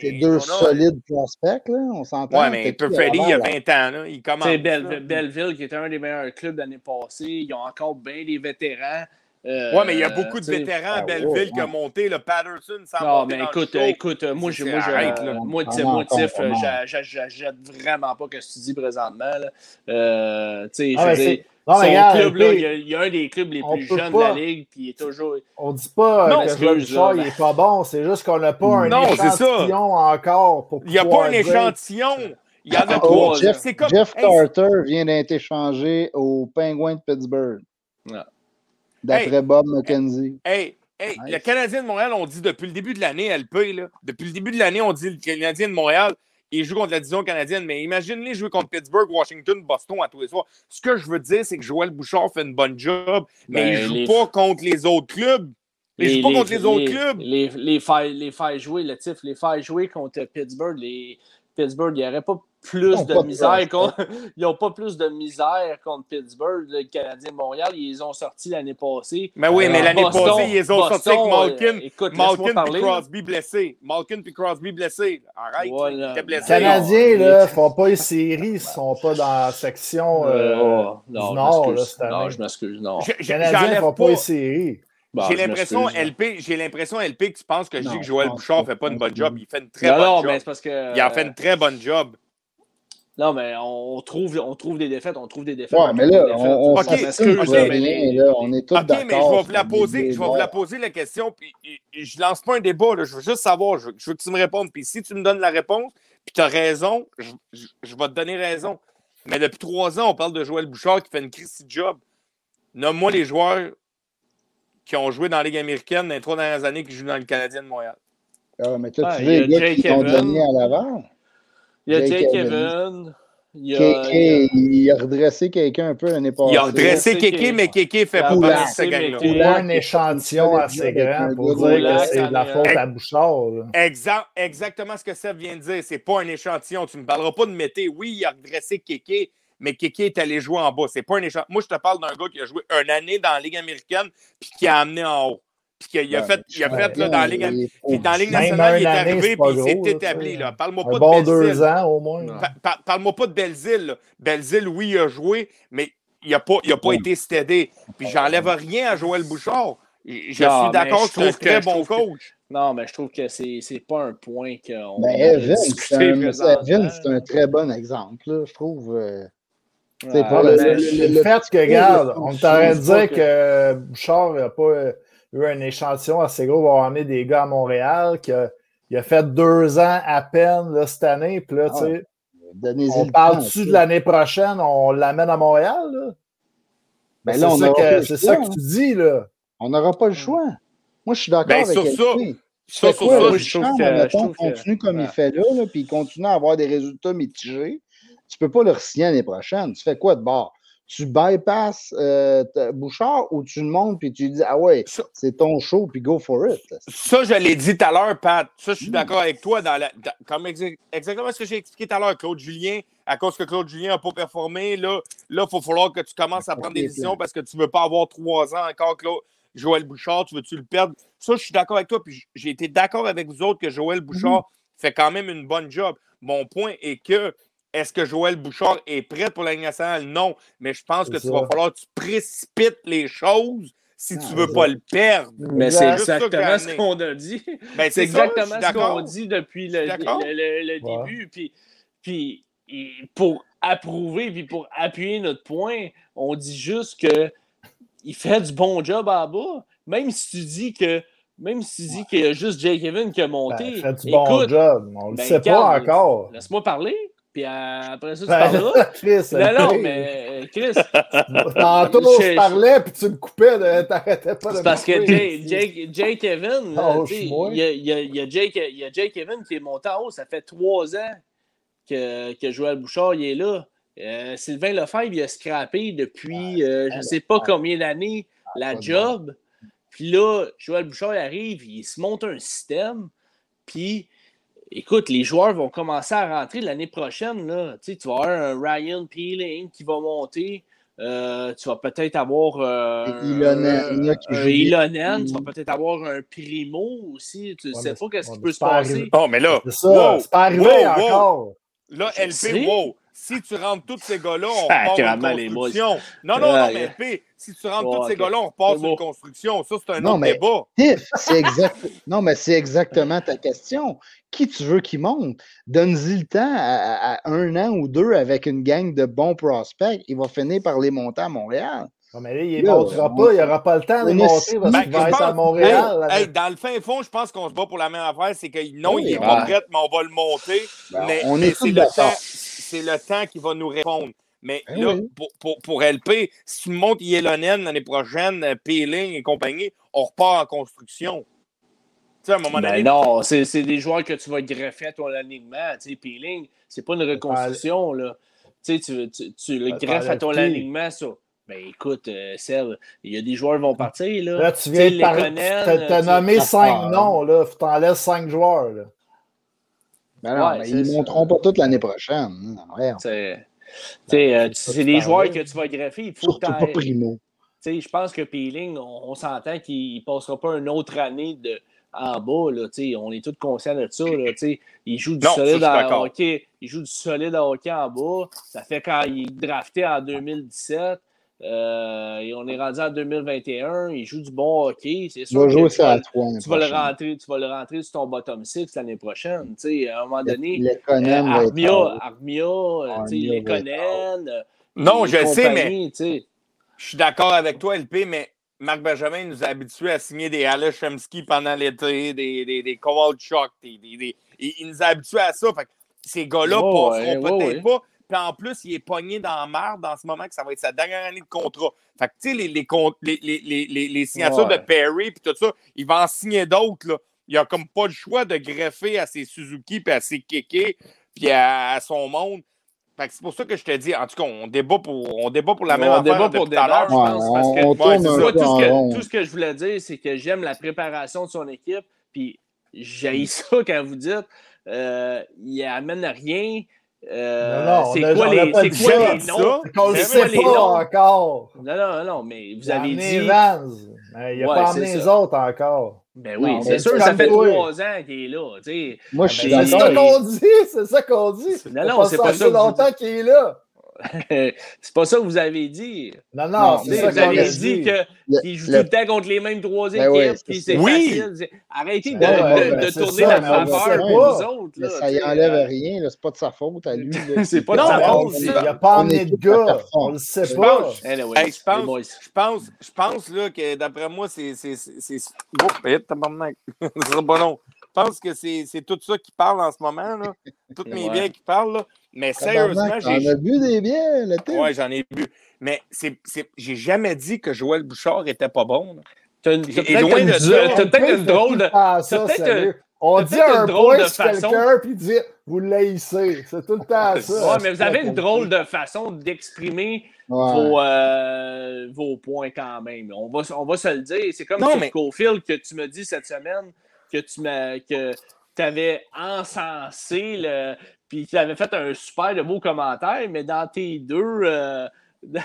C'est et- deux Elona, solides prospects, là, on s'entend. Ouais, mais Perfetti, il y a avant, là? 20 ans. Là. Il commence. Belleville, Belleville, qui était un des meilleurs clubs l'année passée, ils ont encore bien des vétérans. Euh, Ouais, mais il y a beaucoup de vétérans à ah, Belleville qui ont monté. Le Patterson, ça Non, mais écoute, euh, écoute, euh, moi, je, moi, je, arrête, moi, Ah, moi, Tiff, non, euh, non. j'a- j'a- j'a- j'aide vraiment pas ce que tu dis présentement. Euh, tu sais, Ah, je mais veux dire, c'est- Non, Son mais regarde, club, là, il, y a, il y a un des clubs les plus jeunes de la ligue, puis il est toujours. on dit pas Non, que Joël Bouchard, là. il est pas bon. C'est juste qu'on n'a pas un Non, échantillon encore pour Il n'y a pas un échantillon. Il y en a Oh, trois. Jeff, C'est comme. Jeff Hey, Carter vient d'être échangé aux Penguins de Pittsburgh. D'après Hey. Bob McKenzie. Hey, hey, Nice. le Canadien de Montréal, on dit depuis le début de l'année, LP, là, depuis le début de l'année, on dit le Canadien de Montréal, il joue contre la division canadienne, mais imagine-les jouer contre Pittsburgh, Washington, Boston à tous les soirs. Ce que je veux dire, c'est que Joël Bouchard fait une bonne job, mais Ben, il joue les- pas contre les autres clubs. Il joue pas contre les autres clubs. Les, les, faire, les faire jouer, le tif, les faire jouer contre Pittsburgh, les Pittsburgh, il n'y aurait pas plus (laughs) Ils de misère contre. Ils n'ont pas plus de misère contre Pittsburgh. Le Canadien Montréal, ils les ont sortis l'année passée. Mais oui, mais Euh, l'année passée, ils les ont sortis avec Malkin, euh, écoute, Malkin parler, puis. Crosby blessé. Malkin puis Crosby blessé. Arrête, Voilà. blessé. Les Canadiens, là, font pas les séries, ils sont pas dans la section euh, Euh, oh, du non, Nord, là, m'excuse. cette Non, je m'excuse. Non. Je- Les Canadiens font pas séries. Bah, J'ai l'impression. LP, j'ai l'impression, LP, que tu penses que je dis que Joël Bouchard pas. fait pas une bonne job. Il fait une très Non, bonne non, job. mais c'est parce que. Il en fait une très bonne job. Non, mais on trouve, on trouve des défaites, on trouve des défaites. Ouais, mais là, on, on Ok, s'assume ok. pour rien, là. On est tous OK, mais je vais vous la poser, je vais vous la poser la question, puis je lance pas un débat, là, je veux juste savoir, je veux, je veux que tu me répondes, puis si tu me donnes la réponse, puis tu as raison, je, je- je vais te donner raison. Mais depuis trois ans, on parle de Joël Bouchard qui fait une crise de job. Nomme-moi les joueurs qui ont joué dans la Ligue américaine dans les trois dernières années qui jouent dans le Canadien de Montréal. Ah, mais toi, tu veux les gars qui t'ont donné à l'avant. Il y a Jake. Evan. Il a. KK, il a redressé quelqu'un un peu l'année passée. Il a dressé c'est Kéké, mais Kéké fait il a pas partie de dressé, gang-là. Il a un échantillon assez grand pour dire que c'est de la faute à Bouchard. Exact, exactement ce que Seb vient de dire. C'est pas un échantillon. Tu ne me parleras pas de Mété. Oui, il a redressé Kéké, mais Kéké est allé jouer en bas. C'est pas un échantillon. Moi, je te parle d'un gars qui a joué une année dans la Ligue américaine puis qui a amené en haut. Puis qu'il a Ouais, fait, il a fait là, dans la Ligue dans la Ligue Même nationale, il est arrivé puis il s'est établi. là. Parle-moi Un pas bon de Belzile. deux ans au moins. Parle-moi pas de Belzile. Belzile, oui, il a joué, mais il n'a pas, il a pas été stédé. Puis j'enlève rien à Joël Bouchard. Je Non, suis d'accord mais que c'est un je trouve très bon que- coach. Non, mais je trouve que c'est c'est pas un point qu'on. Ben, a Evan, c'est un, présentement. Evan, c'est un très bon exemple, là, je trouve. euh, Ouais, c'est pas Le, le- le- le- fait que, regarde, on pense dire que Bouchard n'a pas euh, eu un échantillon assez gros pour avoir amené des gars à Montréal, qu'il a, il a fait deux ans à peine là, cette année, puis là, Ah tu sais, on le parle-tu de l'année prochaine, on l'amène à Montréal, là? Ben là, ça, le c'est choix, ça que tu dis, là. On n'aura pas le choix. Moi, je suis d'accord Ben, avec sur ça, sur quoi, ça, le je trouve Richard, que- mettons, je trouve que- continue comme ouais. il fait là, là, puis il continue à avoir des résultats mitigés. Tu peux pas le signer l'année prochaine. Tu fais quoi de bord? Tu bypasses euh, Bouchard ou tu le montes puis tu dis Ah ouais, c'est ton show puis go for it? Ça, je l'ai dit tout à l'heure, Pat. Ça, je suis Mm. d'accord avec toi. Dans la, dans- comme exa- exactement ce que j'ai expliqué tout à l'heure, Claude Julien. À cause que Claude Julien n'a pas performé, là, là, il va falloir que tu commences à prendre des décisions parce que tu ne veux pas avoir trois ans encore, Claude. Joël Bouchard, tu veux-tu le perdre? Ça, je suis d'accord avec toi. Puis j'ai été d'accord avec vous autres que Joël Bouchard fait quand même une bonne job. Mon point est que est-ce que Joël Bouchard est prêt pour la Ligue nationale? Non. Mais je pense que tu ça. vas falloir que tu précipites les choses si tu Ah, veux pas le perdre. Mais c'est j'ai exactement ce qu'on a dit. Ben, C'est exactement ce qu'on dit depuis le, Je suis d'accord. le- le- le Ouais. début. Puis, puis pour approuver puis pour appuyer notre point, on dit juste que il fait du bon job en bas. Même si tu dis que même si tu dis qu'il y a juste Jake Evan qui a Ben, monté. fait du bon job. On ne le ben, sait pas encore. Laisse-moi parler. Puis euh, après ça, tu parleras. (laughs) Chris, Non, non, mais euh, Chris, Tantôt, Je- parlais, puis tu me coupais, t'arrêtais pas de C'est parce que. Jake, Jake, Evan, il y a, Jake, il y a Jake Evan qui est monté en haut. Ça fait trois ans que, que Joël Bouchard il est là. Euh, Sylvain Lefebvre, il a scrappé depuis euh, je ne sais pas combien d'années la pas de job. Puis là, Joël Bouchard il arrive, il se monte un système. Puis, écoute, les joueurs vont commencer à rentrer l'année prochaine. Là. Tu sais, tu vas avoir un Ryan Peeling qui va monter. Euh, tu vas peut-être avoir euh, Ilonen, qui jouent bien. Ilonen, tu vas peut-être avoir un Primo aussi. Tu ne Ouais, sais pas qu'est-ce qui peut se pas passer. arrivé. Oh, mais là, C'est wow, c'est pas arrivé wow, wow. encore. Là, LP, wow. Si tu rentres tous ces gars-là, on repart une construction. Non, non, non, Ouais. mais P, si tu rentres Ouais, tous ces gars-là, on repart une construction. Ça, c'est un Non, autre mais- débat. Tiff, exact. Non, mais c'est exactement ta question. Qui tu veux qui monte? Donne-y le temps à, à- à un an ou deux avec une gang de bons prospects. Il va finir par les monter à Montréal. Non, mais là, il ne Là, montera on- pas, il n'aura pas le temps de est monter parce Ben, qu'il va être à Montréal. Hey, hey, dans le fin fond, je pense qu'on se bat pour la même affaire. C'est que non, il n'est ben. pas prêt, mais on va le monter. Ben, mais on mais est c'est le temps, c'est le temps qui va nous répondre. Mais Ben là, oui. pour, pour, pour LP, si tu montes Yellownen l'année prochaine, euh, Peeling et compagnie, on repart en construction. Tu sais, à un moment Ben donné, non, c'est c'est des joueurs que tu vas greffer à ton alignement. Tu sais, Peeling, c'est pas une reconstruction, là. Tu sais, tu, tu, tu le greffes à ton alignement, ça. Ben écoute, euh, Seb, il y a des joueurs qui vont partir, là. Là, tu viens de parler. T'as nommé cinq noms, là. T'en laisser cinq joueurs, là. Ben non, Ouais, mais c'est ils ne monteront pas toute l'année prochaine. Voyons. C'est euh, des je joueurs que tu vas greffer. Il faut Surtout que pas Primo. Tu sais, je pense que Peeling, on, on s'entend qu'il ne passera pas une autre année de, en bas. Là, tu sais, on est tous conscients de ça. Là, tu sais. il joue du Non, solide en hockey. Il joue du solide en hockey en bas. Ça fait quand il est drafté en 2017. Euh, et on est rendu en 2021. Il joue du bon hockey. C'est Tu sûr jouer tu ça vas, à toi. tu vas le rentrer, tu vas le rentrer sur ton bottom six l'année prochaine. Tu sais, à un moment donné, Le euh, Armia. Armia, euh, Armia les Conan. Non, je le sais, sais. je suis d'accord avec toi, LP, mais Marc Benjamin nous a habitués à signer des Alex Chemsky pendant l'été, des, des, des Kowalchuk, des, des, des- il, nous a habitués à ça. Fait que ces gars-là Ouais, passeront ouais, peut-être ouais. pas. Puis en plus, il est pogné dans la merde en ce moment que ça va être sa dernière année de contrat. Fait que, tu sais, les, les, les, les, les, les- les signatures Ouais. de Perry puis tout ça, il va en signer d'autres. là. Il a comme pas le choix de greffer à ses Suzuki puis à ses Kéké puis à, à son monde. Fait que c'est pour ça que je te dis, en tout cas, on débat pour, on débat pour la même On affaire débat pour tout à l'heure. je Ouais, pense, parce que on Ouais, ça. Tout, ce que, tout ce que je voulais dire, c'est que j'aime la préparation de son équipe. Puis j'ai (laughs) ça quand vous dites euh, il amène à rien. Euh, Non, non, on c'est a- quoi on a les, quoi ça. les noms? Ça, le Mais sait pas noms- encore. Non, non, non, mais vous Il a avez dit. Vans. Mais il n'a Ouais, pas amené les ça. autres encore. Ben oui, c'est sûr, ça fait trois ans qu'il est là. Moi, je suis ben, C'est ça qu'on dit, c'est ça qu'on dit. Non, Ça non, fait c'est pas ça vous longtemps qu'il est là. (laughs) c'est pas ça que vous avez dit. Non, Non, c'est ça vous avez dit. dit que Le- qu'il joue le- tout le temps contre les mêmes trois équipes, Ben c'est c'est. Oui. facile. C'est- Arrêtez de, Ben ouais, de- ben de c'est tourner ça, la faveur nous autres. Là, ça y enlève euh, rien, c'est pas de sa faute à lui. (laughs) C'est pas de Non, sa faute, il n'a pas est de gars. On le sait Je pas. pense- Anyway, Hey, je pense, boys. je pense, je pense là, que d'après moi, c'est. c'est, c'est, c'est... Oh, hit, tabarnak. (laughs) Ce sera pas long. Je pense que c'est, c'est tout ça qui parle en ce moment. Là. Tous mes Ouais. biens qui parlent. Là. Mais sérieusement, Tabarnak, j'ai. T'en as bu des biens, le thé? Ouais, j'en ai bu. Mais c'est, c'est... j'ai jamais dit que Joël Bouchard était pas bon. là. T'as peut-être une, drôle de. Ah, ça. On dit un drôle point de sur façon. quelqu'un, puis dit vous l'haïssez. C'est tout le temps ça. Ouais, mais vous avez une drôle de façon d'exprimer Ouais. vos, euh, vos points quand même. On va, on va se le dire. C'est comme Non, sur mais- Cofield que tu me dis cette semaine que tu m'as que avais encensé le. Puis tu avais fait un super de beau commentaire, mais dans tes deux. euh, (laughs)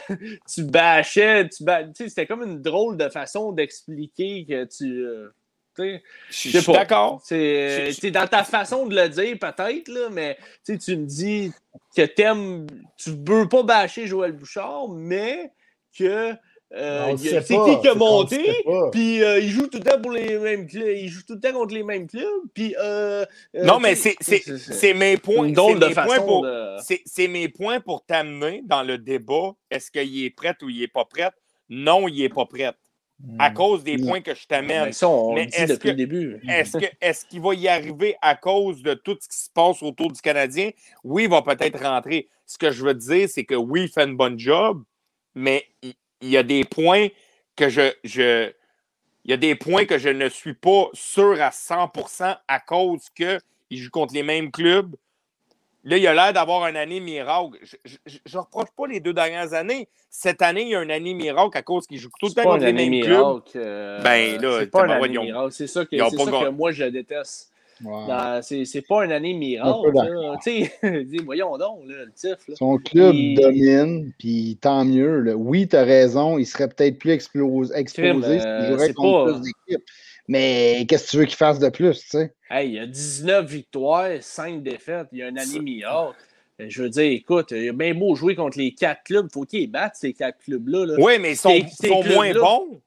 tu bâchais, tu tu sais, c'était comme une drôle de façon d'expliquer que tu. euh, tu sais, Je suis d'accord. C'est c'est dans ta façon de le dire, peut-être, là, mais tu tu me dis que t'aimes. Tu veux pas bâcher Joël Bouchard, mais que. Euh, c'est pas, qui qui a monté, puis euh, il joue tout le temps pour les mêmes clubs. Il joue tout le temps contre les mêmes clubs, puis. euh, euh, Non, mais c'est, c'est, c'est mes points. c'est mes points pour- de. C'est, c'est mes points pour t'amener dans le débat. Est-ce qu'il est prêt ou il n'est pas prêt? Non, il n'est pas prêt. À cause des Non. points que je t'amène. Mais ça, on Mais le dit est-ce depuis que- le début. Est-ce, que, est-ce qu'il va y arriver à cause de tout ce qui se passe autour du Canadien? Oui, il va peut-être rentrer. Ce que je veux te dire, c'est que oui, il fait une bonne job, mais il, il y a des points que je, je. Il y a des points que je ne suis pas sûr à 100% à cause qu'il joue contre les mêmes clubs. Là, il a l'air d'avoir une année miracle. Je ne reproche pas les deux dernières années. Cette année, il y a une année miracle à cause qu'il joue tout le temps contre les mêmes clubs. euh, Ben, là, c'est pas une année miracle. C'est ça, que, pas que moi je déteste. C'est c'est pas une année Un miracle. (laughs) dis, voyons donc, là, le tif. Là. Son club domine, puis tant mieux. là. Oui, tu as raison, il serait peut-être plus explos- exposé Crime, s'il euh, contre pas- plus d'équipes. Mais qu'est-ce que tu veux qu'il fasse de plus, tu sais? Hey, il y a 19 victoires, 5 défaites. Il y a une année miracle. je veux dire, écoute, il y a bien beau jouer contre les quatre clubs, faut qu'ils battent ces quatre clubs-là. là. Oui, mais ils sont, Ces- ces sont moins bons.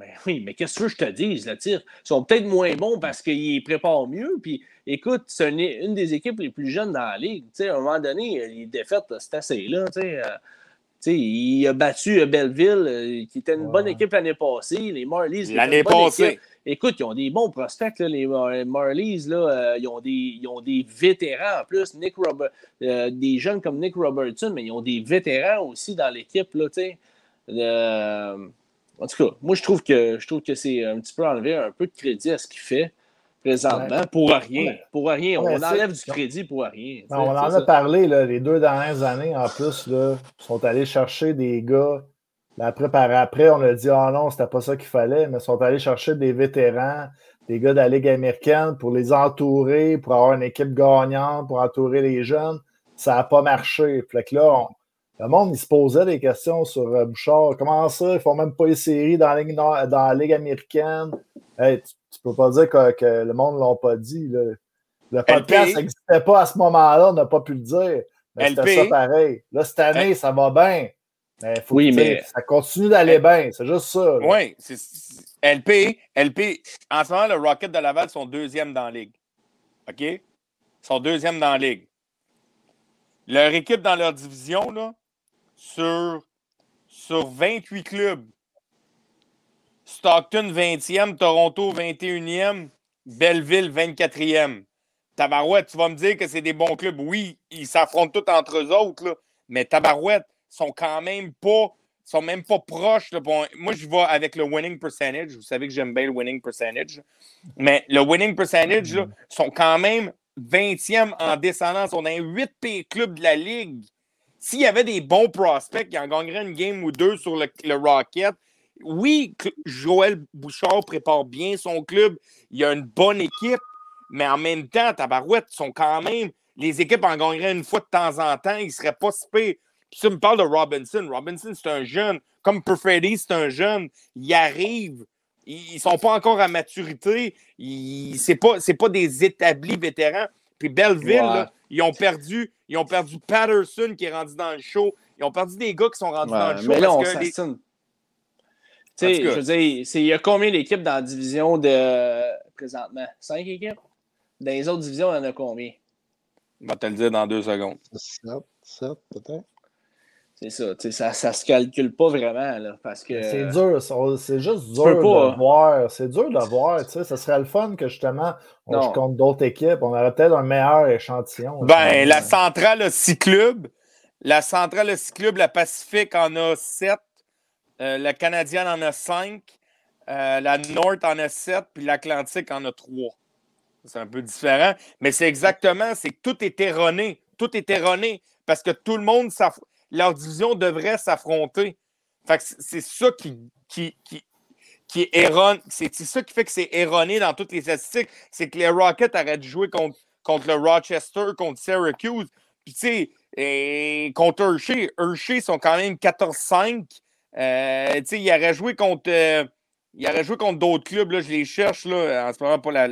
Ben oui, mais qu'est-ce que je te dise, là, tire? Ils sont peut-être moins bons parce qu'ils préparent mieux. Puis écoute, c'est une, une des équipes les plus jeunes dans la ligue. Tu sais, à un moment donné, les défaites, c'est assez là. Tu sais, Euh, tu sais, il a battu euh, Belleville, euh, qui était une Ouais. bonne équipe l'année passée. Les Marlies. L'année passée. équipe. Écoute, ils ont des bons prospects, là, les Mar- Marlies. Là, euh, ils, ont des, ils ont des vétérans en plus. Nick Robert, euh, des jeunes comme Nick Robertson, mais ils ont des vétérans aussi dans l'équipe. Là. Euh, en tout cas, moi, je trouve que, je trouve que c'est un petit peu enlever un peu de crédit à ce qu'il fait présentement pour rien. Pour rien. Ouais, on enlève du crédit pour rien. Ben, on en a parlé là, les deux dernières années en plus. Là, ils sont allés chercher des gars. Après, par après, on a dit Ah non, c'était pas ça qu'il fallait, mais ils sont allés chercher des vétérans, des gars de la Ligue américaine pour les entourer, pour avoir une équipe gagnante, pour entourer les jeunes. Ça n'a pas marché. Fait que là, on- le monde il se posait des questions sur euh, Bouchard. Comment ça? Ils font même pas les séries dans la Ligue, nord- dans la Ligue américaine. Hey, tu, tu peux pas dire que, que le monde ne l'a pas dit. là. Le podcast n'existait pas à ce moment-là, on n'a pas pu le dire. Mais c'était LP. ça pareil. Là, cette année, ça va bien. Mais faut Oui, mais- ça continue d'aller bien. C'est juste ça. là. Oui, c'est c'est- LP, LP. En ce moment, le Rocket de Laval sont deuxième dans la ligue. OK? Ils sont deuxième dans la ligue. Leur équipe dans leur division, là, sur, sur 28 clubs, Stockton 20e, Toronto 21e, Belleville 24e. Tabarouette, tu vas me dire que c'est des bons clubs. Oui, ils s'affrontent tous entre eux autres, là, mais Tabarouette sont quand même pas sont même pas proches. là. Moi, je vais avec le winning percentage. Vous savez que j'aime bien le winning percentage. Mais le winning percentage, là, sont quand même 20e en sont dans les 8 pires clubs de la Ligue. S'il y avait des bons prospects qui en gagneraient une game ou deux sur le, Rocket, oui, Joël Bouchard prépare bien son club. Il a une bonne équipe, mais en même temps, Tabarouette sont quand même. Les équipes en gagneraient une fois de temps en temps. Ils ne seraient pas si. Puis ça me parle de Robinson. Robinson, c'est un jeune. Comme Perfetti, c'est un jeune. Il arrive. Ils ne sont pas encore à maturité. Ce n'est pas, pas des établis vétérans. Puis Belleville, Ouais. là, ils ont perdu. Ils ont perdu Patterson qui est rendu dans le show. Ils ont perdu des gars qui sont rendus dans le show. mais là, on que les- je veux dire, c'est- il y a combien d'équipes dans la division de présentement? Cinq équipes? Dans les autres divisions, il y en a combien? Je vais te le dire dans deux secondes. 7, 7 peut-être. C'est ça, tu sais, ça, ça se calcule pas vraiment, là, parce que... C'est dur, ça- c'est juste dur pas. de voir. C'est dur de voir, tu sais. Ce serait le fun que justement, on joue contre d'autres équipes. On aurait peut-être un meilleur échantillon. Ben, la centrale a six clubs. La centrale a six clubs. La Pacifique en a sept. Euh, la Canadienne en a cinq. Euh, la North en a sept. Puis l'Atlantique en a trois. C'est un peu différent. Mais c'est exactement, c'est que tout est erroné. Tout est erroné. Parce que tout le monde, s'aff- leur division devrait s'affronter. C'est- ça qui, qui, qui, qui est erroné. C'est ça qui fait que c'est erroné dans toutes les statistiques. C'est que les Rockets arrêtent de jouer contre, contre le Rochester, contre Syracuse. Puis, tu sais, contre Hershey. Hershey sont quand même 14-5. Euh, tu sais, ils auraient joué contre. euh, ils auraient joué contre d'autres clubs. Là, je les cherche là, en ce moment pour la-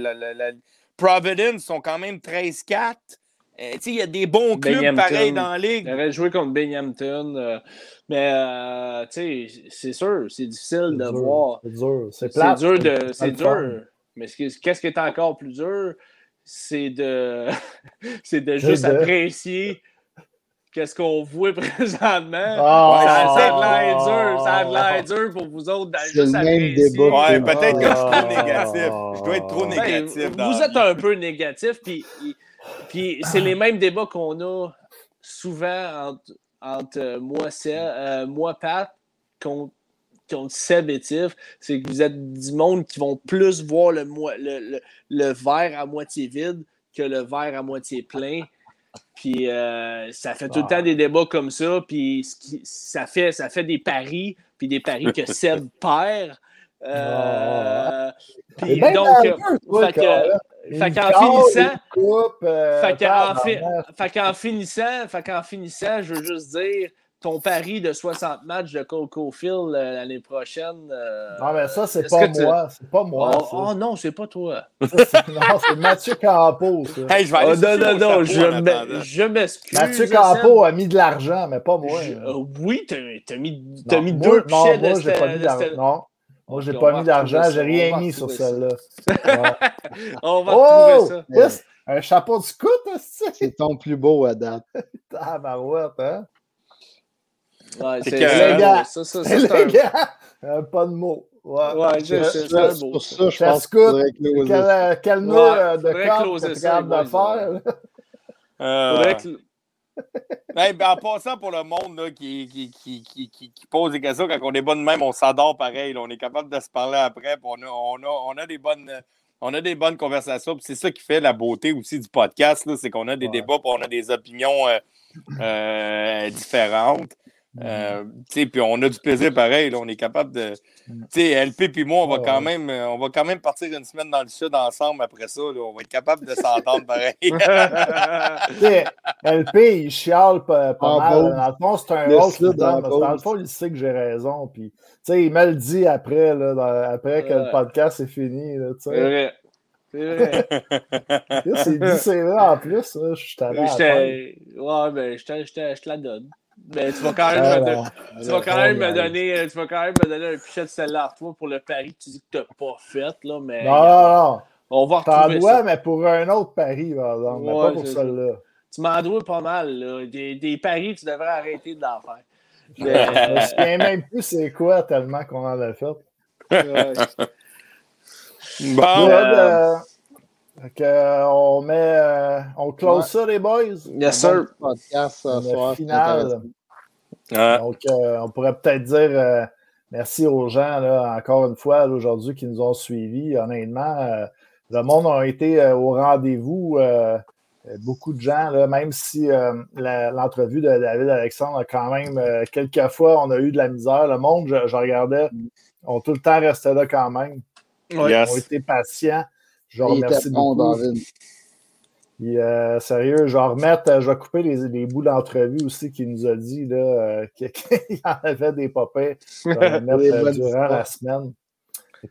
Providence sont quand même 13-4. Euh, il y a des bons clubs Binghamton. pareils dans la ligue. Il avait joué contre Binghamton, euh, mais euh, tu sais, c'est sûr, c'est difficile de C'est dur, voir. C'est dur. C'est dur de. pas C'est dur. Mais qu'est-ce qui est encore plus dur, c'est de. (laughs) c'est de juste de- apprécier qu'est-ce qu'on voit (laughs) présentement. Ah! ça, ça a de l'air dur. Ça a de l'air dur pour vous autres d'aller C'est juste le même apprécier. débat. Ouais, peut-être que je suis trop Ah. négatif. Je dois être trop Ben, négatif. Ben, dans vous êtes un peu négatif, puis, puis c'est les mêmes débats qu'on a souvent entre, entre euh, moi, euh, moi, Pat, contre, contre Seb et Tiff. C'est que vous êtes du monde qui vont plus voir le, mo- le, le, le verre à moitié vide que le verre à moitié plein. Puis euh, ça fait tout le Ah. temps des débats comme ça, puis ça, fait, ça fait des paris, puis des paris que Seb (laughs) perd. Euh, puis C'est bien donc, fait que- qu'en finissant- coupe, euh, fait qu'en, fi- finissant, fait qu'en finissant, je veux juste dire, ton pari de 60 matchs de Coco Phil euh, l'année prochaine. euh, Non, mais ça, c'est pas tu- moi. C'est pas moi. Oh, oh non, c'est pas toi. Ça, non, c'est Mathieu Campo. ça. Hey, je vais Oh, non, non, non, je, m'excuse. Mathieu. Campo a mis de l'argent, mais pas moi. Je- euh, oui, t'as mis, t'as Non, mis moi- deux non, pichets moi, de pas mis Non. Moi, j'ai pas mis d'argent, j'ai rien mis sur celle-là. Ouais. (laughs) On va Oh! retrouver ça. Yes! Un chapeau de scout, c'est C'est ton plus beau à date. (laughs) Tabarouette, hein? Ouais, C'est beau. Ça, ça, ça, C'est un- pas de mots. Ouais. Ouais, c'est un beau. Pour ça. je pense Quel, euh, quel nœud euh, de corde tu ça, capable de faire? Euh, hey, ben, en passant pour le monde là, qui, qui, qui, pose des questions, quand on est bon de même, on s'adore pareil. là. on est capable de se parler après. On a, on, a, on, a des bonnes, on a des bonnes conversations. C'est ça qui fait la beauté aussi du podcast. C'est qu'on a des Ouais. débats on a des opinions euh, euh, différentes. Euh, tu sais, puis on a du plaisir pareil. là. On est capable de. Mm. Tu sais, LP puis moi, on va, quand ouais. même, euh, on va quand même partir une semaine dans le sud ensemble après ça. là. On va être capable de s'entendre pareil. (laughs) Tu sais, LP, il chiale pas, pas En mal. Dans le fond, c'est un Le parce que Dans le fond, il sait que j'ai raison. Puis, tu sais, il me le dit après, là, dans- après que le podcast est fini. C'est vrai. C'est vrai. (laughs) Il dit c'est vrai en plus. Je suis allé Ouais, ben, je te, je te- je te la donne. Mais tu vas quand même, Ah, me, don- tu vas quand même me donner, euh, tu vas quand même me donner un pichet de celle-là toi pour le pari que tu dis que tu n'as pas fait, là, mais Non, non, non. on va T'en retrouver dois, ça. mais pour un autre pari, par exemple. mais pas pour celle-là. Tu m'en dois pas mal, là. Des, des paris, tu devrais arrêter d'en faire. (laughs) Je me souviens même plus c'est quoi tellement qu'on en a fait. Ouais. bon, euh, euh, fait que, euh, on met, euh, on close Ouais. ça, les boys. Yes, sir. podcast soir. finale. Ouais. Donc, euh, on pourrait peut-être dire euh, merci aux gens, là, encore une fois, aujourd'hui, qui nous ont suivis. Honnêtement, euh, le monde a été euh, au rendez-vous. euh, euh, beaucoup de gens, là, même si euh, l'entrevue de David Alexandre a quand même, euh, quelques fois, on a eu de la misère. Le monde, je, je regardais, ont tout le temps resté là quand même. Ouais. Yes. Ils ont été patients. Je remercie était bon, beaucoup. Puis, euh, sérieux, je vais remettre, euh, je vais couper les, les bouts d'entrevue aussi qu'il nous a dit là, euh, (laughs) qu'il y en avait des papiers. Je vais les (laughs) mettre Des euh, durant la semaine.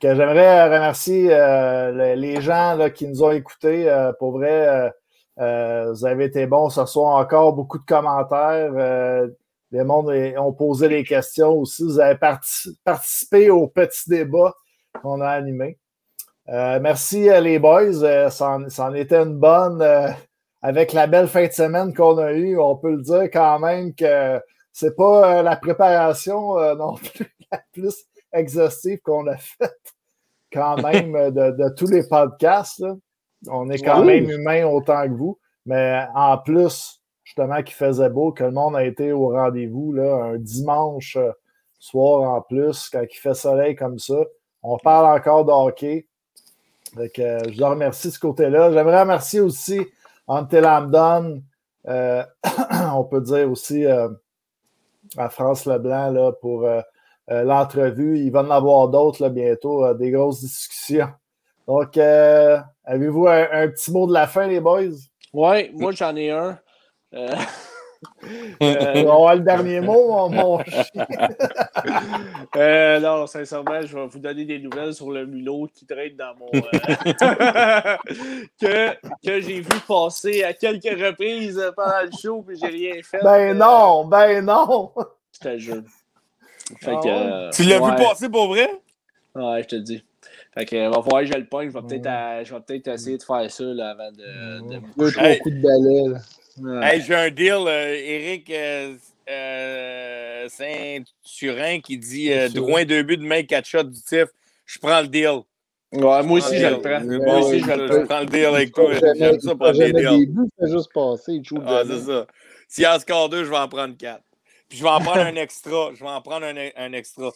Que J'aimerais remercier euh, le- les gens là, qui nous ont écoutés. Pour vrai, vous avez été bons ce soir encore. Beaucoup de commentaires. Les mondes ont posé des questions aussi. Vous avez parti- participé au petit débat qu'on a animé. Euh, merci euh, les boys. Euh, ça, en, ça en était une bonne. euh, avec la belle fin de semaine qu'on a eue, on peut le dire quand même que c'est pas la préparation euh, (laughs) non plus la plus exhaustive qu'on a faite quand (laughs) même de, de tous les podcasts. là. On est quand Oui. même humain autant que vous. Mais en plus, justement, qu'il faisait beau, que le monde a été au rendez-vous là, un dimanche soir en plus, quand il fait soleil comme ça. On parle encore de hockey. Euh, je vous remercie de ce côté-là. J'aimerais remercier aussi Ante Lambdon. euh, (clears throat) on peut dire aussi euh, à France Leblanc pour l'entrevue. Il va en avoir d'autres bientôt, des grosses discussions. Donc, avez-vous un, un petit mot de la fin, les boys? Ouais, moi j'en ai un. (laughs) Euh, On va avoir le dernier mot, mon, (laughs) euh, non, sincèrement, je vais vous donner des nouvelles sur le mulot qui traîne dans mon. euh, (laughs) que que j'ai vu passer à quelques reprises pendant le show, puis j'ai rien fait. Ben Euh, non, ben non! Je te jure. Fait que, ouais? euh, Tu l'as ouais. vu passer pour vrai? Ouais, je te le dis. Fait que, euh, va falloir que je le pogne. Je vais peut-être peut-être essayer de faire ça là, avant de, de Hey. coups de balai. là. Hey, j'ai un deal, euh, Eric euh, euh, Saint-Turin qui dit euh. Drouin deux buts de main, quatre shots du tif. Je prends le deal. Ouais, moi aussi, je le prends. ouais, Moi aussi, je le je prends. le deal avec Il toi. J'aime ça il prendre des deals. fait juste shoot Ah, c'est ça. S'il y a score 2, je vais en prendre 4. Puis je vais en prendre un extra. Je vais en prendre un, un extra.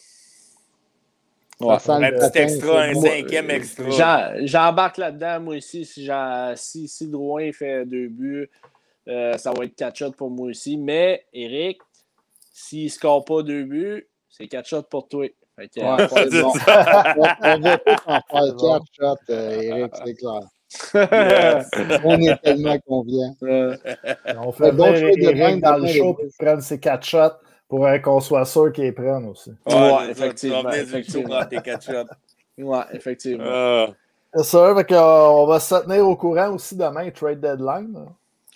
Ouais. Un petit patin, extra, un c'est cinquième extra. J'embarque là-dedans, moi aussi. Si, j'en- si, si Drouin fait deux buts, euh, ça va être quatre shots pour moi aussi. Mais, Eric, s'il ne score pas deux buts, c'est quatre shots pour toi. Fait que, Ouais, euh, c'est bon. On on va tous en faire C'est bon. quatre shots, euh, Eric, (laughs) c'est clair. Yes. On est tellement confiants. euh, On fait venir choix de Eric dans le show pour prendre ses quatre shots Pour qu'on soit sûr qu'ils prennent aussi. Ouais, effectivement, effectivement. tes quatre shots. Ouais, effectivement. Ah. C'est sûr, on va se tenir au courant aussi demain, trade deadline.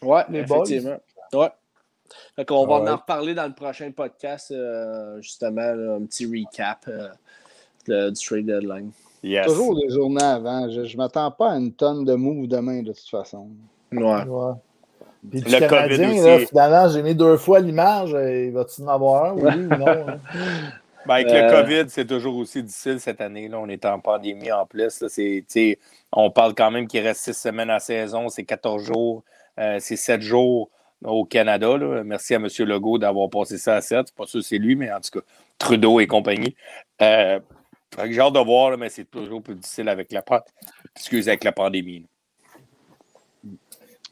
Ouais, les boys. effectivement. Ouais. Fait qu'on va en reparler dans le prochain podcast, euh, justement, là, un petit recap euh, le- du trade deadline. Yes. Toujours des journées avant. Je ne m'attends pas à une tonne de moves demain, de toute façon. Ouais. Ouais. Puis du Le Canadien, COVID là, aussi. finalement, j'ai mis deux fois l'image. et Va-tu en avoir un, oui ou non? hein? (laughs) Ben, avec Euh, le COVID, c'est toujours aussi difficile cette année. Là. On est en pandémie en plus. là. On parle quand même qu'il reste six semaines à saison, c'est 14 jours, euh, c'est 7 jours au Canada. là. Merci à M. Legault d'avoir passé ça à 7. Pas sûr que c'est lui, mais en tout cas, Trudeau et compagnie. Euh, j'ai hâte de voir, là, mais c'est toujours plus difficile avec la, excusez, avec la pandémie.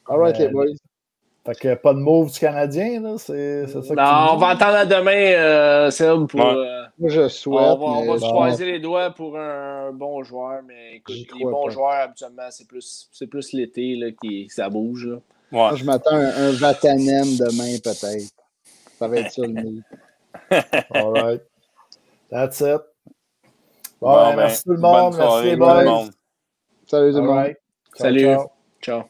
All right, Euh, les boys. Fait que pas de move du Canadien, là, c'est c'est ça que Non, on va attendre à demain, euh, Seb, pour. Ouais. euh, Moi, je on souhaite. va, on va se croiser les doigts pour un bon joueur, mais écoute, les bons pas. joueurs, habituellement, c'est plus, c'est plus l'été là, qui ça bouge. là. Ouais. Moi, je m'attends à un, un Vatanen demain, peut-être. Ça va être ça le (laughs) move. All right. That's it. Bon, Bon, ben, merci tout le monde. Merci les tout le boys. monde. Salut tout le monde. right. Ciao, Salut. ciao. Ciao.